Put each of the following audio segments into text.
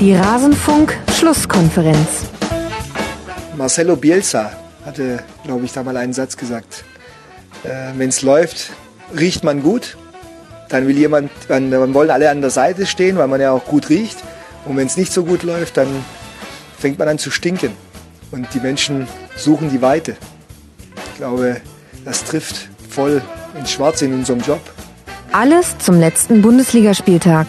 Die Rasenfunk-Schlusskonferenz. Marcelo Bielsa hatte, glaube ich, da mal einen Satz gesagt. Äh, Wenn es läuft, riecht man gut. Dann will jemand, dann, dann wollen alle an der Seite stehen, weil man ja auch gut riecht. Und wenn es nicht so gut läuft, dann fängt man an zu stinken. Und die Menschen suchen die Weite. Ich glaube, das trifft voll ins Schwarze in unserem Job. Alles zum letzten Bundesligaspieltag.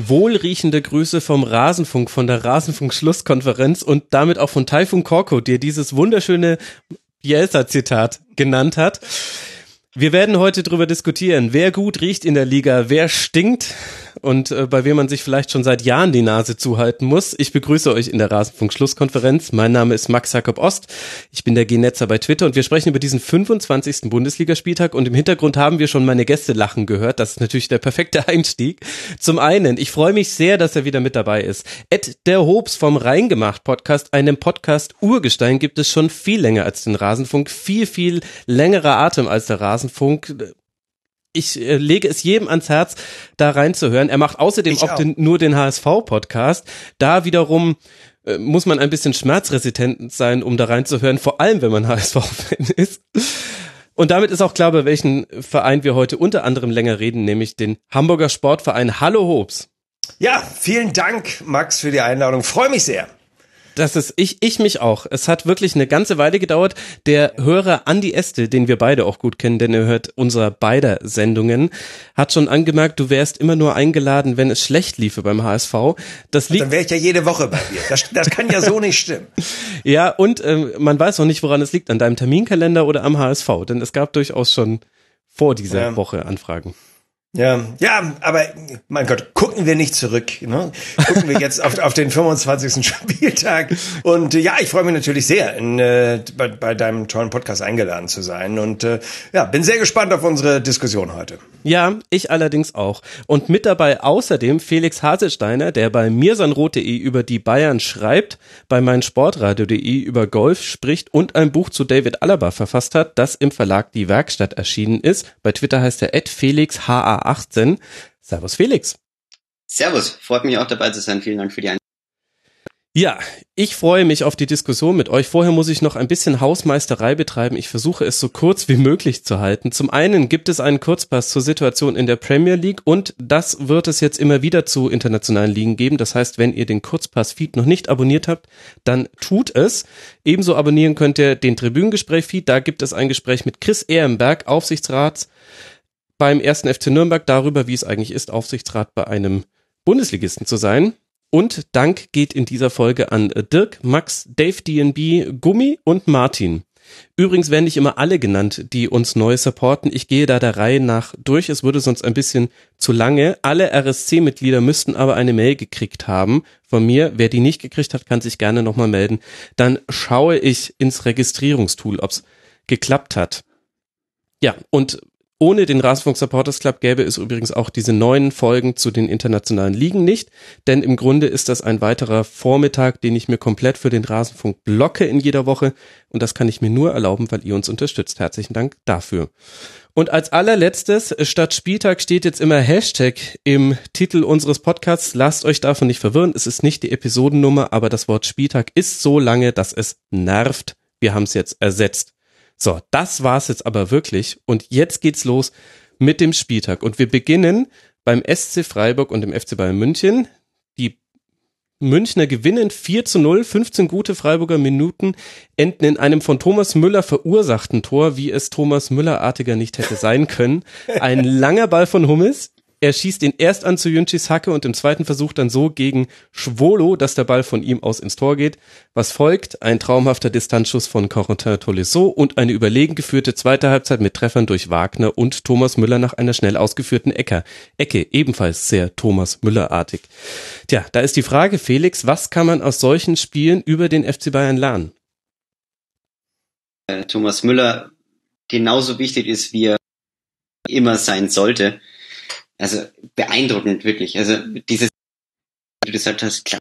Wohlriechende Grüße vom Rasenfunk, von der Rasenfunk-Schlusskonferenz und damit auch von Taifun Korko, der dieses wunderschöne Bielsa-Zitat genannt hat. Wir werden heute darüber diskutieren, wer gut riecht in der Liga, wer stinkt und äh, bei wem man sich vielleicht schon seit Jahren die Nase zuhalten muss. Ich begrüße euch in der Rasenfunk-Schlusskonferenz. Mein Name ist Max Jakob Ost. Ich bin der Genetzer bei Twitter und wir sprechen über diesen 25. Bundesligaspieltag und im Hintergrund haben wir schon meine Gäste lachen gehört. Das ist natürlich der perfekte Einstieg. Zum einen, ich freue mich sehr, dass er wieder mit dabei ist. Ed der Hobbs vom Reingemacht Podcast, einem Podcast Urgestein gibt es schon viel länger als den Rasenfunk, viel, viel längerer Atem als der Rasenfunk ich äh, lege es jedem ans Herz, da reinzuhören. Er macht außerdem Ich auch, auch. Den, nur den HSV-Podcast. Da wiederum äh, muss man ein bisschen schmerzresistent sein, um da reinzuhören, vor allem wenn man HSV-Fan ist. Und damit ist auch klar, bei welchen Verein wir heute unter anderem länger reden, nämlich den Hamburger Sportverein Hallo Hobs. Ja, vielen Dank, Max, für die Einladung. Freue mich sehr. Das ist ich, ich mich auch. Es hat wirklich eine ganze Weile gedauert. Der Hörer Andi Este, den wir beide auch gut kennen, denn er hört unserer beider Sendungen, hat schon angemerkt, du wärst immer nur eingeladen, wenn es schlecht liefe beim HSV. Das liegt Dann wäre ich ja jede Woche bei dir. Das, das kann ja so nicht stimmen. Ja, und ähm, man weiß noch nicht, woran es liegt, an deinem Terminkalender oder am HSV, denn es gab durchaus schon vor dieser Ja. Woche Anfragen. Ja, ja, aber mein Gott, gucken wir nicht zurück. Ne? Gucken wir jetzt auf, auf den 25. Spieltag. Und äh, ja, ich freue mich natürlich sehr, in, äh, bei, bei deinem tollen Podcast eingeladen zu sein. Und äh, ja, bin sehr gespannt auf unsere Diskussion heute. Ja, ich allerdings auch. Und mit dabei außerdem Felix Haselsteiner, der bei mirsanrot.de über die Bayern schreibt, bei meinsportradio.de über Golf spricht und ein Buch zu David Alaba verfasst hat, das im Verlag Die Werkstatt erschienen ist. Bei Twitter heißt er @felixha18. Servus Felix. Servus, freut mich auch dabei zu sein. Vielen Dank für die Einladung. Ja, ich freue mich auf die Diskussion mit euch. Vorher muss ich noch ein bisschen Hausmeisterei betreiben. Ich versuche es so kurz wie möglich zu halten. Zum einen gibt es einen Kurzpass zur Situation in der Premier League und das wird es jetzt immer wieder zu internationalen Ligen geben. Das heißt, wenn ihr den Kurzpass-Feed noch nicht abonniert habt, dann tut es. Ebenso abonnieren könnt ihr den Tribünengespräch-Feed. Da gibt es ein Gespräch mit Chris Ehrenberg, Aufsichtsrats beim ersten FC Nürnberg darüber, wie es eigentlich ist, Aufsichtsrat bei einem Bundesligisten zu sein. Und Dank geht in dieser Folge an Dirk, Max, Dave DNB, Gummi und Martin. Übrigens werden nicht immer alle genannt, die uns neu supporten. Ich gehe da der Reihe nach durch. Es würde sonst ein bisschen zu lange. Alle RSC-Mitglieder müssten aber eine Mail gekriegt haben von mir. Wer die nicht gekriegt hat, kann sich gerne nochmal melden. Dann schaue ich ins Registrierungstool, ob's geklappt hat. Ja, und ohne den Rasenfunk Supporters Club gäbe es übrigens auch diese neuen Folgen zu den internationalen Ligen nicht, denn im Grunde ist das ein weiterer Vormittag, den ich mir komplett für den Rasenfunk blocke in jeder Woche und das kann ich mir nur erlauben, weil ihr uns unterstützt. Herzlichen Dank dafür. Und als allerletztes, statt Spieltag steht jetzt immer Hashtag im Titel unseres Podcasts. Lasst euch davon nicht verwirren. Es ist nicht die Episodennummer, aber das Wort Spieltag ist so lange, dass es nervt. Wir haben es jetzt ersetzt. So, das war's jetzt aber wirklich. Und jetzt geht's los mit dem Spieltag. Und wir beginnen beim SC Freiburg und dem FC Bayern München. Die Münchner gewinnen 4 zu 0, 15 gute Freiburger Minuten, enden in einem von Thomas Müller verursachten Tor, wie es Thomas Müller-artiger nicht hätte sein können. Ein langer Ball von Hummels. Er schießt ihn erst an zu Jünschis Hacke und im zweiten Versuch dann so gegen Schwolo, dass der Ball von ihm aus ins Tor geht. Was folgt? Ein traumhafter Distanzschuss von Corentin Tolisso und eine überlegen geführte zweite Halbzeit mit Treffern durch Wagner und Thomas Müller nach einer schnell ausgeführten Ecke. Ecke, ebenfalls sehr Thomas Müller-artig. Tja, da ist die Frage, Felix, was kann man aus solchen Spielen über den FC Bayern lernen? Äh, Thomas Müller genauso wichtig ist, wie er immer sein sollte. Also beeindruckend, wirklich. Also dieses, wie du gesagt hast, klar.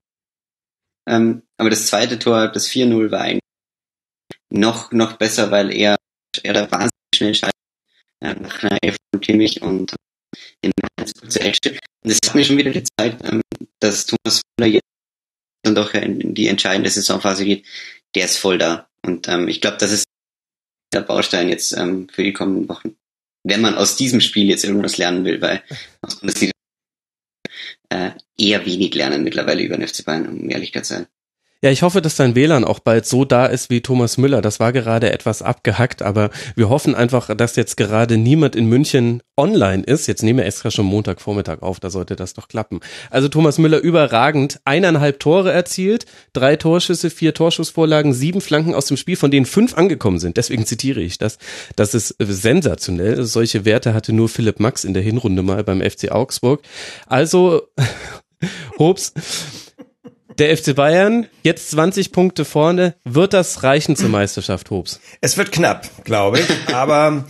Ähm, aber das zweite Tor, das 4-0, war eigentlich noch, noch besser, weil er, er da wahnsinnig schnell schaltet, äh, nach einer Elf von Kimmich und im März zurechtstellt. Und es hat mir schon wieder gezeigt, ähm, dass Thomas Müller jetzt dann doch in die entscheidende Saisonphase geht. Der ist voll da. Und ähm, ich glaube, das ist der Baustein jetzt ähm, für die kommenden Wochen. Wenn man aus diesem Spiel jetzt irgendwas lernen will, weil aus Bundesliga äh, eher wenig lernen mittlerweile über den FC Bayern, um Ehrlichkeit zu sein. Ja, ich hoffe, dass dein WLAN auch bald so da ist wie Thomas Müller. Das war gerade etwas abgehackt, aber wir hoffen einfach, dass jetzt gerade niemand in München online ist. Jetzt nehmen wir extra schon Montagvormittag auf, da sollte das doch klappen. Also Thomas Müller überragend, eineinhalb Tore erzielt, drei Torschüsse, vier Torschussvorlagen, sieben Flanken aus dem Spiel, von denen fünf angekommen sind. Deswegen zitiere ich das. Das ist sensationell. Solche Werte hatte nur Philipp Max in der Hinrunde mal beim FC Augsburg. Also, Hobbs, der FC Bayern, jetzt 20 Punkte vorne. Wird das reichen zur Meisterschaft, Hobbs? Es wird knapp, glaube ich. aber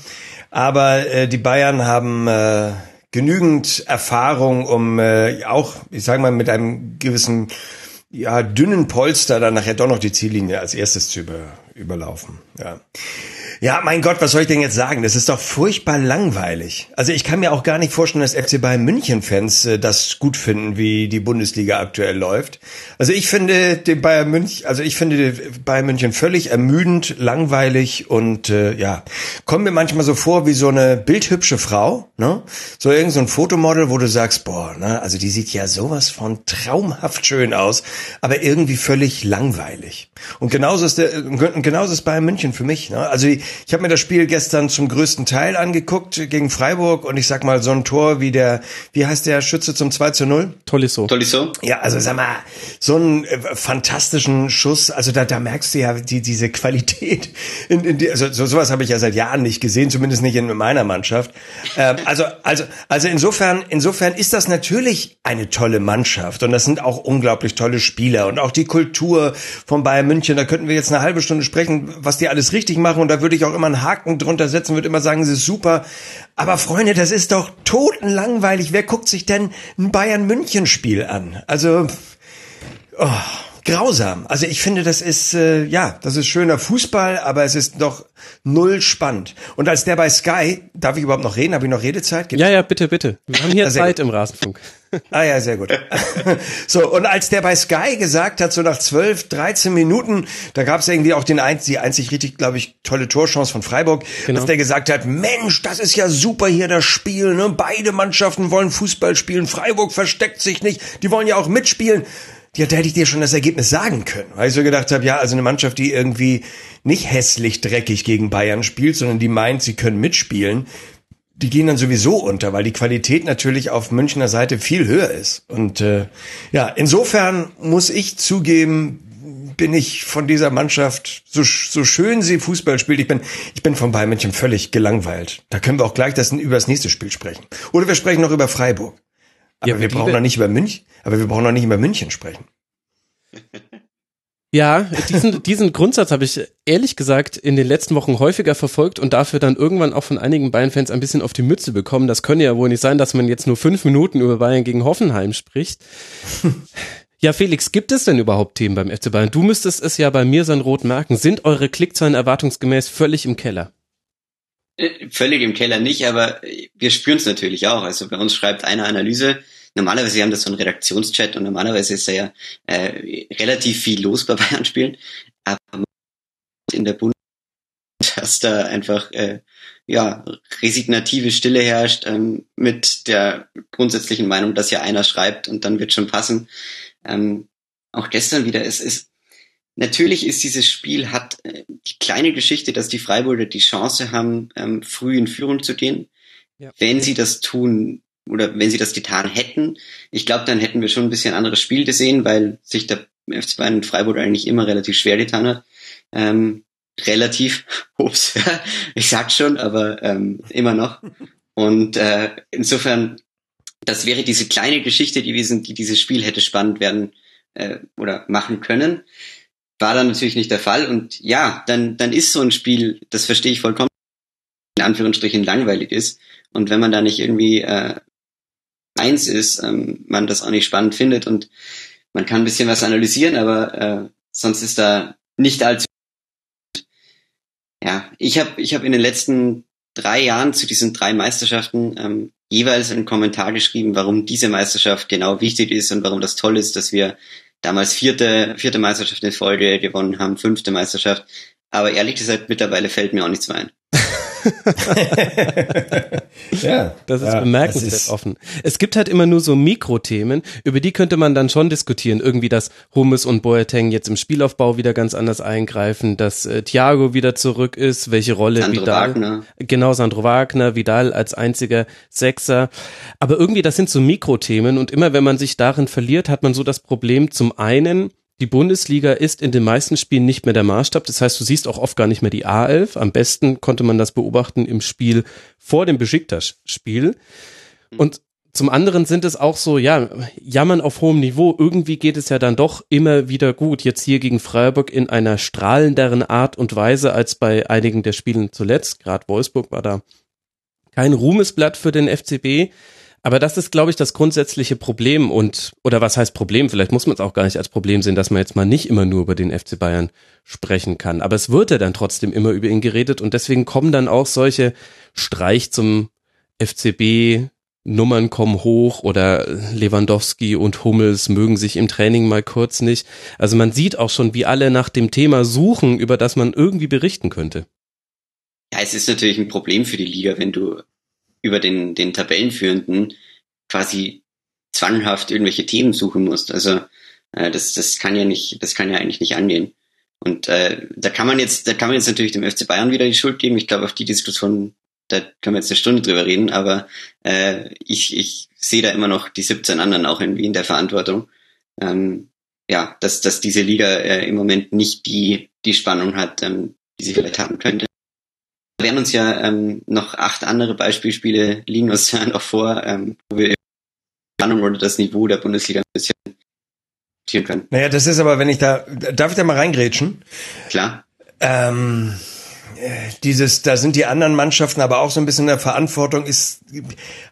aber äh, die Bayern haben äh, genügend Erfahrung, um äh, auch, ich sage mal, mit einem gewissen ja, dünnen Polster dann nachher doch noch die Ziellinie als erstes zu über, überlaufen. Ja. Ja, mein Gott, was soll ich denn jetzt sagen? Das ist doch furchtbar langweilig. Also ich kann mir auch gar nicht vorstellen, dass FC Bayern München-Fans äh, das gut finden, wie die Bundesliga aktuell läuft. Also ich finde den Bayern München, also ich finde Bayern München völlig ermüdend, langweilig und äh, ja, kommt mir manchmal so vor wie so eine bildhübsche Frau, ne? So irgend so ein Fotomodel, wo du sagst, boah, ne, also die sieht ja sowas von traumhaft schön aus, aber irgendwie völlig langweilig. Und genauso ist der, genauso ist Bayern München für mich. Ne? Also ich habe mir das Spiel gestern zum größten Teil angeguckt gegen Freiburg und ich sag mal, so ein Tor wie der, wie heißt der Schütze zum 2 zu 0? Tolisso. Tolisso? Ja, also sag mal, so einen äh, fantastischen Schuss, also da, da merkst du ja die, diese Qualität. In, in die, also so, sowas habe ich ja seit Jahren nicht gesehen, zumindest nicht in meiner Mannschaft. Ähm, also, also, also insofern, insofern ist das natürlich eine tolle Mannschaft und das sind auch unglaublich tolle Spieler und auch die Kultur von Bayern München, da könnten wir jetzt eine halbe Stunde sprechen, was die alles richtig machen und da würde ich auch immer einen Haken drunter setzen, würde immer sagen, es ist super. Aber Freunde, das ist doch totenlangweilig. Wer guckt sich denn ein Bayern-München-Spiel an? Also, oh, grausam. Also ich finde, das ist, äh, ja, das ist schöner Fußball, aber es ist doch null spannend. Und als der bei Sky, darf ich überhaupt noch reden? Habe ich noch Redezeit? Gibt's? Ja, ja, bitte, bitte. Wir haben hier Zeit im Rasenfunk. Ah ja, sehr gut. so, und als der bei Sky gesagt hat, so nach 12, 13 Minuten, da gab es irgendwie auch den ein, die einzig richtig, glaube ich, tolle Torchance von Freiburg, genau. dass der gesagt hat, Mensch, das ist ja super hier das Spiel, ne? Beide Mannschaften wollen Fußball spielen, Freiburg versteckt sich nicht, die wollen ja auch mitspielen. Ja, da hätte ich dir schon das Ergebnis sagen können. Weil ich so gedacht habe, ja, also eine Mannschaft, die irgendwie nicht hässlich dreckig gegen Bayern spielt, sondern die meint, sie können mitspielen, die gehen dann sowieso unter, weil die Qualität natürlich auf Münchner Seite viel höher ist. Und äh, ja, insofern muss ich zugeben, bin ich von dieser Mannschaft, so, so schön sie Fußball spielt, ich bin, ich bin von Bayern München völlig gelangweilt. Da können wir auch gleich das, über das nächste Spiel sprechen. Oder wir sprechen noch über Freiburg. Aber ja, wir brauchen noch nicht über München, aber wir brauchen noch nicht über München sprechen. Ja, diesen, diesen Grundsatz habe ich ehrlich gesagt in den letzten Wochen häufiger verfolgt und dafür dann irgendwann auch von einigen Bayern-Fans ein bisschen auf die Mütze bekommen. Das könnte ja wohl nicht sein, dass man jetzt nur fünf Minuten über Bayern gegen Hoffenheim spricht. Ja, Felix, gibt es denn überhaupt Themen beim FC Bayern? Du müsstest es ja bei mir sein Rot merken. Sind eure Klickzahlen erwartungsgemäß völlig im Keller? Äh, völlig im Keller nicht, aber wir spüren es natürlich auch. Also bei uns schreibt eine Analyse, normalerweise haben das so einen Redaktionschat und normalerweise ist da ja äh, relativ viel los bei Bayern spielen, aber in der Bundesliga, dass da einfach äh, ja resignative Stille herrscht ähm, mit der grundsätzlichen Meinung, dass ja einer schreibt und dann wird schon passen. Ähm, auch gestern wieder, es ist natürlich ist dieses Spiel hat äh, die kleine Geschichte, dass die Freiburger die Chance haben, ähm, früh in Führung zu gehen. Ja. Wenn sie das tun, oder wenn sie das getan hätten, ich glaube, dann hätten wir schon ein bisschen anderes Spiel gesehen, weil sich der FC Bayern und Freiburg eigentlich immer relativ schwer getan hat. Ähm, relativ, ups, ich sag schon, aber ähm, immer noch. Und äh, insofern, das wäre diese kleine Geschichte gewesen, die dieses Spiel hätte spannend werden äh, oder machen können. War dann natürlich nicht der Fall. Und ja, dann, dann ist so ein Spiel, das verstehe ich vollkommen, in Anführungsstrichen langweilig ist. Und wenn man da nicht irgendwie äh, eins ist, ähm, man das auch nicht spannend findet und man kann ein bisschen was analysieren, aber äh, sonst ist da nicht allzu. Ja, ich habe ich hab in den letzten drei Jahren zu diesen drei Meisterschaften ähm, jeweils einen Kommentar geschrieben, warum diese Meisterschaft genau wichtig ist und warum das toll ist, dass wir damals vierte, vierte Meisterschaft in Folge gewonnen haben, fünfte Meisterschaft. Aber ehrlich gesagt, mittlerweile fällt mir auch nichts mehr ein. ja, das ist ja, bemerkenswert das ist offen. Es gibt halt immer nur so Mikrothemen, über die könnte man dann schon diskutieren. Irgendwie, dass Hummes und Boateng jetzt im Spielaufbau wieder ganz anders eingreifen, dass äh, Thiago wieder zurück ist, welche Rolle Sandro Vidal. Wagner. Genau, Sandro Wagner, Vidal als einziger Sechser. Aber irgendwie, das sind so Mikrothemen und immer wenn man sich darin verliert, hat man so das Problem, zum einen, die Bundesliga ist in den meisten Spielen nicht mehr der Maßstab. Das heißt, du siehst auch oft gar nicht mehr die A11. Am besten konnte man das beobachten im Spiel vor dem Besiktas-Spiel. Und zum anderen sind es auch so, ja, jammern auf hohem Niveau. Irgendwie geht es ja dann doch immer wieder gut. Jetzt hier gegen Freiburg in einer strahlenderen Art und Weise als bei einigen der Spielen zuletzt. Gerade Wolfsburg war da kein Ruhmesblatt für den FCB. Aber das ist, glaube ich, das grundsätzliche Problem und, oder was heißt Problem? Vielleicht muss man es auch gar nicht als Problem sehen, dass man jetzt mal nicht immer nur über den FC Bayern sprechen kann. Aber es wird ja dann trotzdem immer über ihn geredet und deswegen kommen dann auch solche Streich zum FCB, Nummern kommen hoch oder Lewandowski und Hummels mögen sich im Training mal kurz nicht. Also man sieht auch schon, wie alle nach dem Thema suchen, über das man irgendwie berichten könnte. Ja, es ist natürlich ein Problem für die Liga, wenn du über den, den Tabellenführenden quasi zwanghaft irgendwelche Themen suchen musst. Also äh, das, das kann ja nicht, das kann ja eigentlich nicht angehen. Und äh, da kann man jetzt, da kann man jetzt natürlich dem FC Bayern wieder die Schuld geben. Ich glaube, auf die Diskussion, da können wir jetzt eine Stunde drüber reden, aber äh, ich, ich sehe da immer noch die 17 anderen auch irgendwie in der Verantwortung. Ähm, ja, dass, dass diese Liga äh, im Moment nicht die, die Spannung hat, ähm, die sie vielleicht haben könnte werden uns ja ähm, noch acht andere Beispielspiele liegen uns ja noch vor, ähm, wo wir Spannung oder das Niveau der Bundesliga ein bisschen können. Naja, das ist aber, wenn ich da, darf ich da mal reingrätschen? Klar. Ähm, dieses, da sind die anderen Mannschaften aber auch so ein bisschen in der Verantwortung, ist,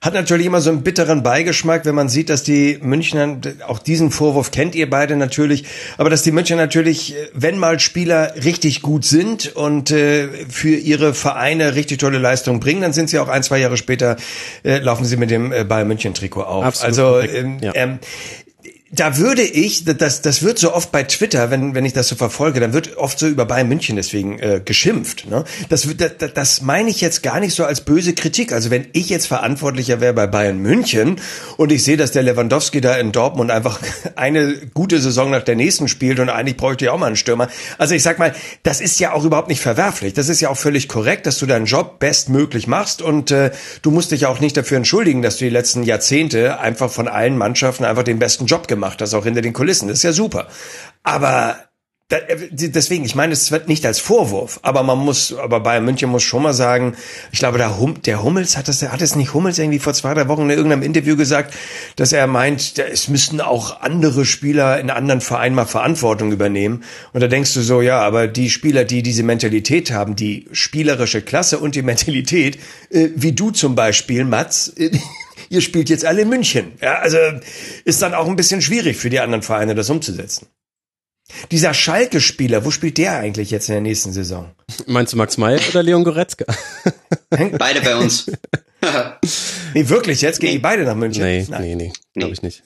hat natürlich immer so einen bitteren Beigeschmack, wenn man sieht, dass die Münchner, auch diesen Vorwurf kennt ihr beide natürlich, aber dass die Münchner natürlich, wenn mal Spieler richtig gut sind und äh, für ihre Vereine richtig tolle Leistungen bringen, dann sind sie auch ein, zwei Jahre später, äh, laufen sie mit dem äh, Bayern München Trikot auf. Absolut also ähm, ja. ähm, da würde ich, das, das wird so oft bei Twitter, wenn, wenn ich das so verfolge, dann wird oft so über Bayern München deswegen äh, geschimpft. Ne? Das, das, das meine ich jetzt gar nicht so als böse Kritik. Also wenn ich jetzt Verantwortlicher wäre bei Bayern München und ich sehe, dass der Lewandowski da in Dortmund einfach eine gute Saison nach der nächsten spielt und eigentlich bräuchte ich auch mal einen Stürmer. Also ich sag mal, das ist ja auch überhaupt nicht verwerflich. Das ist ja auch völlig korrekt, dass du deinen Job bestmöglich machst und äh, du musst dich auch nicht dafür entschuldigen, dass du die letzten Jahrzehnte einfach von allen Mannschaften einfach den besten Job gemacht gemacht, das auch hinter den Kulissen. Das ist ja super. Aber äh, deswegen, ich meine, es wird nicht als Vorwurf, aber man muss, aber Bayern München muss schon mal sagen, ich glaube, der, hum, der Hummels hat das, hat es nicht Hummels irgendwie vor zwei, drei Wochen in irgendeinem Interview gesagt, dass er meint, es müssten auch andere Spieler in anderen Vereinen mal Verantwortung übernehmen. Und da denkst du so, ja, aber die Spieler, die diese Mentalität haben, die spielerische Klasse und die Mentalität, äh, wie du zum Beispiel, Mats, äh, ihr spielt jetzt alle in München. Ja, also ist dann auch ein bisschen schwierig für die anderen Vereine, das umzusetzen. Dieser Schalke-Spieler, wo spielt der eigentlich jetzt in der nächsten Saison? Meinst du Max Meyer oder Leon Goretzka? Beide bei uns. nee, wirklich, jetzt gehen nee. die beide nach München. Nee, Nein. nee, nee, glaube ich nicht.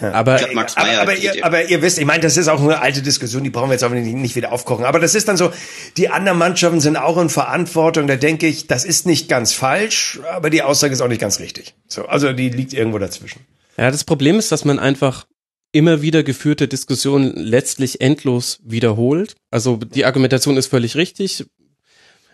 Aber, glaub, aber, aber, ihr, aber ihr wisst, ich meine, das ist auch eine alte Diskussion, die brauchen wir jetzt auch nicht, nicht wieder aufkochen. Aber das ist dann so, die anderen Mannschaften sind auch in Verantwortung. Da denke ich, das ist nicht ganz falsch, aber die Aussage ist auch nicht ganz richtig. So, also die liegt irgendwo dazwischen. Ja, das Problem ist, dass man einfach immer wieder geführte Diskussionen letztlich endlos wiederholt. Also die Argumentation ist völlig richtig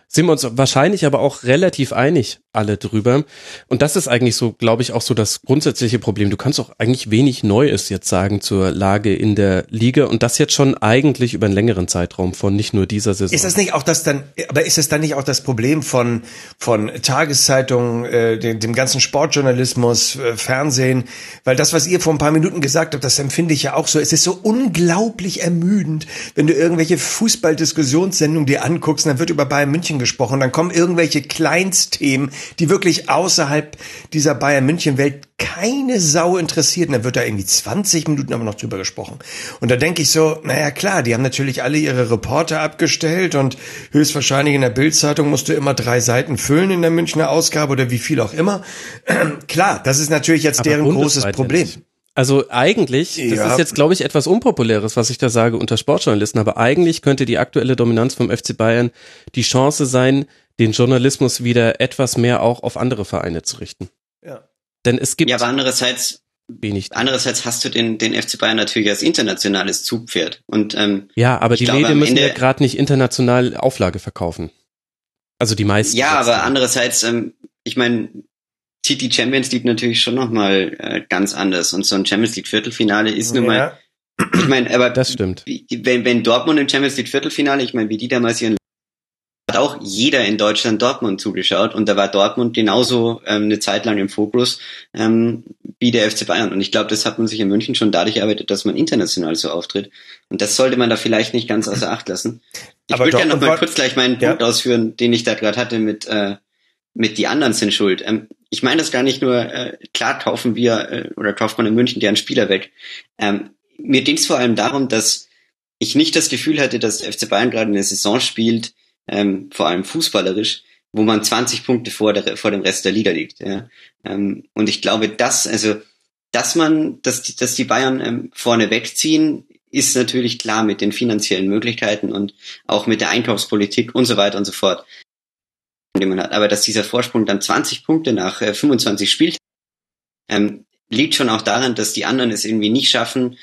sind wir uns wahrscheinlich aber auch relativ einig alle drüber. Und das ist eigentlich so, glaube ich, auch so das grundsätzliche Problem. Du kannst auch eigentlich wenig Neues jetzt sagen zur Lage in der Liga und das jetzt schon eigentlich über einen längeren Zeitraum von nicht nur dieser Saison. Ist das nicht auch das dann, aber ist es dann nicht auch das Problem von, von Tageszeitungen, äh, dem, dem ganzen Sportjournalismus, äh, Fernsehen? Weil das, was ihr vor ein paar Minuten gesagt habt, das empfinde ich ja auch so. Es ist so unglaublich ermüdend, wenn du irgendwelche Fußballdiskussionssendungen dir anguckst, dann wird über Bayern München gesprochen, dann kommen irgendwelche Kleinstthemen, die wirklich außerhalb dieser Bayern München Welt keine Sau interessiert. Und dann wird da irgendwie 20 Minuten aber noch drüber gesprochen. Und da denke ich so, naja klar, die haben natürlich alle ihre Reporter abgestellt und höchstwahrscheinlich in der Bildzeitung musst du immer drei Seiten füllen in der Münchner Ausgabe oder wie viel auch immer. klar, das ist natürlich jetzt aber deren großes Problem. Nicht. Also eigentlich, das ja. ist jetzt, glaube ich, etwas Unpopuläres, was ich da sage unter Sportjournalisten, aber eigentlich könnte die aktuelle Dominanz vom FC Bayern die Chance sein, den Journalismus wieder etwas mehr auch auf andere Vereine zu richten. Ja. Denn es gibt. Ja, aber andererseits, wenig. Andererseits hast du den, den FC Bayern natürlich als internationales Zugpferd. Und, ähm, ja, aber die Läden müssen ja gerade nicht international Auflage verkaufen. Also die meisten. Ja, aber andererseits, ähm, ich meine, zieht die Champions League natürlich schon nochmal äh, ganz anders. Und so ein Champions League Viertelfinale ist nun mal, ich meine, aber das stimmt. Wenn, wenn Dortmund im Champions League Viertelfinale, ich meine, wie die damals ihren hat auch jeder in Deutschland Dortmund zugeschaut und da war Dortmund genauso ähm, eine Zeit lang im Fokus ähm, wie der FC Bayern. Und ich glaube, das hat man sich in München schon dadurch erarbeitet, dass man international so auftritt. Und das sollte man da vielleicht nicht ganz außer Acht lassen. Ich würde gerne noch mal kurz gleich meinen ja. Punkt ausführen, den ich da gerade hatte mit äh, mit die anderen sind schuld. Ähm, ich meine das gar nicht nur, äh, klar kaufen wir äh, oder kauft man in München deren Spieler weg. Ähm, mir ging es vor allem darum, dass ich nicht das Gefühl hatte, dass der FC Bayern gerade eine Saison spielt, ähm, vor allem fußballerisch, wo man 20 Punkte vor, der, vor dem Rest der Liga liegt. Ja. Ähm, und ich glaube, dass, also, dass man, dass die, dass die Bayern ähm, vorne wegziehen, ist natürlich klar mit den finanziellen Möglichkeiten und auch mit der Einkaufspolitik und so weiter und so fort den man hat. Aber dass dieser Vorsprung dann 20 Punkte nach äh, 25 spielt, ähm, liegt schon auch daran, dass die anderen es irgendwie nicht schaffen.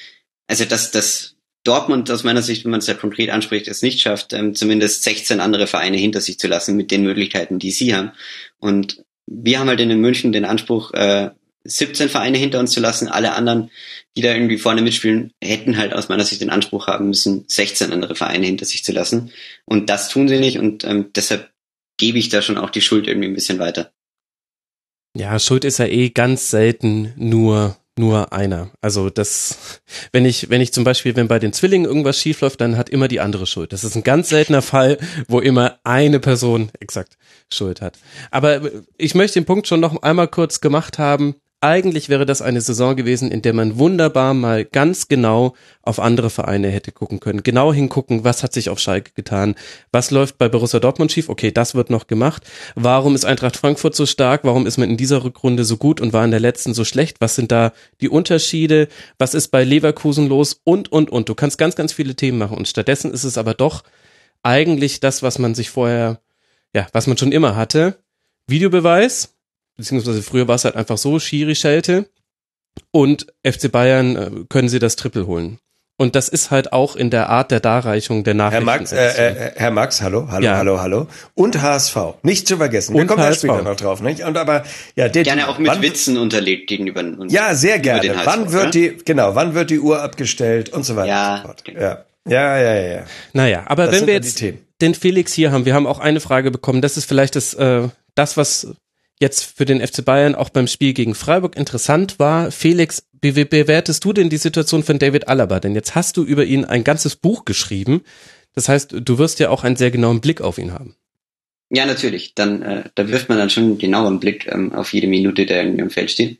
Also dass dass Dortmund aus meiner Sicht, wenn man es ja konkret anspricht, es nicht schafft, ähm, zumindest 16 andere Vereine hinter sich zu lassen mit den Möglichkeiten, die sie haben. Und wir haben halt in München den Anspruch, äh, 17 Vereine hinter uns zu lassen. Alle anderen, die da irgendwie vorne mitspielen, hätten halt aus meiner Sicht den Anspruch haben müssen, 16 andere Vereine hinter sich zu lassen. Und das tun sie nicht. Und ähm, deshalb gebe ich da schon auch die Schuld irgendwie ein bisschen weiter. Ja, Schuld ist ja eh ganz selten nur nur einer. Also das, wenn ich, wenn ich zum Beispiel, wenn bei den Zwillingen irgendwas schiefläuft, dann hat immer die andere Schuld. Das ist ein ganz seltener Fall, wo immer eine Person exakt Schuld hat. Aber ich möchte den Punkt schon noch einmal kurz gemacht haben eigentlich wäre das eine Saison gewesen, in der man wunderbar mal ganz genau auf andere Vereine hätte gucken können. Genau hingucken, was hat sich auf Schalke getan? Was läuft bei Borussia Dortmund schief? Okay, das wird noch gemacht. Warum ist Eintracht Frankfurt so stark? Warum ist man in dieser Rückrunde so gut und war in der letzten so schlecht? Was sind da die Unterschiede? Was ist bei Leverkusen los? Und, und, und. Du kannst ganz, ganz viele Themen machen. Und stattdessen ist es aber doch eigentlich das, was man sich vorher, ja, was man schon immer hatte. Videobeweis, beziehungsweise früher war es halt einfach so, Schiri-Schelte und FC Bayern äh, können sie das Triple holen. Und das ist halt auch in der Art der Darreichung der Nachrichten. Herr Max, äh, äh, Herr Max, hallo, hallo, ja. hallo, hallo. Und HSV, nicht zu vergessen. Wir und kommen HSV. später noch drauf, nicht? Und aber ja, der, gerne auch mit wann, Witzen unterlegt gegenüber uns. Ja, sehr gerne. HSV, wann wird oder? die genau, wann wird die Uhr abgestellt und so weiter. Ja, und so ja. Ja, ja, ja, ja. Naja, aber das wenn wir jetzt den Felix hier haben, wir haben auch eine Frage bekommen, das ist vielleicht das, äh, das was jetzt für den FC Bayern auch beim Spiel gegen Freiburg interessant war. Felix, wie bewertest du denn die Situation von David Alaba? Denn jetzt hast du über ihn ein ganzes Buch geschrieben. Das heißt, du wirst ja auch einen sehr genauen Blick auf ihn haben. Ja, natürlich. Dann, äh, da wirft man dann schon einen genauen Blick ähm, auf jede Minute, der im Feld steht.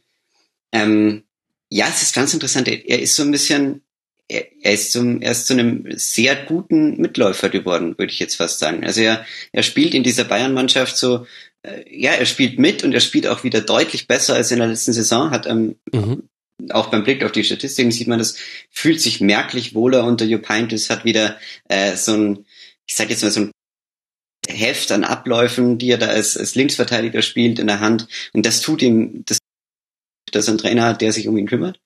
Ähm, ja, es ist ganz interessant. Er, ist so ein bisschen, er, er, ist zum, er ist zu einem sehr guten Mitläufer geworden, würde ich jetzt fast sagen. Also er, er spielt in dieser Bayern-Mannschaft so ja, er spielt mit und er spielt auch wieder deutlich besser als in der letzten Saison. Hat ähm, mhm. auch beim Blick auf die Statistiken sieht man das, fühlt sich merklich wohler unter Heynckes, hat wieder äh, so ein, ich sag jetzt mal so ein Heft an Abläufen, die er da als, als Linksverteidiger spielt in der Hand. Und das tut ihm, das, dass er einen Trainer hat, der sich um ihn kümmert.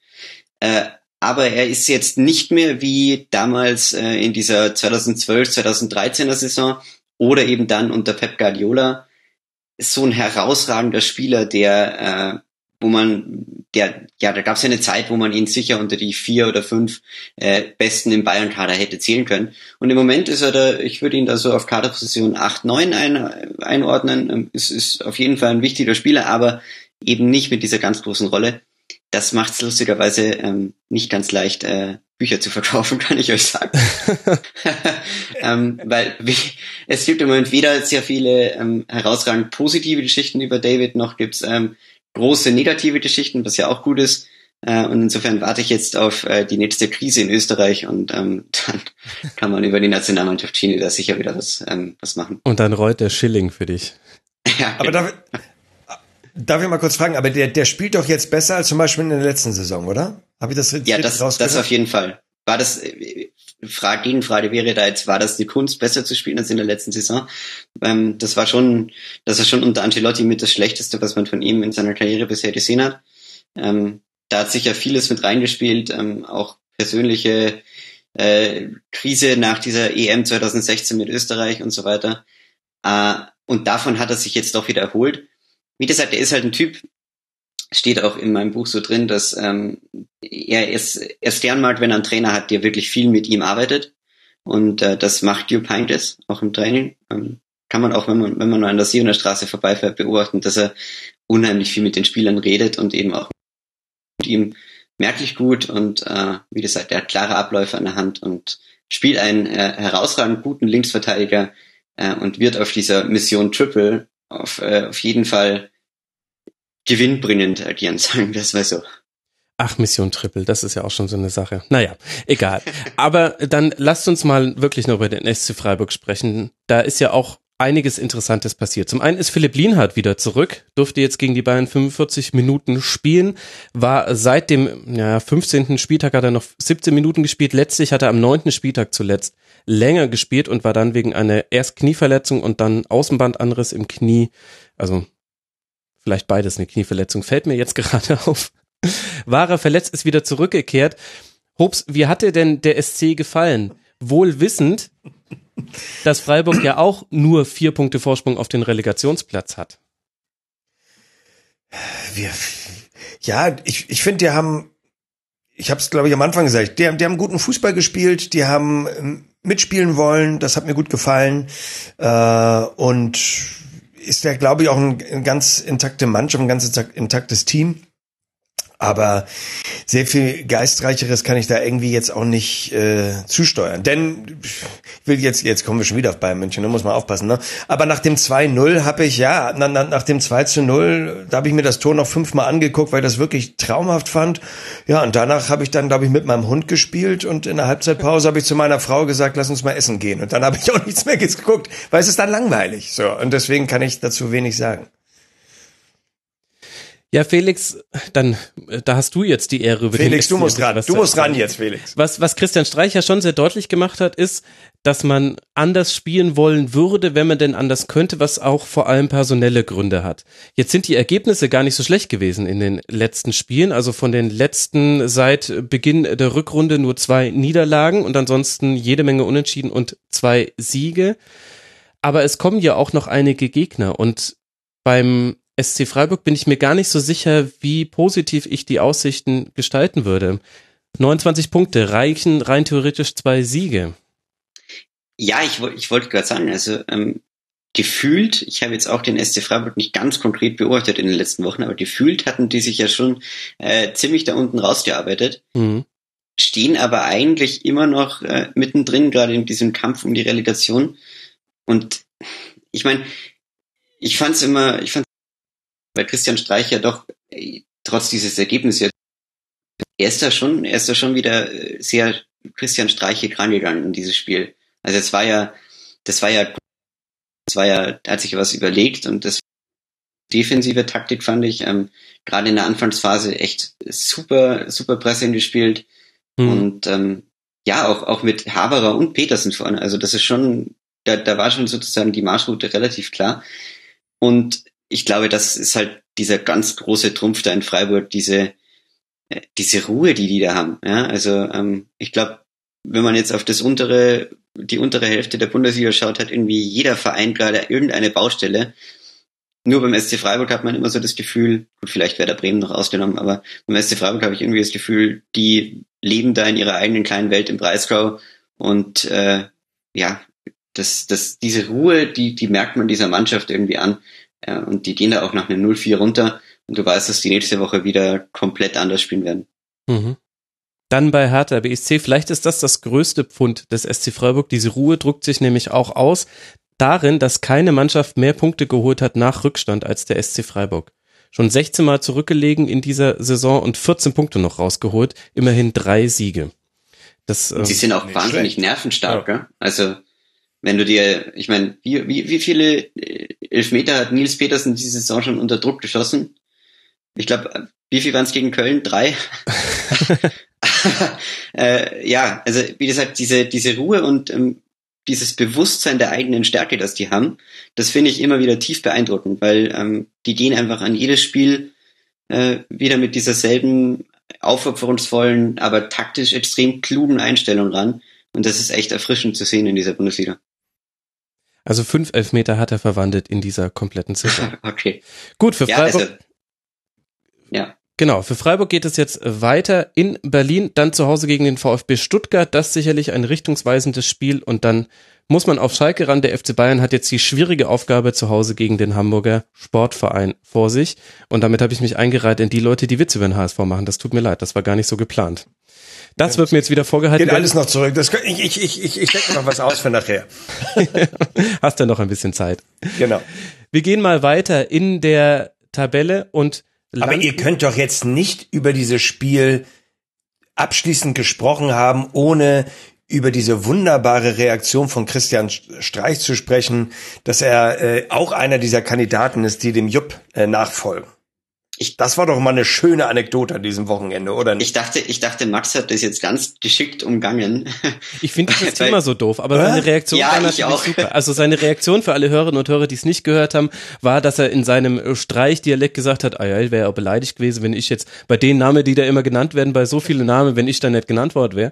Äh, aber er ist jetzt nicht mehr wie damals äh, in dieser 2012, 2013er Saison oder eben dann unter Pep Guardiola, ist so ein herausragender Spieler, der, äh, wo man, der, ja, da gab es ja eine Zeit, wo man ihn sicher unter die vier oder fünf äh, Besten im Bayern-Kader hätte zählen können. Und im Moment ist er da, ich würde ihn da so auf Kaderposition 8, 9 ein, einordnen. Es ist auf jeden Fall ein wichtiger Spieler, aber eben nicht mit dieser ganz großen Rolle. Das macht es lustigerweise ähm, nicht ganz leicht, äh, Bücher zu verkaufen, kann ich euch sagen. ähm, weil wie, es gibt im Moment weder sehr viele ähm, herausragend positive Geschichten über David, noch gibt's ähm, große negative Geschichten, was ja auch gut ist. Äh, und insofern warte ich jetzt auf äh, die nächste Krise in Österreich und ähm, dann kann man über die Nationalmannschaft Chile da sicher wieder was, ähm, was machen. Und dann rollt der Schilling für dich. ja, aber darf, darf ich mal kurz fragen, aber der, der spielt doch jetzt besser als zum Beispiel in der letzten Saison, oder? Habe ich das richtig Ja, das, das auf jeden Fall. War das, äh, Frage, Gegenfrage wäre da jetzt, war das die Kunst, besser zu spielen als in der letzten Saison? Ähm, das war schon, das ist schon unter Ancelotti mit das Schlechteste, was man von ihm in seiner Karriere bisher gesehen hat. Ähm, da hat sicher vieles mit reingespielt, ähm, auch persönliche äh, Krise nach dieser EM 2016 mit Österreich und so weiter. Äh, und davon hat er sich jetzt doch wieder erholt. Wie gesagt, er ist halt ein Typ, steht auch in meinem Buch so drin, dass ähm, er ist erst gern wenn er einen Trainer hat, der wirklich viel mit ihm arbeitet. Und äh, das macht Jupp Heynckes auch im Training. Ähm, kann man auch, wenn man, wenn man nur an der Sioner Straße vorbeifährt, beobachten, dass er unheimlich viel mit den Spielern redet und eben auch mit ihm merklich gut und äh, wie gesagt, er hat klare Abläufe an der Hand und spielt einen äh, herausragend guten Linksverteidiger äh, und wird auf dieser Mission Triple auf, äh, auf jeden Fall gewinnbringend agieren, sagen wir es mal so. Ach, Mission Triple, das ist ja auch schon so eine Sache. Naja, egal. Aber dann lasst uns mal wirklich noch über den SC Freiburg sprechen. Da ist ja auch einiges Interessantes passiert. Zum einen ist Philipp Lienhardt wieder zurück, durfte jetzt gegen die Bayern 45 Minuten spielen, war seit dem ja, 15. Spieltag hat er noch 17 Minuten gespielt. Letztlich hat er am 9. Spieltag zuletzt länger gespielt und war dann wegen einer erst Knieverletzung und dann Außenbandanriss im Knie, also vielleicht beides eine Knieverletzung, fällt mir jetzt gerade auf. War er verletzt, ist wieder zurückgekehrt. Hobbs, wie hat dir denn der SC gefallen? Wohl wissend, dass Freiburg ja auch nur vier Punkte Vorsprung auf den Relegationsplatz hat. Wir, ja, ich, ich finde, die haben, ich habe es glaube ich am Anfang gesagt, die, die haben guten Fußball gespielt, die haben ähm, mitspielen wollen, das hat mir gut gefallen äh, und ist ja glaube ich auch ein, ein ganz intakte Mannschaft, ein ganz intaktes Team. Aber sehr viel geistreicheres kann ich da irgendwie jetzt auch nicht äh, zusteuern. Denn ich will jetzt, jetzt kommen wir schon wieder auf Bayern München, da muss man aufpassen. Ne? Aber nach dem 2-0 habe ich, ja, na, na, nach dem 2 0, da habe ich mir das Tor noch fünfmal angeguckt, weil ich das wirklich traumhaft fand. Ja, und danach habe ich dann, glaube ich, mit meinem Hund gespielt und in der Halbzeitpause habe ich zu meiner Frau gesagt, lass uns mal essen gehen. Und dann habe ich auch nichts mehr geguckt, weil es ist dann langweilig. So, und deswegen kann ich dazu wenig sagen. Ja, Felix, dann da hast du jetzt die Ehre. Über Felix, du musst ran. Du musst ran jetzt, Felix. Was, was Christian Streich ja schon sehr deutlich gemacht hat, ist, dass man anders spielen wollen würde, wenn man denn anders könnte, was auch vor allem personelle Gründe hat. Jetzt sind die Ergebnisse gar nicht so schlecht gewesen in den letzten Spielen. Also von den letzten seit Beginn der Rückrunde nur zwei Niederlagen und ansonsten jede Menge Unentschieden und zwei Siege. Aber es kommen ja auch noch einige Gegner und beim SC Freiburg bin ich mir gar nicht so sicher, wie positiv ich die Aussichten gestalten würde. 29 Punkte reichen rein theoretisch zwei Siege. Ja, ich, ich wollte gerade sagen, also ähm, gefühlt, ich habe jetzt auch den SC Freiburg nicht ganz konkret beobachtet in den letzten Wochen, aber gefühlt hatten die sich ja schon äh, ziemlich da unten rausgearbeitet. Mhm. Stehen aber eigentlich immer noch äh, mittendrin, gerade in diesem Kampf um die Relegation. Und ich meine, ich fand es immer, ich fand weil Christian Streich ja doch äh, trotz dieses Ergebnisses er ist da schon, er ist da schon wieder äh, sehr Christian Streichig rangegangen in dieses Spiel. Also es war ja, das war ja, das war ja, da hat sich was überlegt und das defensive Taktik fand ich ähm, gerade in der Anfangsphase echt super, super Pressing gespielt mhm. und ähm, ja auch auch mit Haberer und Petersen vorne. Also das ist schon, da, da war schon sozusagen die Marschroute relativ klar und ich glaube, das ist halt dieser ganz große Trumpf da in Freiburg, diese, äh, diese Ruhe, die die da haben. Ja, also ähm, ich glaube, wenn man jetzt auf das untere, die untere Hälfte der Bundesliga schaut, hat irgendwie jeder Verein gerade irgendeine Baustelle. Nur beim SC Freiburg hat man immer so das Gefühl, gut, vielleicht wäre der Bremen noch ausgenommen, aber beim SC Freiburg habe ich irgendwie das Gefühl, die leben da in ihrer eigenen kleinen Welt im Breisgau und äh, ja, das, das, diese Ruhe, die, die merkt man dieser Mannschaft irgendwie an. Ja, und die gehen da auch nach einem 0-4 runter und du weißt, dass die nächste Woche wieder komplett anders spielen werden. Mhm. Dann bei Hertha BSC, vielleicht ist das das größte Pfund des SC Freiburg. Diese Ruhe drückt sich nämlich auch aus darin, dass keine Mannschaft mehr Punkte geholt hat nach Rückstand als der SC Freiburg. Schon 16 Mal zurückgelegen in dieser Saison und 14 Punkte noch rausgeholt, immerhin drei Siege. Das, ähm, Sie sind auch wahnsinnig schlecht. nervenstark, ja. Gell? Also wenn du dir, ich meine, wie, wie, wie viele äh, Elfmeter hat Nils Petersen diese Saison schon unter Druck geschossen? Ich glaube, wie viel waren es gegen Köln? Drei? äh, ja, also wie gesagt, diese, diese Ruhe und ähm, dieses Bewusstsein der eigenen Stärke, das die haben, das finde ich immer wieder tief beeindruckend, weil ähm, die gehen einfach an jedes Spiel äh, wieder mit dieser selben aufopferungsvollen, aber taktisch extrem klugen Einstellung ran. Und das ist echt erfrischend zu sehen in dieser Bundesliga. Also fünf Elfmeter hat er verwandelt in dieser kompletten Saison. okay. Gut, für Freiburg. Ja, also, ja. Genau, für Freiburg geht es jetzt weiter in Berlin, dann zu Hause gegen den VfB Stuttgart. Das sicherlich ein richtungsweisendes Spiel und dann muss man auf Schalke ran. Der FC Bayern hat jetzt die schwierige Aufgabe zu Hause gegen den Hamburger Sportverein vor sich. Und damit habe ich mich eingereiht in die Leute, die Witze über den HSV machen. Das tut mir leid, das war gar nicht so geplant. Das wird mir jetzt wieder vorgehalten. Geht alles noch zurück. Das, ich ich, ich, ich, ich denke noch was aus für nachher. Hast ja noch ein bisschen Zeit. Genau. Wir gehen mal weiter in der Tabelle und aber ihr könnt doch jetzt nicht über dieses Spiel abschließend gesprochen haben, ohne über diese wunderbare Reaktion von Christian Streich zu sprechen, dass er äh, auch einer dieser Kandidaten ist, die dem Jupp äh, nachfolgen. Ich, das war doch mal eine schöne Anekdote an diesem Wochenende, oder nicht? Ich dachte, ich dachte, Max hat das jetzt ganz geschickt umgangen. Ich finde das Thema so doof, aber seine Reaktion ja, war natürlich auch. super. Also seine Reaktion für alle Hörerinnen und Hörer, die es nicht gehört haben, war, dass er in seinem Streichdialekt gesagt hat, ah ja, wäre ja beleidigt gewesen, wenn ich jetzt bei den Namen, die da immer genannt werden, bei so vielen Namen, wenn ich da nicht genannt worden wäre.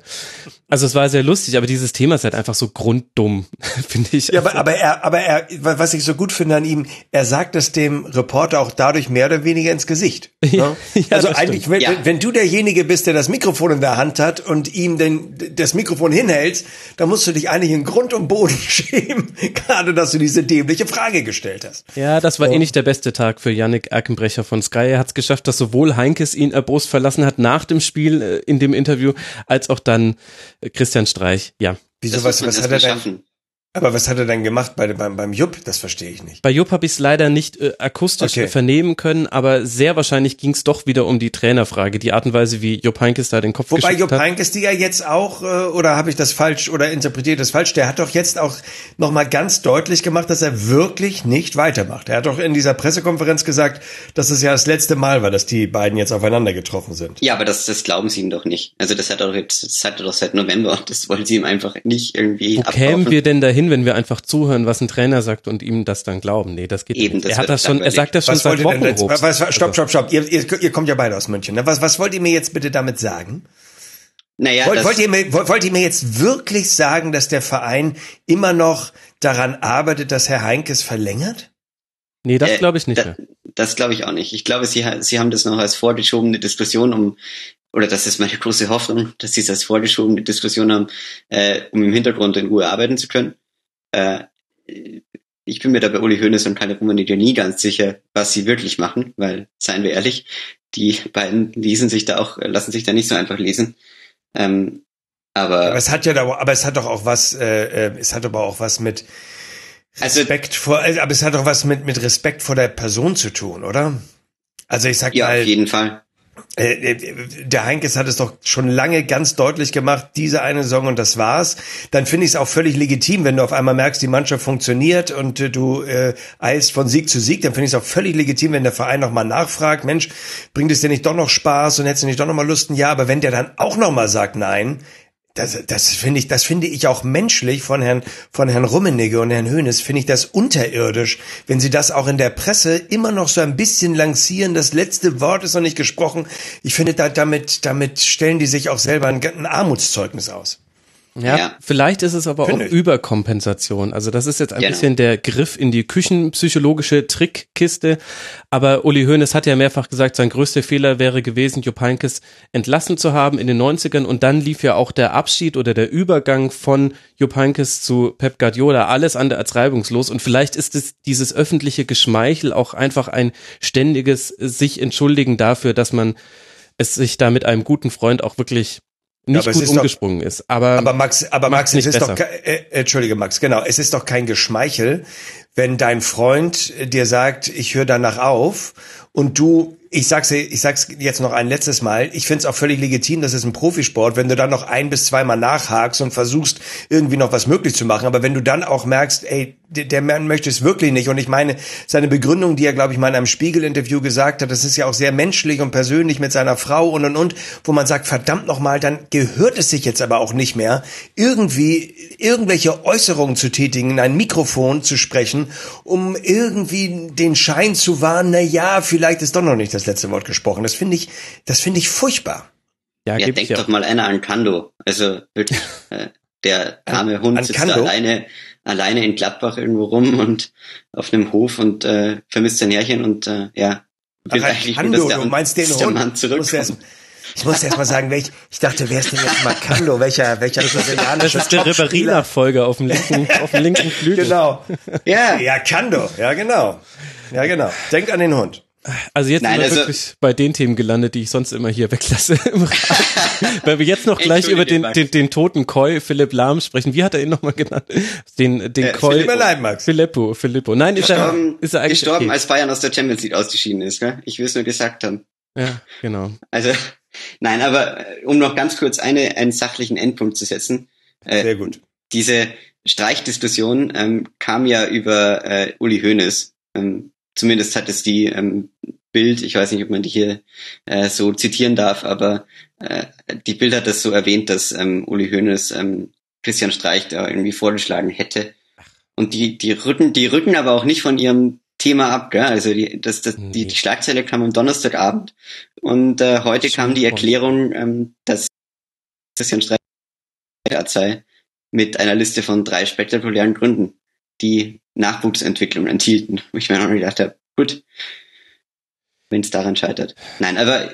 Also es war sehr lustig, aber dieses Thema ist halt einfach so grunddumm, finde ich. Ja, aber, aber er, aber er, was ich so gut finde an ihm, er sagt es dem Reporter auch dadurch mehr oder weniger ins Gesicht. Ja, ne? ja, also eigentlich, wenn, ja. wenn, du derjenige bist, der das Mikrofon in der Hand hat und ihm den, das Mikrofon hinhältst, dann musst du dich eigentlich in Grund und Boden schämen, gerade dass du diese dämliche Frage gestellt hast. Ja, das war so. eh nicht der beste Tag für Yannick Erkenbrecher von Sky. Er hat es geschafft, dass sowohl Heinkes ihn erbost verlassen hat nach dem Spiel äh, in dem Interview, als auch dann Christian Streich, ja. Wieso, was, was hat er denn? Aber was hat er denn gemacht bei, beim, beim Jupp? Das verstehe ich nicht. Bei Jupp habe ich es leider nicht äh, akustisch okay. vernehmen können, aber sehr wahrscheinlich ging es doch wieder um die Trainerfrage, die Art und Weise, wie Jupp Heinkes da den Kopf Wobei Jupp hat. Heinkes die ja jetzt auch, äh, oder habe ich das falsch oder interpretiert das falsch, der hat doch jetzt auch nochmal ganz deutlich gemacht, dass er wirklich nicht weitermacht. Er hat doch in dieser Pressekonferenz gesagt, dass es ja das letzte Mal war, dass die beiden jetzt aufeinander getroffen sind. Ja, aber das, das glauben sie ihm doch nicht. Also das hat er doch jetzt, das hat er doch seit November, das wollen sie ihm einfach nicht irgendwie Wo abkaufen. kämen wir denn dahin, wenn wir einfach zuhören, was ein Trainer sagt und ihm das dann glauben. Nee, das geht Eben, nicht. Das er hat das schon, er sagt das schon was seit Wochen. Jetzt, was, was, stopp, stopp, stopp. Ihr, ihr, ihr kommt ja beide aus München. Ne? Was, was wollt ihr mir jetzt bitte damit sagen? Naja, wollt, wollt, ihr mir, wollt ihr mir jetzt wirklich sagen, dass der Verein immer noch daran arbeitet, dass Herr Heinkes verlängert? Nee, das äh, glaube ich nicht. Da, das glaube ich auch nicht. Ich glaube, sie, sie haben das noch als vorgeschobene Diskussion, um oder das ist meine große Hoffnung, dass sie das als vorgeschobene Diskussion haben, äh, um im Hintergrund in Ruhe arbeiten zu können. Äh, ich bin mir da bei Uli Hoeneß und Kalle Rummenigge nie ganz sicher, was sie wirklich machen, weil, seien wir ehrlich, die beiden lesen sich da auch, lassen sich da nicht so einfach lesen. Ähm, aber, aber es hat ja da, aber es hat doch auch was, äh, äh es hat aber auch was mit also Respekt also, vor, aber es hat doch was mit mit Respekt vor der Person zu tun, oder? Also ich sag ja, mal, auf jeden Fall. Äh, äh, der Heinkes hat es doch schon lange ganz deutlich gemacht, diese eine Saison und das war's. Dann finde ich es auch völlig legitim, wenn du auf einmal merkst, die Mannschaft funktioniert und äh, du äh, eilst von Sieg zu Sieg, dann finde ich es auch völlig legitim, wenn der Verein nochmal nachfragt, Mensch, bringt es dir nicht doch noch Spaß und hättest du nicht doch nochmal Lust? Ja, aber wenn der dann auch nochmal sagt Nein, das, das finde ich, das finde ich auch menschlich von Herrn, von Herrn Rummenigge und Herrn Höhnes, finde ich das unterirdisch, wenn sie das auch in der Presse immer noch so ein bisschen lancieren. Das letzte Wort ist noch nicht gesprochen. Ich finde, da, damit, damit stellen die sich auch selber ein, ein Armutszeugnis aus. Ja, ja, vielleicht ist es aber Finde auch ich. Überkompensation. Also das ist jetzt ein genau. bisschen der Griff in die küchenpsychologische Trickkiste. Aber Uli Hoeneß hat ja mehrfach gesagt, sein größter Fehler wäre gewesen, Jupp Heynckes entlassen zu haben in den 90ern. Und dann lief ja auch der Abschied oder der Übergang von Jupp Heynckes zu Pep Guardiola alles andere als reibungslos. Und vielleicht ist es dieses öffentliche Geschmeichel auch einfach ein ständiges sich entschuldigen dafür, dass man es sich da mit einem guten Freund auch wirklich nicht es gut ist doch- umgesprungen ist. Aber, Aber Max, aber Max, es ist doch, besser. ke- äh, entschuldige Max, genau, es ist doch kein Geschmeichel, wenn dein Freund äh, dir sagt, ich höre danach auf und du, ich sag's, dir- ich sag's jetzt noch ein letztes Mal, ich find's auch völlig legitim, das ist ein Profisport, wenn du dann noch ein bis zweimal nachhakst und versuchst, irgendwie noch was möglich zu machen, aber wenn du dann auch merkst, ey, der, der Mann möchte es wirklich nicht und ich meine, seine Begründung, die er, glaube ich, mal in einem Spiegel-Interview gesagt hat, das ist ja auch sehr menschlich und persönlich mit seiner Frau und und und, wo man sagt, verdammt nochmal, dann gehört es sich jetzt aber auch nicht mehr, irgendwie irgendwelche Äußerungen zu tätigen, in ein Mikrofon zu sprechen, um irgendwie den Schein zu wahren, na ja, vielleicht ist doch noch nicht das letzte Wort gesprochen. Das finde ich, das finde ich furchtbar. ja, Ja, gebe denk ich ja. doch mal einer an Kando. Also äh, der arme Hund An sitzt Kando? da alleine, alleine in Gladbach irgendwo rum und auf einem Hof und äh, vermisst sein Herrchen und äh, ja, will Ach, eigentlich nur, Hando, dass der, du meinst den dass der Hund. Mann Ich muss erst, zurückkommt. ich muss erst mal sagen, welch, ich dachte, wer ist denn jetzt Makando? Welcher, welcher Das brasilianische ist der? Ribéry-Nachfolger auf dem linken, auf dem linken Flügel. Genau. Ja, Ja, Kando. Ja, genau. Ja, genau. Denk an den Hund. Also jetzt Nein, sind wir also- wirklich bei den Themen gelandet, die ich sonst immer hier weglasse. Weil wir jetzt noch gleich über den, den, den toten Koi Philipp Lahm sprechen. Wie hat er ihn nochmal genannt? Den, den Äh, Koi. Philipp allein, Max. Filippo, Filippo. Nein, ist er, gestorben, ist er eigentlich gestorben okay. als Bayern aus der Champions League ausgeschieden ist. Gell? Ich will es nur gesagt haben. Ja, genau. Also, nein, aber äh, um noch ganz kurz eine, einen sachlichen Endpunkt zu setzen. Äh, Sehr gut. diese Streichdiskussion ähm, kam ja über äh, Uli Hoeneß. Ähm, zumindest hat es die ähm, Bild, ich weiß nicht, ob man die hier äh, so zitieren darf, aber äh, die Bild hat das so erwähnt, dass ähm, Uli Hoeneß ähm, Christian Streich da irgendwie vorgeschlagen hätte. Und die, die rücken, die rücken aber auch nicht von ihrem Thema ab, gell? Also die, das, das, Nee. die, die Schlagzeile kam am Donnerstagabend und äh, heute kam die. Erklärung, ähm, dass Christian Streich sei mit einer Liste von drei spektakulären Gründen, die Nachwuchsentwicklung enthielten. Wo ich mir noch gedacht habe, gut, wenn es daran scheitert. Nein, aber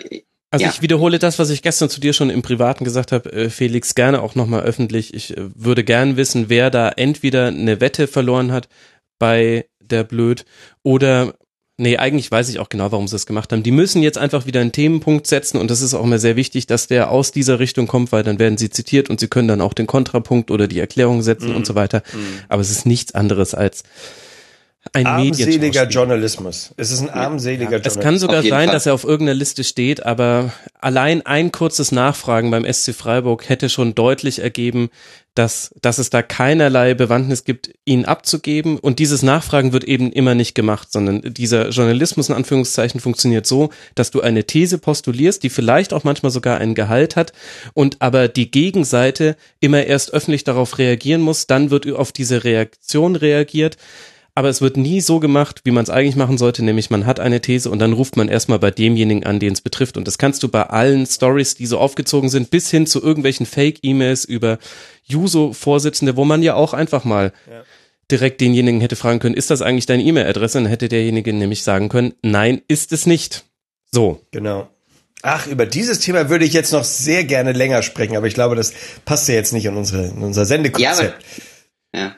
Also Ja. ich wiederhole das, was ich gestern zu dir schon im Privaten gesagt habe, äh, Felix, gerne auch nochmal öffentlich. Ich äh, würde gern wissen, wer da entweder eine Wette verloren hat bei der Blöd oder Nee, eigentlich weiß ich auch genau, warum sie es gemacht haben. Die müssen jetzt einfach wieder einen Themenpunkt setzen und das ist auch immer sehr wichtig, dass der aus dieser Richtung kommt, weil dann werden sie zitiert und sie können dann auch den Kontrapunkt oder die Erklärung setzen Mhm. und so weiter. Aber es ist nichts anderes als ein Armseliger. Journalismus. Es ist ein armseliger Es Journalismus. kann sogar sein, Fall. dass er auf irgendeiner Liste steht, aber allein ein kurzes Nachfragen beim SC Freiburg hätte schon deutlich ergeben, dass, dass es da keinerlei Bewandtnis gibt, ihn abzugeben. Und dieses Nachfragen wird eben immer nicht gemacht, sondern dieser Journalismus in Anführungszeichen funktioniert so, dass du eine These postulierst, die vielleicht auch manchmal sogar einen Gehalt hat und aber die Gegenseite immer erst öffentlich darauf reagieren muss, dann wird auf diese Reaktion reagiert. Aber es wird nie so gemacht, wie man es eigentlich machen sollte, nämlich man hat eine These und dann ruft man erstmal bei demjenigen an, den es betrifft. Und das kannst du bei allen Stories, die so aufgezogen sind, bis hin zu irgendwelchen Fake-E-Mails über Juso-Vorsitzende, wo man ja auch einfach mal direkt denjenigen hätte fragen können, ist das eigentlich deine E-Mail-Adresse? Dann hätte derjenige nämlich sagen können, nein, ist es nicht. So. Genau. Ach, über dieses Thema würde ich jetzt noch sehr gerne länger sprechen, aber ich glaube, das passt ja jetzt nicht in, unsere, in unser ja, aber, Sendekonzept. ja.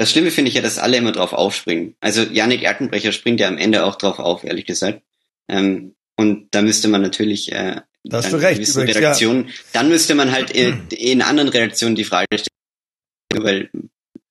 Das Schlimme finde ich ja, dass alle immer drauf aufspringen. Also Yannick Erkenbrecher springt ja am Ende auch drauf auf, ehrlich gesagt. Ähm, und da müsste man natürlich äh, Da hast dann du recht, gewisse übrigens, Redaktionen, dann müsste man halt in, in anderen Redaktionen die Frage stellen, weil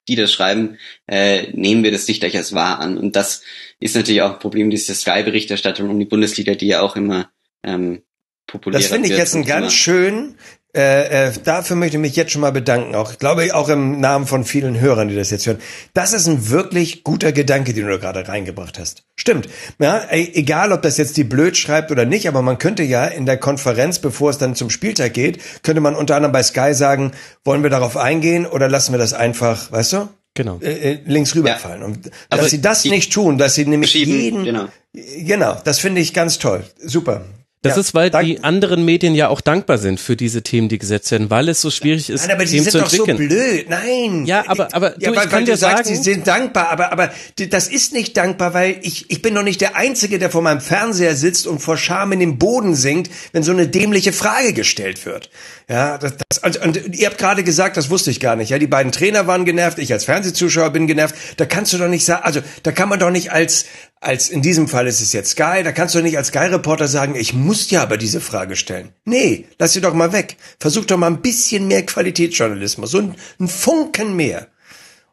die das schreiben, äh, nehmen wir das nicht gleich als wahr an. Und das ist natürlich auch ein Problem dieser Sky-Berichterstattung um die Bundesliga, die ja auch immer ähm, populärer Das finde ich jetzt ein und ganz immer- schön. Äh, äh, dafür möchte ich mich jetzt schon mal bedanken. Auch, ich glaube, auch im Namen von vielen Hörern, die das jetzt hören. Das ist ein wirklich guter Gedanke, den du da gerade reingebracht hast. Stimmt. Ja, egal, ob das jetzt die blöd schreibt oder nicht, aber man könnte ja in der Konferenz, bevor es dann zum Spieltag geht, könnte man unter anderem bei Sky sagen, wollen wir darauf eingehen oder lassen wir das einfach, weißt du? Genau. äh, äh, links rüberfallen. Und dass Aber sie das nicht tun, dass sie nämlich jeden, genau. genau, das finde ich ganz toll. Super. Das Ja, ist, weil dank- die anderen Medien ja auch dankbar sind für diese Themen, die gesetzt werden, weil es so schwierig ist, Nein, aber die Themen sind zu doch so entwickeln. blöd. Nein. Ja, aber- aber ja, du, weil, ich kann dir du sagst, sagen- sie sind dankbar, aber aber das ist nicht dankbar, weil ich ich bin doch nicht der einzige, der vor meinem Fernseher sitzt und vor Scham in den Boden sinkt, wenn so eine dämliche Frage gestellt wird. Ja, das, das und, und ihr habt gerade gesagt, das wusste ich gar nicht. Ja, die beiden Trainer waren genervt, ich als Fernsehzuschauer bin genervt. Da kannst du doch nicht sagen, also da kann man doch nicht als als in diesem Fall ist es jetzt Sky, da kannst du nicht als Sky-Reporter sagen, ich muss ja aber diese Frage stellen. Nee, lass sie doch mal weg. Versuch doch mal ein bisschen mehr Qualitätsjournalismus, so ein, ein Funken mehr.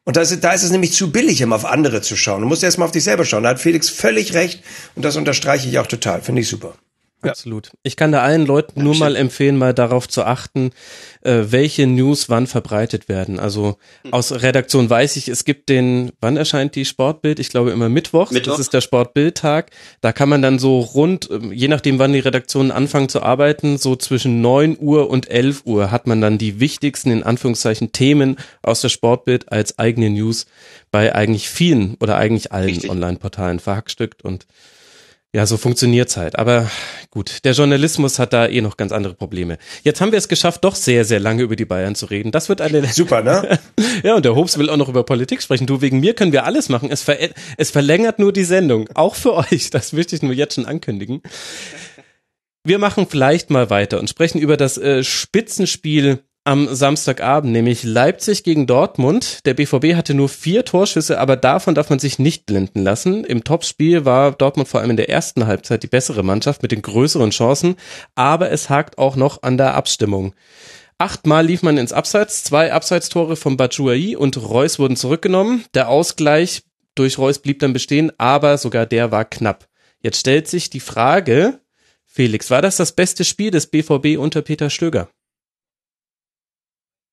Und da ist, da ist es nämlich zu billig, immer auf andere zu schauen. Du musst erst mal auf dich selber schauen. Da hat Felix völlig recht und das unterstreiche ich auch total. Finde ich super. Absolut. Ich kann da allen Leuten nur mal empfehlen, mal darauf zu achten, äh, welche News wann verbreitet werden. Also hm. aus Redaktion weiß ich, es gibt den, wann erscheint die Sportbild? Ich glaube immer Mittwoch. Mittwoch. Das ist der Sportbildtag. Da kann man dann so rund, ähm, je nachdem wann die Redaktionen anfangen zu arbeiten, so zwischen neun Uhr und elf Uhr hat man dann die wichtigsten, in Anführungszeichen, Themen aus der Sportbild als eigene News bei eigentlich vielen oder eigentlich allen Online-Portalen verhackstückt und ja, so funktioniert's halt. Aber gut, der Journalismus hat da eh noch ganz andere Probleme. Jetzt haben wir es geschafft, doch sehr, sehr lange über die Bayern zu reden. Das wird eine super, ne? ja, und der Hobbs will auch noch über Politik sprechen. Du, wegen mir können wir alles machen. Es, ver es verlängert nur die Sendung, auch für euch. Das möchte ich nur jetzt schon ankündigen. Wir machen vielleicht mal weiter und sprechen über das äh, Spitzenspiel am Samstagabend, nämlich Leipzig gegen Dortmund. Der BVB hatte nur vier Torschüsse, aber davon darf man sich nicht blenden lassen. Im Topspiel war Dortmund vor allem in der ersten Halbzeit die bessere Mannschaft mit den größeren Chancen, aber es hakt auch noch an der Abstimmung. Achtmal lief man ins Abseits, zwei Abseitstore von Batshuayi und Reus wurden zurückgenommen. Der Ausgleich durch Reus blieb dann bestehen, aber sogar der war knapp. Jetzt stellt sich die Frage, Felix, war das das beste Spiel des BVB unter Peter Stöger?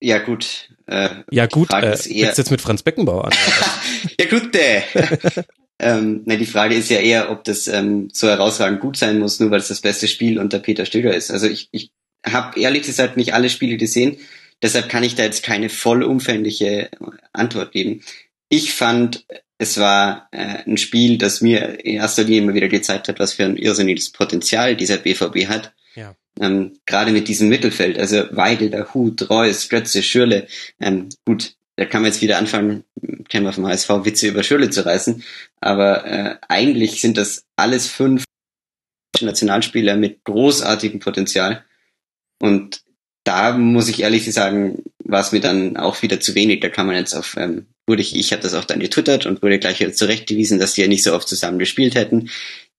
Ja, gut. Äh, ja, gut. Äh, eher, jetzt mit Franz Beckenbauer an. ja, gut. Äh. ähm, na, die Frage ist ja eher, ob das ähm, so herausragend gut sein muss, nur weil es das beste Spiel unter Peter Stöger ist. Also ich, ich habe ehrlich gesagt nicht alle Spiele gesehen. Deshalb kann ich da jetzt keine vollumfängliche Antwort geben. Ich fand, es war äh, ein Spiel, das mir in erster Linie immer wieder gezeigt hat, was für ein irrsinniges Potenzial dieser BVB hat. Ähm, Gerade mit diesem Mittelfeld, also Weigel, der Hut, Reus, Götze, Schürle. Ähm, gut, da kann man jetzt wieder anfangen, kennen wir vom HSV, Witze über Schürle zu reißen. Aber äh, eigentlich sind das alles fünf Nationalspieler mit großartigem Potenzial. Und da muss ich ehrlich sagen, war es mir dann auch wieder zu wenig. Da kann man jetzt auf, ähm, wurde ich, ich habe das auch dann getwittert und wurde gleich zurechtgewiesen, dass die ja nicht so oft zusammen gespielt hätten.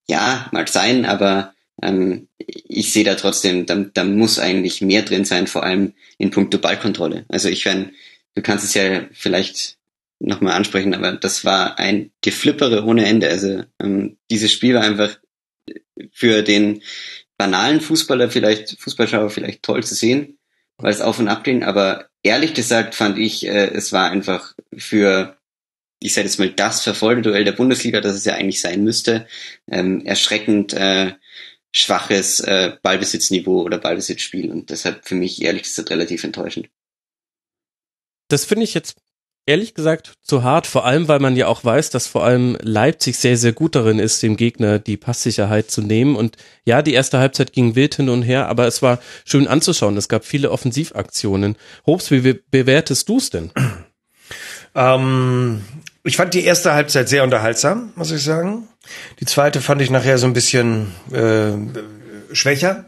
Ja, mag sein, aber ähm, ich sehe da trotzdem, da, da muss eigentlich mehr drin sein, vor allem in puncto Ballkontrolle. Also ich meine, du kannst es ja vielleicht nochmal ansprechen, aber das war ein Geflippere ohne Ende. Also ähm, dieses Spiel war einfach für den banalen Fußballer vielleicht, Fußballschauer vielleicht toll zu sehen, weil es auf und ab ging, aber ehrlich gesagt fand ich, äh, es war einfach für ich sage jetzt mal, das Verfolgerduell der Bundesliga, das es ja eigentlich sein müsste, ähm, erschreckend äh, schwaches äh, Ballbesitzniveau oder Ballbesitzspiel und deshalb für mich ehrlich gesagt relativ enttäuschend. Das finde ich jetzt ehrlich gesagt zu hart, vor allem weil man ja auch weiß, dass vor allem Leipzig sehr, sehr gut darin ist, dem Gegner die Passsicherheit zu nehmen. Und ja, die erste Halbzeit ging wild hin und her, aber es war schön anzuschauen. Es gab viele Offensivaktionen. Hobs, wie bewertest du es denn? Ähm, ich fand die erste Halbzeit sehr unterhaltsam, muss ich sagen. Die zweite fand ich nachher so ein bisschen äh, schwächer.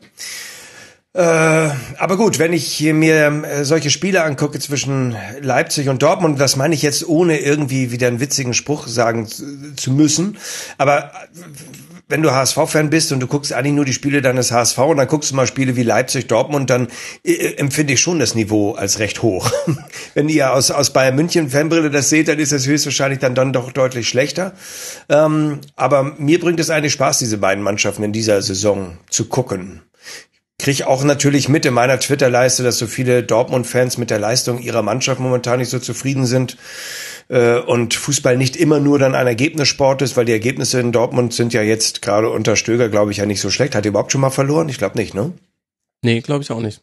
Äh, aber gut, wenn ich mir äh, solche Spiele angucke zwischen Leipzig und Dortmund, das meine ich jetzt ohne irgendwie wieder einen witzigen Spruch sagen zu müssen, aber wenn du HSV-Fan bist und du guckst eigentlich nur die Spiele deines HSV und dann guckst du mal Spiele wie Leipzig, Dortmund, dann äh, empfinde ich schon das Niveau als recht hoch. wenn ihr aus, aus Bayern München Fanbrille das seht, dann ist das höchstwahrscheinlich dann, dann doch deutlich schlechter. Ähm, aber mir bringt es eigentlich Spaß, diese beiden Mannschaften in dieser Saison zu gucken krieg auch natürlich mit in meiner Twitter-Leiste, dass so viele Dortmund-Fans mit der Leistung ihrer Mannschaft momentan nicht so zufrieden sind äh, und Fußball nicht immer nur dann ein Ergebnissport ist, weil die Ergebnisse in Dortmund sind ja jetzt gerade unter Stöger, glaube ich, ja nicht so schlecht. Hat er überhaupt schon mal verloren? Ich glaube nicht, ne? Nee, glaube ich auch nicht.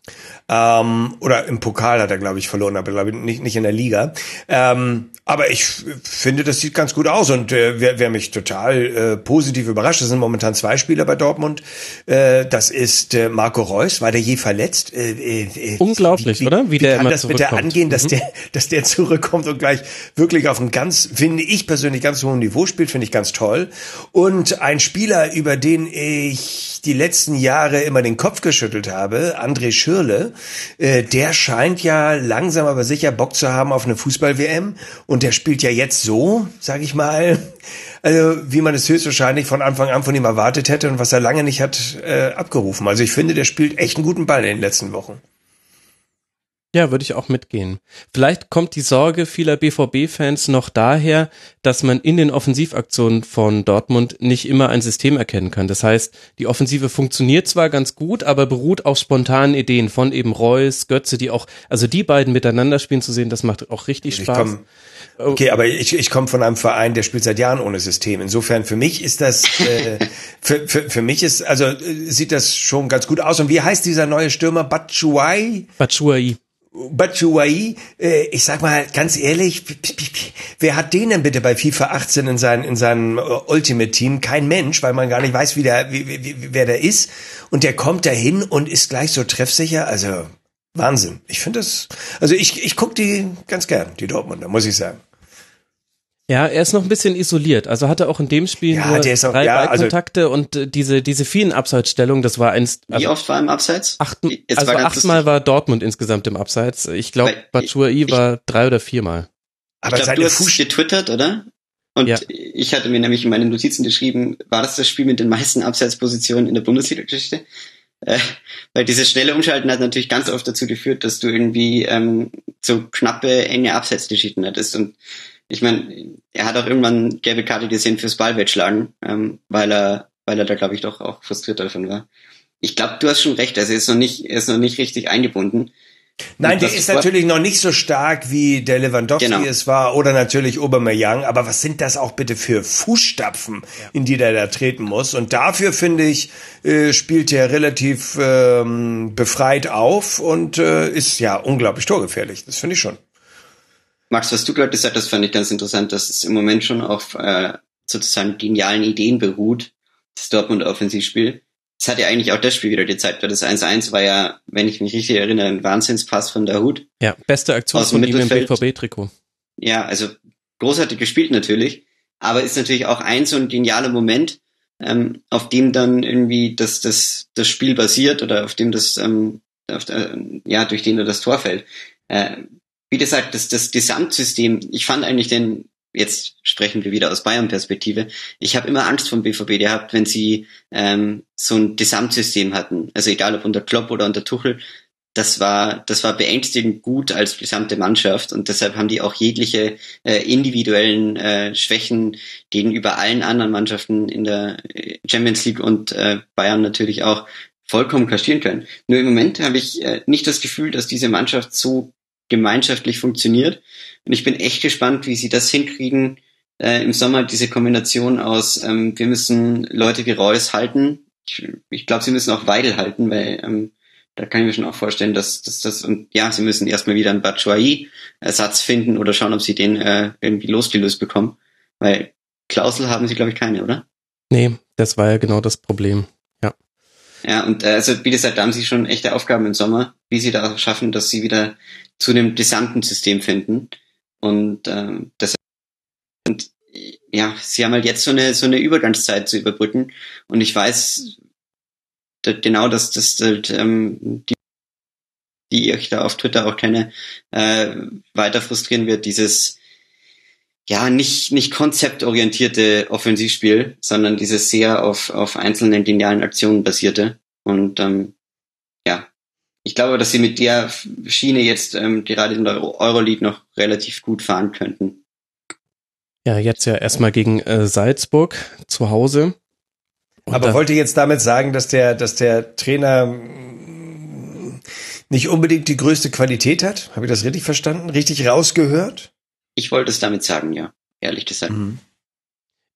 Ähm, oder im Pokal hat er, glaube ich, verloren, aber glaube ich nicht, nicht in der Liga. Ähm, aber ich finde, das sieht ganz gut aus und äh, wer, wer mich total äh, positiv überrascht, das sind momentan zwei Spieler bei Dortmund. Äh, das ist äh, Marco Reus, war der je verletzt? Äh, äh, äh Unglaublich, wie, oder? Wie, wie der kann das bitte angehen, dass mhm. der, dass der zurückkommt und gleich wirklich auf einem ganz, finde ich persönlich ganz hohen Niveau spielt, finde ich ganz toll. Und ein Spieler, über den ich die letzten Jahre immer den Kopf geschüttelt habe habe, André Schürle, äh, der scheint ja langsam aber sicher Bock zu haben auf eine Fußball-WM und der spielt ja jetzt so, sag ich mal, also wie man es höchstwahrscheinlich von Anfang an von ihm erwartet hätte und was er lange nicht hat äh, abgerufen. Also ich finde, der spielt echt einen guten Ball in den letzten Wochen. Ja, würde ich auch mitgehen. Vielleicht kommt die Sorge vieler BVB-Fans noch daher, dass man in den Offensivaktionen von Dortmund nicht immer ein System erkennen kann. Das heißt, die Offensive funktioniert zwar ganz gut, aber beruht auf spontanen Ideen von eben Reus, Götze, die auch, also die beiden miteinander spielen zu sehen, das macht auch richtig Spaß. Komm, okay, aber ich, ich komme von einem Verein, der spielt seit Jahren ohne System. Insofern für mich ist das, äh, für, für, für mich ist, also äh, sieht das schon ganz gut aus. Und wie heißt dieser neue Stürmer? Batshuayi? Batshuayi. Batshuayi, äh, ich sag mal ganz ehrlich, wer hat den denn bitte bei FIFA 18 in, sein, in seinem äh, Ultimate Team? Kein Mensch, weil man gar nicht weiß, wie der, wie, wie, wer der ist. Und der kommt dahin und ist gleich so treffsicher. Also Wahnsinn. Ich finde das, also ich, ich gucke die ganz gern, die Dortmunder, muss ich sagen. Ja, er ist noch ein bisschen isoliert. Also hatte auch in dem Spiel Ja, nur der ist auch- drei ja, also- Ballkontakte und äh, diese diese vielen Abseitsstellungen, das war eins. Wie Also oft war im Abseits? acht, Jetzt also achtmal lustig. war Dortmund insgesamt im Abseits. Ich glaube, Batshuayi ich- war drei oder viermal. Aber ich glaube, seine du hast Fuß, getwittert, oder? Und Ja. ich hatte mir nämlich in meinen Notizen geschrieben, war das das Spiel mit den meisten Abseitspositionen in der Bundesliga-Geschichte? Äh, weil dieses schnelle Umschalten hat natürlich ganz oft dazu geführt, dass du irgendwie ähm, so knappe, enge Abseitsgeschichten hattest. Und ich meine, er hat auch irgendwann gelbe Karte gesehen fürs Ballwettschlagen, ähm, weil er, weil er da glaube ich doch auch frustriert davon war. Ich glaube, du hast schon recht, also er ist noch nicht, er ist noch nicht richtig eingebunden. nein, der ist natürlich noch nicht so stark wie der Lewandowski Genau. es war oder natürlich Aubameyang. Aber was sind das auch bitte für Fußstapfen, in die der da treten muss? Und dafür finde ich, äh, spielt er relativ ähm, befreit auf und äh, ist ja unglaublich torgefährlich. Das finde ich schon. Max, was du gerade gesagt hast, fand ich ganz interessant, dass es im Moment schon auf äh, sozusagen genialen Ideen beruht, das Dortmund-Offensivspiel. Das hat ja eigentlich auch das Spiel wieder gezeigt, weil das 1-1 war ja, wenn ich mich richtig erinnere, ein Wahnsinnspass von der Hut. Ja, beste Aktion Aus dem von ihm im. BVB-Trikot. Ja, also großartig gespielt natürlich, aber ist natürlich auch ein so ein genialer Moment, ähm, auf dem dann irgendwie das, das, das Spiel basiert oder auf dem das, ähm, auf, äh, ja, durch den da das Tor fällt. Äh, wie gesagt, das, das Gesamtsystem, ich fand eigentlich den, jetzt sprechen wir wieder aus Bayern-Perspektive, ich habe immer Angst vom BVB gehabt, wenn sie ähm, so ein Gesamtsystem hatten. Also egal ob unter Klopp oder unter Tuchel, das war, das war beängstigend gut als gesamte Mannschaft und deshalb haben die auch jegliche äh, individuellen äh, Schwächen gegenüber allen anderen Mannschaften in der äh, Champions League und äh, Bayern natürlich auch vollkommen kaschieren können. Nur im Moment habe ich äh, nicht das Gefühl, dass diese Mannschaft so gemeinschaftlich funktioniert und ich bin echt gespannt, wie sie das hinkriegen, äh, im Sommer diese Kombination aus, ähm, wir müssen Leute wie Reus halten. Ich, ich glaube, sie müssen auch Weidel halten, weil ähm, da kann ich mir schon auch vorstellen, dass, das und ja, sie müssen erstmal wieder einen Batshuayi Ersatz finden oder schauen, ob sie den äh, irgendwie losgelöst bekommen, weil Klausel haben sie glaube ich keine, oder? Nee, das war ja genau das Problem. Ja. Und äh, also wie gesagt, da haben sie schon echte Aufgaben im Sommer, wie sie da schaffen, dass sie wieder zu einem gesamten System finden und ähm, das und ja, sie haben halt jetzt so eine so eine Übergangszeit zu überbrücken und ich weiß da, genau, dass das halt, ähm, die, die ich da auf Twitter auch kenne, äh, weiter frustrieren wird, dieses ja nicht nicht konzeptorientierte Offensivspiel, sondern dieses sehr auf auf einzelnen genialen Aktionen basierte und ähm, ja, ich glaube, dass sie mit der Schiene jetzt ähm, gerade in der Euro Euroleague noch relativ gut fahren könnten. Ja, jetzt ja erstmal gegen äh, Salzburg zu Hause. Und Aber wollte jetzt damit sagen, dass der, dass der Trainer mm, nicht unbedingt die größte Qualität hat? Habe ich das richtig verstanden? Richtig rausgehört? Ich wollte es damit sagen, ja, ehrlich gesagt.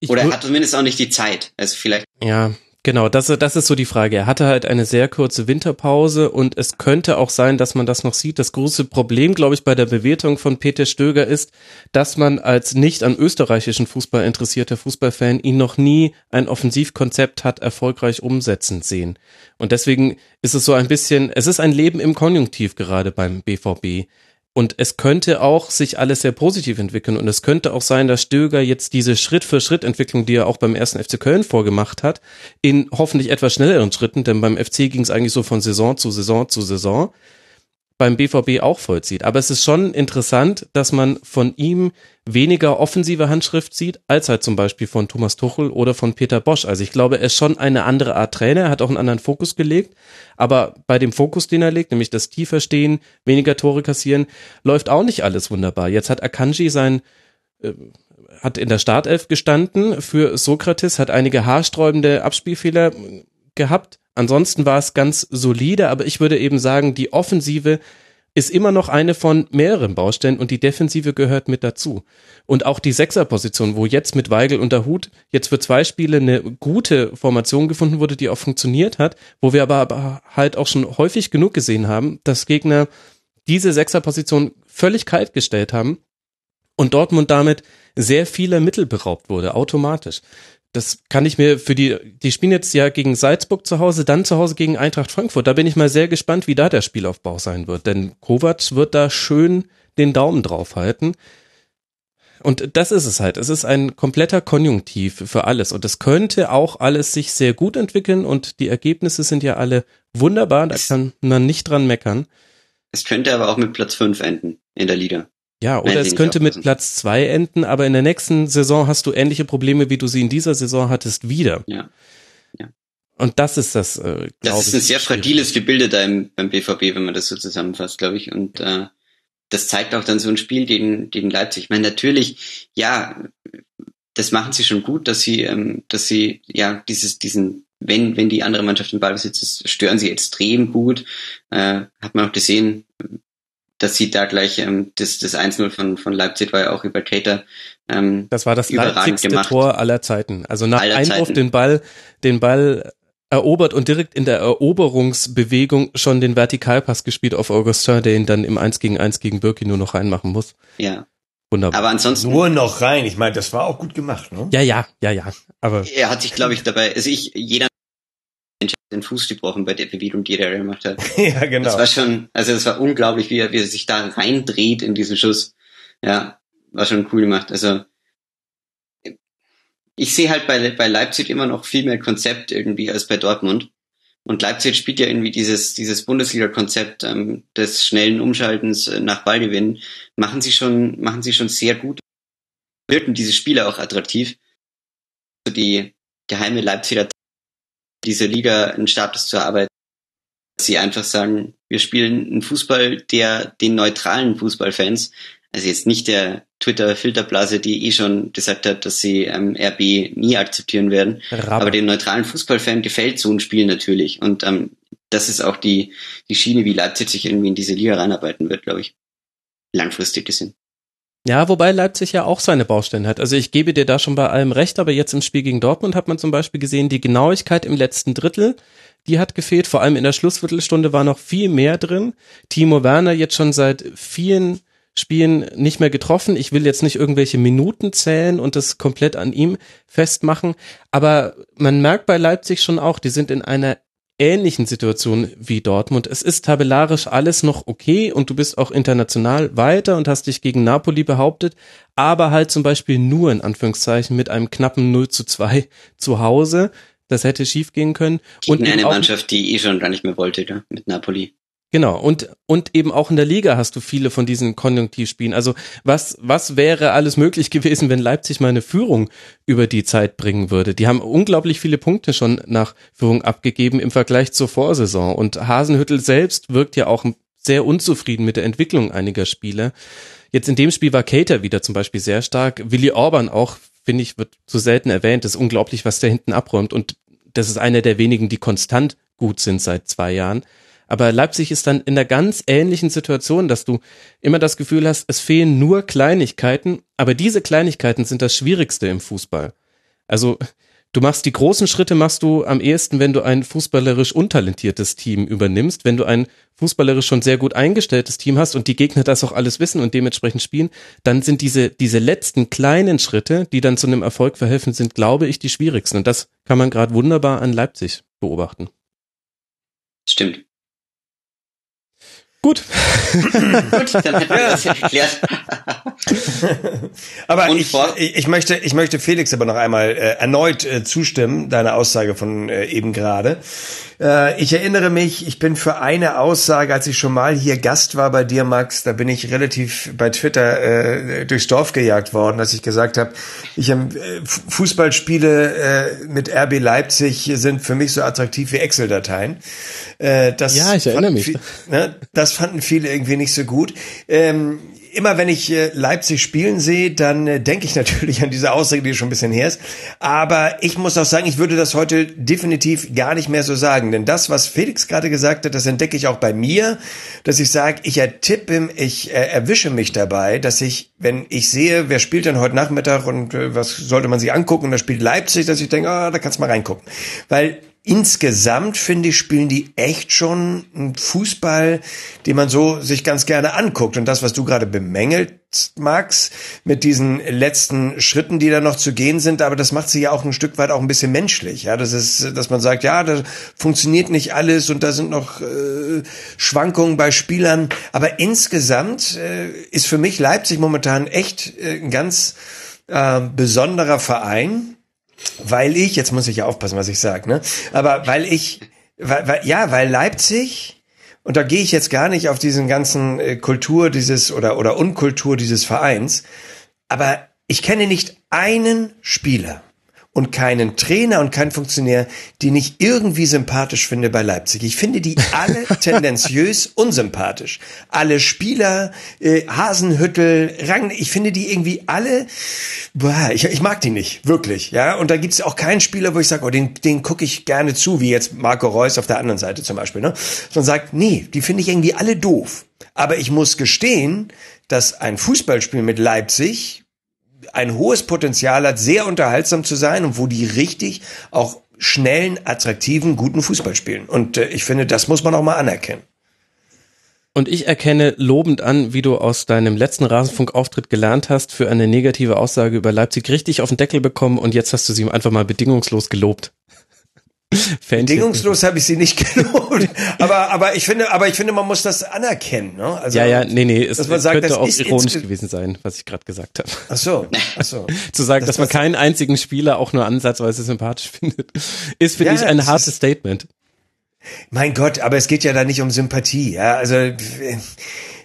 ich Oder er hat zumindest auch nicht die Zeit. Also vielleicht Ja, genau, das, das ist so die Frage. Er hatte halt eine sehr kurze Winterpause und es könnte auch sein, dass man das noch sieht. Das große Problem, glaube ich, bei der Bewertung von Peter Stöger ist, dass man als nicht an österreichischen Fußball interessierter Fußballfan ihn noch nie ein Offensivkonzept hat erfolgreich umsetzen sehen. Und deswegen ist es so ein bisschen, es ist ein Leben im Konjunktiv gerade beim BVB. Und es könnte auch sich alles sehr positiv entwickeln. Und es könnte auch sein, dass Stöger jetzt diese Schritt-für-Schritt-Entwicklung, die er auch beim ersten FC Köln vorgemacht hat, in hoffentlich etwas schnelleren Schritten, denn beim FC ging es eigentlich so von Saison zu Saison zu Saison, beim BVB auch vollzieht. Aber es ist schon interessant, dass man von ihm weniger offensive Handschrift sieht, als halt zum Beispiel von Thomas Tuchel oder von Peter Bosch. Also ich glaube, er ist schon eine andere Art Trainer, er hat auch einen anderen Fokus gelegt. Aber bei dem Fokus, den er legt, nämlich das tiefer stehen, weniger Tore kassieren, läuft auch nicht alles wunderbar. Jetzt hat Akanji sein äh, hat in der Startelf gestanden für Sokrates, hat einige haarsträubende Abspielfehler gehabt, Ansonsten war es ganz solide, aber ich würde eben sagen, die Offensive ist immer noch eine von mehreren Baustellen und die Defensive gehört mit dazu. Und auch die Sechserposition, wo jetzt mit Weigel und der Hut jetzt für zwei Spiele eine gute Formation gefunden wurde, die auch funktioniert hat, wo wir aber halt auch schon häufig genug gesehen haben, dass Gegner diese Sechserposition völlig kalt gestellt haben und Dortmund damit sehr viele Mittel beraubt wurde, automatisch das kann ich mir für die, die spielen jetzt ja gegen Salzburg zu Hause, dann zu Hause gegen Eintracht Frankfurt. Da bin ich mal sehr gespannt, wie da der Spielaufbau sein wird. Denn Kovac wird da schön den Daumen drauf halten. Und das ist es halt. Es ist ein kompletter Konjunktiv für alles. Und es könnte auch alles sich sehr gut entwickeln. Und die Ergebnisse sind ja alle wunderbar. Da kann man nicht dran meckern. Es könnte aber auch mit Platz 5 enden in der Liga. Ja, oder es könnte mit Platz zwei enden, aber in der nächsten Saison hast du ähnliche Probleme, wie du sie in dieser Saison hattest, wieder. Ja. ja. Und das ist das, äh, Das ist ein sehr fragiles Gebilde da im, beim BVB, wenn man das so zusammenfasst, glaube ich. Und äh, das zeigt auch dann so ein Spiel gegen, gegen Leipzig. Ich meine, natürlich, ja, das machen sie schon gut, dass sie, ähm, dass sie, ja, dieses, diesen, wenn, wenn die andere Mannschaft den Ball besitzt, stören sie extrem gut. Äh, hat man auch gesehen, dass sie da gleich ähm, das, das 1-0 von, von Leipzig war ja auch über Cater. Ähm, das war das leipzigste gemacht. Tor aller Zeiten. Also nach aller Einwurf Zeiten. den Ball, den Ball erobert und direkt in der Eroberungsbewegung schon den Vertikalpass gespielt auf Augustin, der ihn dann im 1 gegen 1 gegen Birki nur noch reinmachen muss. Ja. Wunderbar. Aber ansonsten. Nur noch rein. Ich meine, das war auch gut gemacht, ne? Ja, ja, ja, ja. Aber. Er hat sich, glaube ich, dabei, also ich, jeder den Fuß gebrochen bei der Bewegung, die er gemacht hat. ja, genau. Das war schon, also das war unglaublich, wie er, wie er sich da reindreht in diesen Schuss. Ja, war schon cool gemacht. Also ich sehe halt bei, bei Leipzig immer noch viel mehr Konzept irgendwie als bei Dortmund. Und Leipzig spielt ja irgendwie dieses, dieses Bundesliga-Konzept ähm, des schnellen Umschaltens äh, nach Ballgewinn. Machen sie schon, machen sie schon sehr gut. Wirken diese Spieler auch attraktiv. Also die geheime Leipziger diese Liga einen Status zu erarbeiten, dass sie einfach sagen, wir spielen einen Fußball, der den neutralen Fußballfans, also jetzt nicht der Twitter-Filterblase, die eh schon gesagt hat, dass sie ähm, RB nie akzeptieren werden, Rabbe. aber den neutralen Fußballfan gefällt so ein Spiel natürlich und ähm, das ist auch die, die Schiene, wie Leipzig sich irgendwie in diese Liga reinarbeiten wird, glaube ich. Langfristig gesehen. Ja, wobei Leipzig ja auch seine Baustellen hat. Also ich gebe dir da schon bei allem recht, aber jetzt im Spiel gegen Dortmund hat man zum Beispiel gesehen, die Genauigkeit im letzten Drittel, die hat gefehlt. Vor allem in der Schlussviertelstunde war noch viel mehr drin. Timo Werner jetzt schon seit vielen Spielen nicht mehr getroffen. Ich will jetzt nicht irgendwelche Minuten zählen und das komplett an ihm festmachen, aber man merkt bei Leipzig schon auch, die sind in einer ähnlichen Situation wie Dortmund. Es ist tabellarisch alles noch okay und du bist auch international weiter und hast dich gegen Napoli behauptet, aber halt zum Beispiel nur in Anführungszeichen mit einem knappen 0 zu 2 zu Hause. Das hätte schief gehen können. Und eine Mannschaft, die eh schon gar nicht mehr wollte, da, mit Napoli. Genau, und, und eben auch in der Liga hast du viele von diesen Konjunktivspielen. Also was, was wäre alles möglich gewesen, wenn Leipzig mal eine Führung über die Zeit bringen würde? Die haben unglaublich viele Punkte schon nach Führung abgegeben im Vergleich zur Vorsaison. Und Hasenhüttel selbst wirkt ja auch sehr unzufrieden mit der Entwicklung einiger Spiele. Jetzt in dem Spiel war Cater wieder zum Beispiel sehr stark. Willi Orban auch, finde ich, wird zu selten erwähnt. Das ist unglaublich, was der hinten abräumt. Und das ist einer der wenigen, die konstant gut sind seit zwei Jahren. Aber Leipzig ist dann in der ganz ähnlichen Situation, dass du immer das Gefühl hast, es fehlen nur Kleinigkeiten, aber diese Kleinigkeiten sind das Schwierigste im Fußball. Also du machst die großen Schritte machst du am ehesten, wenn du ein fußballerisch untalentiertes Team übernimmst, wenn du ein fußballerisch schon sehr gut eingestelltes Team hast und die Gegner das auch alles wissen und dementsprechend spielen, dann sind diese diese letzten kleinen Schritte, die dann zu einem Erfolg verhelfen sind, glaube ich, die schwierigsten und das kann man gerade wunderbar an Leipzig beobachten. Stimmt. Gut. Gut, dann hätten wir das erklärt. aber ich, ich, möchte, ich möchte Felix aber noch einmal äh, erneut äh, zustimmen, deiner Aussage von äh, eben gerade. Äh, ich erinnere mich, ich bin für eine Aussage, als ich schon mal hier Gast war bei dir, Max, da bin ich relativ bei Twitter äh, durchs Dorf gejagt worden, dass ich gesagt habe, ich ähm, äh, Fußballspiele äh, mit RB Leipzig sind für mich so attraktiv wie Excel-Dateien. Äh, das Ja, ich erinnere mich. viel- ne, das fanden viele irgendwie nicht so gut. Ähm, immer wenn ich äh, Leipzig spielen sehe, dann äh, denke ich natürlich an diese Aussage, die schon ein bisschen her ist. Aber ich muss auch sagen, ich würde das heute definitiv gar nicht mehr so sagen. Denn das, was Felix gerade gesagt hat, das entdecke ich auch bei mir, dass ich sage, ich ertippe, ich äh, erwische mich dabei, dass ich, wenn ich sehe, wer spielt denn heute Nachmittag und was sollte man sich angucken, und da spielt Leipzig, dass ich denke, ah, da kannst du mal reingucken. Weil insgesamt finde ich, spielen die echt schon einen Fußball, den man so sich ganz gerne anguckt. Und das, was du gerade bemängelt, Max, mit diesen letzten Schritten, die da noch zu gehen sind, aber das macht sie ja auch ein Stück weit auch ein bisschen menschlich. Ja, das ist, dass man sagt, ja, da funktioniert nicht alles und da sind noch äh, Schwankungen bei Spielern. Aber insgesamt äh, ist für mich Leipzig momentan echt äh, ein ganz äh, besonderer Verein weil ich, jetzt muss ich ja aufpassen, was ich sage, ne? Aber weil ich, weil, weil, ja, weil Leipzig, und da gehe ich jetzt gar nicht auf diesen ganzen äh, Kultur dieses oder, oder Unkultur dieses Vereins, aber ich kenne nicht einen Spieler und keinen Trainer und keinen Funktionär, die nicht irgendwie sympathisch finde bei Leipzig. Ich finde die alle tendenziös unsympathisch. Alle Spieler, äh, Hasenhüttel, Rang, ich finde die irgendwie alle, boah, ich, ich mag die nicht, wirklich. Ja, und da gibt's auch keinen Spieler, wo ich sage, oh, den, den gucke ich gerne zu, wie jetzt Marco Reus auf der anderen Seite zum Beispiel. Ne? Sondern sagt, nee, die finde ich irgendwie alle doof. Aber ich muss gestehen, dass ein Fußballspiel mit Leipzig ein hohes Potenzial hat, sehr unterhaltsam zu sein und wo die richtig auch schnellen, attraktiven, guten Fußball spielen. Und äh, ich finde, das muss man auch mal anerkennen. Und ich erkenne lobend an, wie du aus deinem letzten Rasenfunk-Auftritt gelernt hast, für eine negative Aussage über Leipzig richtig auf den Deckel bekommen und jetzt hast du sie einfach mal bedingungslos gelobt. Fähnchen. Bedingungslos habe ich sie nicht gelobt, aber aber ich finde, aber ich finde, man muss das anerkennen. Ne? Also, Ja, ja, nee, nee, es man sagt, könnte das auch ist ironisch gewesen sein, was ich gerade gesagt habe. Ach so, ach so. Zu sagen, Das dass man keinen einzigen Spieler auch nur ansatzweise sympathisch findet, ist, finde Ja, ich, ein hartes Statement. Mein Gott, aber es geht ja da nicht um Sympathie. Ja, also äh,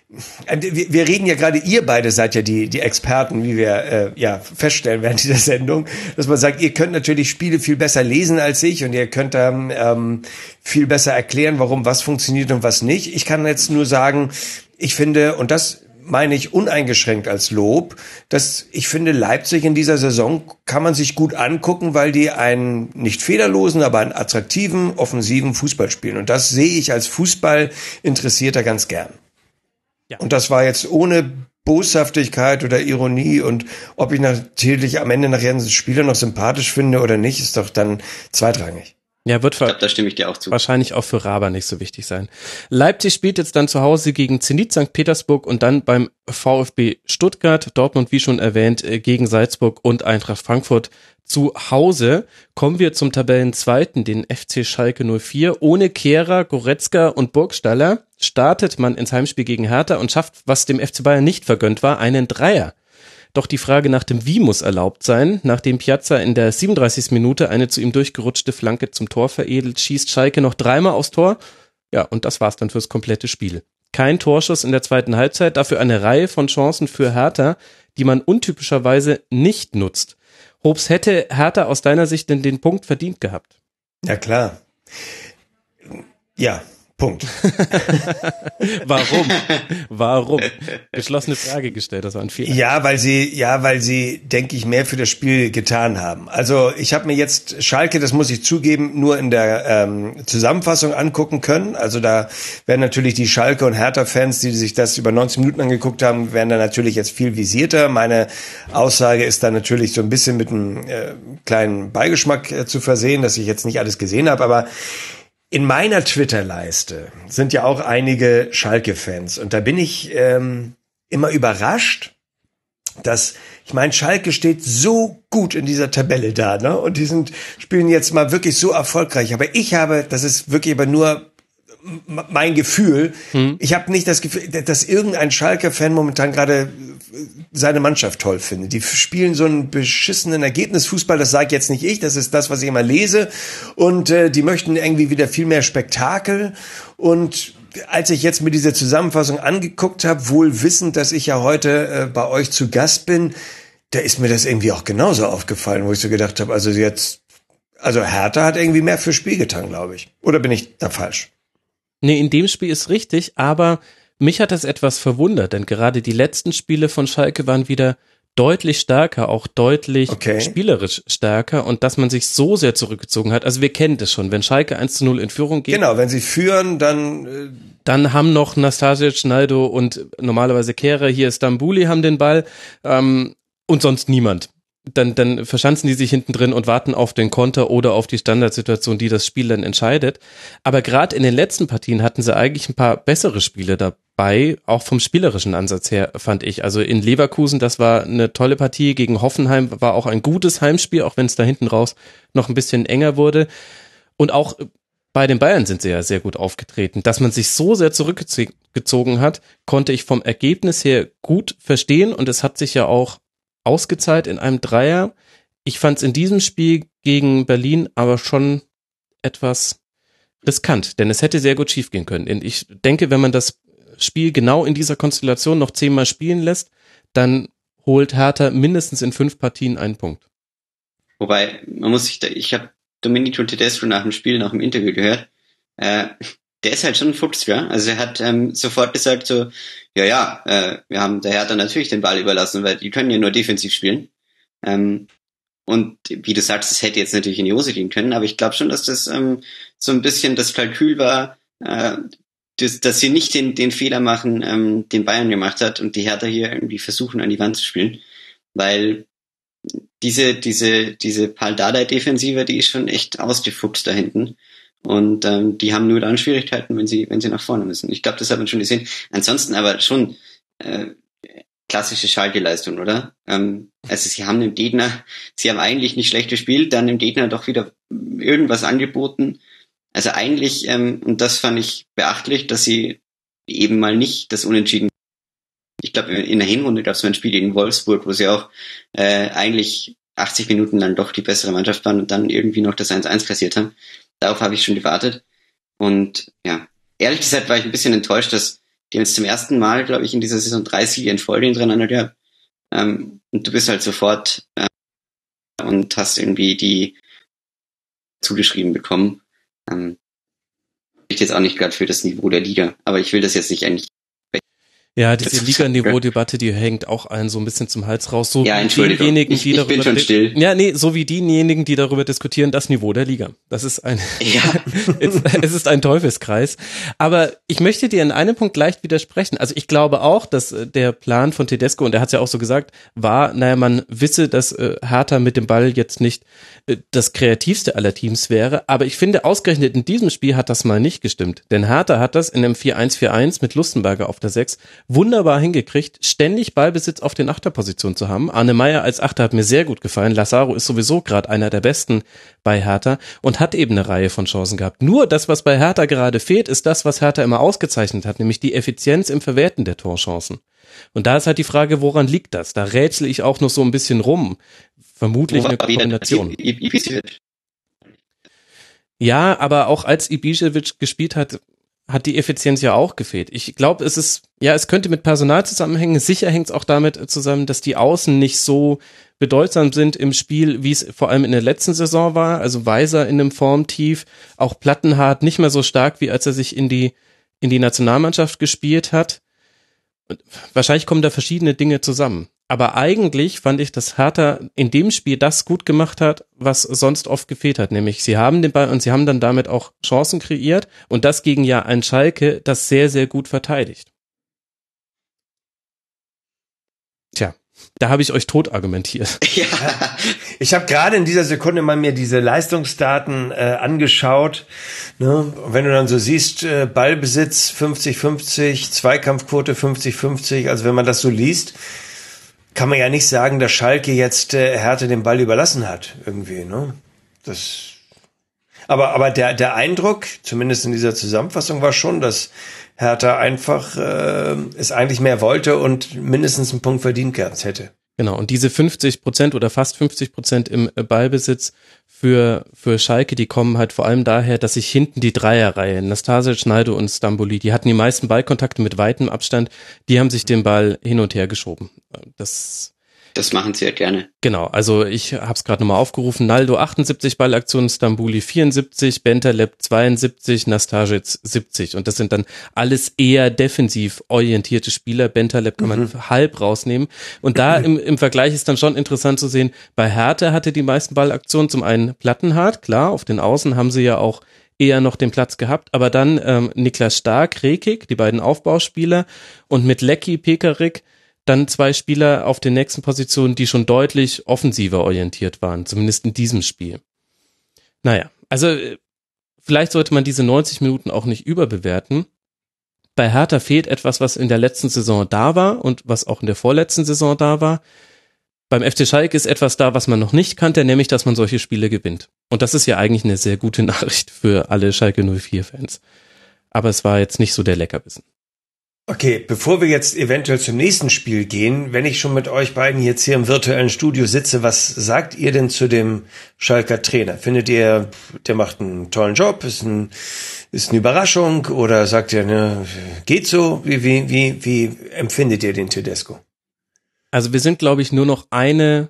wir, wir reden ja gerade, ihr beide seid ja die, die Experten, wie wir äh, ja feststellen während dieser Sendung, dass man sagt, ihr könnt natürlich Spiele viel besser lesen als ich und ihr könnt da ähm, viel besser erklären, warum was funktioniert und was nicht. Ich kann jetzt nur sagen, ich finde, und das meine ich uneingeschränkt als Lob, dass ich finde, Leipzig in dieser Saison kann man sich gut angucken, weil die einen nicht fehlerlosen, aber einen attraktiven, offensiven Fußball spielen. Und das sehe ich als Fußballinteressierter ganz gern. Ja. Und das war jetzt ohne Boshaftigkeit oder Ironie und ob ich natürlich am Ende nachher einen Spieler noch sympathisch finde oder nicht, ist doch dann zweitrangig. Ja, wird glaube, da stimme ich dir auch zu. wahrscheinlich auch für Raba nicht so wichtig sein. Leipzig spielt jetzt dann zu Hause gegen Zenit St. Petersburg und dann beim VfB Stuttgart, Dortmund, wie schon erwähnt, äh, gegen Salzburg und Eintracht Frankfurt zu Hause. Kommen wir zum Tabellenzweiten, den FC Schalke 04. Ohne Kehrer, Goretzka und Burgstaller startet man ins Heimspiel gegen Hertha und schafft, was dem FC Bayern nicht vergönnt war, einen Dreier. Doch die Frage nach dem Wie muss erlaubt sein. Nachdem Piazza in der 37. Minute eine zu ihm durchgerutschte Flanke zum Tor veredelt, schießt Schalke noch dreimal aufs Tor. Ja, und das war's dann fürs komplette Spiel. Kein Torschuss in der zweiten Halbzeit, dafür eine Reihe von Chancen für Hertha, die man untypischerweise nicht nutzt. Hobbs hätte Hertha aus deiner Sicht denn den Punkt verdient gehabt? Ja, klar. Ja, Punkt. Warum? Warum? Geschlossene Frage gestellt, das war ein Fehler. Ja, weil sie, ja, weil sie, denke ich, mehr für das Spiel getan haben. Also ich habe mir jetzt Schalke, das muss ich zugeben, nur in der ähm, Zusammenfassung angucken können. Also da werden natürlich die Schalke und Hertha-Fans, die sich das über 19 Minuten angeguckt haben, werden da natürlich jetzt viel visierter. Meine Aussage ist da natürlich so ein bisschen mit einem äh, kleinen Beigeschmack äh, zu versehen, dass ich jetzt nicht alles gesehen habe, aber in meiner Twitter-Leiste sind ja auch einige Schalke-Fans und da bin ich ähm, immer überrascht, dass ich meine, Schalke steht so gut in dieser Tabelle da, ne? Und die sind spielen jetzt mal wirklich so erfolgreich. Aber ich habe, das ist wirklich aber nur mein Gefühl. Hm. Ich habe nicht das Gefühl, dass irgendein Schalke-Fan momentan gerade seine Mannschaft toll findet. Die spielen so einen beschissenen Ergebnisfußball, das sage jetzt nicht ich, das ist das, was ich immer lese. Und äh, die möchten irgendwie wieder viel mehr Spektakel. Und als ich jetzt mir diese Zusammenfassung angeguckt habe, wohl wissend, dass ich ja heute äh, bei euch zu Gast bin, da ist mir das irgendwie auch genauso aufgefallen, wo ich so gedacht habe, also jetzt, also Hertha hat irgendwie mehr fürs Spiel getan, glaube ich. Oder bin ich da falsch? Nee, in dem Spiel ist richtig, aber mich hat das etwas verwundert, denn gerade die letzten Spiele von Schalke waren wieder deutlich stärker, auch deutlich okay. spielerisch stärker und dass man sich so sehr zurückgezogen hat. Also wir kennen das schon, wenn Schalke 1 zu 0 in Führung geht. Genau, wenn sie führen, dann... Äh dann haben noch Nastasic, Schneido und normalerweise Kehrer, hier Stambuli haben den Ball ähm, und sonst niemand dann, dann verschanzen die sich hinten drin und warten auf den Konter oder auf die Standardsituation, die das Spiel dann entscheidet. Aber gerade in den letzten Partien hatten sie eigentlich ein paar bessere Spiele dabei, auch vom spielerischen Ansatz her, fand ich. Also in Leverkusen, das war eine tolle Partie. Gegen Hoffenheim war auch ein gutes Heimspiel, auch wenn es da hinten raus noch ein bisschen enger wurde. Und auch bei den Bayern sind sie ja sehr gut aufgetreten. Dass man sich so sehr zurückgezogen hat, konnte ich vom Ergebnis her gut verstehen und es hat sich ja auch ausgezahlt in einem Dreier. Ich fand es in diesem Spiel gegen Berlin aber schon etwas riskant, denn es hätte sehr gut schiefgehen können. Und ich denke, wenn man das Spiel genau in dieser Konstellation noch zehnmal spielen lässt, dann holt Hertha mindestens in fünf Partien einen Punkt. Wobei, man muss sich da, ich habe Domenico Tedesco nach dem Spiel, nach dem Interview gehört, äh, der ist halt schon ein Fuchs, ja. Also er hat ähm, sofort gesagt so, ja, ja, äh, wir haben der Hertha natürlich den Ball überlassen, weil die können ja nur defensiv spielen. Ähm, und wie du sagst, das hätte jetzt natürlich in die Hose gehen können, aber ich glaube schon, dass das ähm, so ein bisschen das Kalkül war, äh, dass, dass sie nicht den, den Fehler machen, ähm, den Bayern gemacht hat und die Hertha hier irgendwie versuchen, an die Wand zu spielen. Weil diese, diese, diese Paldada-Defensive, die ist schon echt ausgefuchst da hinten. Und ähm, die haben nur dann Schwierigkeiten, wenn sie, wenn sie nach vorne müssen. Ich glaube, das hat man schon gesehen. Ansonsten aber schon äh, klassische Schalke-Leistung, oder? Ähm, also sie haben dem Gegner, sie haben eigentlich nicht schlecht gespielt, dann dem Gegner doch wieder irgendwas angeboten. Also eigentlich, ähm, und das fand ich beachtlich, dass sie eben mal nicht das Unentschieden. Ich glaube, in der Hinrunde gab es mal ein Spiel gegen Wolfsburg, wo sie auch äh, eigentlich 80 Minuten dann doch die bessere Mannschaft waren und dann irgendwie noch das 1-1 kassiert haben. Darauf habe ich schon gewartet. Und ja, ehrlich gesagt war ich ein bisschen enttäuscht, dass die jetzt zum ersten Mal, glaube ich, in dieser Saison drei Siege in Folge hintereinander gehabt. Ähm, und du bist halt sofort äh, und hast irgendwie die zugeschrieben bekommen. Ähm, ich jetzt auch nicht gerade für das Niveau der Liga, aber ich will das jetzt nicht eigentlich ja, diese Liga-Niveau-Debatte, die hängt auch allen so ein bisschen zum Hals raus. So ja, diejenigen, die ich, darüber bin schon still. Ja, nee, so wie diejenigen, die darüber diskutieren, das Niveau der Liga. Das ist ein, ja. es ist ein Teufelskreis. Aber ich möchte dir in einem Punkt leicht widersprechen. Also ich glaube auch, dass äh, der Plan von Tedesco, und er hat es ja auch so gesagt, war, naja, man wisse, dass äh, Hertha mit dem Ball jetzt nicht äh, das kreativste aller Teams wäre. Aber ich finde, ausgerechnet in diesem Spiel hat das mal nicht gestimmt. Denn Hertha hat das in einem 4-1-4-1 mit Lustenberger auf der 6 wunderbar hingekriegt, ständig Ballbesitz auf den Achterpositionen zu haben. Arne Meyer als Achter hat mir sehr gut gefallen. Lazaro ist sowieso gerade einer der besten bei Hertha und hat eben eine Reihe von Chancen gehabt. Nur das, was bei Hertha gerade fehlt, ist das, was Hertha immer ausgezeichnet hat, nämlich die Effizienz im Verwerten der Torchancen. Und da ist halt die Frage, woran liegt das? Da rätsel ich auch noch so ein bisschen rum. Vermutlich eine Kombination. Ja, aber auch als Ibišević gespielt hat, hat die Effizienz ja auch gefehlt. Ich glaube, es ist, ja, es könnte mit Personal zusammenhängen. Sicher hängt es auch damit zusammen, dass die Außen nicht so bedeutsam sind im Spiel, wie es vor allem in der letzten Saison war. Also Weiser in einem Formtief, auch Plattenhart nicht mehr so stark, wie als er sich in die, in die Nationalmannschaft gespielt hat. Und wahrscheinlich kommen da verschiedene Dinge zusammen. Aber eigentlich fand ich, dass Hertha in dem Spiel das gut gemacht hat, was sonst oft gefehlt hat. Nämlich sie haben den Ball und sie haben dann damit auch Chancen kreiert und das gegen ja ein Schalke, das sehr, sehr gut verteidigt. Tja, da habe ich euch tot argumentiert. Ja. Ich habe gerade in dieser Sekunde mal mir diese Leistungsdaten äh, angeschaut. Ne? Wenn du dann so siehst, äh, Ballbesitz 50-50, Zweikampfquote 50-50, also wenn man das so liest, kann man ja nicht sagen, dass Schalke jetzt äh, Härte den Ball überlassen hat, irgendwie, ne? Das. Aber, aber der, der Eindruck, zumindest in dieser Zusammenfassung, war schon, dass Hertha einfach äh, es eigentlich mehr wollte und mindestens einen Punkt verdient gehabt hätte. Genau, und diese 50 Prozent oder fast 50 Prozent im äh, Ballbesitz für, für Schalke, die kommen halt vor allem daher, dass sich hinten die Dreierreihe, Nastasic, Schneider und Stamboli, die hatten die meisten Ballkontakte mit weitem Abstand, die haben sich den Ball hin und her geschoben. Das das machen sie ja gerne. Genau, also ich habe es gerade nochmal aufgerufen. Naldo 78 Ballaktionen, Stambuli 74, Bentaleb 72, Nastajic 70. Und das sind dann alles eher defensiv orientierte Spieler. Bentaleb kann man mhm. halb rausnehmen. Und da im, im Vergleich ist dann schon interessant zu sehen, bei Hertha hatte die meisten Ballaktionen zum einen Plattenhardt, klar, auf den Außen haben sie ja auch eher noch den Platz gehabt, aber dann ähm, Niklas Stark, Rekik, die beiden Aufbauspieler und mit Lecky, Pekarik dann zwei Spieler auf den nächsten Positionen, die schon deutlich offensiver orientiert waren, zumindest in diesem Spiel. Naja, also äh, vielleicht sollte man diese 90 Minuten auch nicht überbewerten. Bei Hertha fehlt etwas, was in der letzten Saison da war und was auch in der vorletzten Saison da war. Beim FC Schalke ist etwas da, was man noch nicht kannte, nämlich, dass man solche Spiele gewinnt. Und das ist ja eigentlich eine sehr gute Nachricht für alle Schalke 04 Fans. Aber es war jetzt nicht so der Leckerbissen. Okay, bevor wir jetzt eventuell zum nächsten Spiel gehen, wenn ich schon mit euch beiden jetzt hier im virtuellen Studio sitze, was sagt ihr denn zu dem Schalker Trainer? Findet ihr, der macht einen tollen Job, ist, ein, ist eine Überraschung oder sagt ihr, ne, geht so? Wie, wie, wie, wie empfindet ihr den Tedesco? Also wir sind, glaube ich, nur noch eine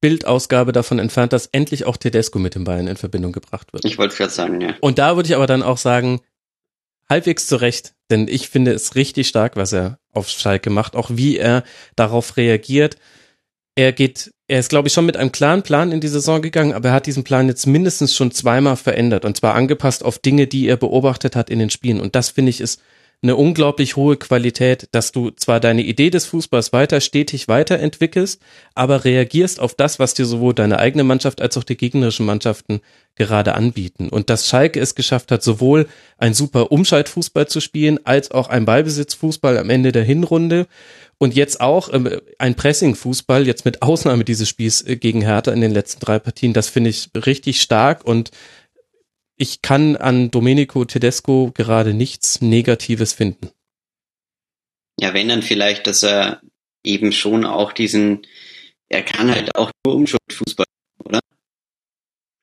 Bildausgabe davon entfernt, dass endlich auch Tedesco mit dem Bayern in Verbindung gebracht wird. Ich wollte gerade sagen, ja. Und da würde ich aber dann auch sagen, halbwegs zurecht, denn ich finde es richtig stark, was er auf Schalke macht, auch wie er darauf reagiert. Er geht, er ist, glaube ich, schon mit einem klaren Plan in die Saison gegangen, aber er hat diesen Plan jetzt mindestens schon zweimal verändert und zwar angepasst auf Dinge, die er beobachtet hat in den Spielen. Und das finde ich ist eine unglaublich hohe Qualität, dass du zwar deine Idee des Fußballs weiter stetig weiterentwickelst, aber reagierst auf das, was dir sowohl deine eigene Mannschaft als auch die gegnerischen Mannschaften gerade anbieten. Und dass Schalke es geschafft hat, sowohl ein super Umschaltfußball zu spielen, als auch ein Ballbesitzfußball am Ende der Hinrunde und jetzt auch ähm, ein Pressingfußball, jetzt mit Ausnahme dieses Spiels äh, gegen Hertha in den letzten drei Partien, das finde ich richtig stark und ich kann an Domenico Tedesco gerade nichts Negatives finden. Ja, wenn dann vielleicht, dass er eben schon auch diesen, er kann halt auch nur Umschaltfußball, oder?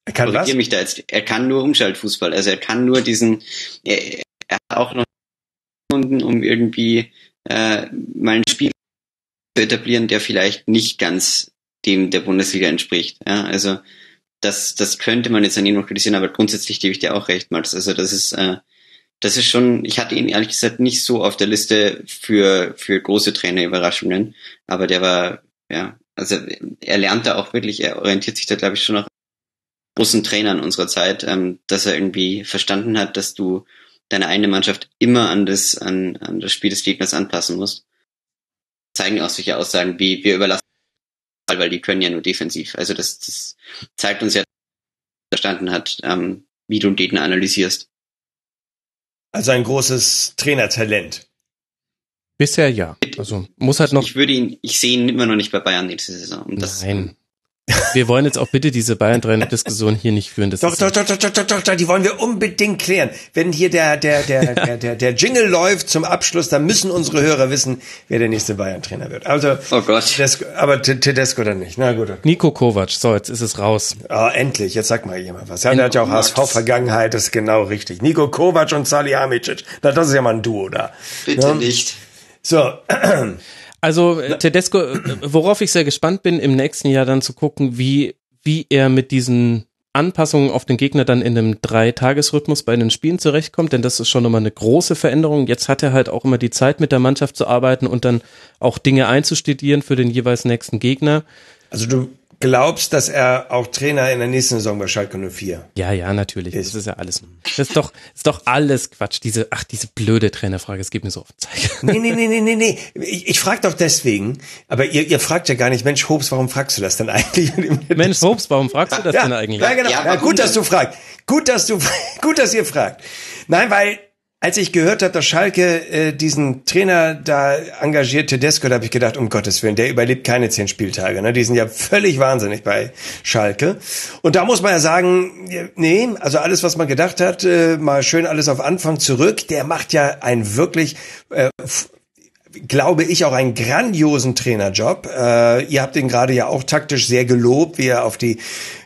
Er kann was? mich da jetzt. Er kann nur Umschaltfußball, also er kann nur diesen, er, er hat auch noch Stunden, um irgendwie äh, mal ein Spiel zu etablieren, der vielleicht nicht ganz dem der Bundesliga entspricht. Ja, also das, das könnte man jetzt an ihm noch kritisieren, aber grundsätzlich gebe ich dir auch recht, Max. Also das ist, äh, das ist schon, ich hatte ihn ehrlich gesagt nicht so auf der Liste für, für große Trainerüberraschungen, aber der war, ja, also er lernt da auch wirklich, er orientiert sich da glaube ich schon noch großen Trainern unserer Zeit, ähm, dass er irgendwie verstanden hat, dass du deine eine Mannschaft immer an das, an, an das Spiel des Gegners anpassen musst. Zeigen auch solche Aussagen wie, wir überlassen weil die können ja nur defensiv. Also das, das zeigt uns ja, verstanden hat, ähm, wie du einen Gegner analysierst. Also ein großes Trainertalent. Bisher ja. Also muss halt noch. Ich würde ihn, ich sehe ihn immer noch nicht bei Bayern nächste Saison. Das, Nein. Wir wollen jetzt auch bitte diese Bayern-Trainer-Diskussion hier nicht führen. Das doch, doch, doch, doch, doch, doch, doch, doch, die wollen wir unbedingt klären. Wenn hier der, der, der, der, der, der Jingle läuft zum Abschluss, dann müssen unsere Hörer wissen, wer der nächste Bayern-Trainer wird. Also, oh Gott. Tedesco, aber Tedesco dann nicht. Na gut. Nico Kovac, so, jetzt ist es raus. Oh, endlich, jetzt sag mal jemand was. Ja, der hat ja auch HSV-Vergangenheit, das ist genau richtig. Nico Kovac und Salihamidzic. Na, das ist ja mal ein Duo da. Bitte ja? nicht. So. Also äh, Tedesco, äh, worauf ich sehr gespannt bin, im nächsten Jahr dann zu gucken, wie, wie er mit diesen Anpassungen auf den Gegner dann in einem Drei-Tages-Rhythmus bei den Spielen zurechtkommt, denn das ist schon nochmal eine große Veränderung. Jetzt hat er halt auch immer die Zeit, mit der Mannschaft zu arbeiten und dann auch Dinge einzustudieren für den jeweils nächsten Gegner. Also du glaubst, dass er auch Trainer in der nächsten Saison bei Schalke 04 Ja, ja, natürlich. Ist. Das ist ja alles. Das ist doch, ist doch alles Quatsch. Diese, ach, diese blöde Trainerfrage, es geht mir so auf den Zeiger. Nee, nee, nee, nee, nee, nee. Ich, ich frage doch deswegen, aber ihr, ihr fragt ja gar nicht, Mensch, Hobbs, warum fragst du das denn eigentlich? Mensch, Hobbs, warum fragst du das ja, denn eigentlich? Ja, genau. Ja, ja, gut, dass du fragst. Gut, dass du, gut, dass ihr fragt. Nein, weil als ich gehört habe, dass Schalke äh, diesen Trainer da engagiert, Tedesco, da habe ich gedacht, um Gottes Willen, der überlebt keine zehn Spieltage. Ne? Die sind ja völlig wahnsinnig bei Schalke. Und da muss man ja sagen, nee, also alles, was man gedacht hat, äh, mal schön alles auf Anfang zurück, der macht ja ein wirklich äh, glaube ich, auch einen grandiosen Trainerjob. Äh, ihr habt ihn gerade ja auch taktisch sehr gelobt, wie er auf die,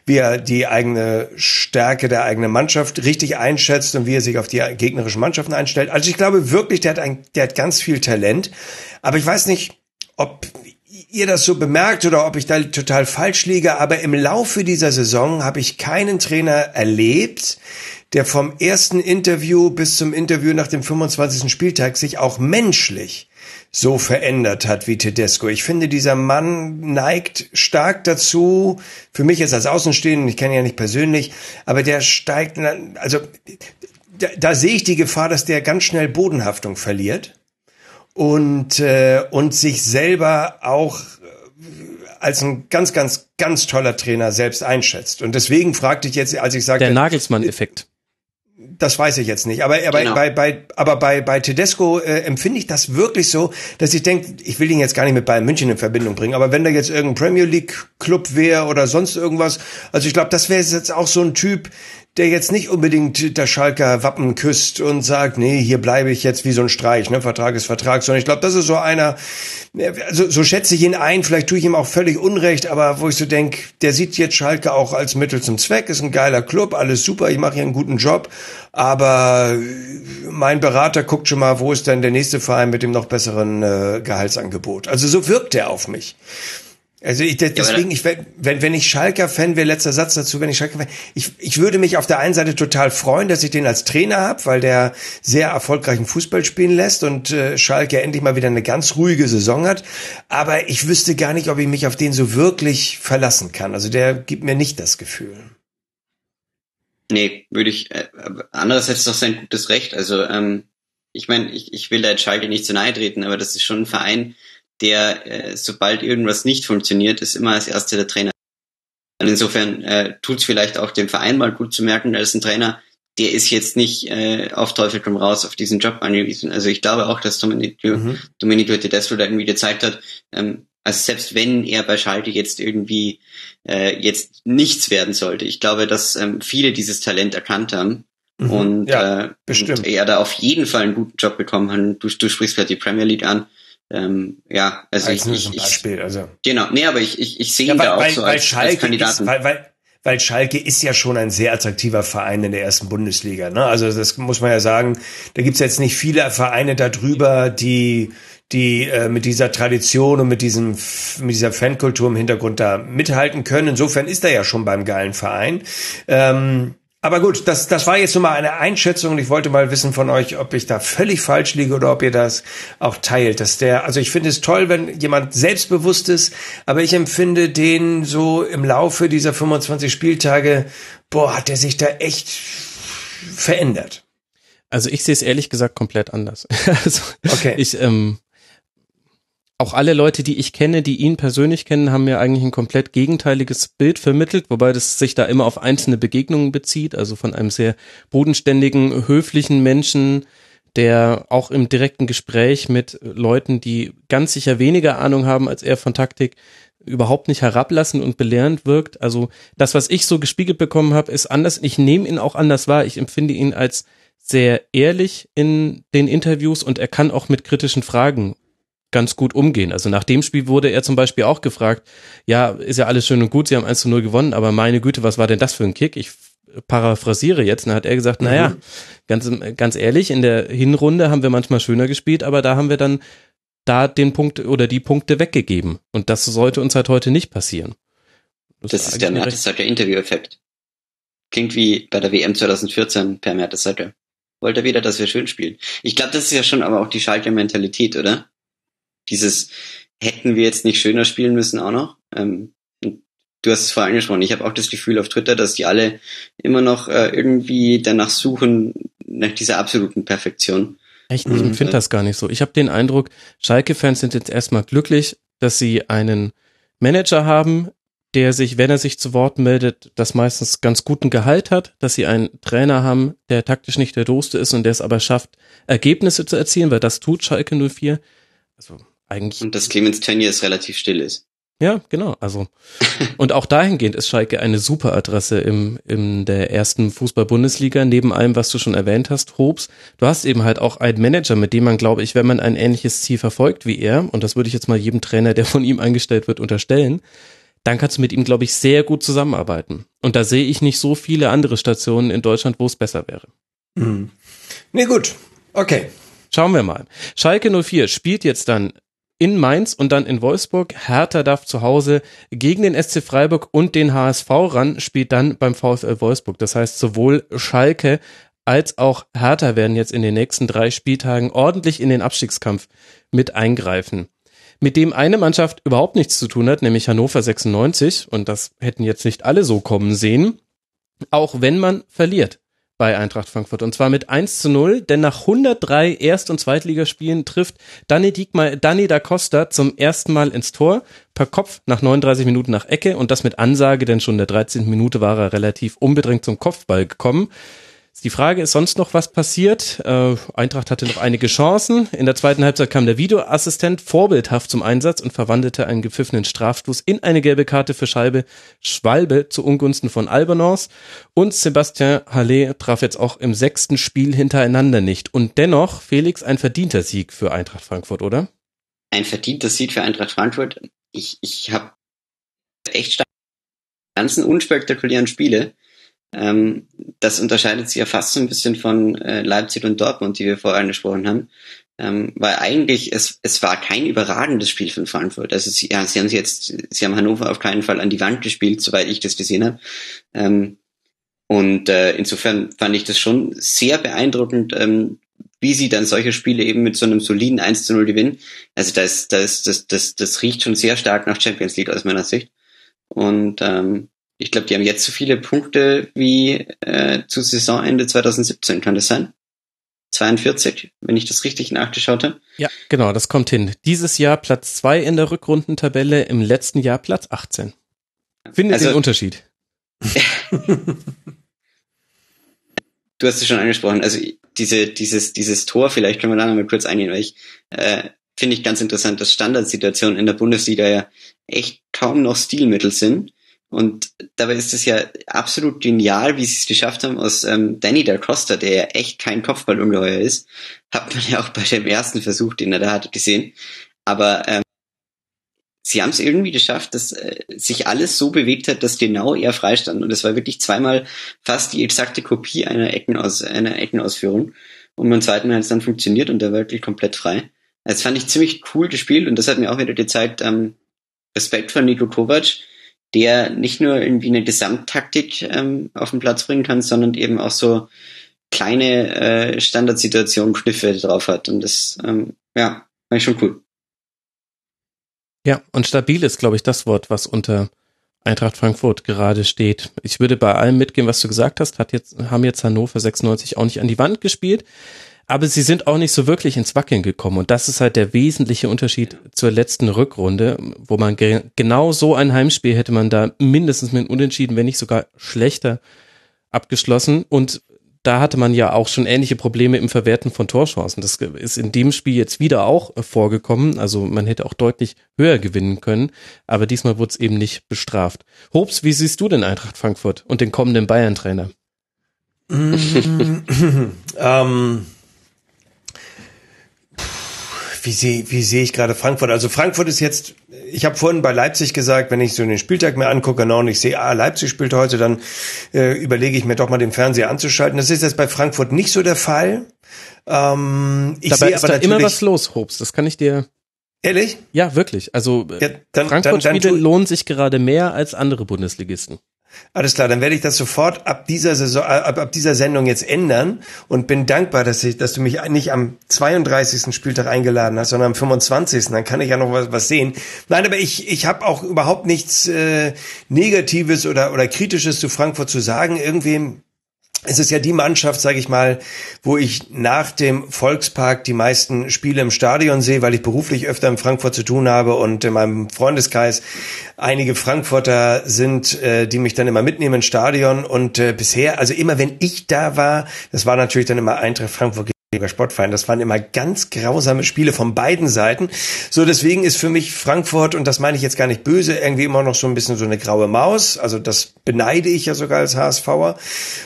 wie er die eigene Stärke der eigenen Mannschaft richtig einschätzt und wie er sich auf die gegnerischen Mannschaften einstellt. Also ich glaube wirklich, der hat ein, der hat ganz viel Talent. Aber ich weiß nicht, ob ihr das so bemerkt oder ob ich da total falsch liege, aber im Laufe dieser Saison habe ich keinen Trainer erlebt, der vom ersten Interview bis zum Interview nach dem 25. Spieltag sich auch menschlich so verändert hat wie Tedesco. Ich finde, dieser Mann neigt stark dazu, für mich jetzt als Außenstehender, ich kenne ihn ja nicht persönlich, aber der steigt, also da, da sehe ich die Gefahr, dass der ganz schnell Bodenhaftung verliert und, äh, und sich selber auch äh, als ein ganz, ganz, ganz toller Trainer selbst einschätzt. Und deswegen fragte ich jetzt, als ich sagte... Der Nagelsmann-Effekt. Das weiß ich jetzt nicht. Aber, aber genau. bei, bei, aber bei, bei Tedesco äh, empfinde ich das wirklich so, dass ich denke, ich will ihn jetzt gar nicht mit Bayern München in Verbindung bringen, aber wenn da jetzt irgendein Premier League Club wäre oder sonst irgendwas, also ich glaube, das wäre jetzt auch so ein Typ, der jetzt nicht unbedingt das Schalker Wappen küsst und sagt, nee, hier bleibe ich jetzt wie so ein Streich, ne, Vertrag ist Vertrag, sondern ich glaube, das ist so einer, also so schätze ich ihn ein, vielleicht tue ich ihm auch völlig Unrecht, aber wo ich so denke, der sieht jetzt Schalke auch als Mittel zum Zweck, ist ein geiler Club, alles super, ich mache hier einen guten Job, aber mein Berater guckt schon mal, wo ist denn der nächste Verein mit dem noch besseren äh, Gehaltsangebot. Also so wirkt er auf mich. Also ich, deswegen, ich, wenn, wenn ich Schalker-Fan wäre, letzter Satz dazu, wenn ich Schalker-Fan, ich, ich würde mich auf der einen Seite total freuen, dass ich den als Trainer habe, weil der sehr erfolgreichen Fußball spielen lässt und äh, Schalke endlich mal wieder eine ganz ruhige Saison hat. Aber ich wüsste gar nicht, ob ich mich auf den so wirklich verlassen kann. Also der gibt mir nicht das Gefühl. Nee, würde ich, äh, andererseits ist doch sein gutes Recht. Also ähm, ich meine, ich, ich will da jetzt Schalke nicht zu nahe treten, aber das ist schon ein Verein, der, äh, sobald irgendwas nicht funktioniert, ist immer als erster der Trainer. Und insofern äh, tut es vielleicht auch dem Verein mal gut zu merken, da ist ein Trainer, der ist jetzt nicht äh, auf Teufel komm raus auf diesen Job angewiesen. Also ich glaube auch, dass Domenico, mhm. Domenico Tedesco da irgendwie gezeigt hat, ähm, also selbst wenn er bei Schalke jetzt irgendwie äh, jetzt nichts werden sollte, ich glaube, dass ähm, viele dieses Talent erkannt haben mhm. und, ja, äh, und er da auf jeden Fall einen guten Job bekommen hat. Du, du sprichst gerade die Premier League an. Ähm, ja, also ich, ich, Beispiel, also. Genau, nee, aber ich, ich, ich sehe ja, ihn da auch weil, so als, Schalke als Kandidaten. Ist, weil, weil, weil Schalke ist ja schon ein sehr attraktiver Verein in der ersten Bundesliga. Ne? Also das muss man ja sagen. Da gibt's jetzt nicht viele Vereine darüber, die die äh, mit dieser Tradition und mit diesem mit dieser Fankultur im Hintergrund da mithalten können. Insofern ist er ja schon beim geilen Verein. Ähm, aber gut, das, das war jetzt nur mal eine Einschätzung und ich wollte mal wissen von euch, ob ich da völlig falsch liege oder ob ihr das auch teilt. Dass der, also ich finde es toll, wenn jemand selbstbewusst ist, aber ich empfinde den so im Laufe dieser 25 Spieltage, boah, hat der sich da echt verändert. Also ich sehe es ehrlich gesagt komplett anders. also okay. ich, ähm, auch alle Leute, die ich kenne, die ihn persönlich kennen, haben mir eigentlich ein komplett gegenteiliges Bild vermittelt, wobei das sich da immer auf einzelne Begegnungen bezieht, also von einem sehr bodenständigen, höflichen Menschen, der auch im direkten Gespräch mit Leuten, die ganz sicher weniger Ahnung haben als er von Taktik, überhaupt nicht herablassend und belehrend wirkt. Also das, was ich so gespiegelt bekommen habe, ist anders. Ich nehme ihn auch anders wahr. Ich empfinde ihn als sehr ehrlich in den Interviews und er kann auch mit kritischen Fragen ganz gut umgehen. Also nach dem Spiel wurde er zum Beispiel auch gefragt, ja, ist ja alles schön und gut, sie haben 1 zu 0 gewonnen, aber meine Güte, was war denn das für ein Kick? Ich paraphrasiere jetzt, dann hat er gesagt, naja, mhm. ganz, ganz ehrlich, in der Hinrunde haben wir manchmal schöner gespielt, aber da haben wir dann da den Punkt oder die Punkte weggegeben. Und das sollte uns halt heute nicht passieren. Das, das ist der Mertesacker Interview-Effekt. Klingt wie bei der WM 2014 per Mertesacker. Wollte er wieder, dass wir schön spielen. Ich glaube, das ist ja schon aber auch die Schalker Mentalität, oder? Dieses hätten wir jetzt nicht schöner spielen müssen auch noch. Ähm, du hast es vorhin angesprochen. Ich habe auch das Gefühl auf Twitter, dass die alle immer noch äh, irgendwie danach suchen, nach dieser absoluten Perfektion. Echt? Ich empfinde das gar nicht so. Ich habe den Eindruck, Schalke-Fans sind jetzt erstmal glücklich, dass sie einen Manager haben, der sich, wenn er sich zu Wort meldet, das meistens ganz guten Gehalt hat, dass sie einen Trainer haben, der taktisch nicht der Doste ist und der es aber schafft, Ergebnisse zu erzielen, weil das tut Schalke 04. Also eigentlich. Und dass Clemens Tönnies relativ still ist. Ja, genau. Also und auch dahingehend ist Schalke eine super Adresse im in der ersten Fußball-Bundesliga. Neben allem, was du schon erwähnt hast, Hobs, du hast eben halt auch einen Manager, mit dem man, glaube ich, wenn man ein ähnliches Ziel verfolgt wie er, und das würde ich jetzt mal jedem Trainer, der von ihm eingestellt wird, unterstellen, dann kannst du mit ihm, glaube ich, sehr gut zusammenarbeiten. Und da sehe ich nicht so viele andere Stationen in Deutschland, wo es besser wäre. Mhm. Nee, gut. Okay. Schauen wir mal. Schalke 04 spielt jetzt dann in Mainz und dann in Wolfsburg. Hertha darf zu Hause gegen den SC Freiburg und den HSV ran, spielt dann beim VfL Wolfsburg. Das heißt, sowohl Schalke als auch Hertha werden jetzt in den nächsten drei Spieltagen ordentlich in den Abstiegskampf mit eingreifen. Mit dem eine Mannschaft überhaupt nichts zu tun hat, nämlich Hannover 96, und das hätten jetzt nicht alle so kommen sehen, auch wenn man verliert bei Eintracht Frankfurt. Und zwar mit 1 zu 0, denn nach 103 Erst- und Zweitligaspielen trifft Danny, Diekma, Danny da Costa zum ersten Mal ins Tor, per Kopf nach 39 Minuten nach Ecke und das mit Ansage, denn schon in der 13. Minute war er relativ unbedrängt zum Kopfball gekommen. Die Frage ist sonst noch was passiert. Äh, Eintracht hatte noch einige Chancen. In der zweiten Halbzeit kam der Videoassistent vorbildhaft zum Einsatz und verwandelte einen gepfiffenen Strafstoß in eine gelbe Karte für Scheibe Schwalbe zu Ungunsten von Albanos. Und Sebastian Halle traf jetzt auch im sechsten Spiel hintereinander nicht. Und dennoch, Felix, ein verdienter Sieg für Eintracht Frankfurt, oder? Ein verdienter Sieg für Eintracht Frankfurt. Ich, ich habe echt stark ganzen unspektakulären Spiele ähm, das unterscheidet sich ja fast so ein bisschen von äh, Leipzig und Dortmund, die wir vorher angesprochen haben. Ähm, weil eigentlich es, es war kein überragendes Spiel von Frankfurt. Also sie, ja, sie haben sie jetzt, sie haben Hannover auf keinen Fall an die Wand gespielt, soweit ich das gesehen habe. Ähm, und äh, insofern fand ich das schon sehr beeindruckend, ähm, wie sie dann solche Spiele eben mit so einem soliden 1 zu 0 gewinnen. Also das, das, das, das, das riecht schon sehr stark nach Champions League aus meiner Sicht. Und ähm, ich glaube, die haben jetzt so viele Punkte wie äh, zu Saisonende 2017, kann das sein? 42, wenn ich das richtig nachgeschaut habe. Ja, genau, das kommt hin. Dieses Jahr Platz 2 in der Rückrundentabelle, im letzten Jahr Platz 18. Finde also, den Unterschied. du hast es schon angesprochen, also diese, dieses, dieses Tor, vielleicht können wir da noch mal kurz eingehen, weil ich äh, finde ich ganz interessant, dass Standardsituationen in der Bundesliga ja echt kaum noch Stilmittel sind. Und dabei ist es ja absolut genial, wie sie es geschafft haben, aus ähm, Danny da Costa, der ja echt kein Kopfballungeheuer ist, hat man ja auch bei dem ersten Versuch, den er da hatte, gesehen. Aber ähm, sie haben es irgendwie geschafft, dass äh, sich alles so bewegt hat, dass genau er freistand. Und es war wirklich zweimal fast die exakte Kopie einer, Eckenaus einer Eckenausführung. Und beim zweiten Mal hat es dann funktioniert und er war wirklich komplett frei. Das fand ich ziemlich cool gespielt und das hat mir auch wieder gezeigt, ähm, Respekt von Nico Kovac, der nicht nur irgendwie eine Gesamttaktik ähm, auf den Platz bringen kann, sondern eben auch so kleine äh, Standardsituationen, Kniffe drauf hat. Und das, ähm, ja, war ich schon cool. Ja, und stabil ist, glaube ich, das Wort, was unter Eintracht Frankfurt gerade steht. Ich würde bei allem mitgehen, was du gesagt hast, hat jetzt, haben jetzt Hannover 96 auch nicht an die Wand gespielt aber sie sind auch nicht so wirklich ins Wackeln gekommen. Und das ist halt der wesentliche Unterschied zur letzten Rückrunde, wo man ge genau so ein Heimspiel hätte man da mindestens mit Unentschieden, wenn nicht sogar schlechter abgeschlossen. Und da hatte man ja auch schon ähnliche Probleme im Verwerten von Torchancen. Das ist in dem Spiel jetzt wieder auch vorgekommen. Also man hätte auch deutlich höher gewinnen können, aber diesmal wurde es eben nicht bestraft. Hobbs, wie siehst du denn Eintracht Frankfurt und den kommenden Bayern-Trainer? ähm wie sehe wie sehe ich gerade Frankfurt? Also Frankfurt ist jetzt, ich habe vorhin bei Leipzig gesagt, wenn ich so den Spieltag mir angucke, genau, und ich sehe, ah, Leipzig spielt heute, dann äh, überlege ich mir doch mal den Fernseher anzuschalten. Das ist jetzt bei Frankfurt nicht so der Fall. Ähm, ich Dabei sehe ist aber da immer was los, Hobbs. Das kann ich dir Ehrlich? Ja, wirklich. Also ja, Frankfurt-Spiele lohnen sich gerade mehr als andere Bundesligisten. Alles klar, dann werde ich das sofort ab dieser Saison, äh, ab, ab dieser Sendung jetzt ändern und bin dankbar, dass ich, dass du mich nicht am 32. Spieltag eingeladen hast, sondern am 25. Dann kann ich ja noch was, was sehen. Nein, aber ich, ich habe auch überhaupt nichts äh, Negatives oder oder Kritisches zu Frankfurt zu sagen. Irgendwie es ist ja die Mannschaft, sage ich mal, wo ich nach dem Volkspark die meisten Spiele im Stadion sehe, weil ich beruflich öfter in Frankfurt zu tun habe und in meinem Freundeskreis einige Frankfurter sind, äh, die mich dann immer mitnehmen ins Stadion. Und äh, bisher, also immer wenn ich da war, das war natürlich dann immer Eintracht Frankfurt Sportverein. Das waren immer ganz grausame Spiele von beiden Seiten. So, deswegen ist für mich Frankfurt, und das meine ich jetzt gar nicht böse, irgendwie immer noch so ein bisschen so eine graue Maus. Also das beneide ich ja sogar als HSVer.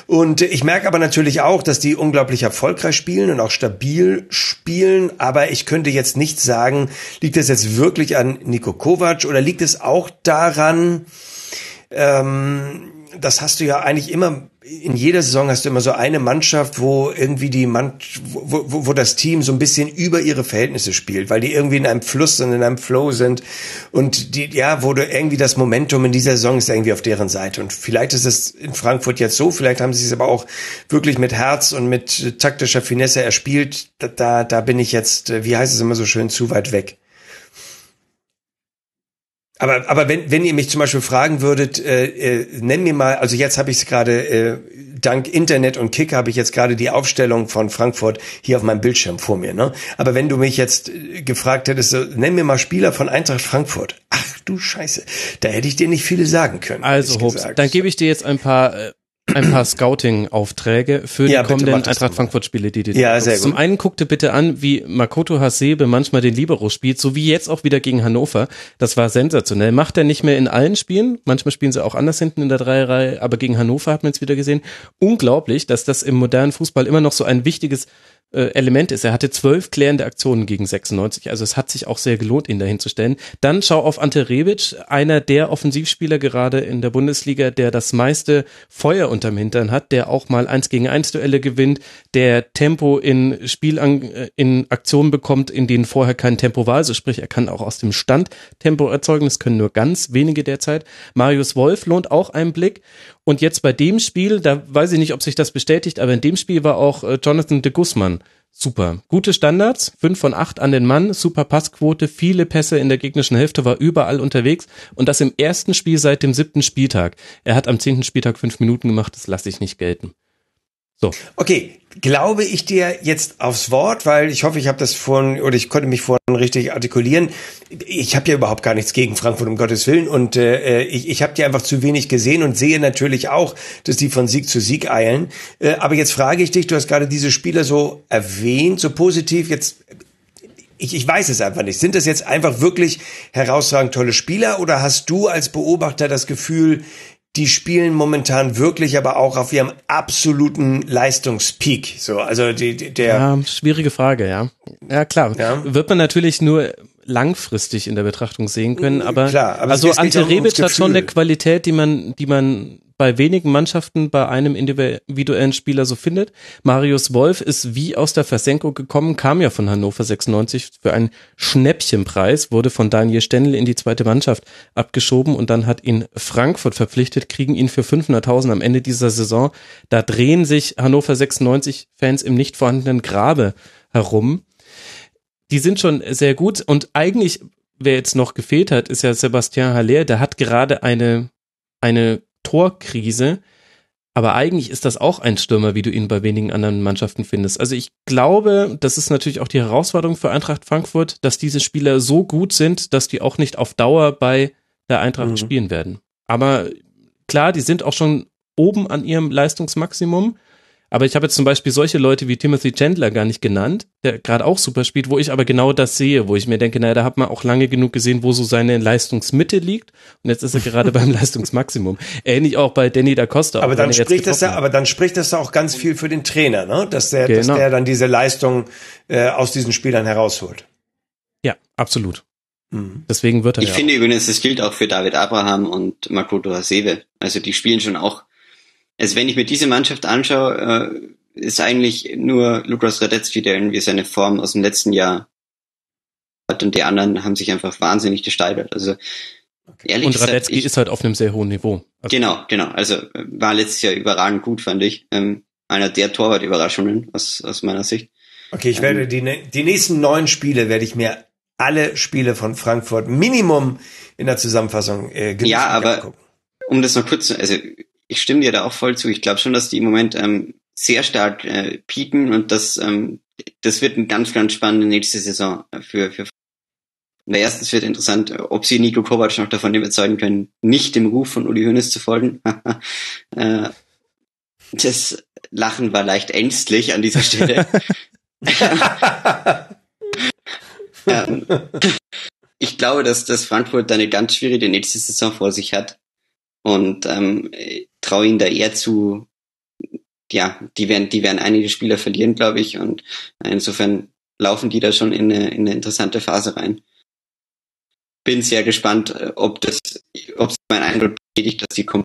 Und ich merke aber natürlich auch, dass die unglaublich erfolgreich spielen und auch stabil spielen. Aber ich könnte jetzt nicht sagen, liegt es jetzt wirklich an Nico Kovac oder liegt es auch daran, ähm, das hast du ja eigentlich immer in jeder Saison hast du immer so eine Mannschaft, wo irgendwie die Mann, wo, wo, wo das Team so ein bisschen über ihre Verhältnisse spielt, weil die irgendwie in einem Fluss und in einem Flow sind. Und die, ja, wo du irgendwie das Momentum in dieser Saison ist irgendwie auf deren Seite. Und vielleicht ist es in Frankfurt jetzt so, vielleicht haben sie es aber auch wirklich mit Herz und mit taktischer Finesse erspielt, da, da, da bin ich jetzt, wie heißt es immer so schön, zu weit weg. Aber, aber wenn, wenn ihr mich zum Beispiel fragen würdet, äh, äh, nenn mir mal, also jetzt habe ich es gerade, äh, dank Internet und Kick habe ich jetzt gerade die Aufstellung von Frankfurt hier auf meinem Bildschirm vor mir. Ne? Aber wenn du mich jetzt äh, gefragt hättest, so, nenn mir mal Spieler von Eintracht Frankfurt. Ach du Scheiße, da hätte ich dir nicht viele sagen können. Also Hobbs, dann gebe ich dir jetzt ein paar äh, ein paar Scouting-Aufträge für die ja, kommenden Eintracht Frankfurt-Spiele, die du Ja, sehr gut. Zum einen guck dir bitte an, wie Makoto Hasebe manchmal den Libero spielt, so wie jetzt auch wieder gegen Hannover. Das war sensationell. Macht er nicht mehr in allen Spielen. Manchmal spielen sie auch anders hinten in der Dreierreihe, aber gegen Hannover hat man es wieder gesehen. Unglaublich, dass das im modernen Fußball immer noch so ein wichtiges Element ist. Er hatte zwölf klärende Aktionen gegen 96, also es hat sich auch sehr gelohnt, ihn dahin zu stellen. Dann schau auf Ante Rebic, einer der Offensivspieler gerade in der Bundesliga, der das meiste Feuer unterm Hintern hat, der auch mal eins gegen eins Duelle gewinnt, der Tempo in Spiel äh, in Aktionen bekommt, in denen vorher kein Tempo war, also sprich, er kann auch aus dem Stand Tempo erzeugen, das können nur ganz wenige derzeit. Marius Wolf lohnt auch einen Blick und jetzt bei dem Spiel, da weiß ich nicht, ob sich das bestätigt, aber in dem Spiel war auch äh, Jonathan de Guzman super. Gute Standards, fünf von acht an den Mann, super Passquote, viele Pässe in der gegnerischen Hälfte, war überall unterwegs und das im ersten Spiel seit dem siebten Spieltag. Er hat am zehnten Spieltag fünf Minuten gemacht, das lasse ich nicht gelten. So. Okay, glaube ich dir jetzt aufs Wort, weil ich hoffe, ich habe das vorhin oder ich konnte mich vorhin richtig artikulieren. Ich habe ja überhaupt gar nichts gegen Frankfurt um Gottes Willen und äh, ich, ich habe die einfach zu wenig gesehen und sehe natürlich auch, dass die von Sieg zu Sieg eilen. Äh, aber jetzt frage ich dich, du hast gerade diese Spieler so erwähnt, so positiv. Jetzt ich, ich weiß es einfach nicht. Sind das jetzt einfach wirklich herausragend tolle Spieler oder hast du als Beobachter das Gefühl, die spielen momentan wirklich aber auch auf ihrem absoluten Leistungspeak. So, also die, die, der. Ja, schwierige Frage, ja. Ja, klar. Ja. Wird man natürlich nur langfristig in der Betrachtung sehen können, aber, klar, aber also Ante Rebic hat schon eine Qualität, die man, die man bei wenigen Mannschaften bei einem individuellen Spieler so findet. Marius Wolf ist wie aus der Versenkung gekommen, kam ja von Hannover 96 für einen Schnäppchenpreis, wurde von Daniel Stendel in die zweite Mannschaft abgeschoben und dann hat ihn Frankfurt verpflichtet, kriegen ihn für 500.000 am Ende dieser Saison. Da drehen sich Hannover 96 Fans im nicht vorhandenen Grabe herum. Die sind schon sehr gut und eigentlich wer jetzt noch gefehlt hat, ist ja Sebastian Haller, der hat gerade eine, eine Torkrise. Aber eigentlich ist das auch ein Stürmer, wie du ihn bei wenigen anderen Mannschaften findest. Also ich glaube, das ist natürlich auch die Herausforderung für Eintracht Frankfurt, dass diese Spieler so gut sind, dass die auch nicht auf Dauer bei der Eintracht mhm. spielen werden. Aber klar, die sind auch schon oben an ihrem Leistungsmaximum. Aber ich habe jetzt zum Beispiel solche Leute wie Timothy Chandler gar nicht genannt, der gerade auch super spielt, wo ich aber genau das sehe, wo ich mir denke, naja, da hat man auch lange genug gesehen, wo so seine Leistungsmitte liegt. Und jetzt ist er gerade beim Leistungsmaximum. Ähnlich auch bei Danny da Costa. Aber dann spricht das ja, aber dann spricht das auch ganz viel für den Trainer, ne? Dass der, genau. dass der dann diese Leistung äh, aus diesen Spielern herausholt. Ja, absolut. Mhm. Deswegen wird er. Ich ja finde auch. übrigens, das gilt auch für David Abraham und Makoto Hasebe. Also die spielen schon auch also wenn ich mir diese Mannschaft anschaue, äh, ist eigentlich nur Lukas Radetzky, der irgendwie seine Form aus dem letzten Jahr hat und die anderen haben sich einfach wahnsinnig gesteigert. Also okay. ehrlich und Radetzky ich, ist halt auf einem sehr hohen Niveau. Also genau, genau. Also war letztes Jahr überragend gut, fand ich. Ähm, einer der Torwart-Überraschungen aus, aus meiner Sicht. Okay, ich werde ähm, die, die nächsten neun Spiele werde ich mir alle Spiele von Frankfurt Minimum in der Zusammenfassung äh, Ja, aber um das noch kurz, zu, also ich stimme dir da auch voll zu. Ich glaube schon, dass die im Moment ähm, sehr stark äh, pieken und das, ähm, das wird eine ganz, ganz spannende nächste Saison für, für na, erstens wird interessant, ob sie Nico Kovac noch davon überzeugen können, nicht dem Ruf von Uli Hoeneß zu folgen. Äh, das Lachen war leicht ängstlich an dieser Stelle. ähm, ich glaube, dass, dass Frankfurt eine ganz schwierige nächste Saison vor sich hat und ähm, traue ihnen da eher zu, ja, die werden, die werden einige Spieler verlieren, glaube ich, und insofern laufen die da schon in eine, in eine interessante Phase rein bin sehr gespannt, äh, ob das, ob es mein Eindruck bestätigt, dass die kommen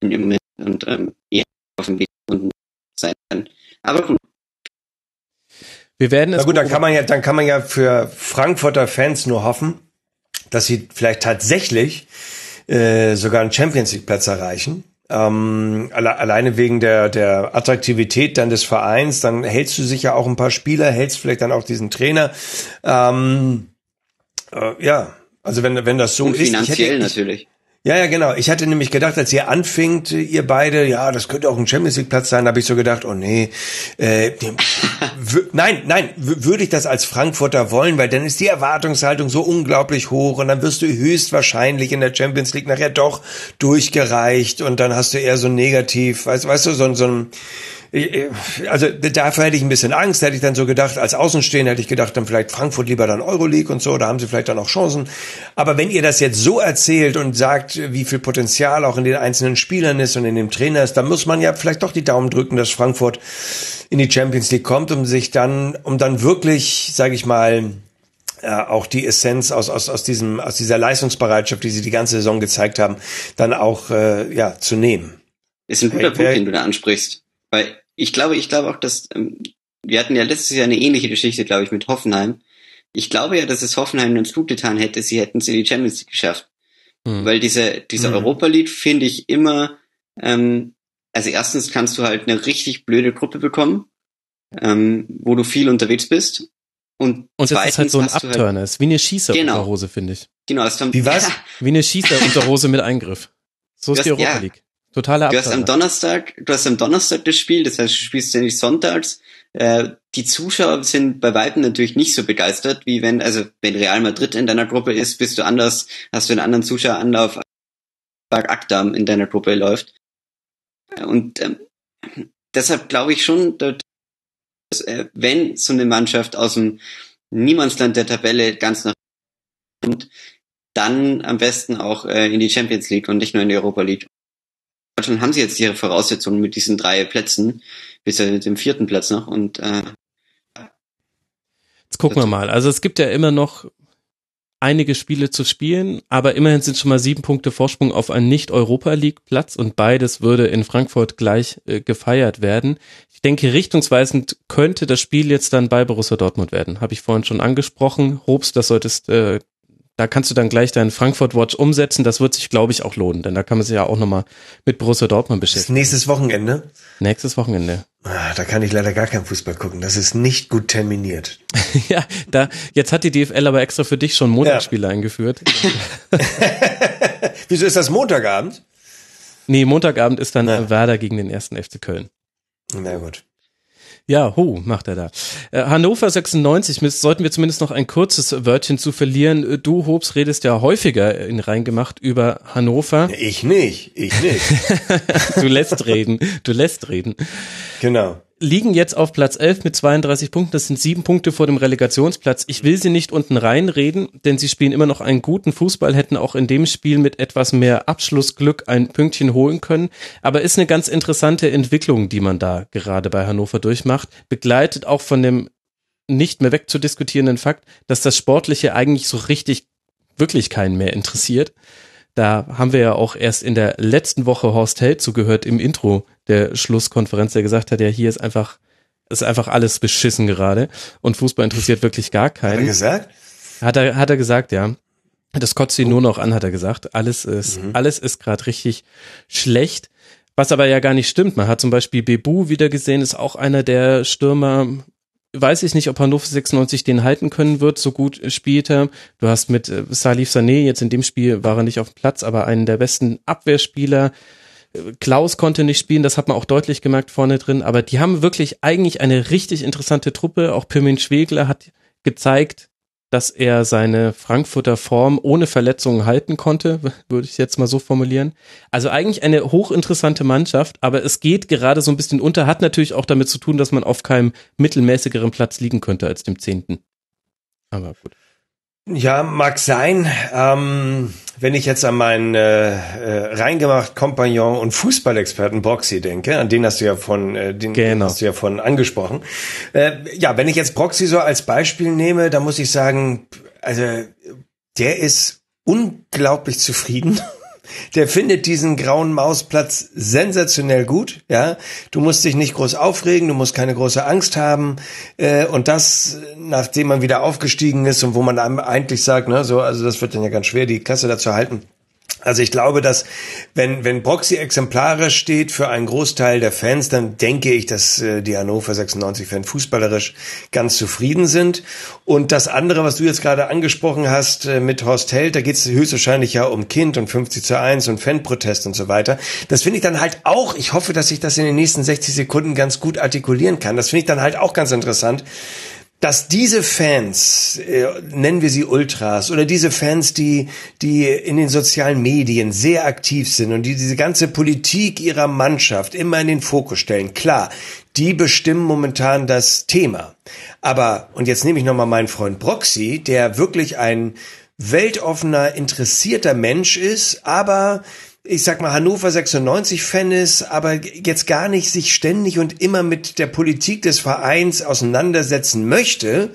im Moment und ähm, eher auf dem Weg unten sein werden. Aber gut. Wir werden es. Na gut, dann kann man ja, dann kann man ja für Frankfurter Fans nur hoffen, dass sie vielleicht tatsächlich äh, sogar einen Champions League Platz erreichen. Ähm, alle, alleine wegen der, der Attraktivität dann des Vereins, dann hältst du sicher auch ein paar Spieler, hältst vielleicht dann auch diesen Trainer. Ähm, äh, ja, also wenn, wenn das so Und ist. Finanziell hätte, natürlich. Ja, ja, genau. Ich hatte nämlich gedacht, als ihr anfingt, ihr beide, ja, das könnte auch ein Champions League Platz sein, habe ich so gedacht, oh nee, äh, nein, nein, würde ich das als Frankfurter wollen, weil dann ist die Erwartungshaltung so unglaublich hoch und dann wirst du höchstwahrscheinlich in der Champions League nachher doch durchgereicht und dann hast du eher so negativ, weißt, weißt du, so, so ein also dafür hätte ich ein bisschen Angst, hätte ich dann so gedacht, als Außenstehender hätte ich gedacht, dann vielleicht Frankfurt lieber dann Euroleague und so, da haben sie vielleicht dann auch Chancen. Aber wenn ihr das jetzt so erzählt und sagt, wie viel Potenzial auch in den einzelnen Spielern ist und in dem Trainer ist, dann muss man ja vielleicht doch die Daumen drücken, dass Frankfurt in die Champions League kommt, um sich dann, um dann wirklich, sage ich mal, äh, auch die Essenz aus, aus, aus, diesem, aus dieser Leistungsbereitschaft, die sie die ganze Saison gezeigt haben, dann auch äh, ja, zu nehmen. Ist ein guter Punkt, den du da ansprichst. Weil ich glaube, ich glaube auch, dass ähm, wir hatten ja letztes Jahr eine ähnliche Geschichte, glaube ich, mit Hoffenheim. Ich glaube ja, dass es Hoffenheim ganz gut getan hätte, sie hätten es in die Champions League geschafft. Hm. Weil diese, diese hm. Europa League finde ich immer, ähm, also erstens kannst du halt eine richtig blöde Gruppe bekommen, ähm, wo du viel unterwegs bist. Und, und das ist halt so ein Abturner, halt, ist wie eine Schießer-Unterhose, genau, finde ich. Genau, es Wie was? Wie eine Schießer-Unterhose mit Eingriff. So ist hast, die Europa ja, Totaler Du hast am Donnerstag, du hast am Donnerstag das Spiel, das heißt, du spielst ja nicht sonntags. Äh, die Zuschauer sind bei weitem natürlich nicht so begeistert, wie wenn, also wenn Real Madrid in deiner Gruppe ist, bist du anders, hast du einen anderen Zuschaueranlauf, als Akdam in deiner Gruppe läuft. Und ähm, deshalb glaube ich schon, dass, äh, wenn so eine Mannschaft aus dem Niemandsland der Tabelle ganz nach kommt, dann am besten auch äh, in die Champions League und nicht nur in die Europa League. Deutschland haben sie jetzt ihre Voraussetzungen mit diesen drei Plätzen, bis mit dem vierten Platz noch und äh, Jetzt gucken wir mal. Also es gibt ja immer noch einige Spiele zu spielen, aber immerhin sind schon mal sieben Punkte Vorsprung auf einen Nicht-Europa-League-Platz und beides würde in Frankfurt gleich äh, gefeiert werden. Ich denke, richtungsweisend könnte das Spiel jetzt dann bei Borussia Dortmund werden. Habe ich vorhin schon angesprochen. Robst, das solltest äh, da kannst du dann gleich deinen Frankfurt Watch umsetzen. Das wird sich, glaube ich, auch lohnen, denn da kann man sich ja auch nochmal mit Borussia Dortmund beschäftigen. nächstes Wochenende? Nächstes Wochenende. Ah, da kann ich leider gar keinen Fußball gucken. Das ist nicht gut terminiert. ja, da, jetzt hat die DFL aber extra für dich schon Montagsspiele ja. eingeführt. Wieso ist das Montagabend? Nee, Montagabend ist dann ja. Werder gegen den ersten FC Köln. Na gut. Ja, hu, macht er da. Äh, Hannover 96, sollten wir zumindest noch ein kurzes Wörtchen zu verlieren. Du, Hobs, redest ja häufiger in reingemacht über Hannover. Ich nicht, ich nicht. du lässt reden, du lässt reden. Genau liegen jetzt auf Platz 11 mit 32 Punkten. Das sind sieben Punkte vor dem Relegationsplatz. Ich will sie nicht unten reinreden, denn sie spielen immer noch einen guten Fußball, hätten auch in dem Spiel mit etwas mehr Abschlussglück ein Pünktchen holen können. Aber ist eine ganz interessante Entwicklung, die man da gerade bei Hannover durchmacht. Begleitet auch von dem nicht mehr wegzudiskutierenden Fakt, dass das Sportliche eigentlich so richtig wirklich keinen mehr interessiert. Da haben wir ja auch erst in der letzten Woche Horst Held zugehört im Intro der Schlusskonferenz, der gesagt hat, ja, hier ist einfach, ist einfach alles beschissen gerade und Fußball interessiert wirklich gar keinen. Hat er gesagt? Hat er, hat er gesagt, ja. Das kotzt ihn nur noch an, hat er gesagt. Alles ist, mhm. alles ist gerade richtig schlecht. Was aber ja gar nicht stimmt. Man hat zum Beispiel Bebu wieder gesehen, ist auch einer der Stürmer, weiß ich nicht, ob Hannover 96 den halten können wird, so gut spielt er. Du hast mit äh, Salif Sané, jetzt in dem Spiel war er nicht auf dem Platz, aber einen der besten Abwehrspieler Klaus konnte nicht spielen, das hat man auch deutlich gemerkt vorne drin, aber die haben wirklich eigentlich eine richtig interessante Truppe. Auch Pirmin Schwegler hat gezeigt, dass er seine Frankfurter Form ohne Verletzungen halten konnte, würde ich jetzt mal so formulieren. Also eigentlich eine hochinteressante Mannschaft, aber es geht gerade so ein bisschen unter, hat natürlich auch damit zu tun, dass man auf keinem mittelmäßigeren Platz liegen könnte als dem zehnten. Aber gut. Ja, mag sein. Ähm, wenn ich jetzt an meinen äh, äh, reingemacht Kompagnon und Fußballexperten Broxy denke, an den hast du ja von, äh, den, genau. hast du ja von angesprochen. Äh, ja, wenn ich jetzt Broxy so als Beispiel nehme, dann muss ich sagen, also der ist unglaublich zufrieden der findet diesen grauen Mausplatz sensationell gut. Ja, du musst dich nicht groß aufregen, du musst keine große Angst haben. Äh, und das, nachdem man wieder aufgestiegen ist und wo man eigentlich sagt, ne, so, also das wird dann ja ganz schwer, die Klasse da zu halten. Also ich glaube, dass wenn, wenn Proxy exemplarisch steht für einen Großteil der Fans, dann denke ich, dass äh, die Hannover 96-Fans fußballerisch ganz zufrieden sind. Und das andere, was du jetzt gerade angesprochen hast äh, mit Horst Held, da geht es höchstwahrscheinlich ja um Kind und 50 zu 1 und Fanprotest und so weiter. Das finde ich dann halt auch, ich hoffe, dass ich das in den nächsten 60 Sekunden ganz gut artikulieren kann. Das finde ich dann halt auch ganz interessant dass diese Fans, äh, nennen wir sie Ultras, oder diese Fans, die, die in den sozialen Medien sehr aktiv sind und die diese ganze Politik ihrer Mannschaft immer in den Fokus stellen, klar, die bestimmen momentan das Thema. Aber, und jetzt nehme ich nochmal meinen Freund Broxy, der wirklich ein weltoffener, interessierter Mensch ist, aber ich sag mal, Hannover 96 Fan ist, aber jetzt gar nicht sich ständig und immer mit der Politik des Vereins auseinandersetzen möchte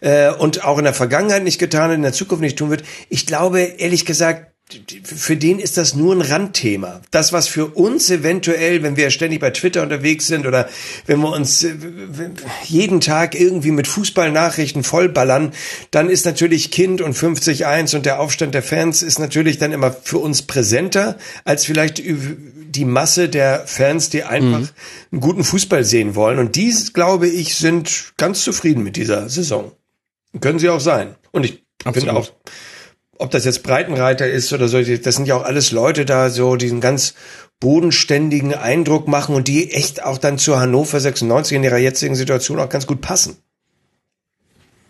äh, und auch in der Vergangenheit nicht getan hat, in der Zukunft nicht tun wird. Ich glaube, ehrlich gesagt, für den ist das nur ein Randthema. Das, was für uns eventuell, wenn wir ständig bei Twitter unterwegs sind oder wenn wir uns äh, jeden Tag irgendwie mit Fußballnachrichten vollballern, dann ist natürlich Kind und 50-1 und der Aufstand der Fans ist natürlich dann immer für uns präsenter als vielleicht die Masse der Fans, die einfach mhm. einen guten Fußball sehen wollen. Und die, glaube ich, sind ganz zufrieden mit dieser Saison. Können sie auch sein. Und ich finde auch, ob das jetzt Breitenreiter ist oder so, das sind ja auch alles Leute da, so diesen ganz bodenständigen Eindruck machen und die echt auch dann zur Hannover 96 in ihrer jetzigen Situation auch ganz gut passen.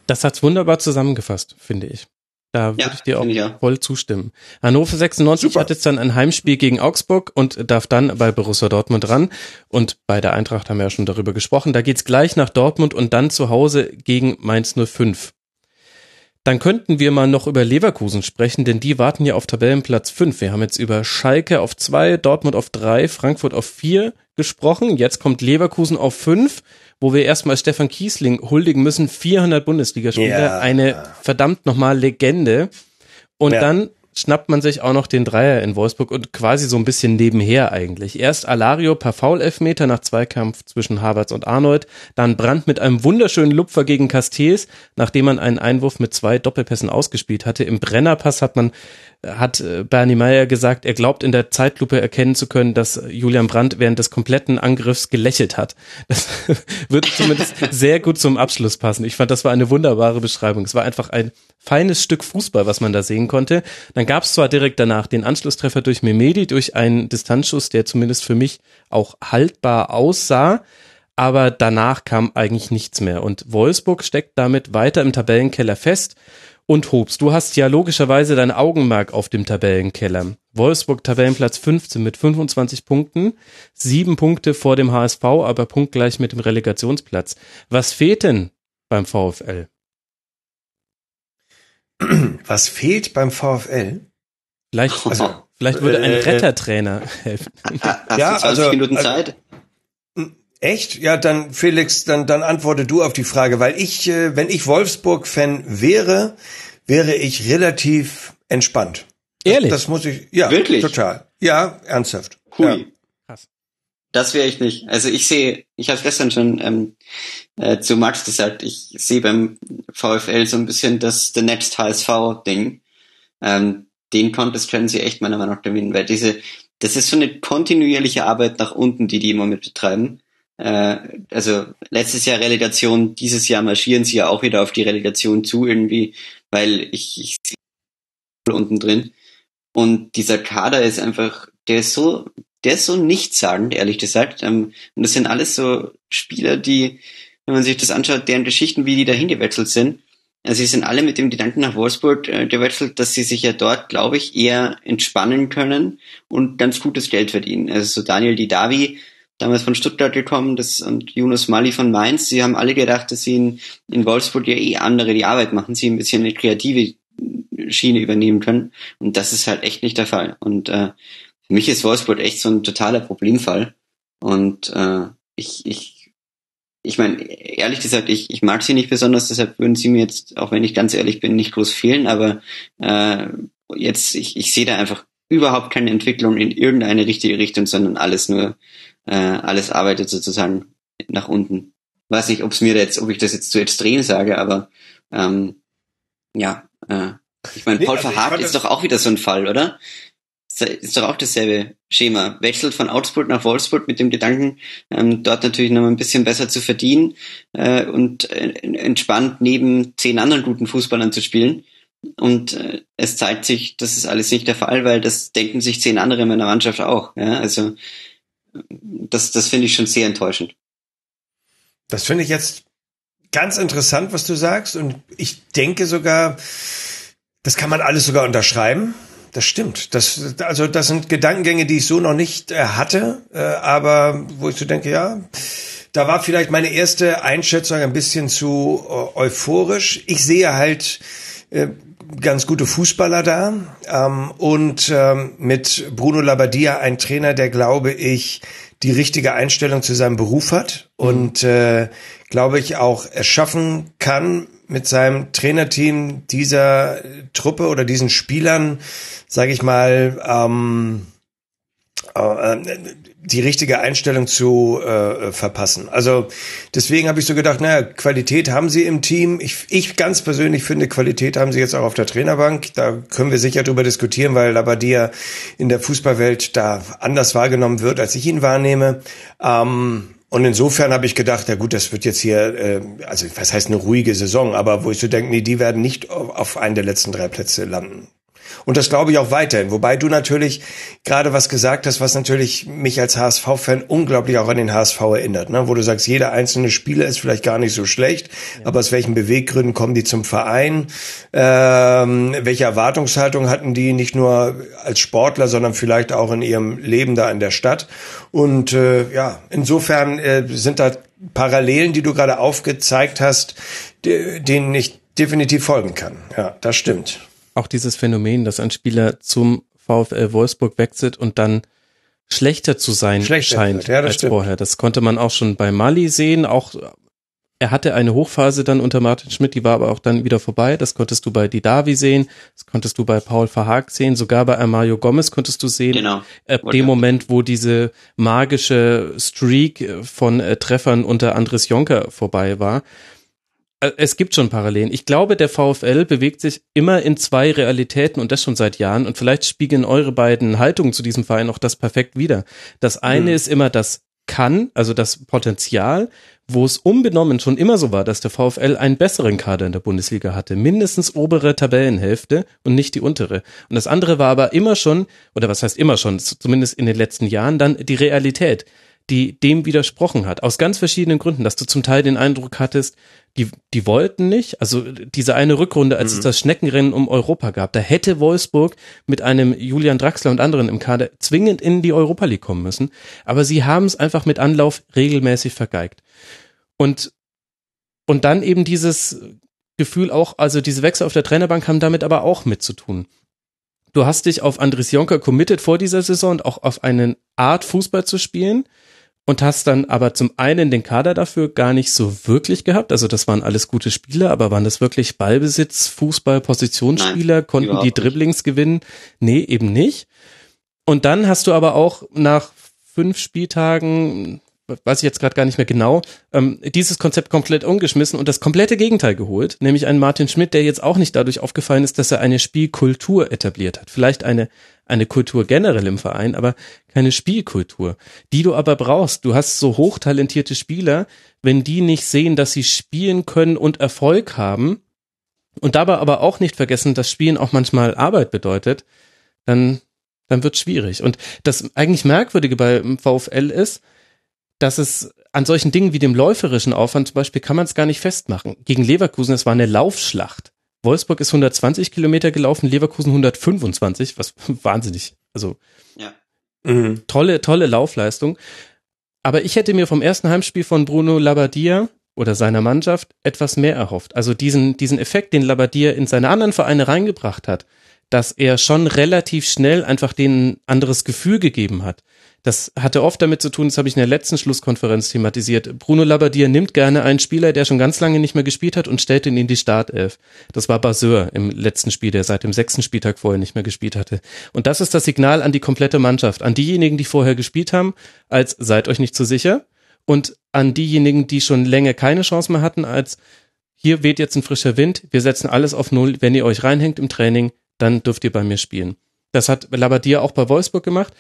Das hat's wunderbar zusammengefasst, finde ich. Da würde ja, ich dir auch ich voll zustimmen. Hannover 96 Super. hat jetzt dann ein Heimspiel gegen Augsburg und darf dann bei Borussia Dortmund ran. Und bei der Eintracht haben wir ja schon darüber gesprochen. Da geht's gleich nach Dortmund und dann zu Hause gegen Mainz 05. Dann könnten wir mal noch über Leverkusen sprechen, denn die warten ja auf Tabellenplatz 5. Wir haben jetzt über Schalke auf 2, Dortmund auf 3, Frankfurt auf 4 gesprochen. Jetzt kommt Leverkusen auf 5, wo wir erstmal Stefan Kiesling huldigen müssen. 400 Bundesligaspieler, ja. eine verdammt nochmal Legende. Und ja. dann schnappt man sich auch noch den Dreier in Wolfsburg und quasi so ein bisschen nebenher eigentlich. Erst Alario per Foul-Elfmeter nach Zweikampf zwischen Havertz und Arnold, dann Brandt mit einem wunderschönen Lupfer gegen Castells, nachdem man einen Einwurf mit zwei Doppelpässen ausgespielt hatte. Im Brennerpass hat man hat äh, Bernie Meyer gesagt, er glaubt in der Zeitlupe erkennen zu können, dass Julian Brandt während des kompletten Angriffs gelächelt hat. Das würde zumindest sehr gut zum Abschluss passen. Ich fand, das war eine wunderbare Beschreibung. Es war einfach ein feines Stück Fußball, was man da sehen konnte. Dann gab es zwar direkt danach den Anschlusstreffer durch Memedi, durch einen Distanzschuss, der zumindest für mich auch haltbar aussah, aber danach kam eigentlich nichts mehr. Und Wolfsburg steckt damit weiter im Tabellenkeller fest und Hobbs. Du hast ja logischerweise dein Augenmerk auf dem Tabellenkeller. Wolfsburg Tabellenplatz 15 mit 25 Punkten, sieben Punkte vor dem HSV, aber punktgleich mit dem Relegationsplatz. Was fehlt denn beim VfL? Was fehlt beim VfL? Vielleicht, also, vielleicht würde ein äh, äh, Rettertrainer helfen. Hast ja, du 20 also, Minuten also Zeit? Echt? Ja, dann Felix, dann dann antworte du auf die Frage, weil ich, äh, wenn ich Wolfsburg-Fan wäre, wäre ich relativ entspannt. Ehrlich? Das, das muss ich, ja, wirklich, total, ja, ernsthaft. Cool. Ja. Das wäre ich nicht. Also ich sehe, ich habe gestern schon ähm, äh, zu Max gesagt, ich sehe beim VfL so ein bisschen das The Next HSV-Ding. Ähm, den Contest können sie echt meiner Meinung nach gewinnen, weil diese, das ist so eine kontinuierliche Arbeit nach unten, die die immer mit betreiben. Äh, also letztes Jahr Relegation, dieses Jahr marschieren sie ja auch wieder auf die Relegation zu irgendwie, weil ich, ich unten drin. Und dieser Kader ist einfach, der ist so, der ist so nichtssagend, ehrlich gesagt. Ähm, und das sind alles so Spieler, die, wenn man sich das anschaut, deren Geschichten, wie die dahin gewechselt sind, also sie sind alle mit dem Gedanken nach Wolfsburg äh, gewechselt, dass sie sich ja dort, glaube ich, eher entspannen können und ganz gutes Geld verdienen. Also so Daniel Didavi, damals von Stuttgart gekommen, das und Yunus Mali von Mainz, sie haben alle gedacht, dass sie in, in Wolfsburg ja eh andere die Arbeit machen, sie ein bisschen eine kreative Schiene übernehmen können. Und das ist halt echt nicht der Fall. Und äh, für mich ist Wolfsburg echt so ein totaler Problemfall. Und äh, ich, ich ich meine, ehrlich gesagt, ich, ich mag sie nicht besonders, deshalb würden sie mir jetzt, auch wenn ich ganz ehrlich bin, nicht groß fehlen, aber äh, jetzt, ich, ich sehe da einfach überhaupt keine Entwicklung in irgendeine richtige Richtung, sondern alles nur, äh, alles arbeitet sozusagen nach unten. Weiß nicht, ob es mir jetzt, ob ich das jetzt zu extrem sage, aber ähm, ja, äh, ich meine, Paul nee, also Verhaagt ist doch auch wieder so ein Fall, oder? Ist doch auch dasselbe Schema. Wechselt von Augsburg nach Wolfsburg mit dem Gedanken, ähm, dort natürlich noch ein bisschen besser zu verdienen äh, und äh, entspannt neben zehn anderen guten Fußballern zu spielen. Und äh, es zeigt sich, das ist alles nicht der Fall, weil das denken sich zehn andere in meiner Mannschaft auch. Ja? Also das, das finde ich schon sehr enttäuschend. Das finde ich jetzt ganz interessant, was du sagst. Und ich denke sogar, das kann man alles sogar unterschreiben das stimmt. Das, also das sind Gedankengänge, die ich so noch nicht äh, hatte, äh, aber wo ich so denke, ja, da war vielleicht meine erste Einschätzung ein bisschen zu äh, euphorisch. Ich sehe halt äh, ganz gute Fußballer da ähm, und ähm, mit Bruno Labbadia ein Trainer, der glaube ich die richtige Einstellung zu seinem Beruf hat und äh, glaube ich auch erschaffen kann mit seinem Trainerteam dieser Truppe oder diesen Spielern, sage ich mal, ähm, äh, die richtige Einstellung zu äh, verpassen. Also deswegen habe ich so gedacht, naja, Qualität haben sie im Team. Ich, ich ganz persönlich finde, Qualität haben sie jetzt auch auf der Trainerbank. Da können wir sicher drüber diskutieren, weil Labadia in der Fußballwelt da anders wahrgenommen wird, als ich ihn wahrnehme. Ähm, und insofern habe ich gedacht, ja gut, das wird jetzt hier, äh, also was heißt eine ruhige Saison, aber wo ich so denke, nee, die werden nicht auf einen der letzten drei Plätze landen. Und das glaube ich auch weiterhin. Wobei du natürlich gerade was gesagt hast, was natürlich mich als HSV-Fan unglaublich auch an den HSV erinnert. Ne? Wo du sagst, jeder einzelne Spieler ist vielleicht gar nicht so schlecht, ja. aber aus welchen Beweggründen kommen die zum Verein? Ähm, welche Erwartungshaltung hatten die nicht nur als Sportler, sondern vielleicht auch in ihrem Leben da in der Stadt? Und äh, ja, insofern äh, sind da Parallelen, die du gerade aufgezeigt hast, denen ich definitiv folgen kann. Ja, das stimmt auch dieses Phänomen, dass ein Spieler zum VfL Wolfsburg wechselt und dann schlechter zu sein schlechter scheint ja, als stimmt. vorher. Das konnte man auch schon bei Mali sehen. Auch er hatte eine Hochphase dann unter Martin Schmidt, die war aber auch dann wieder vorbei. Das konntest du bei Didavi sehen, das konntest du bei Paul Verhaag sehen, sogar bei Mario Gomez konntest du sehen. Genau. Äh, dem Moment, wo diese magische Streak von äh, Treffern unter Andres Jonker vorbei war. Äh, es gibt schon Parallelen. Ich glaube, der VfL bewegt sich immer in zwei Realitäten und das schon seit Jahren. Und vielleicht spiegeln eure beiden Haltungen zu diesem Verein auch das perfekt wider. Das eine mhm. ist immer das kann, also das Potenzial, wo es unbenommen schon immer so war, dass der VfL einen besseren Kader in der Bundesliga hatte, mindestens obere Tabellenhälfte und nicht die untere. Und das andere war aber immer schon, oder was heißt immer schon, zumindest in den letzten Jahren, dann die Realität die dem widersprochen hat. Aus ganz verschiedenen Gründen, dass du zum Teil den Eindruck hattest, die, die wollten nicht. Also diese eine Rückrunde, als mhm. es das Schneckenrennen um Europa gab, da hätte Wolfsburg mit einem Julian Draxler und anderen im Kader zwingend in die Europa League kommen müssen. Aber sie haben es einfach mit Anlauf regelmäßig vergeigt. Und, und dann eben dieses Gefühl auch, also diese Wechsel auf der Trainerbank haben damit aber auch mit zu tun. Du hast dich auf Andres Jonker committed vor dieser Saison und auch auf eine Art Fußball zu spielen, und hast dann aber zum einen den Kader dafür gar nicht so wirklich gehabt. Also das waren alles gute Spieler, aber waren das wirklich Ballbesitz, Fußball, Positionsspieler, Nein, konnten die Dribblings nicht. gewinnen? Nee, eben nicht. Und dann hast du aber auch nach fünf Spieltagen, weiß ich jetzt gerade gar nicht mehr genau, ähm, dieses Konzept komplett umgeschmissen und das komplette Gegenteil geholt, nämlich einen Martin Schmidt, der jetzt auch nicht dadurch aufgefallen ist, dass er eine Spielkultur etabliert hat. Vielleicht eine, eine Kultur generell im Verein, aber keine Spielkultur, die du aber brauchst. Du hast so hochtalentierte Spieler, wenn die nicht sehen, dass sie spielen können und Erfolg haben und dabei aber auch nicht vergessen, dass Spielen auch manchmal Arbeit bedeutet, dann dann wird schwierig. Und das eigentlich Merkwürdige beim VfL ist, dass es an solchen Dingen wie dem läuferischen Aufwand zum Beispiel kann man es gar nicht festmachen. Gegen Leverkusen, es war eine Laufschlacht. Wolfsburg ist 120 Kilometer gelaufen, Leverkusen 125, was wahnsinnig, also Ja. mhm. tolle, tolle Laufleistung. Aber ich hätte mir vom ersten Heimspiel von Bruno Labbadia oder seiner Mannschaft etwas mehr erhofft. Also diesen, diesen Effekt, den Labbadia in seine anderen Vereine reingebracht hat, dass er schon relativ schnell einfach denen anderes Gefühl gegeben hat. Das hatte oft damit zu tun, das habe ich in der letzten Schlusskonferenz thematisiert. Bruno Labbadia nimmt gerne einen Spieler, der schon ganz lange nicht mehr gespielt hat und stellt ihn in die Startelf. Das war Baseur im letzten Spiel, der seit dem sechsten Spieltag vorher nicht mehr gespielt hatte. Und das ist das Signal an die komplette Mannschaft, an diejenigen, die vorher gespielt haben, als seid euch nicht zu sicher und an diejenigen, die schon länger keine Chance mehr hatten, als hier weht jetzt ein frischer Wind, wir setzen alles auf Null, wenn ihr euch reinhängt im Training, dann dürft ihr bei mir spielen. Das hat Labbadia auch bei Wolfsburg gemacht.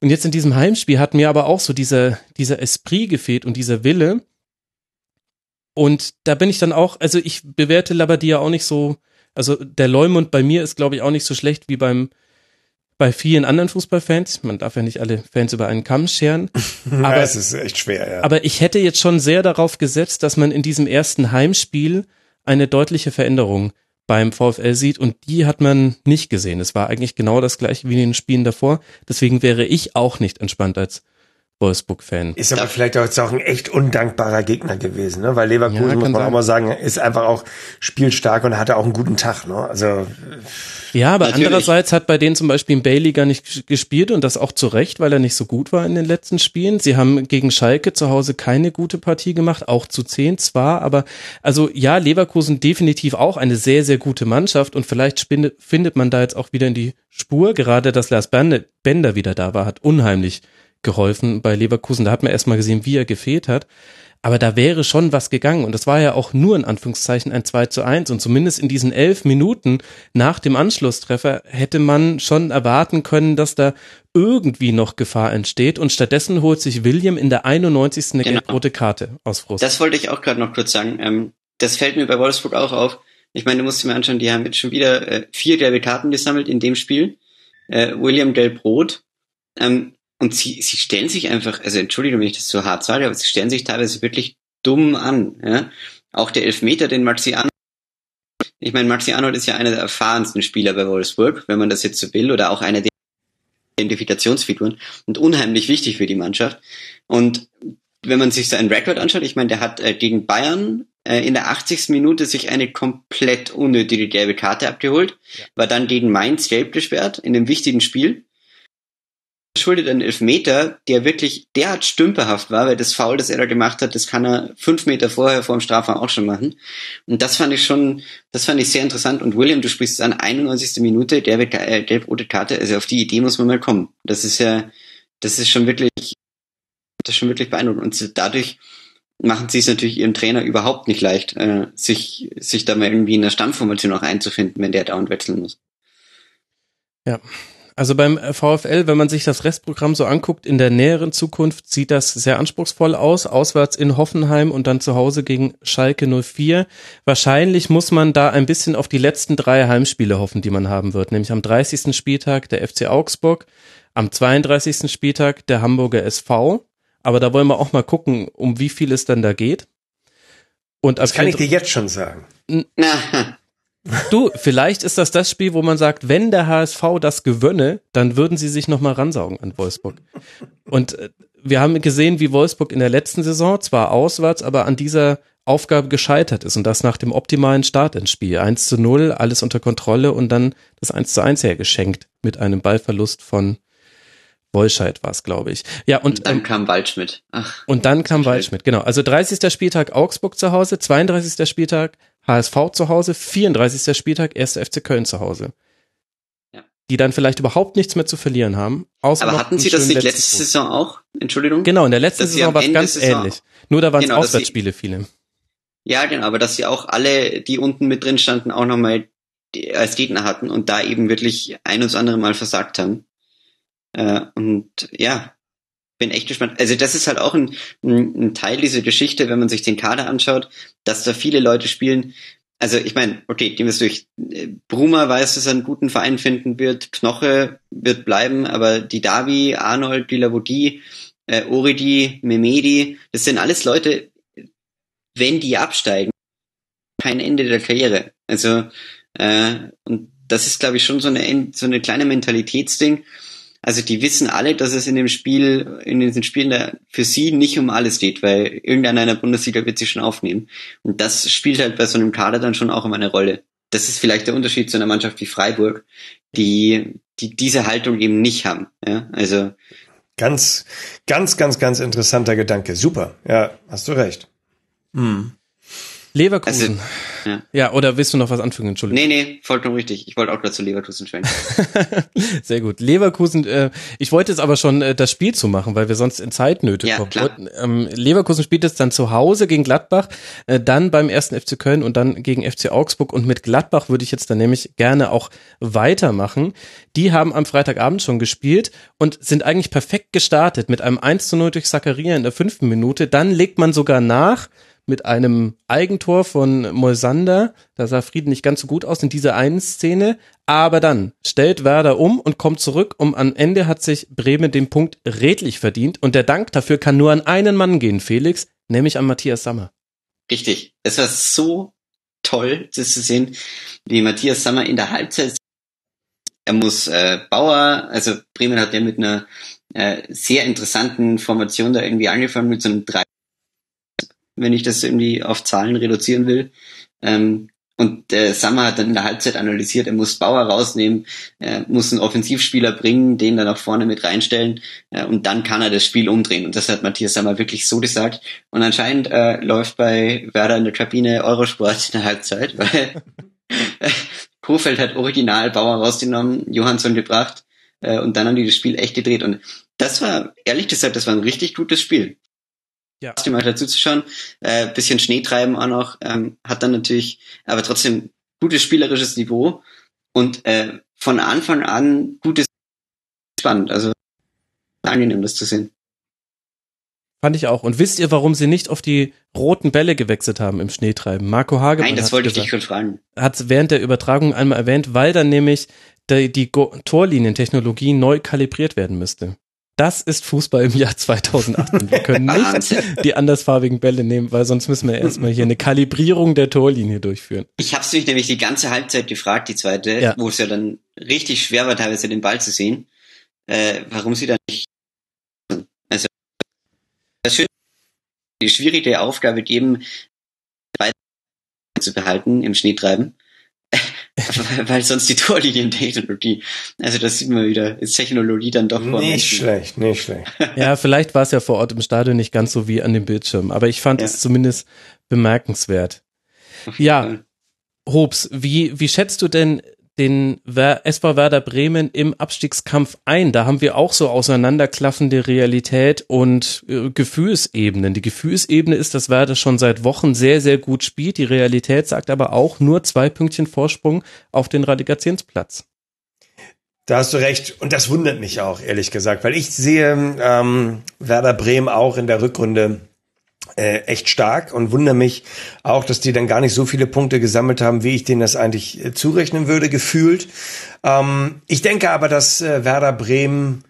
Und jetzt in diesem Heimspiel hat mir aber auch so dieser, dieser Esprit gefehlt und dieser Wille. Und da bin ich dann auch, also ich bewerte Labadia auch nicht so, also der Leumund bei mir ist, glaube ich, auch nicht so schlecht wie beim, bei vielen anderen Fußballfans. Man darf ja nicht alle Fans über einen Kamm scheren. Aber es ist echt schwer, ja. Aber ich hätte jetzt schon sehr darauf gesetzt, dass man in diesem ersten Heimspiel eine deutliche Veränderung beim VfL sieht und die hat man nicht gesehen. Es war eigentlich genau das gleiche wie in den Spielen davor. Deswegen wäre ich auch nicht entspannt als Wolfsburg-Fan. Ist aber vielleicht auch jetzt auch ein echt undankbarer Gegner gewesen, ne? Weil Leverkusen, Ja, muss kann man sein. auch mal sagen, ist einfach auch spielstark und hatte auch einen guten Tag, ne? Also, Ja, aber Natürlich. andererseits hat bei denen zum Beispiel Bailey gar nicht ges- gespielt und das auch zu Recht, weil er nicht so gut war in den letzten Spielen. Sie haben gegen Schalke zu Hause keine gute Partie gemacht, auch zu zehn zwar, aber also ja, Leverkusen definitiv auch eine sehr, sehr gute Mannschaft und vielleicht spinne, findet man da jetzt auch wieder in die Spur. Gerade, dass Lars Bender wieder da war, hat unheimlich geholfen bei Leverkusen. Da hat man erstmal gesehen, wie er gefehlt hat. Aber da wäre schon was gegangen. Und das war ja auch nur in Anführungszeichen ein 2 zu 1. Und zumindest in diesen elf Minuten nach dem Anschlusstreffer hätte man schon erwarten können, dass da irgendwie noch Gefahr entsteht. Und stattdessen holt sich William in der 91. eine Genau. gelb-rote Karte aus Frust. Das wollte ich auch gerade noch kurz sagen. Ähm, das fällt mir bei Wolfsburg auch auf. Ich meine, du musst dir mal anschauen, die haben jetzt schon wieder äh, vier gelbe Karten gesammelt in dem Spiel. Äh, William gelb-rot. Ähm, und sie, sie stellen sich einfach, also Entschuldigung, wenn ich das so hart sage, aber sie stellen sich teilweise wirklich dumm an. Ja? Auch der Elfmeter, den Marciano. Ich meine, Marciano ist ja einer der erfahrensten Spieler bei Wolfsburg, wenn man das jetzt so will, oder auch einer der Identifikationsfiguren und unheimlich wichtig für die Mannschaft. Und wenn man sich seinen Rekord anschaut, ich meine, der hat äh, gegen Bayern äh, in der 80. Minute sich eine komplett unnötige gelbe Karte abgeholt, war dann gegen Mainz gelb gesperrt in einem wichtigen Spiel. Schuldet einen Elfmeter, der wirklich derart stümperhaft war, weil das Foul, das er da gemacht hat, das kann er fünf Meter vorher vor dem Strafraum auch schon machen. Und das fand ich schon, das fand ich sehr interessant. Und William, du sprichst es an, 91. Minute, äh, gelb-rote Karte, also auf die Idee muss man mal kommen. Das ist ja, das ist schon wirklich, das ist schon wirklich beeindruckend. Und dadurch machen sie es natürlich ihrem Trainer überhaupt nicht leicht, äh, sich, sich da mal irgendwie in der Stammformation auch einzufinden, wenn der dauernd wechseln muss. Also beim VfL, wenn man sich das Restprogramm so anguckt, in der näheren Zukunft sieht das sehr anspruchsvoll aus. Auswärts in Hoffenheim und dann zu Hause gegen Schalke 04. Wahrscheinlich muss man da ein bisschen auf die letzten drei Heimspiele hoffen, die man haben wird. Nämlich am 30. Spieltag der FC Augsburg, am 32. Spieltag der Hamburger SV. Aber da wollen wir auch mal gucken, um wie viel es dann da geht. Und das kann ich dir jetzt schon sagen. Du, vielleicht ist das das Spiel, wo man sagt, wenn der HSV das gewönne, dann würden sie sich nochmal ransaugen an Wolfsburg. Und äh, wir haben gesehen, wie Wolfsburg in der letzten Saison, zwar auswärts, aber an dieser Aufgabe gescheitert ist und das nach dem optimalen Start ins Spiel. 1 zu 0, alles unter Kontrolle und dann das 1 zu 1 hergeschenkt mit einem Ballverlust von Wolscheid war es, glaube ich. Ja, und, dann ähm, kam Waldschmidt. Ach, und dann kam. Waldschmidt, genau. Also 30. Spieltag Augsburg zu Hause, 32. Spieltag HSV zu Hause, 34. Spieltag 1. FC Köln zu Hause. Ja. Die dann vielleicht überhaupt nichts mehr zu verlieren haben. Außer aber hatten sie das nicht letzte Punkt. Saison auch? Entschuldigung? Genau, in der letzten sie Saison war es ganz ähnlich. Nur da waren es Genau, sie- Auswärtsspiele viele. Ja, genau, aber dass sie auch alle, die unten mit drin standen, auch nochmal als Gegner hatten und da eben wirklich ein und andere Mal versagt haben. Äh, und ja, bin echt gespannt. Also das ist halt auch ein, ein, ein Teil dieser Geschichte, wenn man sich den Kader anschaut, dass da viele Leute spielen, also ich meine, okay, wir es durch. Bruma weiß, dass er einen guten Verein finden wird, Knoche wird bleiben, aber die Davi, Arnold, Bilavodi, äh, Oridi, Memedi, das sind alles Leute, wenn die absteigen, kein Ende der Karriere. Also äh, und das ist, glaube ich, schon so eine so eine kleine Mentalitätsding. Also die wissen alle, dass es in dem Spiel, in diesen Spielen da für sie nicht um alles geht, weil irgendeiner in der Bundesliga wird sie schon aufnehmen. Und das spielt halt bei so einem Kader dann schon auch immer eine Rolle. Das ist vielleicht der Unterschied zu einer Mannschaft wie Freiburg, die, die diese Haltung eben nicht haben. Ja, also. Ganz, ganz, ganz, ganz interessanter Gedanke. Super. Ja, hast du recht. Hm. Leverkusen. Also, ja. ja, oder willst du noch was anfügen? Entschuldigung. Nee, nee, vollkommen richtig. Ich wollte auch dazu Leverkusen schwenken. Sehr gut. Leverkusen, äh, ich wollte jetzt aber schon äh, das Spiel zu machen, weil wir sonst in Zeitnöte ja, kommen. Klar. ähm, Leverkusen spielt es dann zu Hause gegen Gladbach, äh, dann beim ersten FC Köln und dann gegen FC Augsburg. Und mit Gladbach würde ich jetzt dann nämlich gerne auch weitermachen. Die haben am Freitagabend schon gespielt und sind eigentlich perfekt gestartet mit einem 1 zu 0 durch Zakaria in der fünften Minute. Dann legt man sogar nach mit einem Eigentor von Moisander. Da sah Frieden nicht ganz so gut aus in dieser einen Szene. Aber dann stellt Werder um und kommt zurück. Und am Ende hat sich Bremen den Punkt redlich verdient. Und der Dank dafür kann nur an einen Mann gehen, Felix, nämlich an Matthias Sammer. Richtig. Es war so toll, das zu sehen, wie Matthias Sammer in der Halbzeit er muss äh, Bauer, also Bremen hat ja mit einer äh, sehr interessanten Formation da irgendwie angefangen mit so einem 3 wenn ich das irgendwie auf Zahlen reduzieren will. Ähm, und äh, Sammer hat dann in der Halbzeit analysiert, er muss Bauer rausnehmen, er muss einen Offensivspieler bringen, den dann nach vorne mit reinstellen äh, und dann kann er das Spiel umdrehen. Und das hat Matthias Sammer wirklich so gesagt. Und anscheinend äh, läuft bei Werder in der Kabine Eurosport in der Halbzeit, weil Kofeld hat original Bauer rausgenommen, Johansson gebracht äh, und dann haben die das Spiel echt gedreht. Und das war, ehrlich gesagt, das war ein richtig gutes Spiel ja. dir mal dazu zu schauen. Äh, bisschen Schnee treiben auch noch, ähm, hat dann natürlich, aber trotzdem gutes spielerisches Niveau und äh, von Anfang an gutes spannend. Also angenehm, das zu sehen. Fand ich auch. Und wisst ihr, warum sie nicht auf die roten Bälle gewechselt haben im Schneetreiben? Marco Hagemann. Nein, das wollte ich dich schon fragen. Hat während der Übertragung einmal erwähnt, weil dann nämlich die, die Torlinientechnologie neu kalibriert werden müsste. Das ist Fußball im Jahr 2008. Und wir können nicht die andersfarbigen Bälle nehmen, weil sonst müssen wir erstmal hier eine Kalibrierung der Torlinie durchführen. Ich habe mich nämlich die ganze Halbzeit gefragt, die zweite, ja. wo es ja dann richtig schwer war, teilweise den Ball zu sehen, äh, warum sie da nicht. Also, das schön, die schwierige Aufgabe geben, zu behalten im Schneetreiben. weil sonst die Torlinientechnologie, also das sieht man wieder, ist Technologie dann doch vor Nicht schlecht, nicht schlecht. Ja, vielleicht war es ja vor Ort im Stadion nicht ganz so wie an dem Bildschirm, aber ich fand ja. es zumindest bemerkenswert. Ja, Hobbs, wie, wie schätzt du denn den SV Werder Bremen im Abstiegskampf ein. Da haben wir auch so auseinanderklaffende Realität und äh, Gefühlsebenen. Die Gefühlsebene ist, dass Werder schon seit Wochen sehr, sehr gut spielt. Die Realität sagt aber auch nur zwei Pünktchen Vorsprung auf den Relegationsplatz. Da hast du recht. Und das wundert mich auch, ehrlich gesagt, weil ich sehe ähm, Werder Bremen auch in der Rückrunde äh, echt stark und wundere mich auch, dass die dann gar nicht so viele Punkte gesammelt haben, wie ich denen das eigentlich äh, zurechnen würde, gefühlt. Ähm, ich denke aber, dass äh, Werder Bremen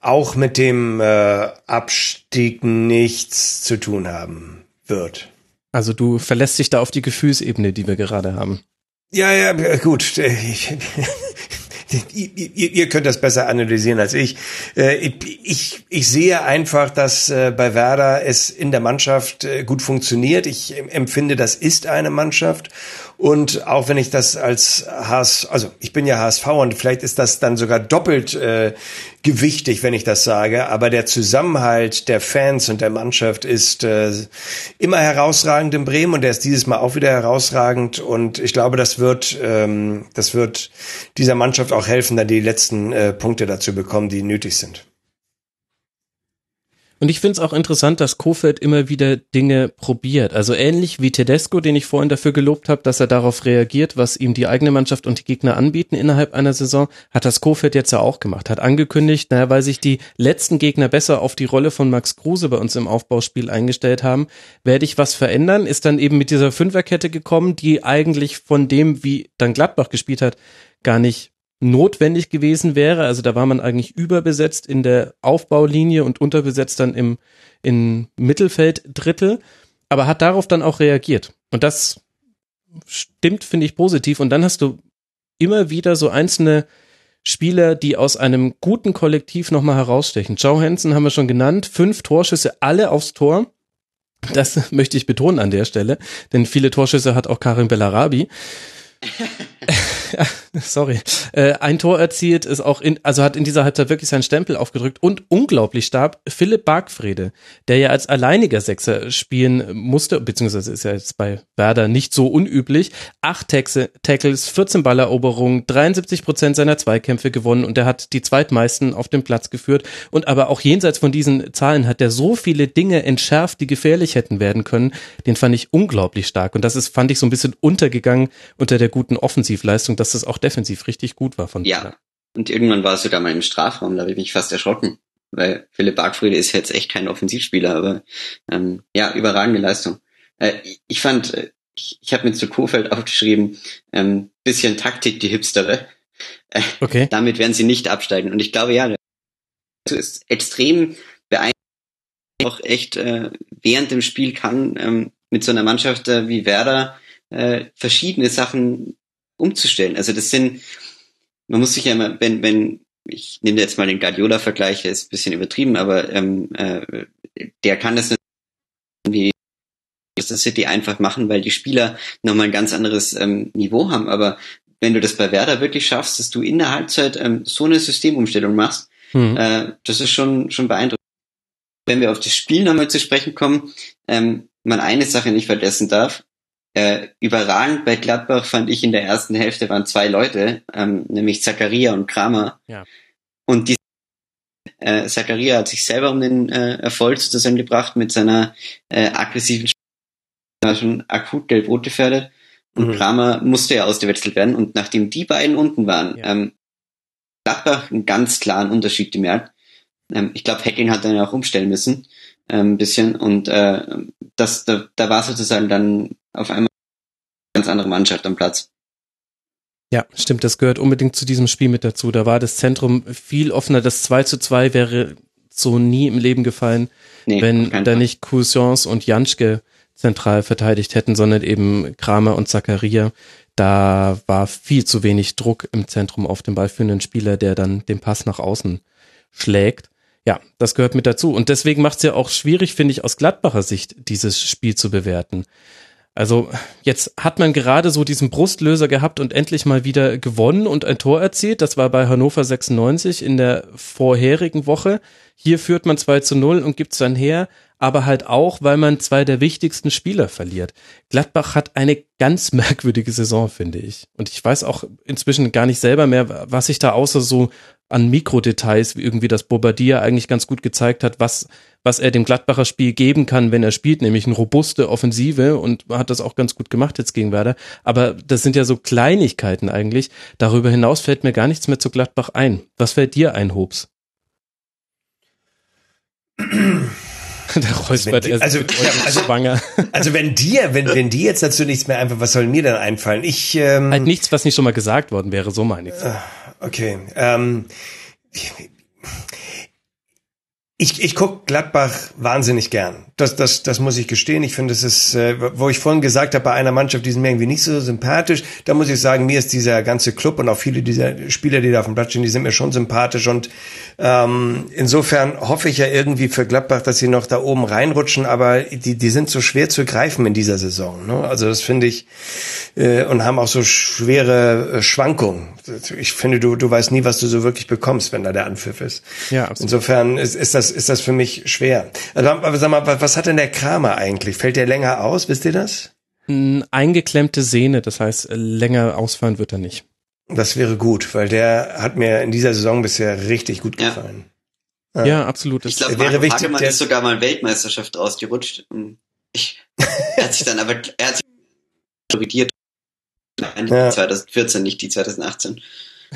auch mit dem äh, Abstieg nichts zu tun haben wird. Also du verlässt dich da auf die Gefühlsebene, die wir gerade haben. Ja, ja, gut. Ich, ihr, ihr könnt das besser analysieren als ich. Äh, ich. Ich sehe einfach, dass äh, bei Werder es in der Mannschaft äh, gut funktioniert. Ich empfinde, das ist eine Mannschaft. Und auch wenn ich das als HS, also ich bin ja HSV und vielleicht ist das dann sogar doppelt äh, gewichtig, wenn ich das sage, aber der Zusammenhalt der Fans und der Mannschaft ist äh, immer herausragend in Bremen und der ist dieses Mal auch wieder herausragend und ich glaube, das wird, ähm, das wird dieser Mannschaft auch helfen, dann die letzten äh, Punkte dazu bekommen, die nötig sind. Und ich finde es auch interessant, dass Kofeld immer wieder Dinge probiert. Also ähnlich wie Tedesco, den ich vorhin dafür gelobt habe, dass er darauf reagiert, was ihm die eigene Mannschaft und die Gegner anbieten innerhalb einer Saison, hat das Kofeld jetzt ja auch gemacht. Hat angekündigt, naja, weil sich die letzten Gegner besser auf die Rolle von Max Kruse bei uns im Aufbauspiel eingestellt haben, werde ich was verändern. Ist dann eben mit dieser Fünferkette gekommen, die eigentlich von dem, wie dann Gladbach gespielt hat, gar nicht notwendig gewesen wäre. Also da war man eigentlich überbesetzt in der Aufbaulinie und unterbesetzt dann im, im Mittelfelddrittel, aber hat darauf dann auch reagiert. Und das stimmt, finde ich, positiv. Und dann hast du immer wieder so einzelne Spieler, die aus einem guten Kollektiv nochmal herausstechen. Joe Hansen haben wir schon genannt, fünf Torschüsse, alle aufs Tor. Das möchte ich betonen an der Stelle, denn viele Torschüsse hat auch Karim Bellarabi. sorry, äh, ein Tor erzielt, ist auch in, also hat in dieser Halbzeit wirklich seinen Stempel aufgedrückt und unglaublich stark Philipp Bargfrede, der ja als alleiniger Sechser spielen musste, beziehungsweise ist ja jetzt bei Werder nicht so unüblich. Acht Taxe, Tackles, 14 Balleroberungen, 73 Prozent seiner Zweikämpfe gewonnen und er hat die zweitmeisten auf dem Platz geführt. Und aber auch jenseits von diesen Zahlen hat er so viele Dinge entschärft, die gefährlich hätten werden können. Den fand ich unglaublich stark und das ist, fand ich so ein bisschen untergegangen unter der guten Offensivleistung, dass das auch defensiv richtig gut war von Ja. Und irgendwann war es sogar mal im Strafraum, da habe ich mich fast erschrocken. Weil Philipp Bargfriede ist jetzt echt kein Offensivspieler, aber ähm, ja, überragende Leistung. Äh, ich fand, äh, ich, ich habe mir zu Kofeld aufgeschrieben, ähm, bisschen Taktik die Hipstere. Äh, okay. Damit werden sie nicht absteigen. Und ich glaube, ja, das ist extrem beeindruckend, auch echt äh, während dem Spiel kann ähm, mit so einer Mannschaft äh, wie Werder äh, verschiedene Sachen umzustellen. Also das sind, man muss sich ja immer, wenn, wenn, ich nehme jetzt mal den Guardiola-Vergleich, der ist ein bisschen übertrieben, aber ähm, äh, der kann das wie das City einfach machen, weil die Spieler nochmal ein ganz anderes ähm, Niveau haben. Aber wenn du das bei Werder wirklich schaffst, dass du in der Halbzeit ähm, so eine Systemumstellung machst, mhm. äh, das ist schon, schon beeindruckend. Wenn wir auf das Spiel nochmal zu sprechen kommen, ähm, man eine Sache nicht vergessen darf, äh, überragend bei Gladbach fand ich in der ersten Hälfte waren zwei Leute, ähm, nämlich Zakaria und Kramer. Ja. Und die äh, Zakaria hat sich selber um den äh, Erfolg sozusagen gebracht mit seiner äh, aggressiven Spiel, schon akut gelb-rot gefährdet. Und mhm. Kramer musste ja ausgewechselt werden. Und nachdem die beiden unten waren, ja. ähm, Gladbach einen ganz klaren Unterschied gemerkt. Ähm, ich glaube, Hacking hat dann auch umstellen müssen, ein bisschen. Und äh, das, da, da war sozusagen dann auf einmal eine ganz andere Mannschaft am Platz. Ja, stimmt, das gehört unbedingt zu diesem Spiel mit dazu. Da war das Zentrum viel offener. Das 2 zu 2 wäre so nie im Leben gefallen, nee, wenn da nicht Cousins und Janschke zentral verteidigt hätten, sondern eben Kramer und Zakaria. Da war viel zu wenig Druck im Zentrum auf den ballführenden Spieler, der dann den Pass nach außen schlägt. Ja, das gehört mit dazu. Und deswegen macht es ja auch schwierig, finde ich, aus Gladbacher Sicht, dieses Spiel zu bewerten. Also jetzt hat man gerade so diesen Brustlöser gehabt und endlich mal wieder gewonnen und ein Tor erzielt. Das war bei Hannover 96 in der vorherigen Woche. Hier führt man 2 zu 0 und gibt's dann her, aber halt auch, weil man zwei der wichtigsten Spieler verliert. Gladbach hat eine ganz merkwürdige Saison, finde ich. Und ich weiß auch inzwischen gar nicht selber mehr, was ich da außer so an Mikrodetails, wie irgendwie das Bobadilla eigentlich ganz gut gezeigt hat, was, was er dem Gladbacher Spiel geben kann, wenn er spielt, nämlich eine robuste Offensive und hat das auch ganz gut gemacht jetzt gegen Werder. Aber das sind ja so Kleinigkeiten eigentlich. Darüber hinaus fällt mir gar nichts mehr zu Gladbach ein. Was fällt dir ein, Hobbs? Der Räuspert, die, also, also, schwanger. Also wenn dir, wenn, wenn dir jetzt dazu nichts mehr einfach, was soll mir dann einfallen? Ich ähm, halt nichts, was nicht schon mal gesagt worden wäre, so meine ich. Ah, okay. Ähm, ich, ich guck Gladbach wahnsinnig gern. Das, das, das muss ich gestehen. Ich finde, es ist, äh, wo ich vorhin gesagt habe, bei einer Mannschaft, die sind mir irgendwie nicht so sympathisch, da muss ich sagen, mir ist dieser ganze Club und auch viele dieser Spieler, die da auf dem Platz stehen, die sind mir schon sympathisch. Und ähm, insofern hoffe ich ja irgendwie für Gladbach, dass sie noch da oben reinrutschen, aber die, die sind so schwer zu greifen in dieser Saison. Ne? Also das finde ich, äh, und haben auch so schwere äh, Schwankungen. Ich finde, du, du weißt nie, was du so wirklich bekommst, wenn da der Anpfiff ist. Ja, absolut. Insofern ist, ist das ist das für mich schwer. Also, aber sag mal, was hat denn der Kramer eigentlich? Fällt der länger aus? Wisst ihr das? Eingeklemmte Sehne, das heißt, länger ausfallen wird er nicht. Das wäre gut, weil der hat mir in dieser Saison bisher richtig gut gefallen. Ja, ja absolut. ich glaube, Marco wichtig, Hagemann ist sogar mal Weltmeisterschaft ausgerutscht. Ich, er hat sich dann aber, er hat sich korrigiert. Ja. 2014, nicht die 2018.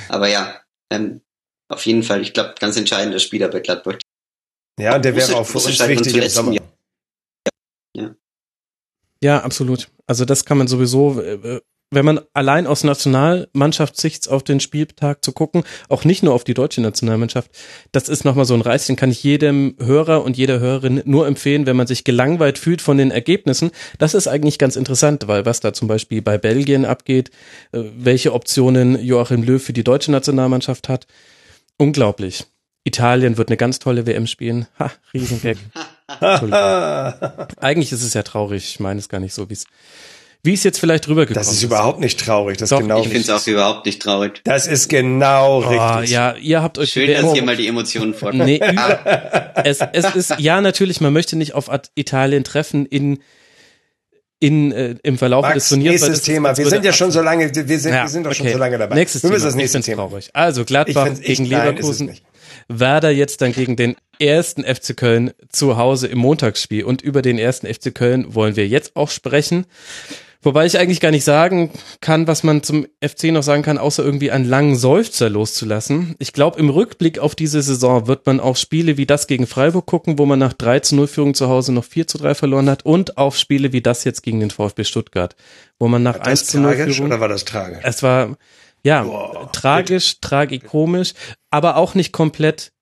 Aber ja, ähm, auf jeden Fall, ich glaube, ganz entscheidender Spieler bei Gladbach. Ja, und der wäre auch für uns wichtig im Sommer. Ja. ja, absolut. Also das kann man sowieso, wenn man allein aus Nationalmannschaftssicht auf den Spieltag zu gucken, auch nicht nur auf die deutsche Nationalmannschaft, das ist nochmal so ein Reiz, den kann ich jedem Hörer und jeder Hörerin nur empfehlen, wenn man sich gelangweilt fühlt von den Ergebnissen. Das ist eigentlich ganz interessant, weil was da zum Beispiel bei Belgien abgeht, äh, welche Optionen Joachim Löw für die deutsche Nationalmannschaft hat, unglaublich. Italien wird eine ganz tolle WM spielen. Ha, Riesengag. Eigentlich ist es ja traurig. Ich meine es gar nicht so, wie es wie es jetzt vielleicht rübergekommen ist. Das ist überhaupt nicht traurig. Das Doch, genau ich finde es auch überhaupt nicht traurig. Das ist genau oh, richtig. Ja, ihr habt euch schön, dass ihr mal die Emotionen fort. Nee, es, es ist ja natürlich. Man möchte nicht auf Italien treffen in in, äh, im Verlauf Max, des Turniers. Nächstes Thema. Wir sind ja schon so lange, wir sind, ja, wir sind doch okay. schon so lange dabei. Nächstes wir müssen das nächste Thema. Traurig. Also Gladbach gegen Leverkusen. Werder jetzt dann gegen den ersten FC Köln zu Hause im Montagsspiel. Und über den ersten FC Köln wollen wir jetzt auch sprechen. Wobei ich eigentlich gar nicht sagen kann, was man zum FC noch sagen kann, außer irgendwie einen langen Seufzer loszulassen. Ich glaube, im Rückblick auf diese Saison wird man auf Spiele wie das gegen Freiburg gucken, wo man nach 3 zu 0 Führung zu Hause noch 4 zu 3 verloren hat und auf Spiele wie das jetzt gegen den VfB Stuttgart, wo man nach 1 zu 0 Führung... oder war das tragisch? Es war, ja, Boah, tragisch, tragikomisch, aber auch nicht komplett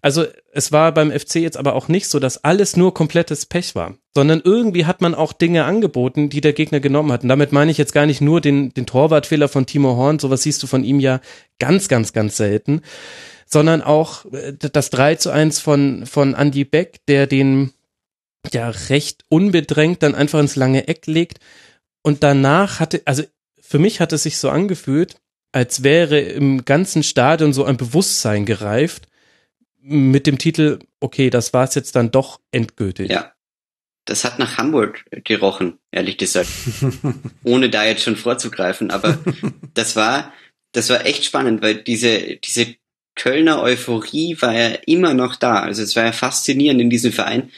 also es war beim FC jetzt aber auch nicht so, dass alles nur komplettes Pech war, sondern irgendwie hat man auch Dinge angeboten, die der Gegner genommen hat. Und damit meine ich jetzt gar nicht nur den, den Torwartfehler von Timo Horn, sowas siehst du von ihm ja ganz, ganz, ganz selten, sondern auch äh, das 3 zu 1 von, von Andy Beck, der den ja recht unbedrängt dann einfach ins lange Eck legt. Und danach hatte, also für mich hat es sich so angefühlt, als wäre im ganzen Stadion so ein Bewusstsein gereift, mit dem Titel, okay, das war's jetzt dann doch endgültig. Ja. Das hat nach Hamburg gerochen, ehrlich gesagt. Ohne da jetzt schon vorzugreifen, aber das war, das war echt spannend, weil diese, diese Kölner Euphorie war ja immer noch da. Also es war ja faszinierend in diesem Verein.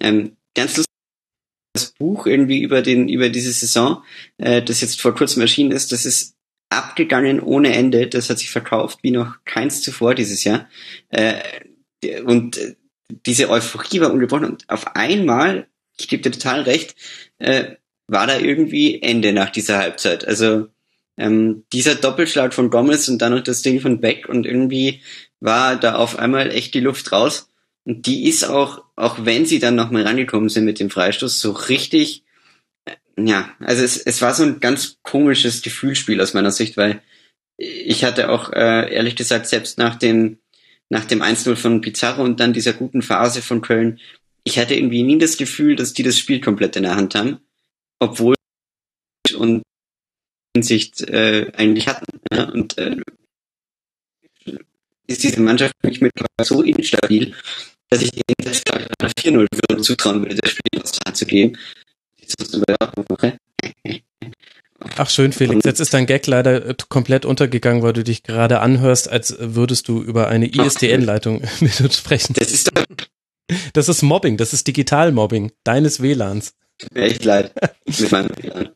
Ähm, ganz lustig, das Buch irgendwie über den, über diese Saison, äh, das jetzt vor kurzem erschienen ist, das ist abgegangen ohne Ende. Das hat sich verkauft wie noch keins zuvor dieses Jahr. Äh, und diese Euphorie war ungebrochen und auf einmal, ich gebe dir total recht, äh, war da irgendwie Ende nach dieser Halbzeit. Also ähm, dieser Doppelschlag von Gomez und dann noch das Ding von Beck und irgendwie war da auf einmal echt die Luft raus. Und die ist auch, auch wenn sie dann nochmal rangekommen sind mit dem Freistoß, so richtig, ja, also es, es war so ein ganz komisches Gefühlsspiel aus meiner Sicht, weil ich hatte auch, äh, ehrlich gesagt, selbst nach dem nach dem 1-0 von Pizarro und dann dieser guten Phase von Köln, ich hatte irgendwie nie das Gefühl, dass die das Spiel komplett in der Hand haben, obwohl und Hinsicht äh, eigentlich hatten. Ja? Und äh, ist diese Mannschaft nicht mittlerweile so instabil, dass ich denen selbst einer 4-0 zutrauen würde, das Spiel aus der Hand zu geben. Muss mache. Ach schön, Felix. Jetzt ist dein Gag leider äh, komplett untergegangen, weil du dich gerade anhörst, als würdest du über eine ISDN-Leitung mit uns sprechen. Das ist doch Das ist Mobbing, das ist Digitalmobbing deines WLANs. echt leid mit meinem WLAN.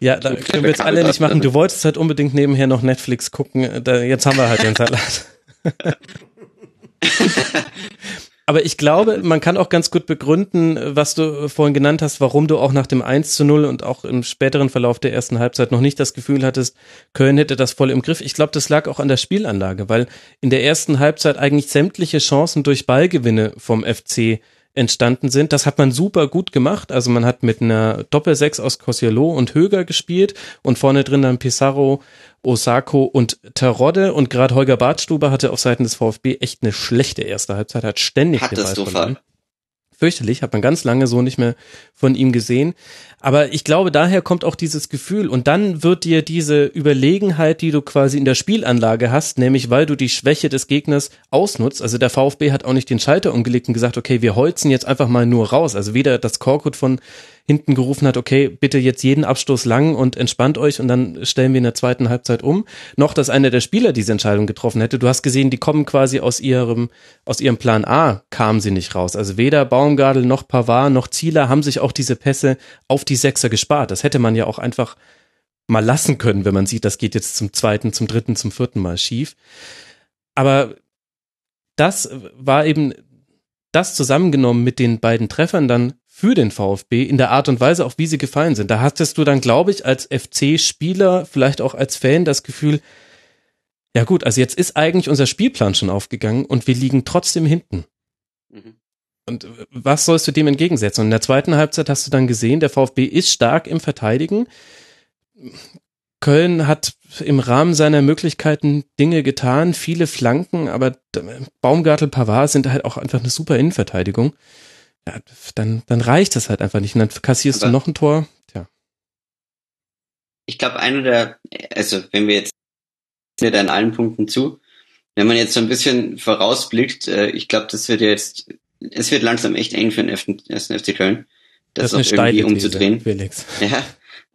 Ja, da können wir jetzt alle nicht machen. Du wolltest halt unbedingt nebenher noch Netflix gucken. Da, jetzt haben wir halt den Salat. Aber ich glaube, man kann auch ganz gut begründen, was du vorhin genannt hast, warum du auch nach dem 1 zu 0 und auch im späteren Verlauf der ersten Halbzeit noch nicht das Gefühl hattest, Köln hätte das voll im Griff. Ich glaube, das lag auch an der Spielanlage, weil in der ersten Halbzeit eigentlich sämtliche Chancen durch Ballgewinne vom FC entstanden sind. Das hat man super gut gemacht. Also man hat mit einer Doppelsechs aus Kosciello und Höger gespielt und vorne drin dann Pizarro, Osako und Terodde und gerade Holger Bartstuber hatte auf Seiten des VfB echt eine schlechte erste Halbzeit, hat ständig den Ball verloren fürchterlich, hat man ganz lange so nicht mehr von ihm gesehen. Aber ich glaube, daher kommt auch dieses Gefühl und dann wird dir diese Überlegenheit, die du quasi in der Spielanlage hast, nämlich weil du die Schwäche des Gegners ausnutzt. Also der VfB hat auch nicht den Schalter umgelegt und gesagt, okay, wir holzen jetzt einfach mal nur raus. Also weder das Korkut von hinten gerufen hat, okay, bitte jetzt jeden Abstoß lang und entspannt euch und dann stellen wir in der zweiten Halbzeit um, noch dass einer der Spieler diese Entscheidung getroffen hätte. Du hast gesehen, die kommen quasi aus ihrem, aus ihrem Plan A, kamen sie nicht raus. Also weder Baumgardel noch Pavard noch Zieler haben sich auch diese Pässe auf die Sechser gespart. Das hätte man ja auch einfach mal lassen können, wenn man sieht, das geht jetzt zum zweiten, zum dritten, zum vierten Mal schief. Aber das war eben das zusammengenommen mit den beiden Treffern dann für den VfB in der Art und Weise, auch wie sie gefallen sind. Da hattest du dann, glaube ich, als FC-Spieler, vielleicht auch als Fan das Gefühl, ja gut, also jetzt ist eigentlich unser Spielplan schon aufgegangen und wir liegen trotzdem hinten. Mhm. Und was sollst du dem entgegensetzen? Und in der zweiten Halbzeit hast du dann gesehen, der VfB ist stark im Verteidigen. Köln hat im Rahmen seiner Möglichkeiten Dinge getan, viele Flanken, aber Baumgartel, Pavard sind halt auch einfach eine super Innenverteidigung ja, dann, dann reicht das halt einfach nicht. Und dann kassierst Aber du noch ein Tor. Tja. Ich glaube, einer der, also wenn wir jetzt mir da in allen Punkten zu, wenn man jetzt so ein bisschen vorausblickt, äh, ich glaube, das wird jetzt, es wird langsam echt eng für den ersten FC Köln, das, das auch irgendwie umzudrehen. Felix. Ja,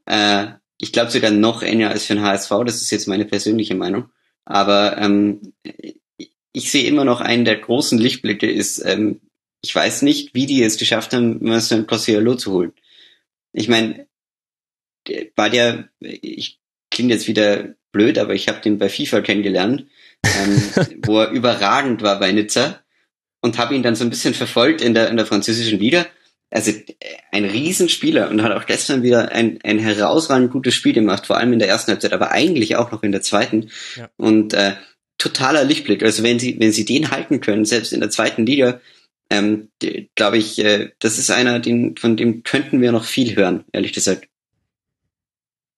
äh, ich glaube sogar noch enger als für den HSV, das ist jetzt meine persönliche Meinung. Aber ähm, ich sehe immer noch einen der großen Lichtblicke ist ähm, ich weiß nicht, wie die es geschafft haben, Marcel Cossiello zu holen. Ich meine, war der, ich klinge jetzt wieder blöd, aber ich habe den bei FIFA kennengelernt, ähm, wo er überragend war bei Nizza und habe ihn dann so ein bisschen verfolgt in der, in der französischen Liga. Also ein Riesenspieler und hat auch gestern wieder ein, ein herausragend gutes Spiel gemacht, vor allem in der ersten Halbzeit, aber eigentlich auch noch in der zweiten. Ja. Und äh, totaler Lichtblick. Also wenn sie, wenn sie den halten können, selbst in der zweiten Liga, ähm, glaube ich, äh, das ist einer, den, von dem könnten wir noch viel hören, ehrlich gesagt.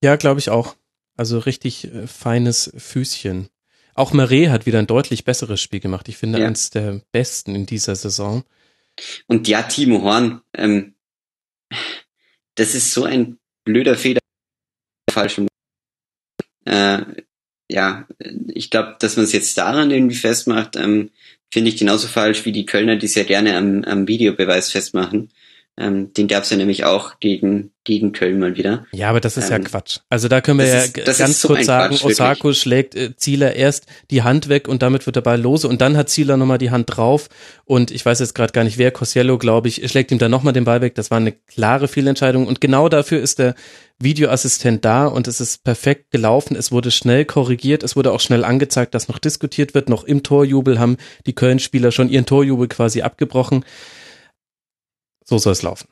Ja, glaube ich auch. Also richtig äh, feines Füßchen. Auch Marais hat wieder ein deutlich besseres Spiel gemacht. Ich finde ja. eines der besten in dieser Saison. Und ja, Timo Horn, ähm, das ist so ein blöder Fehler. Äh, ja, ich glaube, dass man es jetzt daran irgendwie festmacht, ähm, finde ich genauso falsch wie die Kölner, die sehr gerne am, am Videobeweis festmachen. Ähm, den gab's ja nämlich auch gegen, gegen Köln mal wieder. Ja, aber das ist ähm, ja Quatsch. Also da können wir ja ist, ganz so kurz sagen, Quatsch, Osako wirklich. schlägt äh, Zieler erst die Hand weg und damit wird der Ball lose und dann hat Zieler nochmal die Hand drauf und ich weiß jetzt gerade gar nicht wer, Cosiello glaube ich, schlägt ihm dann nochmal den Ball weg. Das war eine klare Fehlentscheidung und genau dafür ist der Videoassistent da und es ist perfekt gelaufen. Es wurde schnell korrigiert. Es wurde auch schnell angezeigt, dass noch diskutiert wird. Noch im Torjubel haben die Köln-Spieler schon ihren Torjubel quasi abgebrochen. So soll es laufen.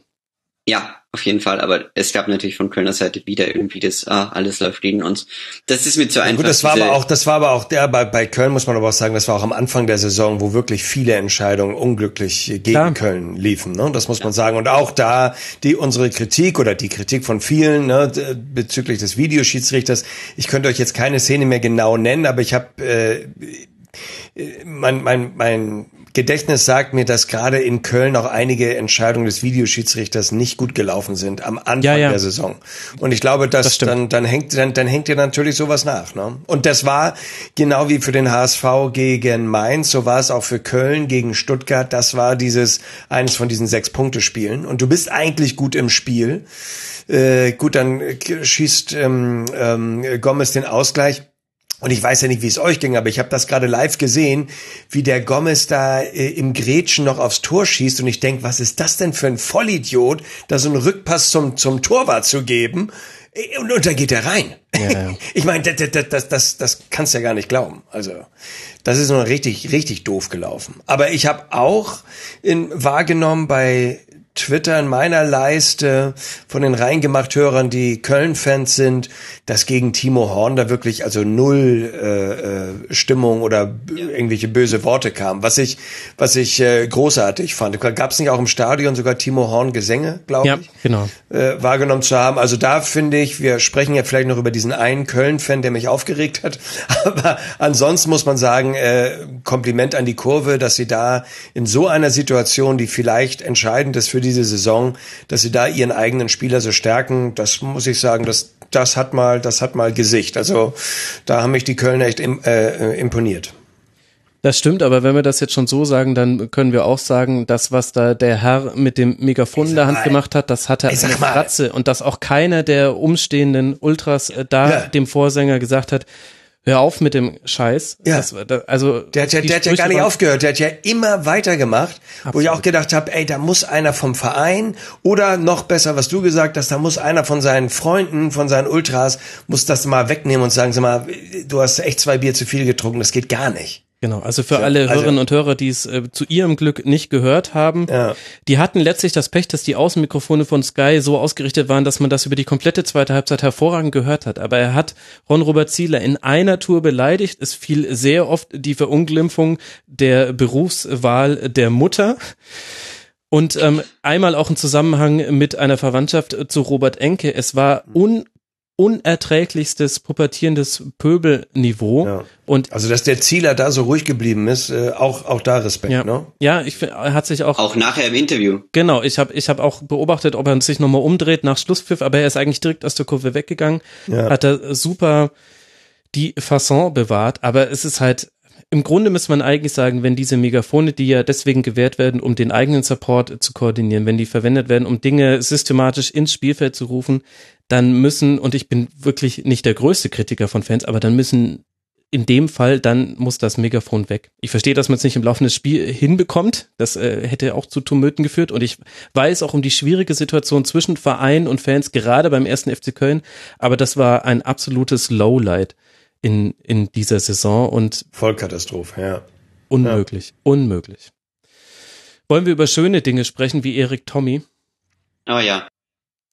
Ja, auf jeden Fall. Aber es gab natürlich von Kölner Seite wieder irgendwie das, ah, alles läuft gegen uns. Das ist mir zu einfach. Gut, das war aber auch, das war aber auch der, bei, bei Köln muss man aber auch sagen, das war auch am Anfang der Saison, wo wirklich viele Entscheidungen unglücklich gegen Klar. Köln liefen, ne? Das muss ja. man sagen. Und auch da, die, unsere Kritik oder die Kritik von vielen, ne, bezüglich des Videoschiedsrichters. Ich könnte euch jetzt keine Szene mehr genau nennen, aber ich habe, äh, mein, mein, mein Gedächtnis sagt mir, dass gerade in Köln auch einige Entscheidungen des Videoschiedsrichters nicht gut gelaufen sind am Anfang ja, ja. der Saison. Und ich glaube, dass das dann, dann hängt, dann, dann hängt dir natürlich sowas nach. Ne? Und das war genau wie für den HSV gegen Mainz, so war es auch für Köln gegen Stuttgart. Das war dieses, eines von diesen sechs Punkte Spielen. Und du bist eigentlich gut im Spiel. Äh, gut, dann schießt ähm, ähm, Gomez den Ausgleich. Und ich weiß ja nicht, wie es euch ging, aber ich habe das gerade live gesehen, wie der Gomez da äh, im Gretchen noch aufs Tor schießt. Und ich denk, was ist das denn für ein Vollidiot, da so einen Rückpass zum, zum Torwart zu geben? Äh, und, und da geht er rein. Ja, ja. Ich meine, das, das, das, das, das kannst du ja gar nicht glauben. Also, das ist nur richtig, richtig doof gelaufen. Aber ich habe auch in, wahrgenommen bei Twitter in meiner Leiste von den Reingemacht-Hörern, die Köln-Fans sind, dass gegen Timo Horn da wirklich also null äh, äh, Stimmung oder irgendwelche böse Worte kam, was ich was ich äh, großartig fand. Gab es nicht auch im Stadion sogar Timo Horn Gesänge, glaube ja, ich, genau. äh, wahrgenommen zu haben. Also da finde ich, wir sprechen ja vielleicht noch über diesen einen Köln-Fan, der mich aufgeregt hat, aber ansonsten muss man sagen, äh, Kompliment an die Kurve, dass sie da in so einer Situation, die vielleicht entscheidend ist für diese Saison, dass sie da ihren eigenen Spieler so stärken, das muss ich sagen, das, das hat mal, das hat mal Gesicht. Also da haben mich die Kölner echt im, äh, imponiert. Das stimmt, aber wenn wir das jetzt schon so sagen, dann können wir auch sagen, das, was da der Herr mit dem Megafon in der Hand mal, gemacht hat, das hatte eine. Fratze und dass auch keiner der umstehenden Ultras äh, da Ja. dem Vorsänger gesagt hat, hör auf mit dem Scheiß. Ja. Das, also Der hat ja, der hat ja gar nicht aufgehört, der hat ja immer weitergemacht, wo ich auch gedacht habe, ey, da muss einer vom Verein oder noch besser, was du gesagt hast, da muss einer von seinen Freunden, von seinen Ultras, muss das mal wegnehmen und sagen, sag mal, du hast echt zwei Bier zu viel getrunken, das geht gar nicht. Genau, also für alle also- Hörerinnen und Hörer, die es äh, zu ihrem Glück nicht gehört haben, Ja. die hatten letztlich das Pech, dass die Außenmikrofone von Sky so ausgerichtet waren, dass man das über die komplette zweite Halbzeit hervorragend gehört hat. Aber er hat Ron-Robert Zieler in einer Tour beleidigt. Es fiel sehr oft die Verunglimpfung der Berufswahl der Mutter. Und ähm, einmal auch im Zusammenhang mit einer Verwandtschaft zu Robert Enke. Es war un unerträglichstes pubertierendes Pöbelniveau. Ja. Und Also, dass der Zieler da so ruhig geblieben ist, äh, auch, auch da Respekt, ja, ne? ja, ich er hat sich auch, Auch nachher im Interview. genau, ich habe ich hab auch beobachtet, ob er sich nochmal umdreht nach Schlusspfiff, aber er ist eigentlich direkt aus der Kurve weggegangen, Ja. hat er super die Fasson bewahrt, aber es ist halt, im Grunde müsste man eigentlich sagen, wenn diese Megafone, die ja deswegen gewährt werden, um den eigenen Support zu koordinieren, wenn die verwendet werden, um Dinge systematisch ins Spielfeld zu rufen, dann müssen, und ich bin wirklich nicht der größte Kritiker von Fans, aber dann müssen in dem Fall, dann muss das Megafon weg. Ich verstehe, dass man es nicht im Laufe des Spiels hinbekommt. Das äh, hätte auch zu Tumulten geführt. Und ich weiß auch um die schwierige Situation zwischen Verein und Fans, gerade beim ersten FC Köln. Aber das war ein absolutes Lowlight in, in dieser Saison und Vollkatastrophe, ja. unmöglich. Unmöglich. Wollen wir über schöne Dinge sprechen, wie Erik Tommy? Oh ja,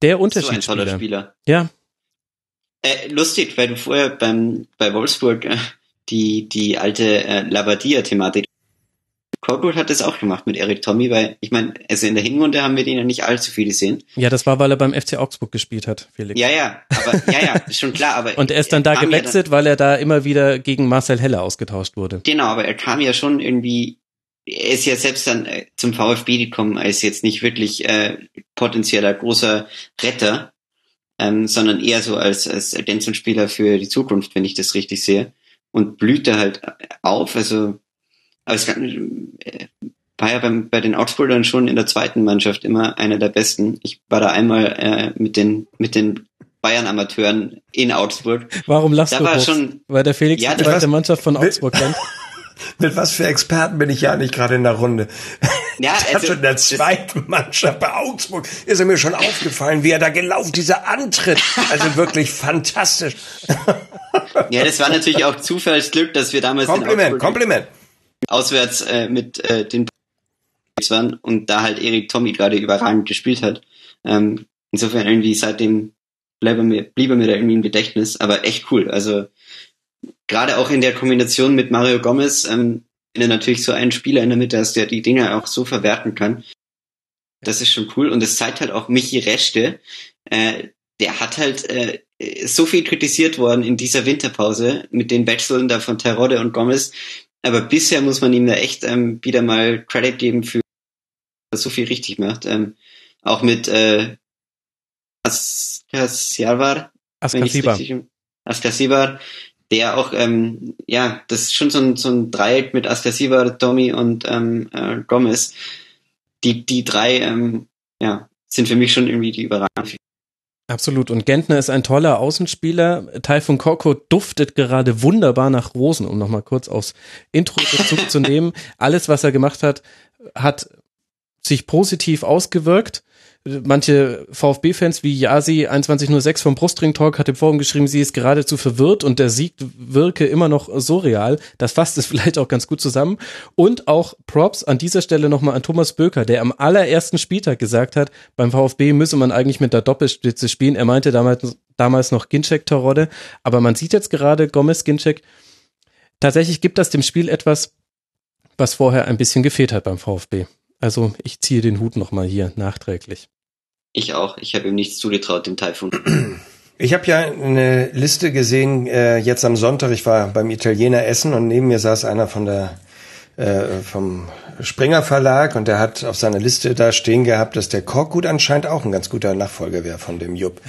Der so ein toller. Spieler. ja, Äh, lustig, weil du vorher beim, bei Wolfsburg äh, die, die alte äh, Labadia-Thematik. Korkut hat das auch gemacht mit Erik Tommy, weil ich meine, also in der Hinrunde haben wir den ja nicht allzu viel gesehen. ja, das war, weil er beim FC Augsburg gespielt hat, Felix. Ja, ja, aber ja, ja, schon klar, aber Und er ist dann da kam ja gewechselt, weil er da immer wieder gegen Marcel Heller ausgetauscht wurde. Genau, aber er kam ja schon irgendwie, er ist ja selbst dann äh, zum VfB gekommen als jetzt nicht wirklich äh, potenzieller großer Retter, ähm, sondern eher so als, als Ergänzungsspieler für die Zukunft, wenn ich das richtig sehe. Und blüht da halt auf, also kann- äh, war ja beim, bei den Augsburgern schon in der zweiten Mannschaft immer einer der besten. Ich war da einmal äh, mit den mit den Bayern-Amateuren in Augsburg. Warum lachst Da du war groß? schon- Weil der Felix Ja, die zweite Mannschaft von Augsburg kennt. Mit was für Experten bin ich ja nicht gerade in der Runde. Ja, ich also, schon in der zweiten Mannschaft bei Augsburg ist er mir schon aufgefallen, wie er da gelaufen, dieser Antritt. Also wirklich fantastisch. Ja, das war natürlich auch Zufallsglück, dass wir damals Kompliment, Kompliment. auswärts äh, mit äh, den waren und da halt Erik Tommy gerade überragend gespielt hat. Ähm, insofern irgendwie seitdem blieb er mir, blieb er mir da irgendwie im Gedächtnis, aber echt cool. Also gerade auch in der Kombination mit Mario Gomez, ähm, wenn du natürlich so einen Spieler in der Mitte hast, der die Dinge auch so verwerten kann. Das ist schon cool und das zeigt halt auch Michi Rechte, äh, der hat halt äh, so viel kritisiert worden in dieser Winterpause mit den Wechseln da von Terodde und Gomez. Aber bisher muss man ihm da echt ähm, wieder mal Credit geben für dass er so viel richtig macht. Ähm, auch mit äh, Askasiavar, wenn ich Askasiba. richtig Askasibar, der auch, ähm, ja, das ist schon so ein, so ein Dreieck mit Askasibar, Tommy und ähm, äh, Gomez. Die, die drei, ähm, ja, sind für mich schon irgendwie die überragenden Absolut. Und Gentner ist ein toller Außenspieler. Taifun Korko duftet gerade wunderbar nach Rosen, um nochmal kurz aufs Intro Bezug zu nehmen. Alles, was er gemacht hat, hat sich positiv ausgewirkt. Manche VfB-Fans wie Yasi 2106 vom Brustring Talk hat im Forum geschrieben, sie ist geradezu verwirrt und der Sieg wirke immer noch so real. Das fasst es vielleicht auch ganz gut zusammen. Und auch Props an dieser Stelle nochmal an Thomas Böker, der am allerersten Spieltag gesagt hat, beim VfB müsse man eigentlich mit der Doppelspitze spielen. Er meinte damals, damals noch Ginczek Terodde, aber man sieht jetzt gerade Gomez Ginczek. Tatsächlich gibt das dem Spiel etwas, was vorher ein bisschen gefehlt hat beim VfB. Also ich ziehe den Hut nochmal hier nachträglich. Ich auch. Ich habe ihm nichts zugetraut, dem Taifun. Ich habe ja eine Liste gesehen, äh, jetzt am Sonntag, ich war beim Italiener essen und neben mir saß einer von der äh, vom Springer Verlag und der hat auf seiner Liste da stehen gehabt, dass der Korkut anscheinend auch ein ganz guter Nachfolger wäre von dem Jupp.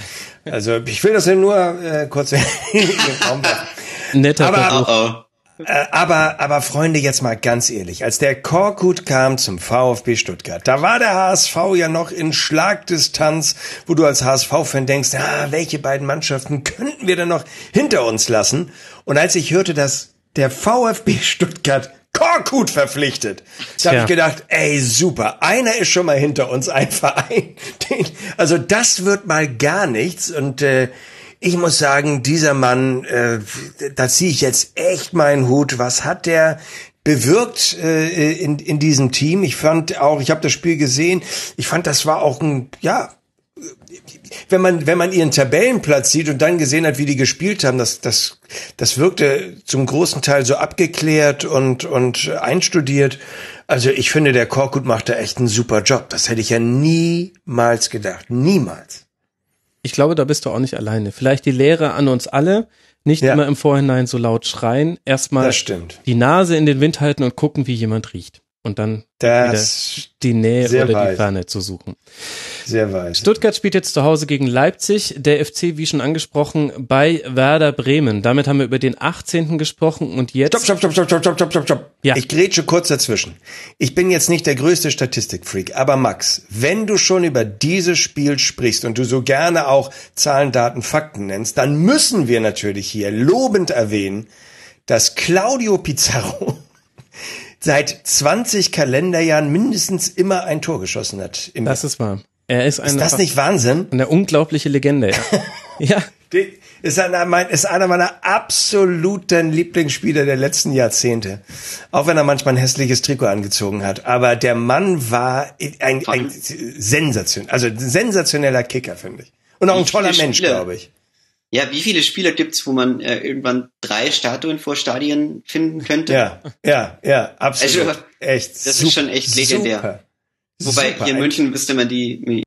Also ich will das ja nur äh, kurz in den Raum werfen. Netter Aber- Versuch. Oh oh. Äh, aber, aber Freunde, jetzt mal ganz ehrlich, als der Korkut kam zum VfB Stuttgart, da war der HSV ja noch in Schlagdistanz, wo du als HSV-Fan denkst, ah, welche beiden Mannschaften könnten wir denn noch hinter uns lassen? Und als ich hörte, dass der VfB Stuttgart Korkut verpflichtet. Da habe ich gedacht, ey, super, einer ist schon mal hinter uns, ein Verein. Den, also das wird mal gar nichts. Und äh, ich muss sagen, dieser Mann, äh, da ziehe ich jetzt echt meinen Hut. Was hat der bewirkt äh, in, in diesem Team? Ich fand auch, ich habe das Spiel gesehen, ich fand, das war auch ein, ja, wenn man, wenn man ihren Tabellenplatz sieht und dann gesehen hat, wie die gespielt haben, das, das, das wirkte zum großen Teil so abgeklärt und, und einstudiert. Also ich finde, der Korkut macht da echt einen super Job. Das hätte ich ja niemals gedacht. Niemals. Ich glaube, da bist du auch nicht alleine. Vielleicht die Lehre an uns alle. Nicht ja. immer im Vorhinein so laut schreien. Erstmal die Nase in den Wind halten und gucken, wie jemand riecht und dann das die Nähe oder weit. die Ferne zu suchen. Sehr weit. Stuttgart spielt jetzt zu Hause gegen Leipzig, der FC, wie schon angesprochen, bei Werder Bremen. Damit haben wir über den 18. gesprochen und jetzt. Stopp, stopp, stopp, stopp, stopp, stopp, stopp, stopp. Ja. Ich grätsche kurz dazwischen. Ich bin jetzt nicht der größte Statistikfreak, aber Max, wenn du schon über dieses Spiel sprichst und du so gerne auch Zahlen, Daten, Fakten nennst, dann müssen wir natürlich hier lobend erwähnen, dass Claudio Pizarro seit 20 Kalenderjahren mindestens immer ein Tor geschossen hat. das ist wahr. Er ist, ist das nicht Wahnsinn? Eine unglaubliche Legende. Ja. ja. Die ist einer, ist einer meiner absoluten Lieblingsspieler der letzten Jahrzehnte. Auch wenn er manchmal ein hässliches Trikot angezogen hat. Aber der Mann war ein, ein sensation, also sensationeller Kicker, finde ich. Und auch ein toller Mensch, glaube ich. Ja, wie viele Spieler gibt's, wo man äh, irgendwann drei Statuen vor Stadien finden könnte? Ja, ja, ja, absolut. Also, echt. Das super, ist schon echt legendär. Super. Wobei super, hier in München müsste man die,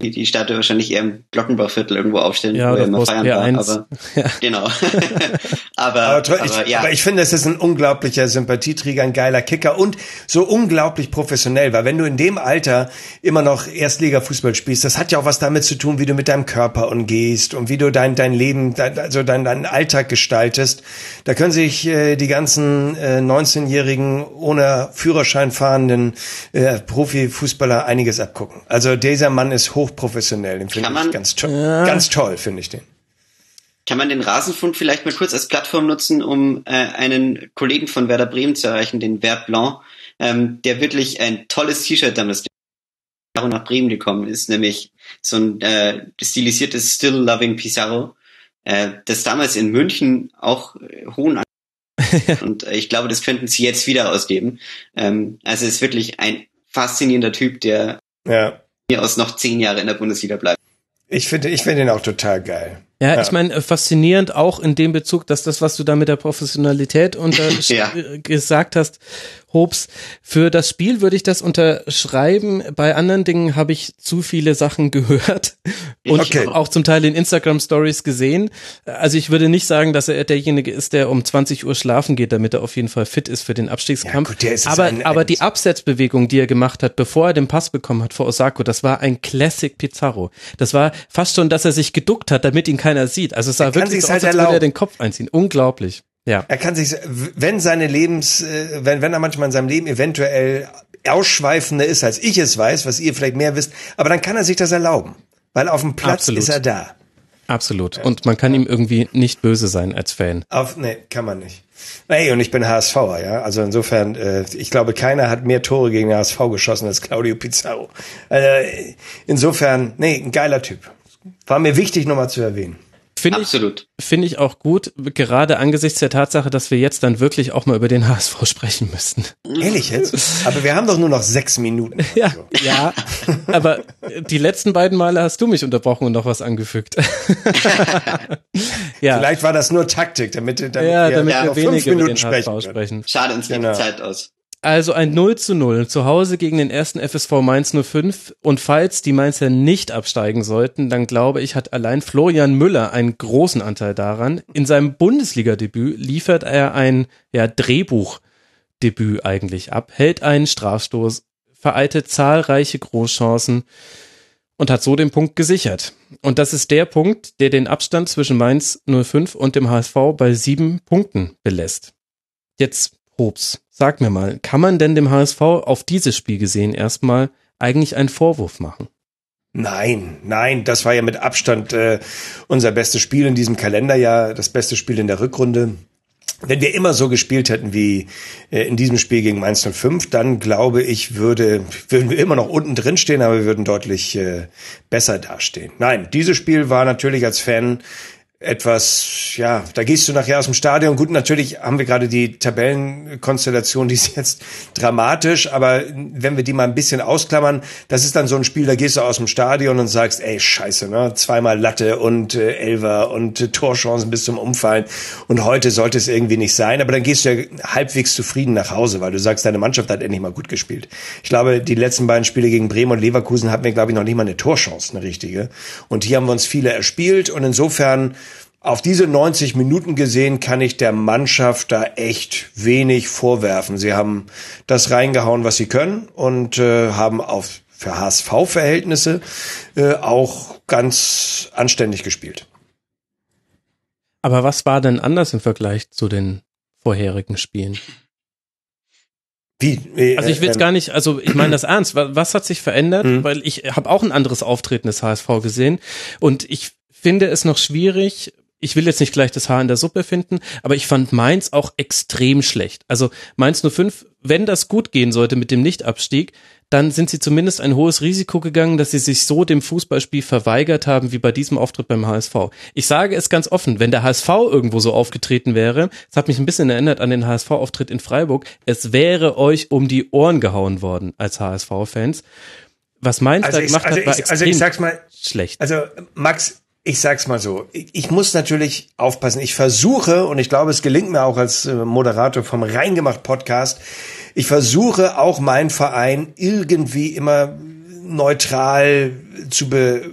die, die Statue wahrscheinlich eher im Glockenbauviertel irgendwo aufstellen, ja, wo er immer feiern war. Aber ja. genau. aber, aber, ich, aber, ja. aber ich finde, es ist ein unglaublicher Sympathieträger, ein geiler Kicker und so unglaublich professionell, weil wenn du in dem Alter immer noch Erstliga-Fußball spielst, das hat ja auch was damit zu tun, wie du mit deinem Körper umgehst und wie du dein dein Leben, dein, also dein, deinen Alltag gestaltest. Da können sich äh, die ganzen äh, 19-jährigen ohne Führerschein fahrenden äh, Profifußballer einiges abgucken. Also dieser Mann ist hoch hochprofessionell. Den finde ich ganz toll. Ja. Ganz toll, finde ich den. Kann man den Rasenfunk vielleicht mal kurz als Plattform nutzen, um äh, einen Kollegen von Werder Bremen zu erreichen, den Vert Blanc, ähm, der wirklich ein tolles T-Shirt damals nach Bremen gekommen ist, nämlich so ein äh, stilisiertes Still Loving Pizarro, äh, das damals in München auch äh, hohen und äh, ich glaube, das könnten sie jetzt wieder ausgeben. Ähm, also es ist wirklich ein faszinierender Typ, der ja mir aus noch zehn Jahre in der Bundesliga bleibt. Ich finde, ich finde ihn auch total geil. Ja, ja. ich meine, äh, faszinierend auch in dem Bezug, dass das, was du da mit der Professionalität unter ja. gesagt hast, Hobbs. Für das Spiel würde ich das unterschreiben. Bei anderen Dingen habe ich zu viele Sachen gehört und okay. auch zum Teil in Instagram Stories gesehen. Also ich würde nicht sagen, dass er derjenige ist, der um 20 Uhr schlafen geht, damit er auf jeden Fall fit ist für den Abstiegskampf. Ja, gut, aber, ein, aber die Absetzbewegung, die er gemacht hat, bevor er den Pass bekommen hat vor Osako, das war ein Classic Pizarro. Das war fast schon, dass er sich geduckt hat, damit ihn keiner sieht. Also es sah wirklich so halt aus, als würde er den Kopf einziehen. Unglaublich. Ja. Er kann sich, wenn seine Lebens, äh, wenn, wenn er manchmal in seinem Leben eventuell ausschweifender ist, als ich es weiß, was ihr vielleicht mehr wisst, aber dann kann er sich das erlauben. Weil auf dem Platz Absolut. ist er da. Absolut. Und man kann ihm irgendwie nicht böse sein als Fan. Auf, nee, kann man nicht. Ey, und ich bin HSVer, ja. Also insofern, äh, ich glaube, keiner hat mehr Tore gegen HSV geschossen als Claudio Pizarro. Also, insofern, nee, ein geiler Typ. War mir wichtig, nochmal zu erwähnen. Finde ich, finde ich auch gut, gerade angesichts der Tatsache, dass wir jetzt dann wirklich auch mal über den HSV sprechen müssten. Ehrlich jetzt? Aber wir haben doch nur noch sechs Minuten. Ja, ja. Aber die letzten beiden Male hast du mich unterbrochen und noch was angefügt. ja. Vielleicht war das nur Taktik, damit, damit ja, damit wir, wir weniger über den HSV sprechen. Schade, uns geht genau. die Zeit aus. Also ein 0 zu 0 zu Hause gegen den ersten FSV Mainz 05 und falls die Mainzer nicht absteigen sollten, dann glaube ich, hat allein Florian Müller einen großen Anteil daran. In seinem Bundesliga-Debüt liefert er ein ja, Drehbuchdebüt eigentlich ab, hält einen Strafstoß, vereilte zahlreiche Großchancen und hat so den Punkt gesichert. Und das ist der Punkt, der den Abstand zwischen Mainz 05 und dem HSV bei sieben Punkten belässt. Jetzt, Hobbs, sag mir mal, kann man denn dem HSV auf dieses Spiel gesehen erstmal eigentlich einen Vorwurf machen? Nein, nein, das war ja mit Abstand äh, unser bestes Spiel in diesem Kalenderjahr, das beste Spiel in der Rückrunde. Wenn wir immer so gespielt hätten wie äh, in diesem Spiel gegen Mainz 05, dann glaube ich, würde, würden wir immer noch unten drin stehen, aber wir würden deutlich äh, besser dastehen. Nein, dieses Spiel war natürlich als Fan etwas, ja, da gehst du nachher aus dem Stadion. Gut, natürlich haben wir gerade die Tabellenkonstellation, die ist jetzt dramatisch, aber wenn wir die mal ein bisschen ausklammern, das ist dann so ein Spiel, da gehst du aus dem Stadion und sagst, ey, scheiße, ne, zweimal Latte und äh, Elver und äh, Torchancen bis zum Umfallen und heute sollte es irgendwie nicht sein, aber dann gehst du ja halbwegs zufrieden nach Hause, weil du sagst, deine Mannschaft hat endlich mal gut gespielt. Ich glaube, die letzten beiden Spiele gegen Bremen und Leverkusen hatten wir, glaube ich, noch nicht mal eine Torchance, eine richtige. Und hier haben wir uns viele erspielt und insofern auf diese 90 Minuten gesehen kann ich der Mannschaft da echt wenig vorwerfen. Sie haben das reingehauen, was sie können und äh, haben auf für HSV-Verhältnisse äh, auch ganz anständig gespielt. Aber was war denn anders im Vergleich zu den vorherigen Spielen? Wie? Äh, Also ich will es ähm, gar nicht, also ich meine das ernst. Was, was hat sich verändert? Mhm. Weil ich habe auch ein anderes Auftreten des HSV gesehen und ich finde es noch schwierig. Ich will jetzt nicht gleich das Haar in der Suppe finden, aber ich fand Mainz auch extrem schlecht. Also Mainz 05, wenn das gut gehen sollte mit dem Nichtabstieg, dann sind sie zumindest ein hohes Risiko gegangen, dass sie sich so dem Fußballspiel verweigert haben wie bei diesem Auftritt beim HSV. Ich sage es ganz offen, wenn der HSV irgendwo so aufgetreten wäre, das hat mich ein bisschen erinnert an den HSV-Auftritt in Freiburg, es wäre euch um die Ohren gehauen worden als HSV-Fans. Was Mainz Also da ich, gemacht also, hat, war ich, extrem also ich sag's mal, schlecht. Also Max, ich sag's mal so, ich, muss natürlich aufpassen. Ich versuche, und ich glaube, es gelingt mir auch als äh, Moderator vom Reingemacht Podcast, ich versuche auch meinen Verein irgendwie immer neutral zu, be,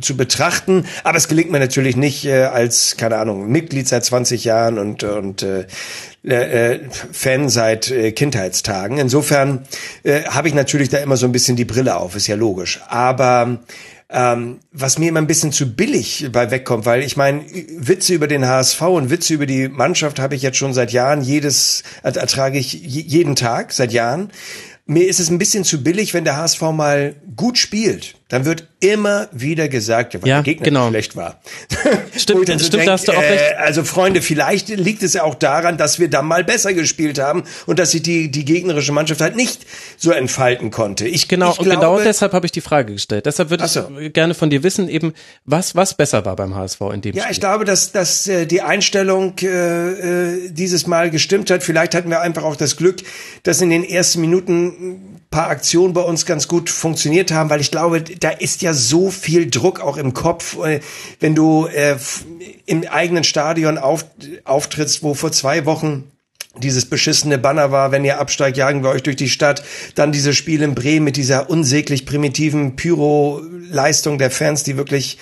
zu betrachten. Aber es gelingt mir natürlich nicht äh, als, keine Ahnung, Mitglied seit 20 Jahren und, und äh, äh, Fan seit äh, Kindheitstagen. Insofern äh, habe ich natürlich da immer so ein bisschen die Brille auf, ist ja logisch. Aber ähm, was mir immer ein bisschen zu billig bei wegkommt, weil ich meine, Witze über den HSV und Witze über die Mannschaft habe ich jetzt schon seit Jahren, jedes ertrage ich je- jeden Tag, seit Jahren. Mir ist es ein bisschen zu billig, wenn der HSV mal gut spielt. Dann wird immer wieder gesagt, ja, weil Ja, der Gegner genau. schlecht war. Stimmt, dann stimmt, da hast du auch recht. Also Freunde, vielleicht liegt es ja auch daran, dass wir dann mal besser gespielt haben und dass sich die, die gegnerische Mannschaft halt nicht so entfalten konnte. Ich, Genau, ich und glaube, genau deshalb habe ich die Frage gestellt. Deshalb würde so. ich gerne von dir wissen, eben, was, was besser war beim HSV in dem Ja, Spiel. ich glaube, dass, dass äh, die Einstellung äh, äh, dieses Mal gestimmt hat. Vielleicht hatten wir einfach auch das Glück, dass in den ersten Minuten ein paar Aktionen bei uns ganz gut funktioniert haben, weil ich glaube, da ist ja so viel Druck auch im Kopf, äh, wenn du äh, im eigenen Stadion auf, auftrittst, wo vor zwei Wochen dieses beschissene Banner war, wenn ihr absteigt, jagen wir euch durch die Stadt. Dann dieses Spiel in Bremen mit dieser unsäglich primitiven Pyro-Leistung der Fans, die wirklich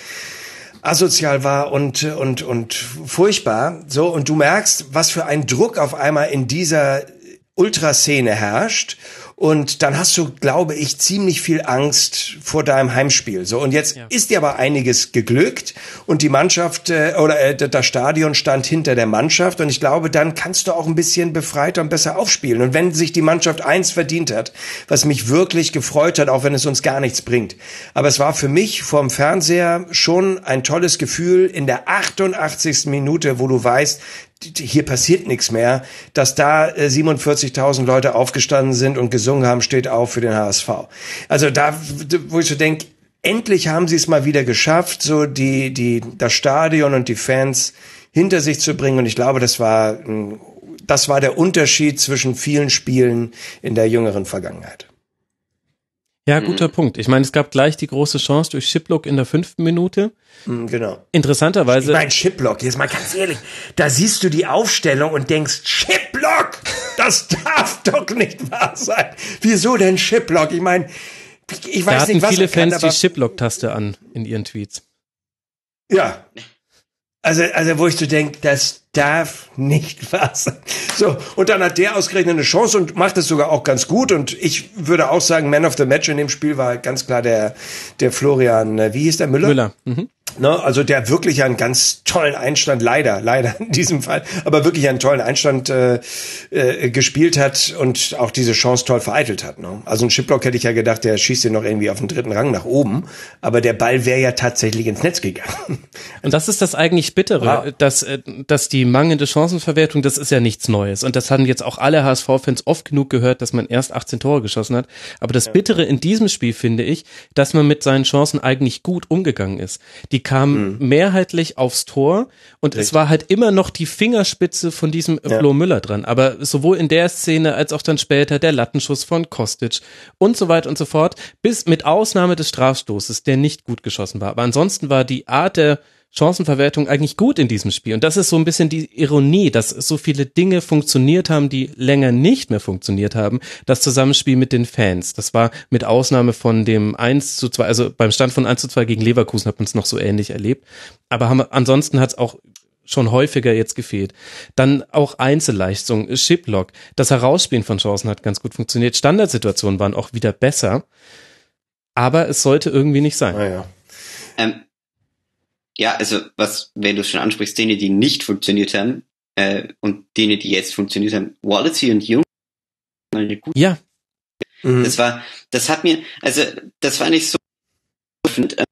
asozial war und, und, und furchtbar. So, und du merkst, was für ein Druck auf einmal in dieser Ultraszene herrscht. Und dann hast du, glaube ich, ziemlich viel Angst vor deinem Heimspiel. So und jetzt ist dir aber einiges geglückt und die Mannschaft äh, oder äh, das Stadion stand hinter der Mannschaft und ich glaube, dann kannst du auch ein bisschen befreiter und besser aufspielen. Und wenn sich die Mannschaft eins verdient hat, was mich wirklich gefreut hat, auch wenn es uns gar nichts bringt, aber es war für mich vorm Fernseher schon ein tolles Gefühl in der 88. Minute, wo du weißt, hier passiert nichts mehr, dass da äh, 47.000 Leute aufgestanden sind und gesungen haben, steht auf für den HSV. Also da, wo ich so denke, endlich haben sie es mal wieder geschafft, so die, die, das Stadion und die Fans hinter sich zu bringen. Und ich glaube, das war, ein- das war der Unterschied zwischen vielen Spielen in der jüngeren Vergangenheit. Ja, guter Punkt. Ich meine, es gab gleich die große Chance durch Shiplock in der fünften Minute. Mhm, Genau. Interessanterweise, Mein Chiplock, jetzt mal ganz ehrlich, da siehst du die Aufstellung und denkst, Chiplock, das darf doch nicht wahr sein. Wieso denn Chiplock? Ich meine, ich da weiß hatten nicht, was viele kann, Fans aber die Shiplock-Taste an in ihren Tweets. ja. Also, also wo ich so denke, das darf nicht wahr sein. So, und dann hat der ausgerechnet eine Chance und macht es sogar auch ganz gut. Und ich würde auch sagen, Man of the Match in dem Spiel war ganz klar der, der Florian, äh, wie hieß der, Müller? Müller. Mhm. Ne, also der wirklich einen ganz tollen Einstand, leider, leider in diesem Fall, aber wirklich einen tollen Einstand äh, äh, gespielt hat und auch diese Chance toll vereitelt hat. Ne? Also ein Chipblock hätte ich ja gedacht, der schießt den noch irgendwie auf den dritten Rang nach oben, aber der Ball wäre ja tatsächlich ins Netz gegangen. Und das ist das eigentlich Bittere, wow. dass, äh, dass die mangelnde Chancenverwertung, das ist ja nichts Neues. Und das haben jetzt auch alle HSV-Fans oft genug gehört, dass man erst 18 Tore geschossen hat. Aber das Bittere in diesem Spiel finde ich, dass man mit seinen Chancen eigentlich gut umgegangen ist. Die kamen mhm. mehrheitlich aufs Tor und Richtig. es war halt immer noch die Fingerspitze von diesem ja. Flo Müller dran. Aber sowohl in der Szene als auch dann später der Lattenschuss von Kostic und so weiter und so fort, bis mit Ausnahme des Strafstoßes, der nicht gut geschossen war. Aber ansonsten war die Art der Chancenverwertung eigentlich gut in diesem Spiel. Und das ist so ein bisschen die Ironie, dass so viele Dinge funktioniert haben, die länger nicht mehr funktioniert haben. Das Zusammenspiel mit den Fans. Das war mit Ausnahme von dem 1 zu 2, also beim Stand von 1 zu 2 gegen Leverkusen hat man es noch so ähnlich erlebt. Aber haben, ansonsten hat es auch schon häufiger jetzt gefehlt. Dann auch Einzelleistung, Shiplock, das Herausspielen von Chancen hat ganz gut funktioniert. Standardsituationen waren auch wieder besser. Aber es sollte irgendwie nicht sein. Ah, ja. Ähm, ja, also was, wenn du es schon ansprichst, Dinge, die nicht funktioniert haben äh, und Dinge, die jetzt funktioniert haben, Wallacey und Jung, eine gute. Ja. Mhm. Das war, das hat mir, also das war nicht so. Und, äh,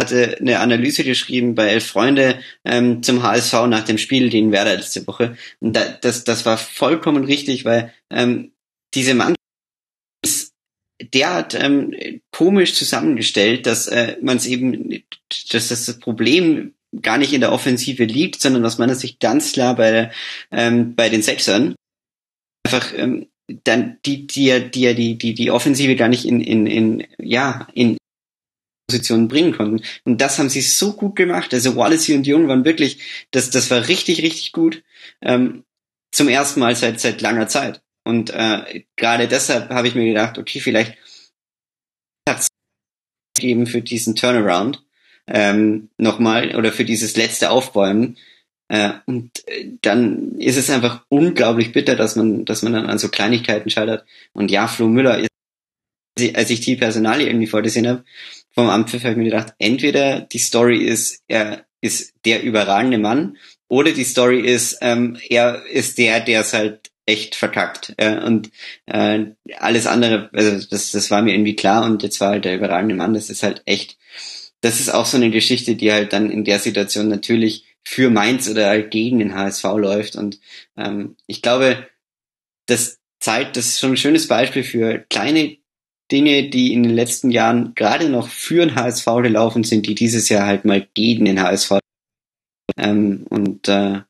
hatte eine Analyse geschrieben bei Elf Freunde ähm, zum HSV nach dem Spiel gegen Werder letzte Woche. Und da, das, das war vollkommen richtig, weil ähm, diese Mannschaft derart ähm, komisch zusammengestellt, dass äh, man es eben, dass das Problem gar nicht in der Offensive liegt, sondern aus meiner Sicht ganz klar bei, ähm, bei den Sechsern einfach ähm, dann die die die die die die Offensive gar nicht in in in ja in Positionen bringen konnten. Und das haben sie so gut gemacht. Also Wallace und Jung waren wirklich das das war richtig richtig gut ähm, zum ersten Mal seit seit langer Zeit und äh, gerade deshalb habe ich mir gedacht, okay, vielleicht hat's geben für diesen Turnaround ähm, nochmal oder für dieses letzte Aufbäumen. Äh, und äh, dann ist es einfach unglaublich bitter, dass man, dass man dann an so Kleinigkeiten scheitert. Und ja, Flo Müller, als ich die Personalie irgendwie vorgesehen habe, vom Ampfiff habe ich mir gedacht, entweder die Story ist, er ist der überragende Mann, oder die Story ist, ähm, er ist der, der es halt echt verkackt. Äh, und äh, alles andere, also das, das war mir irgendwie klar und jetzt war halt der überragende Mann, das ist halt echt, das ist auch so eine Geschichte, die halt dann in der Situation natürlich für Mainz oder halt gegen den HSV läuft. Und ähm, ich glaube, das zeigt, das ist schon ein schönes Beispiel für kleine Dinge, die in den letzten Jahren gerade noch für den HSV gelaufen sind, die dieses Jahr halt mal gegen den HSV. Ähm, und äh,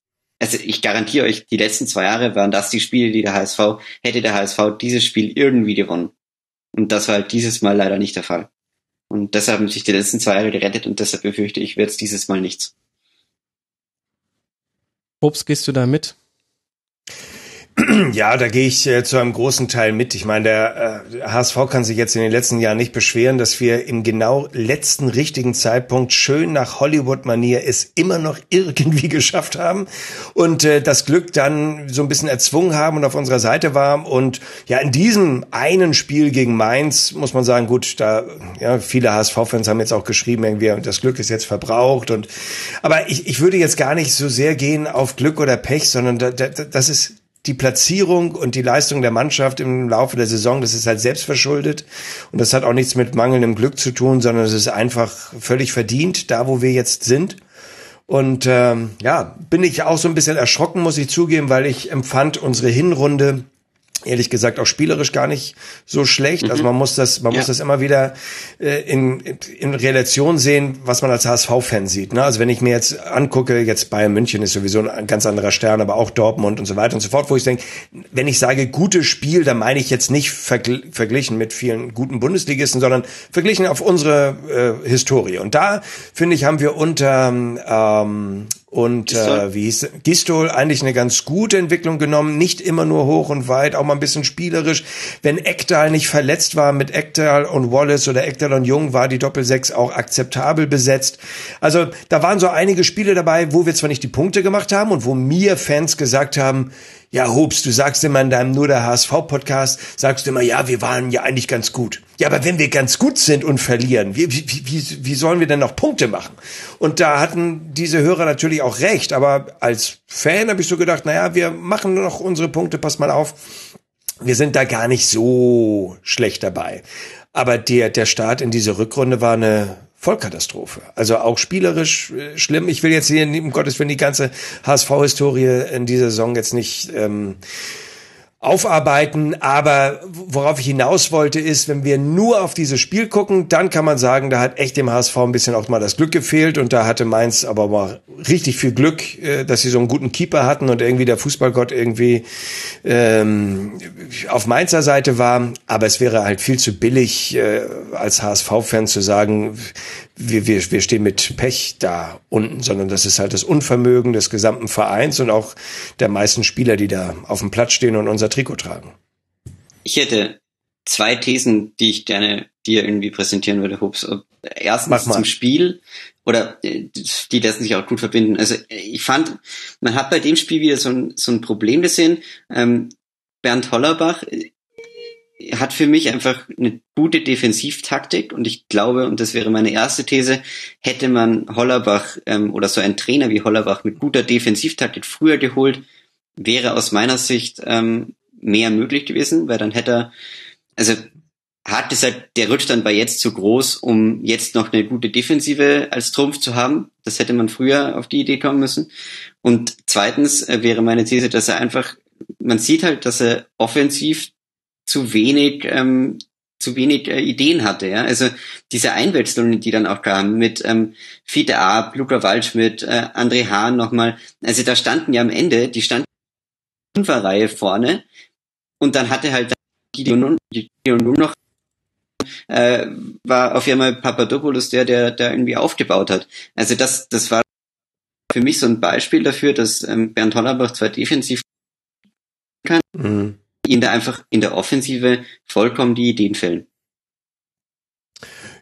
also ich garantiere euch, die letzten zwei Jahre waren das die Spiele, die der HSV, hätte der HSV dieses Spiel irgendwie gewonnen. Und das war halt dieses Mal leider nicht der Fall. Und deshalb haben sich die letzten zwei Jahre gerettet und deshalb befürchte ich, wird es dieses Mal nichts. Obst, gehst du da mit? Ja, da gehe ich äh, zu einem großen Teil mit. Ich meine, der äh, HSV kann sich jetzt in den letzten Jahren nicht beschweren, dass wir im genau letzten richtigen Zeitpunkt schön nach Hollywood-Manier es immer noch irgendwie geschafft haben und äh, das Glück dann so ein bisschen erzwungen haben und auf unserer Seite war. Und ja, in diesem einen Spiel gegen Mainz muss man sagen, gut, da ja viele HSV-Fans haben jetzt auch geschrieben, irgendwie, das Glück ist jetzt verbraucht. Und aber ich, ich würde jetzt gar nicht so sehr gehen auf Glück oder Pech, sondern da, da, das ist die Platzierung und die Leistung der Mannschaft im Laufe der Saison, das ist halt selbstverschuldet und das hat auch nichts mit mangelndem Glück zu tun, sondern es ist einfach völlig verdient, da wo wir jetzt sind. Und ähm, ja, bin ich auch so ein bisschen erschrocken, muss ich zugeben, weil ich empfand unsere Hinrunde ehrlich gesagt auch spielerisch gar nicht so schlecht. Also mhm. Man muss das, man ja. muss das immer wieder äh, in, in Relation sehen, was man als HSV-Fan sieht. Ne? Also wenn ich mir jetzt angucke, jetzt Bayern München ist sowieso ein ganz anderer Stern, aber auch Dortmund und so weiter und so fort, wo ich denke, wenn ich sage gutes Spiel, dann meine ich jetzt nicht vergl verglichen mit vielen guten Bundesligisten, sondern verglichen auf unsere äh, Historie. Und da finde ich, haben wir unter ähm, und äh, wie hieß Gistol eigentlich eine ganz gute Entwicklung genommen, nicht immer nur hoch und weit, auch mal ein bisschen spielerisch. Wenn Ekdal nicht verletzt war mit Ekdal und Wallace oder Ekdal und Jung, war die Doppelsechs auch akzeptabel besetzt. Also da waren so einige Spiele dabei, wo wir zwar nicht die Punkte gemacht haben und wo mir Fans gesagt haben, ja, Hobst, du sagst immer in deinem Nur der HSV-Podcast, sagst du immer, ja, wir waren ja eigentlich ganz gut. Ja, aber wenn wir ganz gut sind und verlieren, wie, wie, wie, wie sollen wir denn noch Punkte machen? Und da hatten diese Hörer natürlich auch recht, aber als Fan habe ich so gedacht, naja, wir machen noch unsere Punkte, pass mal auf, wir sind da gar nicht so schlecht dabei. Aber der, der Start in diese Rückrunde war eine Vollkatastrophe. Also auch spielerisch äh, schlimm. Ich will jetzt hier, um Gottes Willen, die ganze HSV-Historie in dieser Saison jetzt nicht ähm, aufarbeiten. Aber worauf ich hinaus wollte, ist, wenn wir nur auf dieses Spiel gucken, dann kann man sagen, da hat echt dem HSV ein bisschen auch mal das Glück gefehlt. Und da hatte Mainz aber mal richtig viel Glück, äh, dass sie so einen guten Keeper hatten und irgendwie der Fußballgott irgendwie ähm, auf Mainzer Seite war. Aber es wäre halt viel zu billig, äh, als HSV-Fan zu sagen, wir, wir, wir stehen mit Pech da unten, sondern das ist halt das Unvermögen des gesamten Vereins und auch der meisten Spieler, die da auf dem Platz stehen und unser Trikot tragen. Ich hätte zwei Thesen, die ich gerne dir irgendwie präsentieren würde, Hubs. Erstens zum Spiel oder äh, die lassen sich auch gut verbinden. Also ich fand, man hat bei dem Spiel wieder so ein, so ein Problem gesehen. Ähm, Bernd Hollerbach hat für mich einfach eine gute Defensivtaktik und ich glaube, und das wäre meine erste These, hätte man Hollerbach ähm, oder so ein Trainer wie Hollerbach mit guter Defensivtaktik früher geholt, wäre aus meiner Sicht ähm, mehr möglich gewesen, weil dann hätte er, also hat gesagt, der Rückstand war jetzt zu groß, um jetzt noch eine gute Defensive als Trumpf zu haben. Das hätte man früher auf die Idee kommen müssen. Und zweitens äh, wäre meine These, dass er einfach, man sieht halt, dass er offensiv zu wenig ähm, zu wenig äh, Ideen hatte. Ja? Also diese Einwechslungen, die dann auch kamen mit ähm, Fiete Ab, Luca Waldschmidt, äh, André Hahn nochmal. Also da standen ja am Ende, die standen in der Reihe vorne und dann hatte halt Gideon nur noch äh, war auf einmal Papadopoulos der, der, der irgendwie aufgebaut hat. Also das, das war für mich so ein Beispiel dafür, dass ähm, Bernd Hollerbach zwar defensiv kann, mhm ihn da einfach in der Offensive vollkommen die Ideen fällen.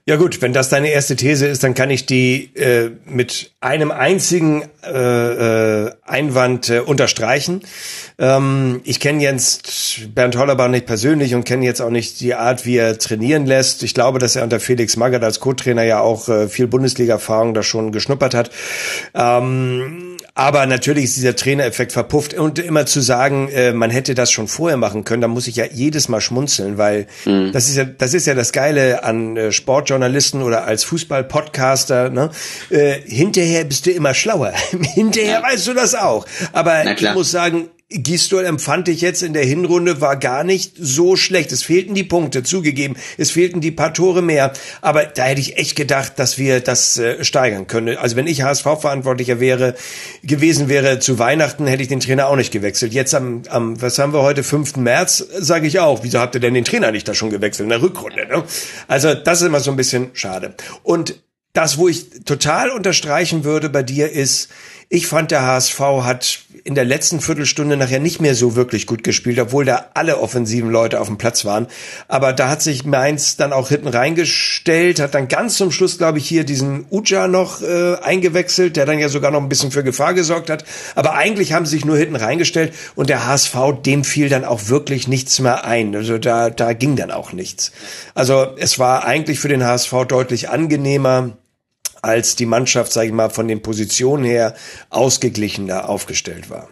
Ja gut, wenn das deine erste These ist, dann kann ich die äh, mit einem einzigen äh, äh, Einwand äh, unterstreichen. Ähm, ich kenne jetzt Bernd Hollerbach nicht persönlich und kenne jetzt auch nicht die Art, wie er trainieren lässt. Ich glaube, dass er unter Felix Magath als Co-Trainer ja auch äh, viel Bundesliga-Erfahrung da schon geschnuppert hat. Ähm, aber natürlich ist dieser Trainereffekt verpufft. Und immer zu sagen, äh, man hätte das schon vorher machen können, da muss ich ja jedes Mal schmunzeln, weil mhm. das ist ja, das ist ja das Geile an äh, Sportjournalisten oder als Fußball-Podcaster. Ne? Äh, hinterher bist du immer schlauer. hinterher weißt du das auch. Aber ich muss sagen, Gistol empfand ich jetzt in der Hinrunde war gar nicht so schlecht. Es fehlten die Punkte, zugegeben. Es fehlten die paar Tore mehr. Aber da hätte ich echt gedacht, dass wir das äh, steigern können. Also wenn ich HSV-Verantwortlicher wäre, gewesen wäre zu Weihnachten, hätte ich den Trainer auch nicht gewechselt. Jetzt am, am was haben wir heute, 5. März, sage ich auch. Wieso habt ihr denn den Trainer nicht da schon gewechselt in der Rückrunde? Ne? Also das ist immer so ein bisschen schade. Und das, wo ich total unterstreichen würde bei dir, ist, ich fand, der HSV hat in der letzten Viertelstunde nachher nicht mehr so wirklich gut gespielt, obwohl da alle offensiven Leute auf dem Platz waren. Aber da hat sich Mainz dann auch hinten reingestellt, hat dann ganz zum Schluss, glaube ich, hier diesen Uja noch äh, eingewechselt, der dann ja sogar noch ein bisschen für Gefahr gesorgt hat. Aber eigentlich haben sie sich nur hinten reingestellt und der HSV, dem fiel dann auch wirklich nichts mehr ein. Also da, da ging dann auch nichts. Also es war eigentlich für den HSV deutlich angenehmer, als die Mannschaft, sage ich mal, von den Positionen her ausgeglichener aufgestellt war.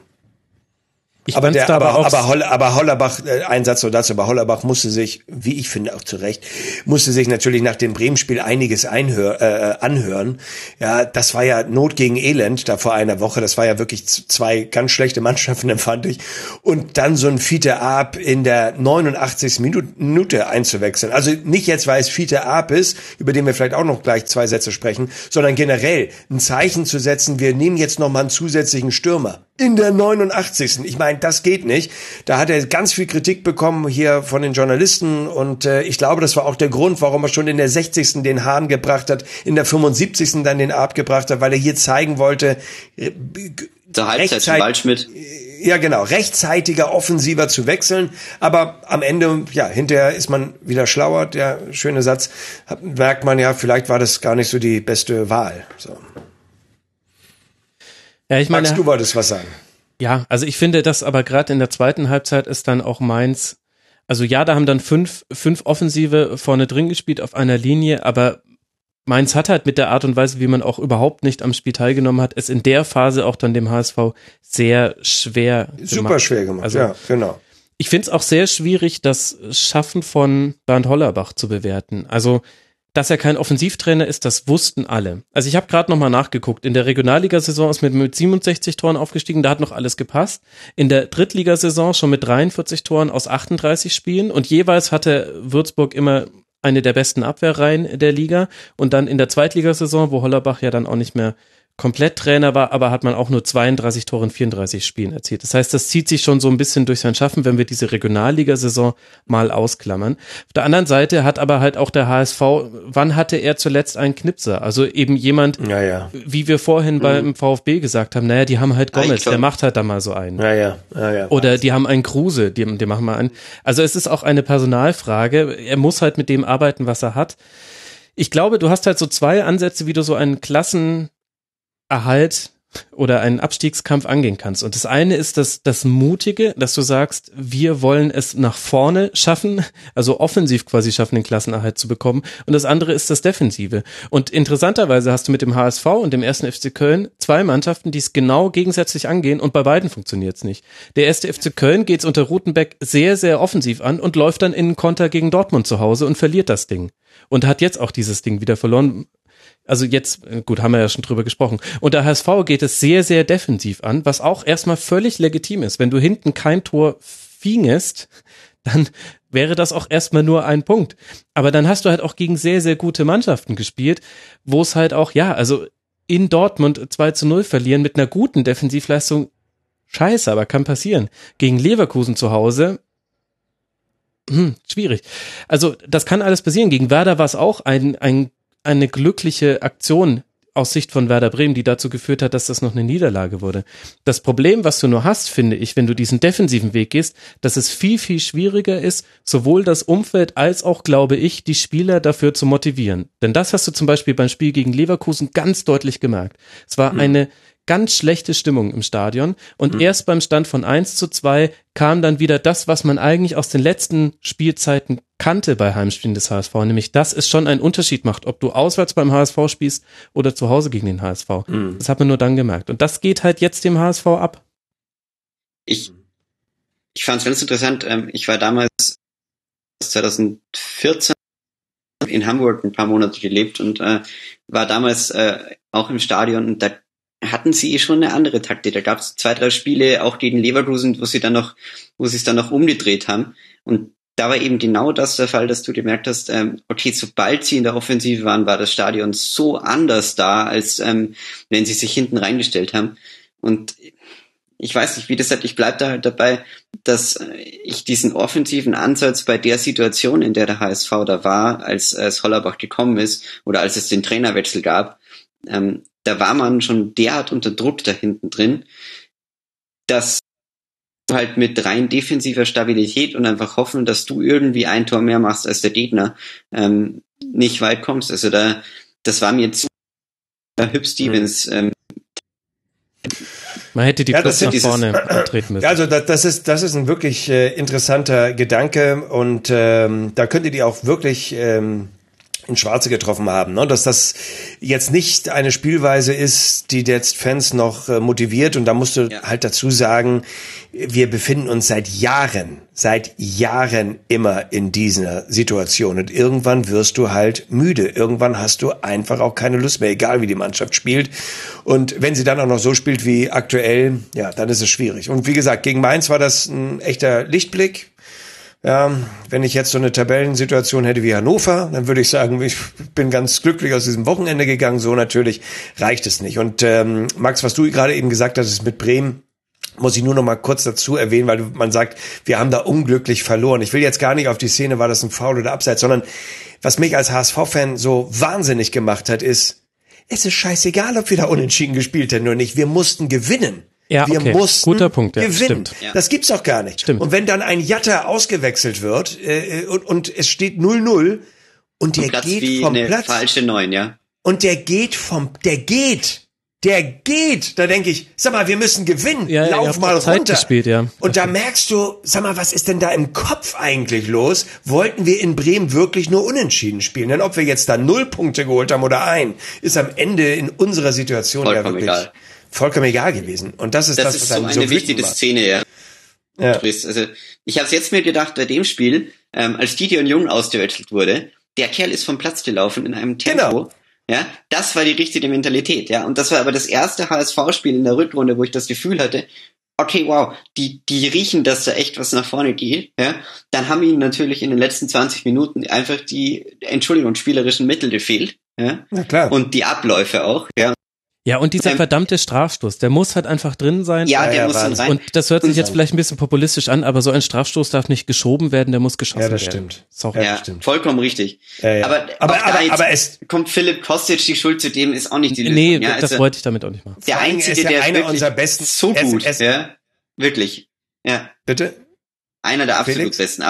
Ich aber, der, aber, aber, aber, Holl, aber Hollerbach, äh, ein Satz nur dazu, aber Hollerbach musste sich, wie ich finde auch zu Recht, musste sich natürlich nach dem Bremen-Spiel einiges einhör, äh, anhören. Ja, das war ja Not gegen Elend da vor einer Woche. Das war ja wirklich zwei ganz schlechte Mannschaften, empfand ich. Und dann so ein Fiete Ab in der 89. Minute einzuwechseln. Also nicht jetzt, weil es Fiete Ab ist, über den wir vielleicht auch noch gleich zwei Sätze sprechen, sondern generell ein Zeichen zu setzen, wir nehmen jetzt noch mal einen zusätzlichen Stürmer in der 89. Ich meine, das geht nicht. Da hat er ganz viel Kritik bekommen hier von den Journalisten und äh, ich glaube, das war auch der Grund, warum er schon in der 60. den Hahn gebracht hat, in der 75. dann den Art gebracht hat, weil er hier zeigen wollte, äh, zur Halbzeit Waldschmidt. Ja, genau, rechtzeitiger, offensiver zu wechseln, aber am Ende, ja, hinterher ist man wieder schlauer, der schöne Satz, merkt man ja, vielleicht war das gar nicht so die beste Wahl. So. Ja, ich meine, Max, du wolltest was sagen. Ja, also ich finde, dass aber gerade in der zweiten Halbzeit ist dann auch Mainz also ja, da haben dann fünf, fünf Offensive vorne drin gespielt auf einer Linie, aber Mainz hat halt mit der Art und Weise, wie man auch überhaupt nicht am Spiel teilgenommen hat, es in der Phase auch dann dem HSV sehr schwer Super gemacht. schwer gemacht, Also- ja, genau. Ich finde es auch sehr schwierig, das Schaffen von Bernd Hollerbach zu bewerten. Also, dass er kein Offensivtrainer ist, das wussten alle. Also ich habe gerade nochmal nachgeguckt. In der Regionalligasaison ist mit, mit 67 Toren aufgestiegen, da hat noch alles gepasst. In der Drittligasaison schon mit 43 Toren aus 38 Spielen und jeweils hatte Würzburg immer eine der besten Abwehrreihen der Liga. Und dann in der Zweitligasaison, wo Hollerbach ja dann auch nicht mehr komplett Trainer war, aber hat man auch nur 32 Tore in 34 Spielen erzielt. Das heißt, das zieht sich schon so ein bisschen durch sein Schaffen, wenn wir diese Regionalligasaison mal ausklammern. Auf der anderen Seite hat aber halt auch der HSV, wann hatte er zuletzt einen Knipser? Also eben jemand, Ja, ja. wie wir vorhin beim VfB gesagt haben, naja, die haben halt Gomez, Eichhorn. der macht halt da mal so einen. Ja, ja, ja, ja. Oder die haben einen Kruse, die, die machen mal einen. Also es ist auch eine Personalfrage. Er muss halt mit dem arbeiten, was er hat. Ich glaube, du hast halt so zwei Ansätze, wie du so einen Klassenerhalt oder einen Abstiegskampf angehen kannst. Und das eine ist das, das Mutige, dass du sagst, wir wollen es nach vorne schaffen, also offensiv quasi schaffen, den Klassenerhalt zu bekommen. Und das andere ist das Defensive. Und interessanterweise hast du mit dem HSV und dem ersten FC Köln zwei Mannschaften, die es genau gegensätzlich angehen und bei beiden funktioniert es nicht. Der erste FC Köln geht es unter Rutenbeck sehr, sehr offensiv an und läuft dann in einen Konter gegen Dortmund zu Hause und verliert das Ding. Und hat jetzt auch dieses Ding wieder verloren, also jetzt, äh, gut, haben wir ja schon drüber gesprochen. Und der HSV geht es sehr, sehr defensiv an, was auch erstmal völlig legitim ist. Wenn du hinten kein Tor fingest, dann wäre das auch erstmal nur ein Punkt. Aber dann hast du halt auch gegen sehr, sehr gute Mannschaften gespielt, wo es halt auch, ja, also in Dortmund 2 zu 0 verlieren mit einer guten Defensivleistung, scheiße, aber kann passieren. Gegen Leverkusen zu Hause, hm, schwierig. Also das kann alles passieren. Gegen Werder war es auch ein, ein eine glückliche Aktion aus Sicht von Werder Bremen, die dazu geführt hat, dass das noch eine Niederlage wurde. Das Problem, was du nur hast, finde ich, wenn du diesen defensiven Weg gehst, dass es viel, viel schwieriger ist, sowohl das Umfeld als auch, glaube ich, die Spieler dafür zu motivieren. Denn das hast du zum Beispiel beim Spiel gegen Leverkusen ganz deutlich gemerkt. Es war eine ganz schlechte Stimmung im Stadion und erst beim Stand von 1 zu 2 kam dann wieder das, was man eigentlich aus den letzten Spielzeiten kannte bei Heimspielen des HSV, nämlich dass es schon einen Unterschied macht, ob du auswärts beim HSV spielst oder zu Hause gegen den HSV. Das hat man nur dann gemerkt. Und das geht halt jetzt dem HSV ab. Ich, ich fand es ganz interessant. Ähm, ich war damals 2014 in Hamburg ein paar Monate gelebt und äh, war damals äh, auch im Stadion und da hatten sie schon eine andere Taktik. Da gab es zwei, drei Spiele auch gegen Leverkusen, wo sie dann noch, wo sie es dann noch umgedreht haben. Und da war eben genau das der Fall, dass du gemerkt hast, ähm, okay, sobald sie in der Offensive waren, war das Stadion so anders da, als ähm, wenn sie sich hinten reingestellt haben. Und ich weiß nicht, wie das sagt, ich bleib da halt dabei, dass ich diesen offensiven Ansatz bei der Situation, in der der HSV da war, als, als Hollerbach gekommen ist oder als es den Trainerwechsel gab, ähm, da war man schon derart unter Druck da hinten drin, dass du halt mit rein defensiver Stabilität und einfach hoffen, dass du irgendwie ein Tor mehr machst als der Gegner, ähm, nicht weit kommst. Also da, das war mir jetzt Hüb Stevens ähm, Man hätte die Ja, Plus nach vorne treten müssen. Also das, das ist das ist ein wirklich äh, interessanter Gedanke und ähm, da könntet ihr auch wirklich ähm, in Schwarze getroffen haben, ne? dass das jetzt nicht eine Spielweise ist, die jetzt Fans noch äh, motiviert und da musst du Ja. halt dazu sagen, wir befinden uns seit Jahren, seit Jahren immer in dieser Situation und irgendwann wirst du halt müde, irgendwann hast du einfach auch keine Lust mehr, egal wie die Mannschaft spielt und wenn sie dann auch noch so spielt wie aktuell, ja, dann ist es schwierig. Und wie gesagt, gegen Mainz war das ein echter Lichtblick. Ja, wenn ich jetzt so eine Tabellensituation hätte wie Hannover, dann würde ich sagen, ich bin ganz glücklich aus diesem Wochenende gegangen. So natürlich reicht es nicht. Und ähm, Max, was du gerade eben gesagt hast, ist mit Bremen, muss ich nur noch mal kurz dazu erwähnen, weil man sagt, wir haben da unglücklich verloren. Ich will jetzt gar nicht auf die Szene, war das ein Foul oder Abseits, sondern was mich als HSV-Fan so wahnsinnig gemacht hat, ist, es ist scheißegal, ob wir da unentschieden gespielt hätten oder nicht. Wir mussten gewinnen. Ja, wir okay. mussten Guter Punkt, ja, gewinnen. stimmt. Ja. Das gibt's doch gar nicht. Stimmt. Und wenn dann ein Jatta ausgewechselt wird äh, und, und es steht 0-0 und der Platz geht wie vom eine Platz falsche Neun, ja. und der geht vom, der geht. der geht. Da denke ich, sag mal, wir müssen gewinnen. Ja, ja, Lauf mal runter. gespielt, ja. Und da merkst du, sag mal, was ist denn da im Kopf eigentlich los? Wollten wir in Bremen wirklich nur unentschieden spielen? Denn ob wir jetzt da null Punkte geholt haben oder ein, ist am Ende in unserer Situation ja Vollkommen wirklich egal. Vollkommen egal gewesen. Und das ist das, Das, was ist so einem eine so wichtige macht. Szene, ja. Ja. Also ich habe jetzt mir gedacht bei dem Spiel, ähm, als Gideon Jung ausgewechselt wurde, der Kerl ist vom Platz gelaufen in einem Tempo. Genau. Ja, das war die richtige Mentalität, ja. Und das war aber das erste HSV-Spiel in der Rückrunde, wo ich das Gefühl hatte, okay, wow, die, die riechen, dass da echt was nach vorne geht, ja. Dann haben ihnen natürlich in den letzten 20 Minuten einfach die, Entschuldigung, spielerischen Mittel gefehlt, ja. Na klar. Und die Abläufe auch, ja. Ja, und dieser Ähm, verdammte Strafstoß, der muss halt einfach drin sein. Ja, der ja, muss dann Wahnsinn. rein. Und das hört sich jetzt vielleicht ein bisschen populistisch an, aber so ein Strafstoß darf nicht geschoben werden, der muss geschossen Ja, das werden. stimmt. Sorry. ja, das stimmt. vollkommen richtig. Ja, ja. Aber, aber, aber, aber es, kommt Philipp Kostic die Schuld zu dem, ist auch nicht die Lösung. Nee, ja, das also, wollte ich damit auch nicht machen. der einzige, ist er der einer unserer besten- so es- gut, es- ja, wirklich, ja, bitte? einer der absolut Felix? besten.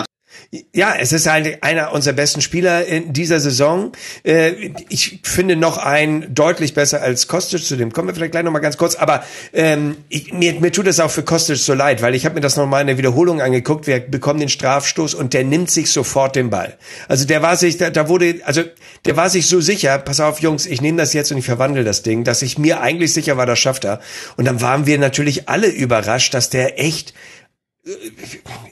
Ja, es ist halt einer unserer besten Spieler in dieser Saison. Äh, Ich finde noch einen deutlich besser als Kostic, zu dem kommen wir vielleicht gleich noch mal ganz kurz. Aber ähm, ich, mir, mir tut es auch für Kostic so leid, weil ich habe mir das noch mal in der Wiederholung angeguckt. Wir bekommen den Strafstoß und der nimmt sich sofort den Ball. Also der war sich, da, da wurde, also der war sich so sicher. Pass auf, Jungs, ich nehme das jetzt und ich verwandle das Ding, dass ich mir eigentlich sicher war, das schafft er. Und dann waren wir natürlich alle überrascht, dass der echt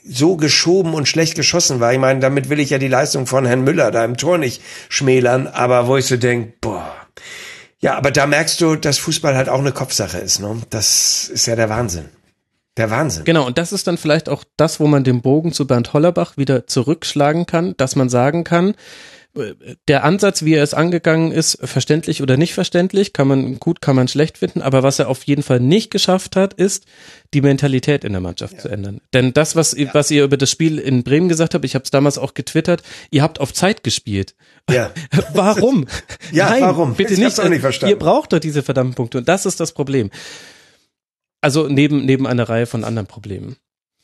so geschoben und schlecht geschossen war. Ich meine, damit will ich ja die Leistung von Herrn Müller da im Tor nicht schmälern, aber wo ich so denke, boah. Ja, aber da merkst du, dass Fußball halt auch eine Kopfsache ist, ne? Das ist ja der Wahnsinn. Der Wahnsinn. Genau, und das ist dann vielleicht auch das, wo man den Bogen zu Bernd Hollerbach wieder zurückschlagen kann, dass man sagen kann, der Ansatz, wie er es angegangen ist, verständlich oder nicht verständlich, kann man gut, kann man schlecht finden, aber was er auf jeden Fall nicht geschafft hat, ist, die Mentalität in der Mannschaft zu ändern. Denn das, was, ihr- was ihr über das Spiel in Bremen gesagt habt, ich habe es damals auch getwittert, ihr habt auf Zeit gespielt. Ja. Warum? Ja, warum? Bitte Ich nicht. auch nicht verstanden. Ihr braucht doch diese verdammten Punkte und das ist das Problem. Also neben, neben einer Reihe von anderen Problemen.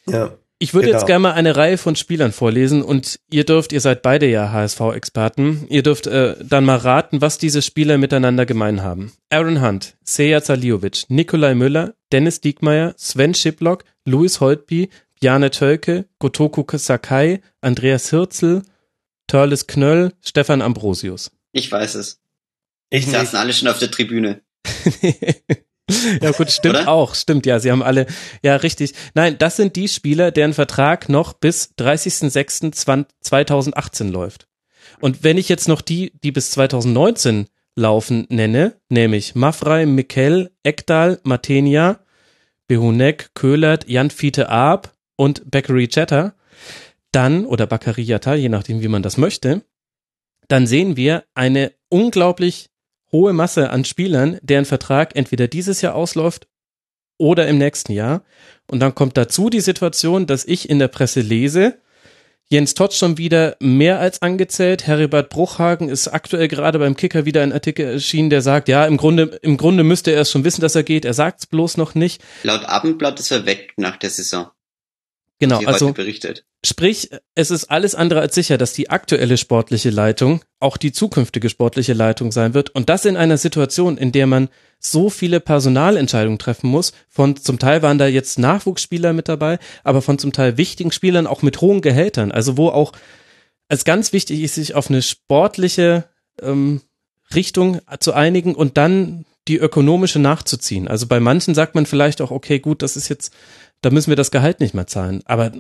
Ja. Ich würde Genau. jetzt gerne mal eine Reihe von Spielern vorlesen und ihr dürft, ihr seid beide ja HSV-Experten, ihr dürft äh, dann mal raten, was diese Spieler miteinander gemein haben. Aaron Hunt, Seja Saliovic, Nikolai Müller, Dennis Diekmeyer, Sven Schiplock, Louis Holtby, Bjarne Tölke, Gotoku Sakai, Andreas Hirzel, Törles Knöll, Stefan Ambrosius. Ich weiß es. Ich Die saßen alle schon auf der Tribüne. ja gut, stimmt Oder? auch, stimmt, ja, sie haben alle, ja richtig. Nein, das sind die Spieler, deren Vertrag noch bis 30.06.2018 läuft. Und wenn ich jetzt noch die, die bis 2019 laufen, nenne, nämlich Mafrei, Mikkel, Ekdal, Matenia, Behunek, Köhlert, Jan Fiete Aab und Bakary Chatter, dann, oder Bakary Yatta, je nachdem, wie man das möchte, dann sehen wir eine unglaublich hohe Masse an Spielern, deren Vertrag entweder dieses Jahr ausläuft oder im nächsten Jahr. Und dann kommt dazu die Situation, dass ich in der Presse lese, Jens Todt schon wieder mehr als angezählt. Heribert Bruchhagen ist aktuell gerade beim Kicker wieder ein Artikel erschienen, der sagt, ja, im Grunde, im Grunde müsste er es schon wissen, dass er geht. Er sagt es bloß noch nicht. Laut Abendblatt ist er weg nach der Saison. Genau, also berichtet. Sprich, es ist alles andere als sicher, dass die aktuelle sportliche Leitung auch die zukünftige sportliche Leitung sein wird. Und das in einer Situation, in der man so viele Personalentscheidungen treffen muss. Von zum Teil waren da jetzt Nachwuchsspieler mit dabei, aber von zum Teil wichtigen Spielern auch mit hohen Gehältern. Also wo auch als ganz wichtig ist, sich auf eine sportliche ähm, Richtung zu einigen und dann die ökonomische nachzuziehen. Also bei manchen sagt man vielleicht auch, okay, gut, das ist jetzt, da müssen wir das Gehalt nicht mehr zahlen. Aber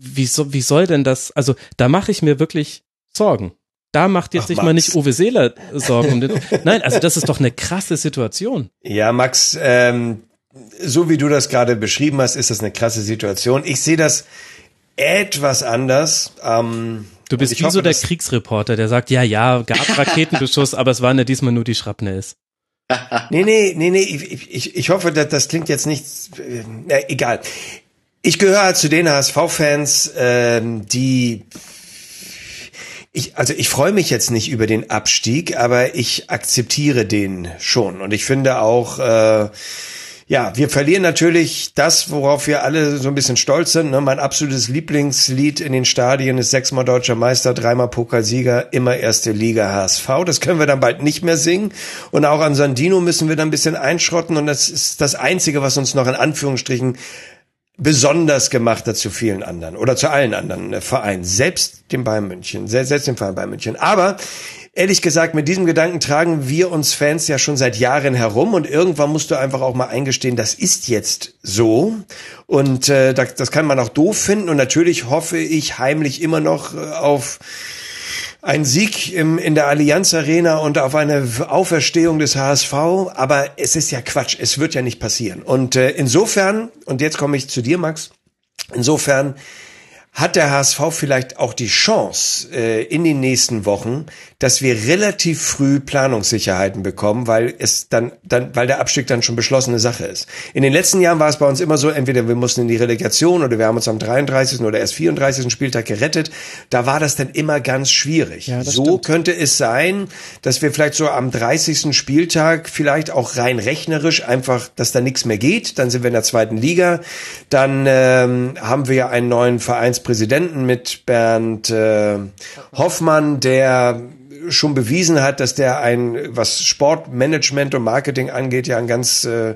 wie, so, wie soll denn das, also da mache ich mir wirklich Sorgen. Da macht jetzt Ach, sich Max. mal nicht Uwe Seeler Sorgen. Um den, nein, also das ist doch eine krasse Situation. Ja, Max, ähm, so wie du das gerade beschrieben hast, ist das eine krasse Situation. Ich sehe das etwas anders. Ähm, Du bist wie hoffe, so der Kriegsreporter, der sagt, ja, ja, gab Raketenbeschuss, aber es waren ja diesmal nur die Schrapnells. Nee, nee, nee, nee, ich, ich, ich hoffe, dass das klingt jetzt nicht, äh, egal. Ich gehöre zu den HSV-Fans, ähm, die ich, also ich freue mich jetzt nicht über den Abstieg, aber ich akzeptiere den schon. Und ich finde auch, äh, Ja, wir verlieren natürlich das, worauf wir alle so ein bisschen stolz sind. Ne? Mein absolutes Lieblingslied in den Stadien ist sechsmal deutscher Meister, dreimal Pokalsieger, immer erste Liga HSV. Das können wir dann bald nicht mehr singen. Und auch an Sandino müssen wir dann ein bisschen einschrotten. Und das ist das Einzige, was uns noch in Anführungsstrichen besonders gemacht hat zu vielen anderen oder zu allen anderen äh, Vereinen, selbst dem Bayern München, selbst dem Verein Bayern München. Aber ehrlich gesagt, mit diesem Gedanken tragen wir uns Fans ja schon seit Jahren herum und irgendwann musst du einfach auch mal eingestehen, das ist jetzt so und äh, das, das kann man auch doof finden und natürlich hoffe ich heimlich immer noch äh, auf ein Sieg im, in der Allianz Arena und auf eine Auferstehung des HSV, aber es ist ja Quatsch, es wird ja nicht passieren. Und äh, insofern, und jetzt komme ich zu dir, Max, insofern hat der HSV vielleicht auch die Chance äh, in den nächsten Wochen, dass wir relativ früh Planungssicherheiten bekommen, weil es dann, dann, weil der Abstieg dann schon beschlossene Sache ist. In den letzten Jahren war es bei uns immer so, entweder wir mussten in die Relegation oder wir haben uns am 33. oder erst 34. Spieltag gerettet. Da war das dann immer ganz schwierig. Ja, so stimmt. könnte es sein, dass wir vielleicht so am 30. Spieltag vielleicht auch rein rechnerisch einfach, dass da nichts mehr geht. Dann sind wir in der zweiten Liga. Dann ähm, haben wir ja einen neuen Vereinspräsidenten mit Bernd äh, Hoffmann, der schon bewiesen hat, dass der ein, was Sportmanagement und Marketing angeht, ja ein ganz, äh,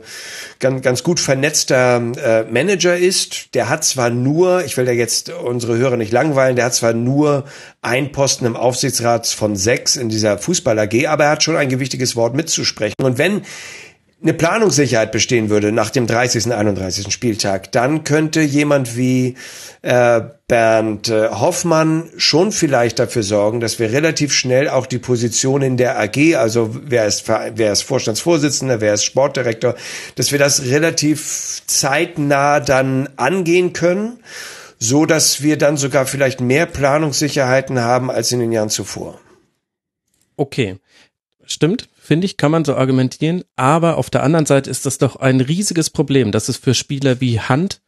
ganz, ganz gut vernetzter äh, Manager ist. Der hat zwar nur, ich will ja jetzt unsere Hörer nicht langweilen, der hat zwar nur ein Posten im Aufsichtsrat von sechs in dieser Fußball AG, aber er hat schon ein gewichtiges Wort mitzusprechen. Und wenn eine Planungssicherheit bestehen würde nach dem 30. 31. Spieltag, dann könnte jemand wie äh, Bernd äh, Hoffmann schon vielleicht dafür sorgen, dass wir relativ schnell auch die Position in der AG, also wer ist, wer ist Vorstandsvorsitzender, wer ist Sportdirektor, dass wir das relativ zeitnah dann angehen können, so dass wir dann sogar vielleicht mehr Planungssicherheiten haben als in den Jahren zuvor. Okay. Stimmt, finde ich, kann man so argumentieren. Aber auf der anderen Seite ist das doch ein riesiges Problem, dass es für Spieler wie Hand,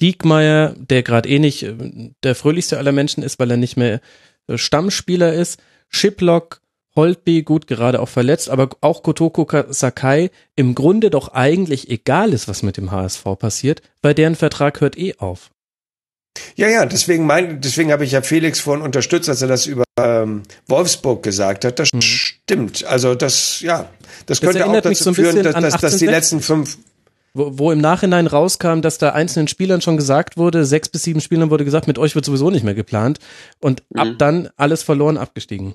Diekmeyer, der gerade eh nicht äh, der fröhlichste aller Menschen ist, weil er nicht mehr äh, Stammspieler ist, Shiplock, Holtby, gut, gerade auch verletzt, aber auch Kotoko Sakai im Grunde doch eigentlich egal ist, was mit dem HSV passiert, weil deren Vertrag hört eh auf. Ja, ja, deswegen mein, deswegen habe ich ja Felix vorhin unterstützt, als er das über ähm, Wolfsburg gesagt hat. Das mhm. stimmt. Also das, ja, das, das könnte auch dazu so führen, dass, dass, dass die letzten fünf wo, wo im Nachhinein rauskam, dass da einzelnen Spielern schon gesagt wurde, sechs bis sieben Spielern wurde gesagt, mit euch wird sowieso nicht mehr geplant und mhm. ab dann alles verloren abgestiegen.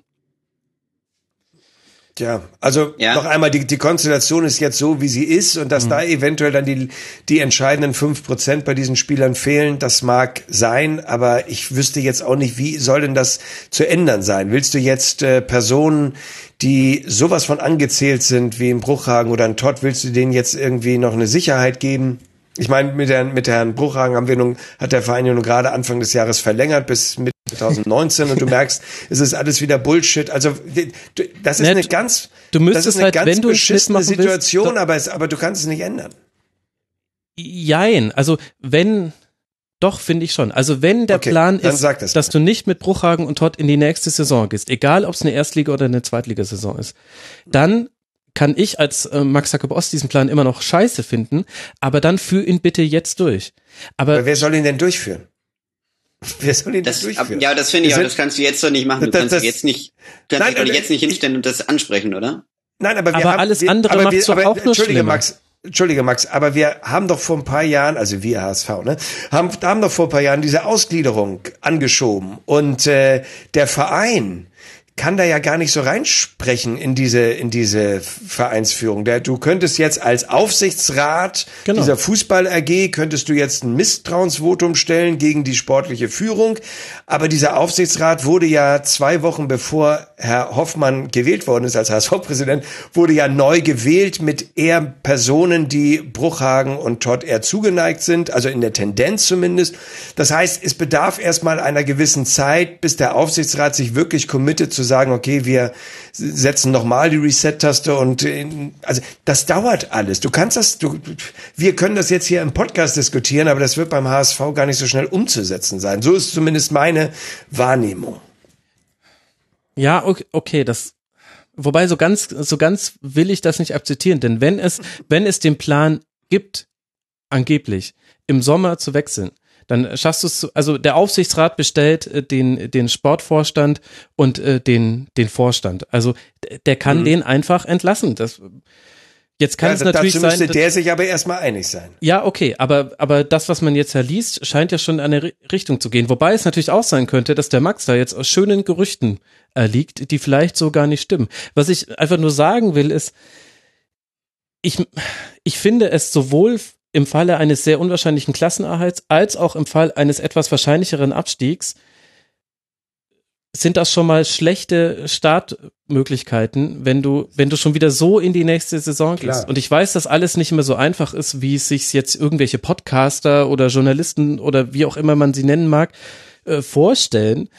Ja, also ja. noch einmal, die, die Konstellation ist jetzt so, wie sie ist und dass mhm. da eventuell dann die, die entscheidenden fünf Prozent bei diesen Spielern fehlen, das mag sein, aber ich wüsste jetzt auch nicht, wie soll denn das zu ändern sein? Willst du jetzt äh, Personen, die sowas von angezählt sind wie im Bruchhagen oder ein Todd, willst du denen jetzt irgendwie noch eine Sicherheit geben? Ich meine, mit Herrn, mit Herrn Bruchhagen haben wir nun, hat der Verein ja nun gerade Anfang des Jahres verlängert bis mit 2019 und du merkst, es ist alles wieder Bullshit. Also das ist Net, eine ganz, du müsstest das ist eine halt, ganz wenn du beschissene Situation, willst, aber, es, aber du kannst es nicht ändern. Jein, also wenn, doch, finde ich schon. Also wenn der okay, Plan ist, das dass du nicht mit Bruchhagen und Todd in die nächste Saison gehst, egal ob es eine Erstliga- oder eine Zweitligasaison ist, dann kann ich als äh, Max Jakob Ost diesen Plan immer noch scheiße finden, aber dann führ ihn bitte jetzt durch. Aber, aber wer soll ihn denn durchführen? Wer soll ihn das, durchführen? Ja, das finde ich, aber das kannst du jetzt doch nicht machen. Du das, kannst das, jetzt nicht, kannst nein, doch jetzt nicht hinstellen und das ansprechen, oder? Nein, aber wir aber haben, alles wir, andere macht doch auch nur Entschuldige, schlimmer. Max, Entschuldige, Max, aber wir haben doch vor ein paar Jahren, also wir HSV, ne, haben, haben doch vor ein paar Jahren diese Ausgliederung angeschoben und äh, der Verein kann da ja gar nicht so reinsprechen in diese, in diese Vereinsführung. Du könntest jetzt als Aufsichtsrat genau. dieser Fußball AG, könntest du jetzt ein Misstrauensvotum stellen gegen die sportliche Führung. Aber dieser Aufsichtsrat wurde ja zwei Wochen bevor Herr Hoffmann gewählt worden ist als HSV-Präsident, wurde ja neu gewählt mit eher Personen, die Bruchhagen und Todd eher zugeneigt sind, also in der Tendenz zumindest. Das heißt, es bedarf erstmal einer gewissen Zeit, bis der Aufsichtsrat sich wirklich committet zu sagen, okay, wir setzen nochmal die Reset-Taste und also das dauert alles. Du kannst das, du, wir können das jetzt hier im Podcast diskutieren, aber das wird beim HSV gar nicht so schnell umzusetzen sein. So ist zumindest meine Wahrnehmung. Ja, okay, okay, das Wobei so ganz, so ganz will ich das nicht akzeptieren, denn wenn es, wenn es den Plan gibt, angeblich, im Sommer zu wechseln, dann schaffst du es, also der Aufsichtsrat bestellt äh, den, den Sportvorstand und äh, den, den Vorstand. Also der kann mhm. den einfach entlassen. Das, Jetzt kann ja, es natürlich dazu müsste sein, der sich aber erstmal einig sein. Ja, okay, aber, aber das, was man jetzt ja liest, scheint ja schon in eine Richtung zu gehen. Wobei es natürlich auch sein könnte, dass der Max da jetzt aus schönen Gerüchten erliegt, äh, die vielleicht so gar nicht stimmen. Was ich einfach nur sagen will, ist, ich, ich finde es sowohl im Falle eines sehr unwahrscheinlichen Klassenerhalts als auch im Fall eines etwas wahrscheinlicheren Abstiegs sind das schon mal schlechte Startmöglichkeiten, wenn du, wenn du schon wieder so in die nächste Saison gehst. Klar. Und ich weiß, dass alles nicht immer so einfach ist, wie es sich jetzt irgendwelche Podcaster oder Journalisten oder wie auch immer man sie nennen mag, äh, vorstellen.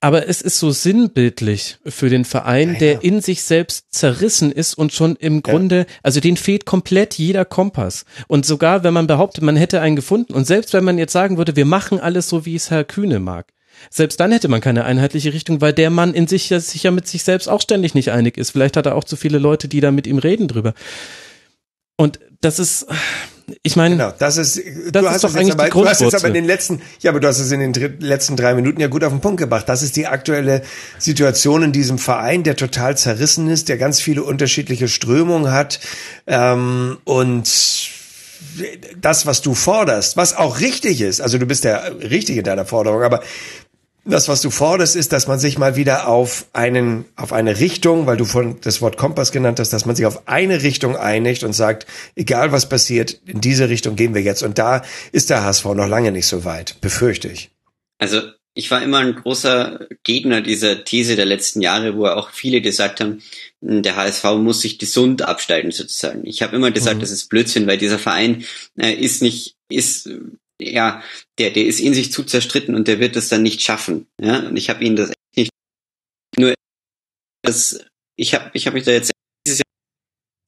Aber es ist so sinnbildlich für den Verein, ja, der in sich selbst zerrissen ist und schon im Grunde, also den fehlt komplett jeder Kompass. Und sogar wenn man behauptet, man hätte einen gefunden und selbst wenn man jetzt sagen würde, wir machen alles so, wie es Herr Kühne mag, selbst dann hätte man keine einheitliche Richtung, weil der Mann in sich ja sicher mit sich selbst auch ständig nicht einig ist. Vielleicht hat er auch zu viele Leute, die da mit ihm reden drüber. Und das ist, ich meine, genau, das ist, das du hast doch eigentlich aber, du hast jetzt aber in den letzten, ja, aber du hast es in den letzten drei Minuten ja gut auf den Punkt gebracht. Das ist die aktuelle Situation in diesem Verein, der total zerrissen ist, der ganz viele unterschiedliche Strömungen hat ähm, und das, was du forderst, was auch richtig ist, also du bist ja richtig in deiner Forderung, aber das, was du forderst, ist, dass man sich mal wieder auf einen, auf eine Richtung, weil du von das Wort Kompass genannt hast, dass man sich auf eine Richtung einigt und sagt, egal was passiert, in diese Richtung gehen wir jetzt. Und da ist der HSV noch lange nicht so weit, befürchte ich. Also ich war immer ein großer Gegner dieser These der letzten Jahre, wo auch viele gesagt haben, der HSV muss sich gesund absteigen sozusagen. Ich habe immer gesagt, mhm. das ist Blödsinn, weil dieser Verein äh, ist nicht, ist ja, der, der ist in sich zu zerstritten und der wird es dann nicht schaffen. Ja, und ich habe ihn das echt nicht. Nur, das, ich habe, ich habe mich da jetzt dieses Jahr,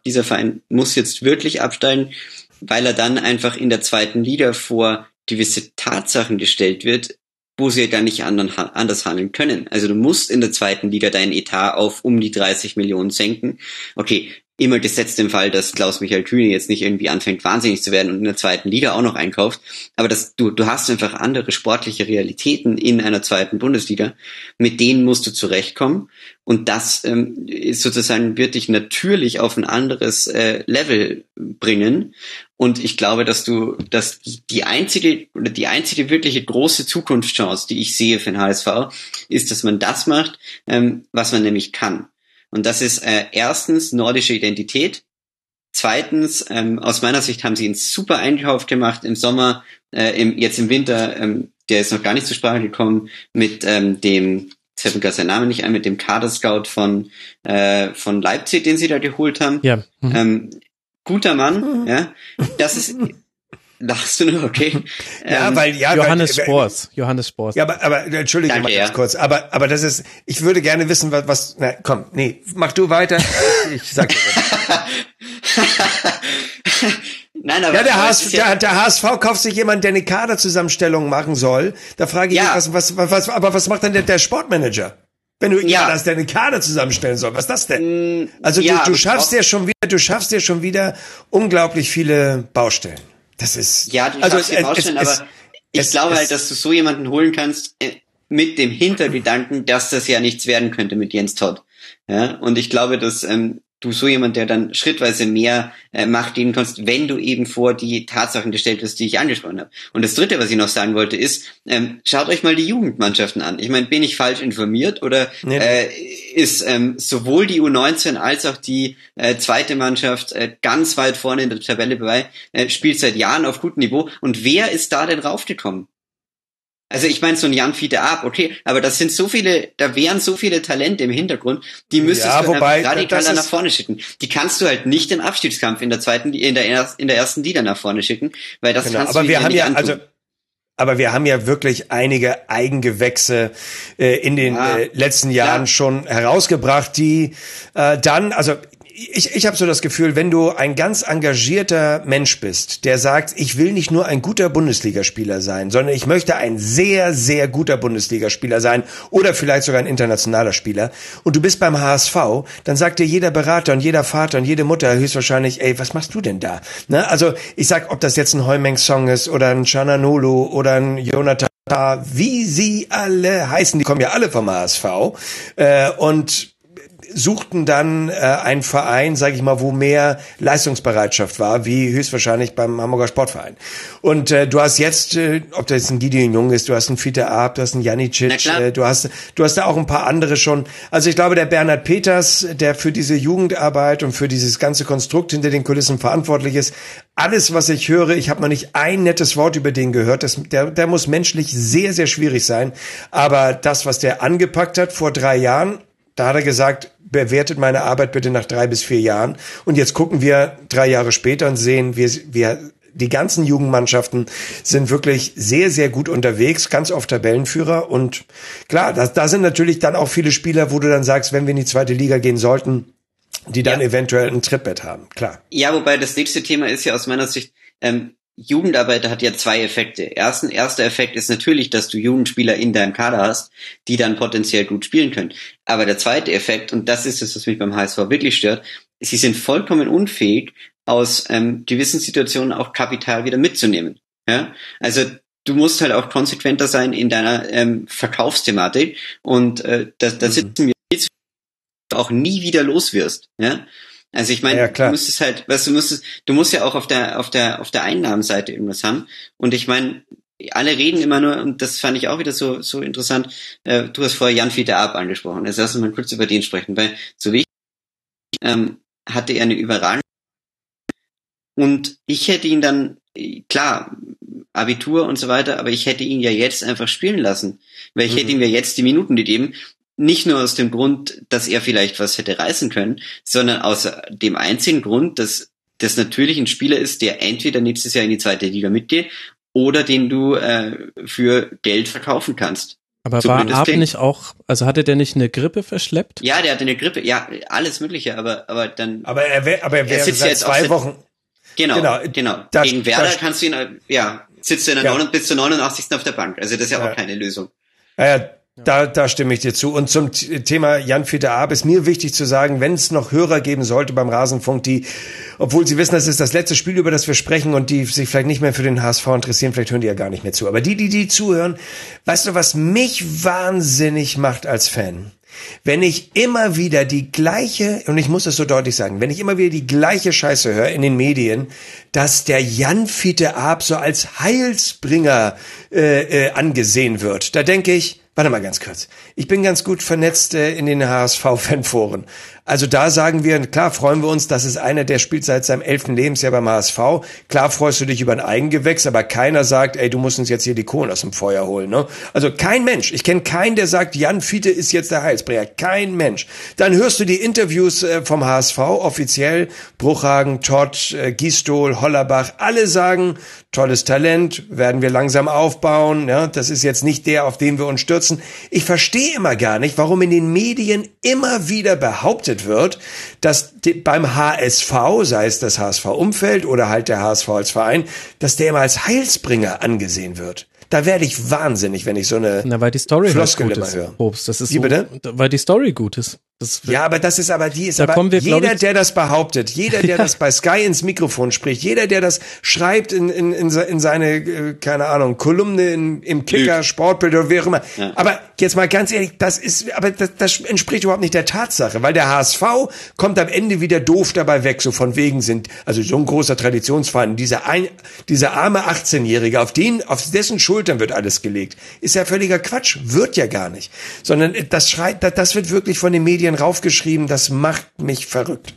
dieser Verein muss jetzt wirklich absteigen, weil er dann einfach in der zweiten Liga vor gewisse Tatsachen gestellt wird, wo sie dann nicht anders handeln können. Also du musst in der zweiten Liga deinen Etat auf um die 30 Millionen senken. Okay, immer gesetzt im Fall, dass Klaus-Michael Kühne jetzt nicht irgendwie anfängt, wahnsinnig zu werden und in der zweiten Liga auch noch einkauft. Aber das, du, du hast einfach andere sportliche Realitäten in einer zweiten Bundesliga. Mit denen musst du zurechtkommen. Und das ähm, ist sozusagen wird dich natürlich auf ein anderes äh, Level bringen. Und ich glaube, dass du, dass die, die einzige oder die einzige wirkliche große Zukunftschance, die ich sehe für den HSV, ist, dass man das macht, ähm, was man nämlich kann. Und das ist äh, erstens nordische Identität. Zweitens, ähm, aus meiner Sicht haben sie einen super Einkauf gemacht im Sommer, äh, im, jetzt im Winter, ähm, der ist noch gar nicht zur Sprache gekommen, mit ähm, dem, jetzt fällt mir gerade sein Name nicht ein, mit dem Kaderscout von, äh, von Leipzig, den sie da geholt haben. Ja. Mhm. Ähm, guter Mann, ja. Das ist, Lachst du nur, okay. ja, ähm, weil ja, Johannes weil, Spors, Johannes Spors. Ja, aber, aber entschuldige Danke, mal ganz ja. kurz, aber aber das ist, ich würde gerne wissen, was, was na, komm, nee, mach du weiter. ich sag dir Nein, aber ja, der, HS, ja der, der, HSV kauft sich jemand, der eine Kaderzusammenstellung machen soll. Da frage ich ja. mich, was, was, was, aber was macht denn der, der Sportmanager? Wenn du ja. hast, der eine Kader zusammenstellen soll, was ist das denn? Mm, also ja, du, du schaffst dir schon wieder, du schaffst dir schon wieder unglaublich viele Baustellen. Das ist ja, du also es, es, vorstellen, es, aber ich es, glaube halt, dass du so jemanden holen kannst äh, mit dem Hintergedanken, dass das ja nichts werden könnte mit Jens Todd. Ja, und ich glaube, dass ähm, du so jemand, der dann schrittweise mehr äh, Macht geben kannst, wenn du eben vor die Tatsachen gestellt wirst, die ich angesprochen habe. Und das Dritte, was ich noch sagen wollte, ist, ähm, schaut euch mal die Jugendmannschaften an. Ich meine, bin ich falsch informiert oder nee. äh, ist ähm, sowohl die U19 als auch die äh, zweite Mannschaft äh, ganz weit vorne in der Tabelle dabei, äh, spielt seit Jahren auf gutem Niveau. Und wer ist da denn raufgekommen? Also ich meine so ein Jan Fiete ab, okay, aber das sind so viele, da wären so viele Talente im Hintergrund, die müsstest ja, du wobei, radikal nach vorne schicken. Die kannst du halt nicht im Abstiegskampf in der zweiten, in der, in der ersten Liga nach vorne schicken, weil das genau, kannst aber du wir haben ja, antun. also aber wir haben ja wirklich einige Eigengewächse äh, in den ja. äh, letzten Jahren ja. schon herausgebracht, die äh, dann, also ich, ich habe so das Gefühl, wenn du ein ganz engagierter Mensch bist, der sagt, ich will nicht nur ein guter Bundesligaspieler sein, sondern ich möchte ein sehr, sehr guter Bundesligaspieler sein oder vielleicht sogar ein internationaler Spieler und du bist beim HSV, dann sagt dir jeder Berater und jeder Vater und jede Mutter höchstwahrscheinlich, ey, was machst du denn da? Ne? Also ich sag, ob das jetzt ein Heumeng-Song ist oder ein Chananolo oder ein Jonathan wie sie alle heißen, die kommen ja alle vom HSV. Äh, und suchten dann äh, einen Verein, sage ich mal, wo mehr Leistungsbereitschaft war, wie höchstwahrscheinlich beim Hamburger Sportverein. Und äh, du hast jetzt, äh, ob das jetzt ein Gideon Jung ist, du hast einen Fiete Ab, du hast einen Janicic, äh, du hast du hast da auch ein paar andere schon. Also ich glaube, der Bernhard Peters, der für diese Jugendarbeit und für dieses ganze Konstrukt hinter den Kulissen verantwortlich ist, alles, was ich höre, ich habe noch nicht ein nettes Wort über den gehört. Das, der, der muss menschlich sehr, sehr schwierig sein. Aber das, was der angepackt hat vor drei Jahren, da hat er gesagt, bewertet meine Arbeit bitte nach drei bis vier Jahren. Und jetzt gucken wir drei Jahre später und sehen, wir, wir die ganzen Jugendmannschaften sind wirklich sehr, sehr gut unterwegs, ganz oft Tabellenführer. Und klar, da, da sind natürlich dann auch viele Spieler, wo du dann sagst, wenn wir in die zweite Liga gehen sollten, die dann ja. eventuell ein Trittbett haben, klar. Ja, wobei das nächste Thema ist ja aus meiner Sicht, ähm, Jugendarbeit hat ja zwei Effekte. Ersten, erster Effekt ist natürlich, dass du Jugendspieler in deinem Kader hast, die dann potenziell gut spielen können. Aber der zweite Effekt, und das ist es, was mich beim HSV wirklich stört, sie sind vollkommen unfähig, aus ähm, gewissen Situationen auch Kapital wieder mitzunehmen. Ja? Also du musst halt auch konsequenter sein in deiner ähm, Verkaufsthematik und äh, da, da mhm. sitzen wir auch nie wieder los wirst. Ja? Also ich meine, ja, du musst halt, was du musst, du musst ja auch auf der auf der auf der Einnahmenseite irgendwas haben. Und ich meine, alle reden immer nur, und das fand ich auch wieder so so interessant. Äh, du hast vorher Jan Fiete Ab angesprochen. Jetzt lass uns mal kurz über den sprechen, weil so wie ich, ähm, hatte er eine überragende und ich hätte ihn dann klar Abitur und so weiter, aber ich hätte ihn ja jetzt einfach spielen lassen, weil ich mhm. hätte ihm ja jetzt die Minuten gegeben nicht nur aus dem Grund, dass er vielleicht was hätte reißen können, sondern aus dem einzigen Grund, dass das natürlich ein Spieler ist, der entweder nächstes Jahr in die zweite Liga mitgeht oder den du äh, für Geld verkaufen kannst. Aber war Ab nicht auch, also hatte der nicht eine Grippe verschleppt? Ja, der hatte eine Grippe, ja, alles Mögliche, aber, aber dann. Aber er wäre, aber er wäre seit jetzt zwei Wochen. Genau, genau. genau. Da, Gegen Werder da, kannst du ihn, ja, sitzt er in der ja. 9, bis zur 89. auf der Bank. Also das ist ja, ja. auch keine Lösung. Ja, ja da, da stimme ich dir zu. Und zum Thema Jan Fiete Ab ist mir wichtig zu sagen, wenn es noch Hörer geben sollte beim Rasenfunk, die, obwohl sie wissen, das ist das letzte Spiel, über das wir sprechen und die sich vielleicht nicht mehr für den HSV interessieren, vielleicht hören die ja gar nicht mehr zu. Aber die, die, die zuhören, weißt du, was mich wahnsinnig macht als Fan? Wenn ich immer wieder die gleiche, und ich muss es so deutlich sagen, wenn ich immer wieder die gleiche Scheiße höre in den Medien, dass der Jan Fiete Ab so als Heilsbringer äh, äh, angesehen wird, da denke ich, Warte mal ganz kurz. Ich bin ganz gut vernetzt äh, in den HSV-Fanforen. Also da sagen wir, klar freuen wir uns, dass es einer, der spielt seit seinem elften Lebensjahr beim HSV. Klar freust du dich über ein Eigengewächs, aber keiner sagt, ey, du musst uns jetzt hier die Kohlen aus dem Feuer holen. Ne? Also kein Mensch. Ich kenne keinen, der sagt, Jan Fiete ist jetzt der Heilsbringer. Kein Mensch. Dann hörst du die Interviews äh, vom HSV offiziell. Bruchhagen, Todd, äh, Gistol, Hollerbach. Alle sagen, tolles Talent, werden wir langsam aufbauen. Ja? Das ist jetzt nicht der, auf den wir uns stürzen. Ich verstehe immer gar nicht, warum in den Medien immer wieder behauptet berichtet wird, dass beim HSV, sei es das HSV-Umfeld oder halt der HSV als Verein, dass der immer als Heilsbringer angesehen wird. Da werde ich wahnsinnig, wenn ich so eine Na, weil die Story halt Floskel halt gut ist, höre. Obst, das ist Wie so, bitte? Weil die Story gut ist. Das ja, aber das ist aber die ist da aber wir, jeder, ich, der das behauptet, jeder, der das bei Sky ins Mikrofon spricht, jeder, der das schreibt in, in, in, in seine, äh, keine Ahnung, Kolumne in, im Kicker, Sportbild oder wie auch immer. Ja. Aber jetzt mal ganz ehrlich, das ist, aber das, das entspricht überhaupt nicht der Tatsache, weil der HSV kommt am Ende wieder doof dabei weg, so von wegen sind, also so ein großer Traditionsverein, dieser ein, dieser arme 18-Jährige, auf den, auf dessen Schultern wird alles gelegt, ist ja völliger Quatsch, wird ja gar nicht, sondern das schreit, das wird wirklich von den Medien Medien raufgeschrieben, das macht mich verrückt.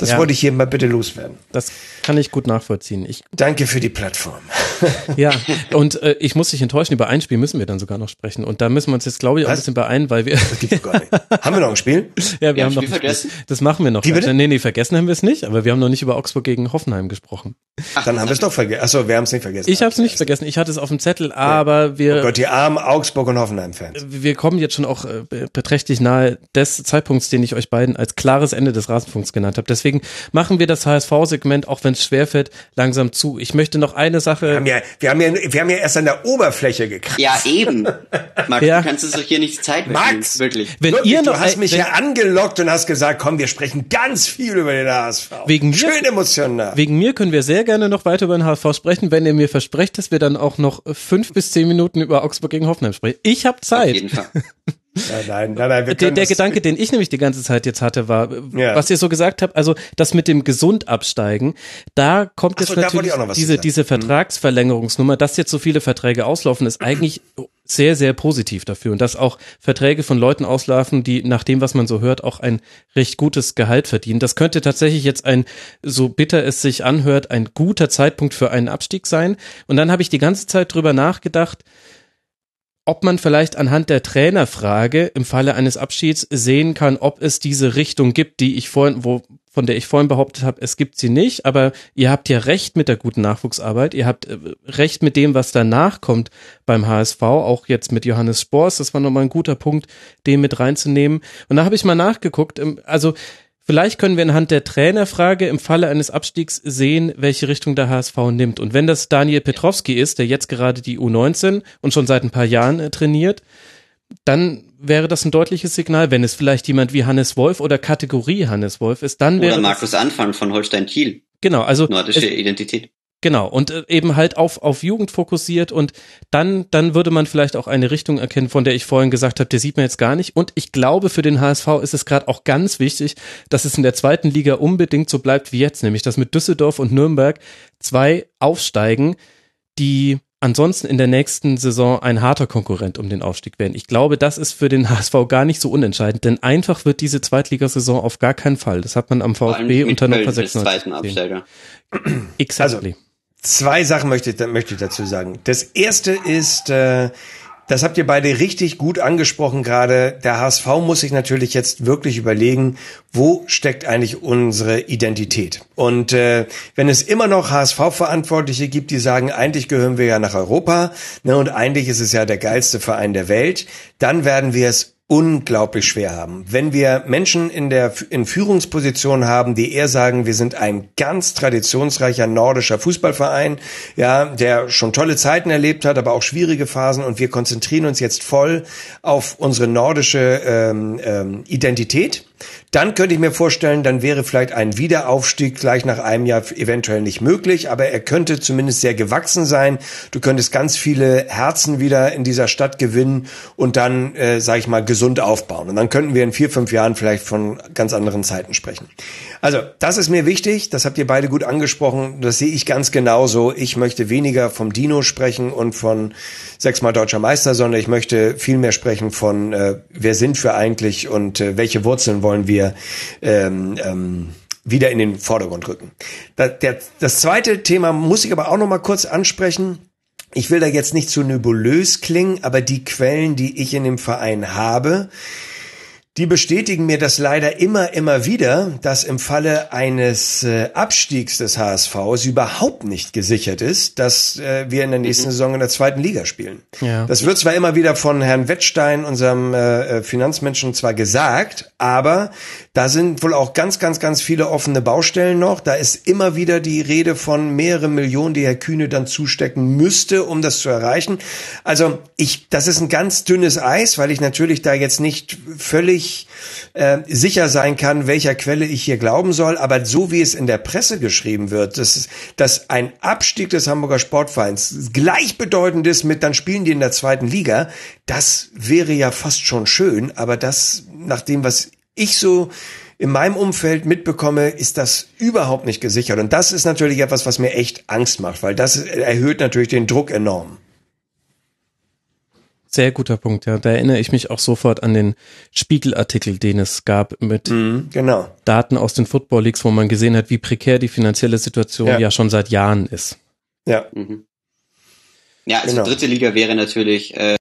Das Ja. wollte ich hier mal bitte loswerden. Das kann ich gut nachvollziehen. Ich, Danke für die Plattform. ja, und äh, ich muss dich enttäuschen, über ein Spiel müssen wir dann sogar noch sprechen. Und da müssen wir uns jetzt, glaube ich, auch ein Was? bisschen beeinen, weil wir. Gibt's gar nicht. haben wir noch ein Spiel? ja, wir Wir haben haben noch Spiel ein Spiel. vergessen? Das machen wir noch. Wie bitte? Nee, nee, vergessen haben wir es nicht, aber wir haben noch nicht über Augsburg gegen Hoffenheim gesprochen. Dann haben wir es doch vergessen. Achso, wir haben es nicht vergessen. Ich habe es nicht vergessen, ich hatte es auf dem Zettel, aber wir. Oh Gott, die armen Augsburg und Hoffenheim-Fans. wir kommen jetzt schon auch äh, be- beträchtlich nahe des Zeitpunkts, den ich euch beiden als klares Ende des Rasenfunks genannt habe. Deswegen machen wir das HSV-Segment, auch wenn es schwerfällt, langsam zu. Ich möchte noch eine Wir Sache. haben, ja, wir, haben ja, wir haben ja erst an der Oberfläche gekratzt. Ja, eben. Max, Ja. du kannst es doch hier nicht Zeit Max! Wirklich. Wenn Wirklich, ihr noch du hast mich wenn- ja angelockt und hast gesagt, komm, wir sprechen ganz viel über den HSV. Wegen mir- Schön emotional. Wegen mir können wir sehr gerne noch weiter über den HSV sprechen, wenn ihr mir versprecht, dass wir dann auch noch fünf bis zehn Minuten über Augsburg gegen Hoffenheim sprechen. Ich habe Auf Zeit. jeden Fall. Nein, nein, nein, nein wir Der, der Gedanke, den ich nämlich die ganze Zeit jetzt hatte, war, Ja. was ihr so gesagt habt, also das mit dem gesund absteigen, da kommt Ach jetzt so, natürlich diese, sagen. diese Vertragsverlängerungsnummer, dass jetzt so viele Verträge auslaufen, ist eigentlich sehr, sehr positiv dafür. Und dass auch Verträge von Leuten auslaufen, die nach dem, was man so hört, auch ein recht gutes Gehalt verdienen. Das könnte tatsächlich jetzt ein, so bitter es sich anhört, ein guter Zeitpunkt für einen Abstieg sein. Und dann habe ich die ganze Zeit drüber nachgedacht, ob man vielleicht anhand der Trainerfrage im Falle eines Abschieds sehen kann, ob es diese Richtung gibt, die ich vorhin, wo, von der ich vorhin behauptet habe, es gibt sie nicht, aber ihr habt ja recht mit der guten Nachwuchsarbeit, ihr habt äh, recht mit dem, was danach kommt beim HSV, auch jetzt mit Johannes Spors, das war nochmal ein guter Punkt, den mit reinzunehmen. Und da habe ich mal nachgeguckt, ähm, also Vielleicht können wir anhand der Trainerfrage im Falle eines Abstiegs sehen, welche Richtung der HSV nimmt. Und wenn das Daniel Petrowski ist, der jetzt gerade die U19 und schon seit ein paar Jahren äh, trainiert, dann wäre das ein deutliches Signal. Wenn es vielleicht jemand wie Hannes Wolf oder Kategorie Hannes Wolf ist, dann wäre Oder Markus Anfang von Holstein Kiel. genau, also Nordische es, Identität. Genau, und äh, eben halt auf, auf Jugend fokussiert und dann, dann würde man vielleicht auch eine Richtung erkennen, von der ich vorhin gesagt habe, der sieht man jetzt gar nicht. Und ich glaube, für den HSV ist es gerade auch ganz wichtig, dass es in der zweiten Liga unbedingt so bleibt wie jetzt, nämlich dass mit Düsseldorf und Nürnberg zwei aufsteigen, die ansonsten in der nächsten Saison ein harter Konkurrent um den Aufstieg werden. Ich glaube, das ist für den HSV gar nicht so unentscheidend, denn einfach wird diese Zweitligasaison auf gar keinen Fall. Das hat man am VfB unter Hannover als 96 zweiten gesehen. Absteiger. Exactly. Zwei Sachen möchte ich, möchte ich dazu sagen. Das erste ist, äh, das habt ihr beide richtig gut angesprochen gerade. Der HSV muss sich natürlich jetzt wirklich überlegen, wo steckt eigentlich unsere Identität? Und äh, wenn es immer noch HSV-Verantwortliche gibt, die sagen, eigentlich gehören wir ja nach Europa ne, und eigentlich ist es ja der geilste Verein der Welt, dann werden wir es unglaublich schwer haben. Wenn wir Menschen in der in Führungsposition haben, die eher sagen, wir sind ein ganz traditionsreicher nordischer Fußballverein, ja, der schon tolle Zeiten erlebt hat, aber auch schwierige Phasen und wir konzentrieren uns jetzt voll auf unsere nordische ähm, ähm, Identität, dann könnte ich mir vorstellen, dann wäre vielleicht ein Wiederaufstieg gleich nach einem Jahr eventuell nicht möglich, aber er könnte zumindest sehr gewachsen sein. Du könntest ganz viele Herzen wieder in dieser Stadt gewinnen und dann, äh, sage ich mal, gesund aufbauen. Und dann könnten wir in vier, fünf Jahren vielleicht von ganz anderen Zeiten sprechen. Also, das ist mir wichtig. Das habt ihr beide gut angesprochen. Das sehe ich ganz genauso. Ich möchte weniger vom Dino sprechen und von sechsmal deutscher Meister, sondern ich möchte viel mehr sprechen von, äh, wer sind wir eigentlich und äh, welche Wurzeln wollen wir ähm, ähm, wieder in den Vordergrund rücken. Da, der, das zweite Thema muss ich aber auch noch mal kurz ansprechen. Ich will da jetzt nicht zu nebulös klingen, aber die Quellen, die ich in dem Verein habe, die bestätigen mir das leider immer, immer wieder, dass im Falle eines äh, Abstiegs des HSVs überhaupt nicht gesichert ist, dass äh, wir in der nächsten Saison in der zweiten Liga spielen. Ja. Das wird zwar immer wieder von Herrn Wettstein, unserem äh, äh, Finanzmenschen, zwar gesagt, aber da sind wohl auch ganz, ganz, ganz viele offene Baustellen noch. Da ist immer wieder die Rede von mehreren Millionen, die Herr Kühne dann zustecken müsste, um das zu erreichen. Also ich, das ist ein ganz dünnes Eis, weil ich natürlich da jetzt nicht völlig äh, sicher sein kann, welcher Quelle ich hier glauben soll. Aber so wie es in der Presse geschrieben wird, dass, dass ein Abstieg des Hamburger Sportvereins gleichbedeutend ist mit, dann spielen die in der zweiten Liga, das wäre ja fast schon schön. Aber das, nach dem, was ich so in meinem Umfeld mitbekomme, ist das überhaupt nicht gesichert. Und das ist natürlich etwas, was mir echt Angst macht, weil das erhöht natürlich den Druck enorm. Sehr guter Punkt, ja. Da erinnere ich mich auch sofort an den Spiegelartikel, den es gab mit Mhm, genau. Daten aus den Football Leagues, wo man gesehen hat, wie prekär die finanzielle Situation ja, Ja. schon seit Jahren ist. Ja. Mhm. Ja, also Genau. dritte Liga wäre natürlich äh,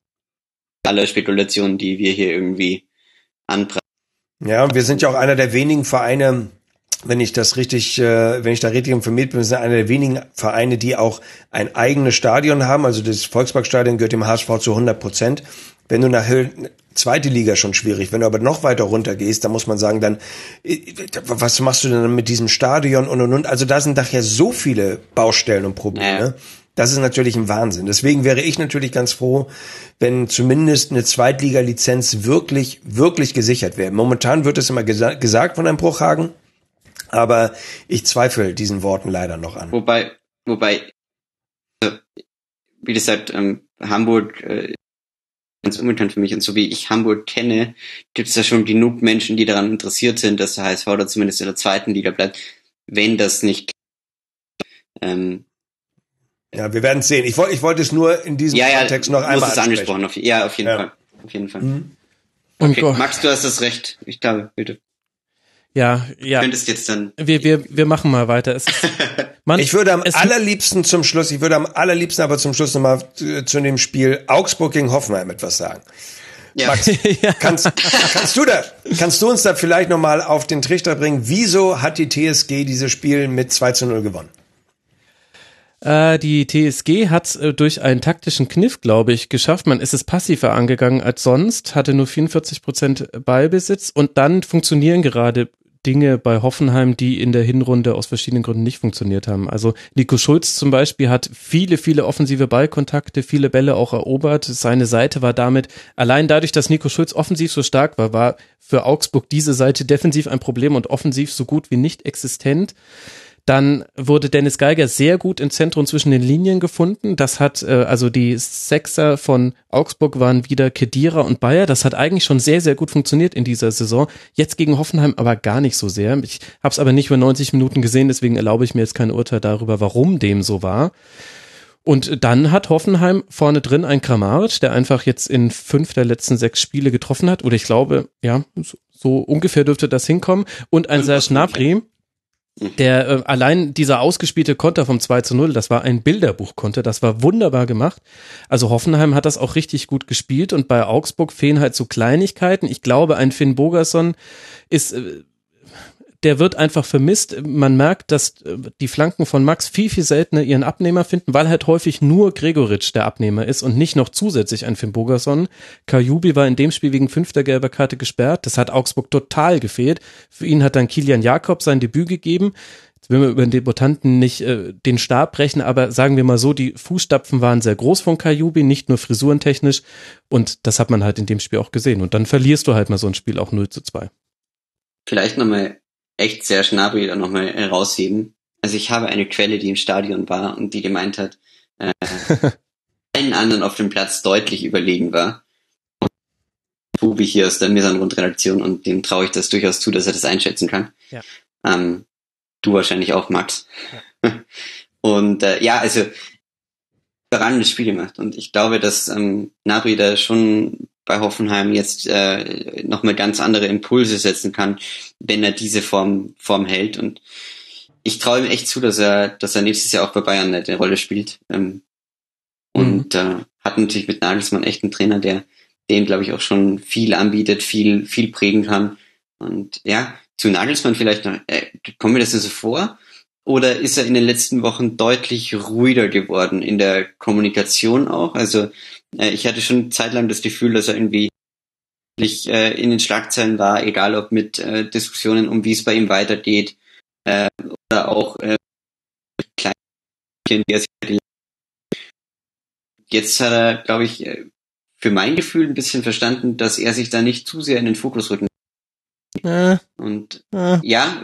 alle Spekulationen, die wir hier irgendwie anpreisen. Ja, und wir sind ja auch einer der wenigen Vereine, wenn ich das richtig, äh, wenn ich da richtig informiert bin, wir sind einer der wenigen Vereine, die auch ein eigenes Stadion haben. Also das Volksparkstadion gehört dem HSV zu 100 Prozent. Wenn du nach zweite Liga schon schwierig. Wenn du aber noch weiter runter gehst, dann muss man sagen, dann äh, was machst du denn mit diesem Stadion und und und. Also da sind nachher so viele Baustellen und Probleme. Ja. Das ist natürlich ein Wahnsinn. Deswegen wäre ich natürlich ganz froh, wenn zumindest eine Zweitliga-Lizenz wirklich, wirklich gesichert wäre. Momentan wird es immer gesa gesagt von einem Bruchhagen, aber ich zweifle diesen Worten leider noch an. Wobei, wobei, also, wie gesagt, ähm, Hamburg äh, ganz unbekannt für mich und so wie ich Hamburg kenne, gibt es da schon genug Menschen, die daran interessiert sind, dass der HSV da zumindest in der zweiten Liga bleibt. Wenn das nicht ähm, Ja, wir werden es sehen. Ich wollte, ich wollte es nur in diesem ja, ja, Kontext noch du einmal hast es ansprechen. angesprochen. Auf, ja, auf jeden Ja. Fall. Auf jeden Fall. Mhm. Und Okay, Max, du hast das Recht. Ich glaube, bitte. Ja, ja. Du könntest jetzt dann. Wir, wir, wir machen mal weiter. Es ist, man, Ich würde am es, allerliebsten zum Schluss, ich würde am allerliebsten aber zum Schluss nochmal zu, zu dem Spiel Augsburg gegen Hoffenheim etwas sagen. Ja, Max, ja. kannst, kannst du da, kannst du uns da vielleicht nochmal auf den Trichter bringen? Wieso hat die TSG dieses Spiel mit 2 zu 0 gewonnen? Äh, die TSG hat äh, durch einen taktischen Kniff, glaube ich, geschafft. Man ist es passiver angegangen als sonst, hatte nur 44 Prozent Ballbesitz und dann funktionieren gerade Dinge bei Hoffenheim, die in der Hinrunde aus verschiedenen Gründen nicht funktioniert haben. Also Nico Schulz zum Beispiel hat viele, viele offensive Ballkontakte, viele Bälle auch erobert. Seine Seite war damit, allein dadurch, dass Nico Schulz offensiv so stark war, war für Augsburg diese Seite defensiv ein Problem und offensiv so gut wie nicht existent. Dann wurde Dennis Geiger sehr gut im Zentrum zwischen den Linien gefunden. Das hat, äh, also die Sechser von Augsburg waren wieder Kedira und Bayer. Das hat eigentlich schon sehr, sehr gut funktioniert in dieser Saison. Jetzt gegen Hoffenheim aber gar nicht so sehr. Ich habe es aber nicht über 90 Minuten gesehen, deswegen erlaube ich mir jetzt kein Urteil darüber, warum dem so war. Und dann hat Hoffenheim vorne drin ein Kramaric, der einfach jetzt in fünf der letzten sechs Spiele getroffen hat. Oder ich glaube, ja, so, so ungefähr dürfte das hinkommen. Und ein Serge Gnabry, der äh, allein dieser ausgespielte Konter vom 2 zu 0, das war ein Bilderbuchkonter, das war wunderbar gemacht. Also Hoffenheim hat das auch richtig gut gespielt und bei Augsburg fehlen halt so Kleinigkeiten. Ich glaube, ein Finn Bogerson ist äh, der wird einfach vermisst. Man merkt, dass äh, die Flanken von Max viel, viel seltener ihren Abnehmer finden, weil halt häufig nur Gregoritsch der Abnehmer ist und nicht noch zusätzlich ein Finn Bogerson. Kajubi war in dem Spiel wegen fünfter gelber Karte gesperrt. Das hat Augsburg total gefehlt. Für ihn hat dann Kilian Jakob sein Debüt gegeben. Jetzt will man über den Debutanten nicht äh, den Stab brechen, aber sagen wir mal so, die Fußstapfen waren sehr groß von Kajubi, nicht nur frisurentechnisch. Und das hat man halt in dem Spiel auch gesehen. Und dann verlierst du halt mal so ein Spiel auch 0 zu 2. Vielleicht nochmal echt sehr Schnabri da nochmal herausheben. Also ich habe eine Quelle, die im Stadion war und die gemeint hat, äh, allen anderen auf dem Platz deutlich überlegen war. Bubi hier aus der Misanrund-Redaktion und dem traue ich das durchaus zu, dass er das einschätzen kann. Ja. Ähm, du wahrscheinlich auch, Max. Und äh, ja, also überragendes Spiel gemacht. Und ich glaube, dass ähm, Nabri da schon bei Hoffenheim jetzt äh, nochmal ganz andere Impulse setzen kann, wenn er diese Form, Form hält. Und ich traue ihm echt zu, dass er, dass er nächstes Jahr auch bei Bayern eine Rolle spielt. Ähm, und äh, hat natürlich mit Nagelsmann echt einen Trainer, der dem, glaube ich, auch schon viel anbietet, viel, viel prägen kann. Und ja, zu Nagelsmann vielleicht noch, äh, kommt mir das so vor? Oder ist er in den letzten Wochen deutlich ruhiger geworden in der Kommunikation auch? Also ich hatte schon zeitlang das Gefühl, dass er irgendwie äh, in den Schlagzeilen war, egal ob mit äh, Diskussionen um wie es bei ihm weitergeht äh, oder auch äh, kleinen, die er sich jetzt hat er, glaube ich, äh, für mein Gefühl ein bisschen verstanden, dass er sich da nicht zu sehr in den Fokus rücken. Äh, Und äh. ja,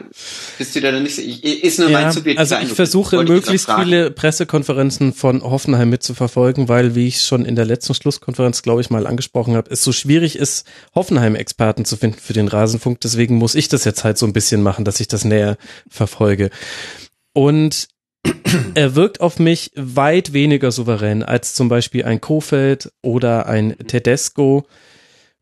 bist du da dann nicht so, ich, ist nur Ja, mein subjektiver also ich Eindruck. versuche möglichst viele Pressekonferenzen von Hoffenheim mitzuverfolgen, weil, wie ich schon in der letzten Schlusskonferenz, glaube ich, mal angesprochen habe, es so schwierig ist, Hoffenheim-Experten zu finden für den Rasenfunk. Deswegen muss ich das jetzt halt so ein bisschen machen, dass ich das näher verfolge. Und er wirkt auf mich weit weniger souverän als zum Beispiel ein Kofeld oder ein Tedesco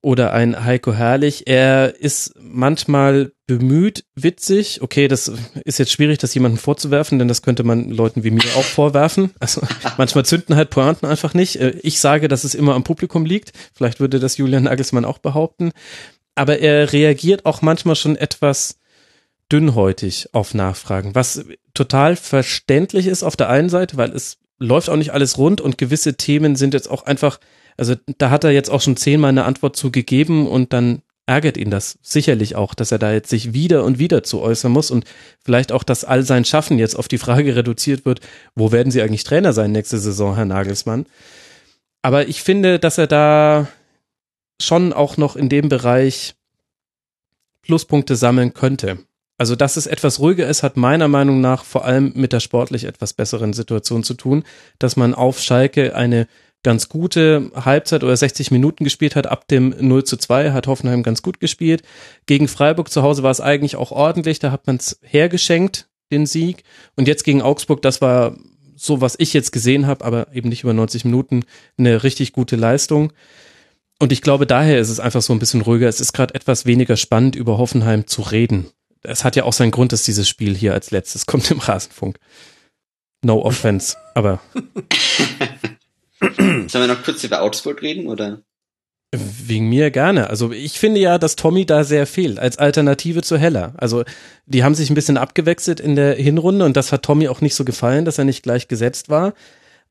oder ein Heiko Herrlich. Er ist manchmal bemüht, witzig. Okay, das ist jetzt schwierig, das jemandem vorzuwerfen, denn das könnte man Leuten wie mir auch vorwerfen. Also manchmal zünden halt Pointen einfach nicht. Äh, ich sage, dass es immer am Publikum liegt. Vielleicht würde das Julian Nagelsmann auch behaupten. Aber er reagiert auch manchmal schon etwas dünnhäutig auf Nachfragen, was total verständlich ist auf der einen Seite, weil es läuft auch nicht alles rund und gewisse Themen sind jetzt auch einfach also da hat er jetzt auch schon zehnmal eine Antwort zu gegeben und dann ärgert ihn das sicherlich auch, dass er da jetzt sich wieder und wieder zu äußern muss und vielleicht auch, dass all sein Schaffen jetzt auf die Frage reduziert wird, wo werden Sie eigentlich Trainer sein nächste Saison, Herr Nagelsmann? Aber ich finde, dass er da schon auch noch in dem Bereich Pluspunkte sammeln könnte. Also, dass es etwas ruhiger ist, hat meiner Meinung nach vor allem mit der sportlich etwas besseren Situation zu tun, dass man auf Schalke eine ganz gute Halbzeit oder 60 Minuten gespielt hat. Ab dem 0 zu 2 hat Hoffenheim ganz gut gespielt. Gegen Freiburg zu Hause war es eigentlich auch ordentlich. Da hat man es hergeschenkt, den Sieg. Und jetzt gegen Augsburg, das war so, was ich jetzt gesehen habe, aber eben nicht über 90 Minuten, eine richtig gute Leistung. Und ich glaube, daher ist es einfach so ein bisschen ruhiger. Es ist gerade etwas weniger spannend, über Hoffenheim zu reden. Es hat ja auch seinen Grund, dass dieses Spiel hier als letztes kommt im Rasenfunk. No offense, aber Sollen wir noch kurz über Augsburg reden, oder? Wegen mir gerne. Also ich finde ja, dass Tommy da sehr fehlt, als Alternative zu Heller. Also die haben sich ein bisschen abgewechselt in der Hinrunde und das hat Tommy auch nicht so gefallen, dass er nicht gleich gesetzt war.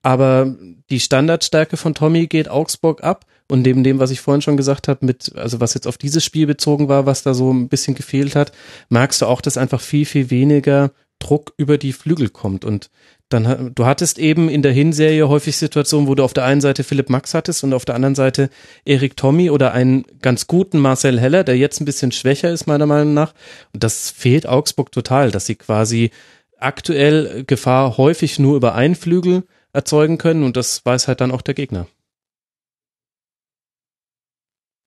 Aber die Standardstärke von Tommy geht Augsburg ab. Und neben dem, was ich vorhin schon gesagt habe, mit, also was jetzt auf dieses Spiel bezogen war, was da so ein bisschen gefehlt hat, merkst du auch, dass einfach viel, viel weniger Druck über die Flügel kommt. Und dann, du hattest eben in der Hinserie häufig Situationen, wo du auf der einen Seite Philipp Max hattest und auf der anderen Seite Erik Tommy oder einen ganz guten Marcel Heller, der jetzt ein bisschen schwächer ist, meiner Meinung nach. Und das fehlt Augsburg total, dass sie quasi aktuell Gefahr häufig nur über einen Flügel erzeugen können und das weiß halt dann auch der Gegner.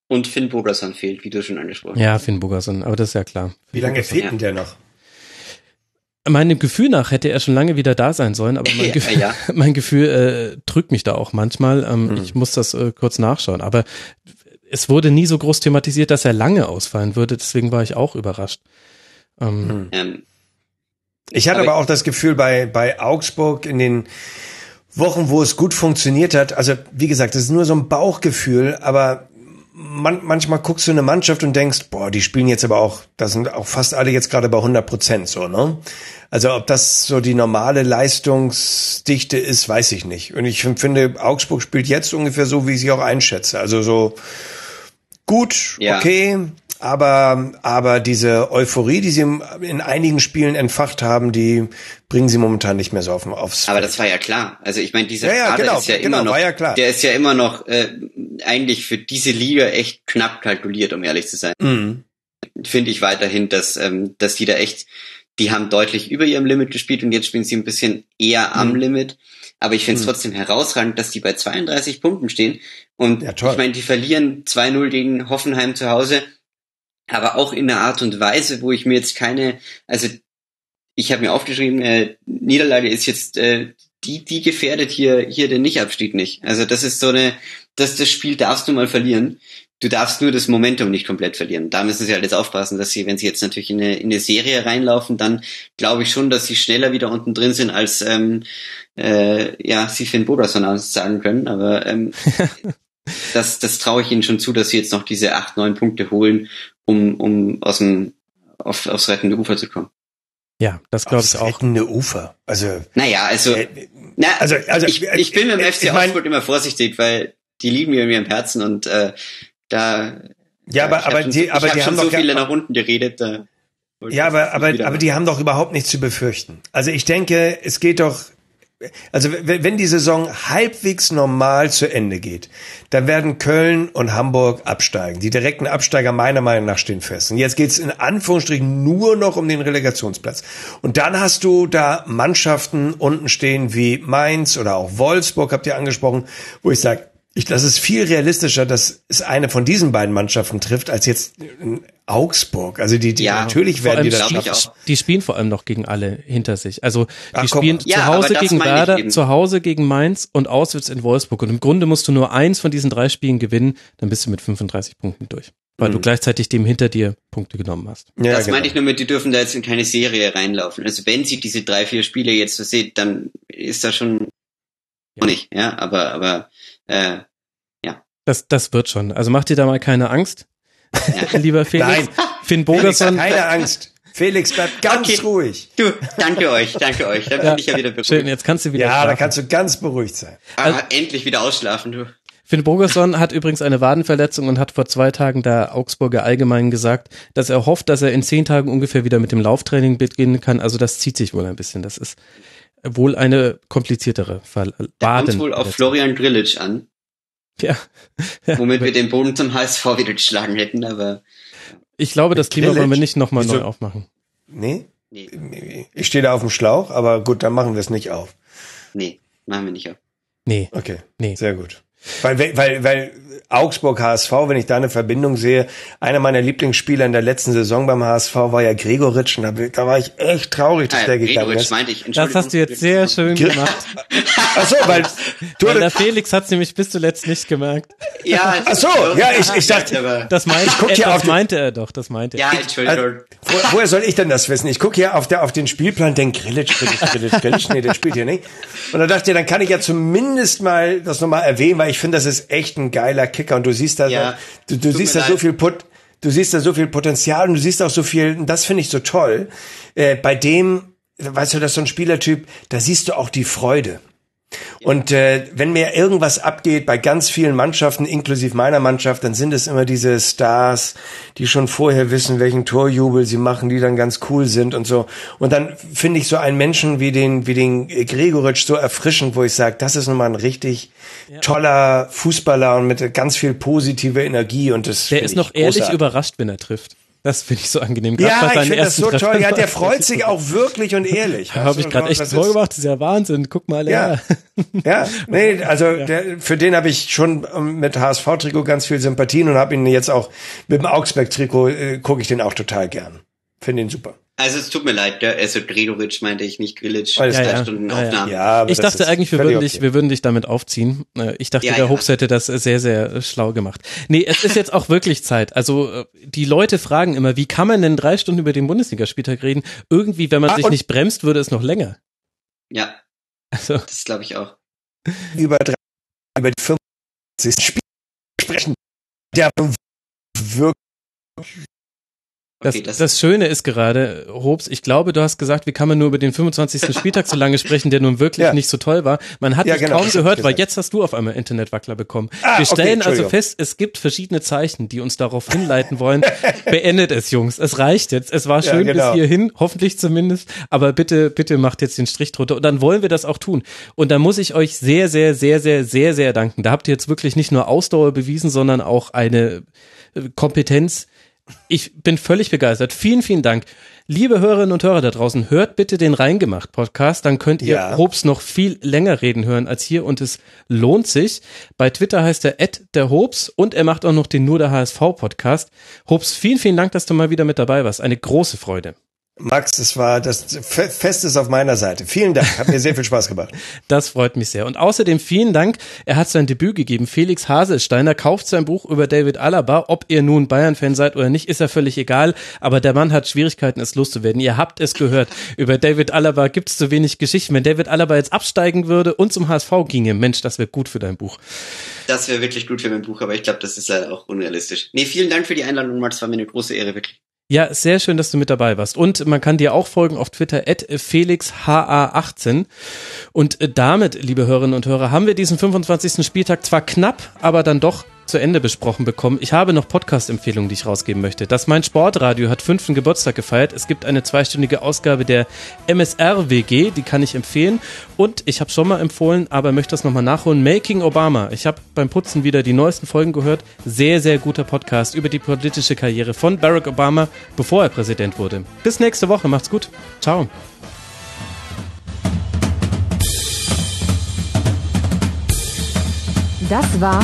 Und Finn Bogerson fehlt, wie du schon angesprochen hast. Ja, Finn Bogerson, aber das ist ja klar. Wie lange fehlt denn der noch? Meinem Gefühl nach hätte er schon lange wieder da sein sollen, aber mein, Gefühl, ja. mein Gefühl äh, drückt mich da auch manchmal. Ähm, mhm. Ich muss das äh, kurz nachschauen. Aber es wurde nie so groß thematisiert, dass er lange ausfallen würde. Deswegen war ich auch überrascht. Ähm, ähm, ich hatte aber, aber auch das Gefühl bei, bei Augsburg in den Wochen, wo es gut funktioniert hat, also wie gesagt, das ist nur so ein Bauchgefühl, aber man, manchmal guckst du eine Mannschaft und denkst, boah, die spielen jetzt aber auch, da sind auch fast alle jetzt gerade bei 100 Prozent so, ne? Also ob das so die normale Leistungsdichte ist, weiß ich nicht. Und ich finde, Augsburg spielt jetzt ungefähr so, wie ich sie auch einschätze. Also so gut, ja. okay, aber, aber diese Euphorie, die sie in einigen Spielen entfacht haben, die bringen sie momentan nicht mehr so auf, aufs. Aber das war ja klar. Also ich meine, dieser ja, ja, Kader genau, ist ja genau, immer noch, ja der ist ja immer noch äh, eigentlich für diese Liga echt knapp kalkuliert, um ehrlich zu sein. Mhm. Finde ich weiterhin, dass, ähm, dass die da echt, die haben deutlich über ihrem Limit gespielt und jetzt spielen sie ein bisschen eher am mhm. Limit. Aber ich finde es mhm. trotzdem herausragend, dass die bei 32 Punkten stehen. Und ja, ich meine, die verlieren 2-0 gegen Hoffenheim zu Hause aber auch in einer Art und Weise, wo ich mir jetzt keine, also ich habe mir aufgeschrieben, äh, Niederlage ist jetzt äh, die, die gefährdet hier hier den Nicht-Abstieg nicht. Also das ist so eine, das das Spiel darfst du mal verlieren. Du darfst nur das Momentum nicht komplett verlieren. Da müssen sie halt jetzt aufpassen, dass sie, wenn sie jetzt natürlich in eine, in eine Serie reinlaufen, dann glaube ich schon, dass sie schneller wieder unten drin sind, als ähm, äh, ja sie Finn Boderson sagen können. Aber ähm, das, das traue ich ihnen schon zu, dass sie jetzt noch diese acht, neun Punkte holen um, um aus dem, auf, aufs rettende Ufer zu kommen. Ja, das glaube ich auch. rettende Ufer. Also. Naja, also, äh, na, also, also ich, ich bin mit dem FC mein, Augsburg immer vorsichtig, weil die lieben mir in ihrem Herzen und äh, da. Ja, aber aber schon, die aber die haben so doch viele nach unten geredet. Da ja, aber aber aber die haben doch überhaupt nichts zu befürchten. Also ich denke, es geht doch also wenn die Saison halbwegs normal zu Ende geht, dann werden Köln und Hamburg absteigen. Die direkten Absteiger meiner Meinung nach stehen fest. Und jetzt geht's in Anführungsstrichen nur noch um den Relegationsplatz. Und dann hast du da Mannschaften unten stehen wie Mainz oder auch Wolfsburg, habt ihr angesprochen, wo ich sage, Ich, das ist viel realistischer, dass es eine von diesen beiden Mannschaften trifft, als jetzt in Augsburg. Also die, die Ja, natürlich werden die das schaffen. auch. Die spielen vor allem noch gegen alle hinter sich. Also die Ach, spielen zu Ja, Hause gegen Werder, zu Hause gegen Mainz und auswärts in Wolfsburg. Und im Grunde musst du nur eins von diesen drei Spielen gewinnen, dann bist du mit 35 Punkten durch. Weil du gleichzeitig dem hinter dir Punkte genommen hast. Ja, das genau. meinte ich nur mit, die dürfen da jetzt in keine Serie reinlaufen. Also wenn sie diese drei, vier Spiele jetzt so sieht, dann ist das schon Ja. nicht, ja, aber, aber, äh, Das, das wird schon. Also mach dir da mal keine Angst, lieber Felix. Nein. Finn Felix, Bogerson. keine Angst. Felix bleibt ganz Okay. ruhig. du, danke euch, danke euch, dann bin Ja, ich ja wieder beruhigt. Schön, jetzt kannst du wieder Ja, da schlafen. kannst du ganz beruhigt sein. Ah, endlich wieder ausschlafen, du. Finn Bogerson hat übrigens eine Wadenverletzung und hat vor zwei Tagen der Augsburger Allgemein gesagt, dass er hofft, dass er in zehn Tagen ungefähr wieder mit dem Lauftraining beginnen kann. Also das zieht sich wohl ein bisschen. Das ist wohl eine kompliziertere Fall. Da kommt wohl auf Florian Grillitsch an, Ja. womit wir den Boden zum HSV wieder geschlagen hätten, aber Ich glaube, das Thema wollen wir nicht nochmal neu aufmachen. Nee? nee, Ich stehe da auf dem Schlauch, aber gut, dann machen wir es nicht auf. nee, machen wir nicht auf. Nee. Okay. Nee. Sehr gut. Weil, weil, weil Augsburg HSV, wenn ich da eine Verbindung sehe, einer meiner Lieblingsspieler in der letzten Saison beim HSV war ja Gregoritsch und da, da war ich echt traurig, dass Ah, der gegangen Gregoritsch ist. meinte ich, Das hast du jetzt sehr schön gemacht. Ach so, weil du, Weil der Felix hat es nämlich bis zuletzt nicht gemerkt. Ja, Ach so, ja, ich- ich dachte- Das, meint, guck äh, hier das auf meinte er doch, das meinte er. ja, Entschuldigung. Wo, woher soll ich denn das wissen? Ich gucke hier auf, der, auf den Spielplan, denk Grillitsch, Grillitsch, Grillitsch, Grillitsch. Nee, der spielt hier nicht. Und dann dachte ich, dann kann ich ja zumindest mal das nochmal erwähnen, weil ich finde, das ist echt ein geiler Kicker. Und du siehst da, Ja, du, du tut siehst da so leid. viel Put, du siehst da so viel Potenzial und du siehst auch so viel, und das finde ich so toll. Äh, bei dem, weißt du, das ist so ein Spielertyp, da siehst du auch die Freude. Und äh, wenn mir irgendwas abgeht bei ganz vielen Mannschaften, inklusive meiner Mannschaft, dann sind es immer diese Stars, die schon vorher wissen, welchen Torjubel sie machen, die dann ganz cool sind und so. Und dann finde ich so einen Menschen wie den wie den Gregoritsch so erfrischend, wo ich sage, das ist nun mal ein richtig toller Fußballer und mit ganz viel positive Energie und das Der ist noch ehrlich großartig. überrascht, wenn er trifft. Das finde ich so angenehm. Bei Ja, ich finde das so toll. Ja, der freut sich auch wirklich und ehrlich. Habe ich gerade echt ist- gemacht, das ist ja Wahnsinn. Guck mal, Ja, ja. ja, nee, also der, für den habe ich schon ähm, mit HSV-Trikot ganz viel Sympathien und habe ihn jetzt auch mit dem Augsburg-Trikot äh, gucke ich den auch total gern. Finde ihn super. Also es tut mir leid, der, also Gregoritsch meinte ich, nicht Grillitsch. Alles Drei klar. Stunden Ja, ja. Ja, Ich dachte eigentlich, wir würden, dich, okay. wir würden dich damit aufziehen. Äh, Ich dachte, Ja, der ja. Hobbs hätte das sehr, sehr schlau gemacht. Nee, es ist jetzt auch wirklich Zeit. Also äh, die Leute fragen immer, wie kann man denn drei Stunden über den Bundesligaspieltag reden? Irgendwie, wenn man Ah, sich nicht bremst, würde es noch länger. Ja, Also, das glaube ich auch. über, drei, über die 25. Spiel sprechen. Der wirklich Okay, das, das, Schöne ist gerade, Hobbs, ich glaube, du hast gesagt, wie kann man nur über den 25. Spieltag so lange sprechen, der nun wirklich Ja. nicht so toll war. Man hat Ja, dich genau, kaum gehört, weil jetzt hast du auf einmal Internetwackler bekommen. Ah, Wir okay, stellen also Entschuldigung. fest, es gibt verschiedene Zeichen, die uns darauf hinleiten wollen. Beendet es, Jungs. Es reicht jetzt. Es war Ja, schön genau. bis hierhin, hoffentlich zumindest. Aber bitte, bitte macht jetzt den Strich drunter. Und dann wollen wir das auch tun. Und da muss ich euch sehr, sehr, sehr, sehr, sehr, sehr danken. Da habt ihr jetzt wirklich nicht nur Ausdauer bewiesen, sondern auch eine äh, Kompetenz. Ich bin völlig begeistert. Vielen, vielen Dank. Liebe Hörerinnen und Hörer da draußen, hört bitte den Reingemacht Podcast, dann könnt ihr Ja. Hobbs noch viel länger reden hören als hier und es lohnt sich. Bei Twitter heißt er der Hobbs und er macht auch noch den Nur der HSV Podcast. Hobbs, vielen, vielen Dank, dass du mal wieder mit dabei warst. Eine große Freude. Max, es war das Fe- Fest ist auf meiner Seite. Vielen Dank, hat mir sehr viel Spaß gemacht. Das freut mich sehr. Und außerdem vielen Dank. Er hat sein Debüt gegeben. Felix Haselsteiner kauft sein Buch über David Alaba. Ob ihr nun Bayern-Fan seid oder nicht, ist ja völlig egal. Aber der Mann hat Schwierigkeiten, es loszuwerden. Ihr habt es gehört. Über David Alaba gibt es zu wenig Geschichten. Wenn David Alaba jetzt absteigen würde und zum HSV ginge, Mensch, das wäre gut für dein Buch. das wäre wirklich gut für mein Buch, aber ich glaube, das ist leider auch unrealistisch. Nee, vielen Dank für die Einladung, Max. War mir eine große Ehre, wirklich. Ja, sehr schön, dass du mit dabei warst. Und man kann dir auch folgen auf Twitter at FelixHA18. Und äh, damit, liebe Hörerinnen und Hörer, haben wir diesen 25. Spieltag zwar knapp, aber dann doch zu Ende besprochen bekommen. Ich habe noch Podcast-Empfehlungen, die ich rausgeben möchte. Das Mein Sportradio hat fünften Geburtstag gefeiert. Es gibt eine zweistündige Ausgabe der MSR-WG, die kann ich empfehlen. Und ich habe schon mal empfohlen, aber möchte das nochmal nachholen. Making Obama. Ich habe beim Putzen wieder die neuesten Folgen gehört. Sehr, sehr guter Podcast über die politische Karriere von Barack Obama, bevor er Präsident wurde. Bis nächste Woche. Macht's gut. Ciao. Das war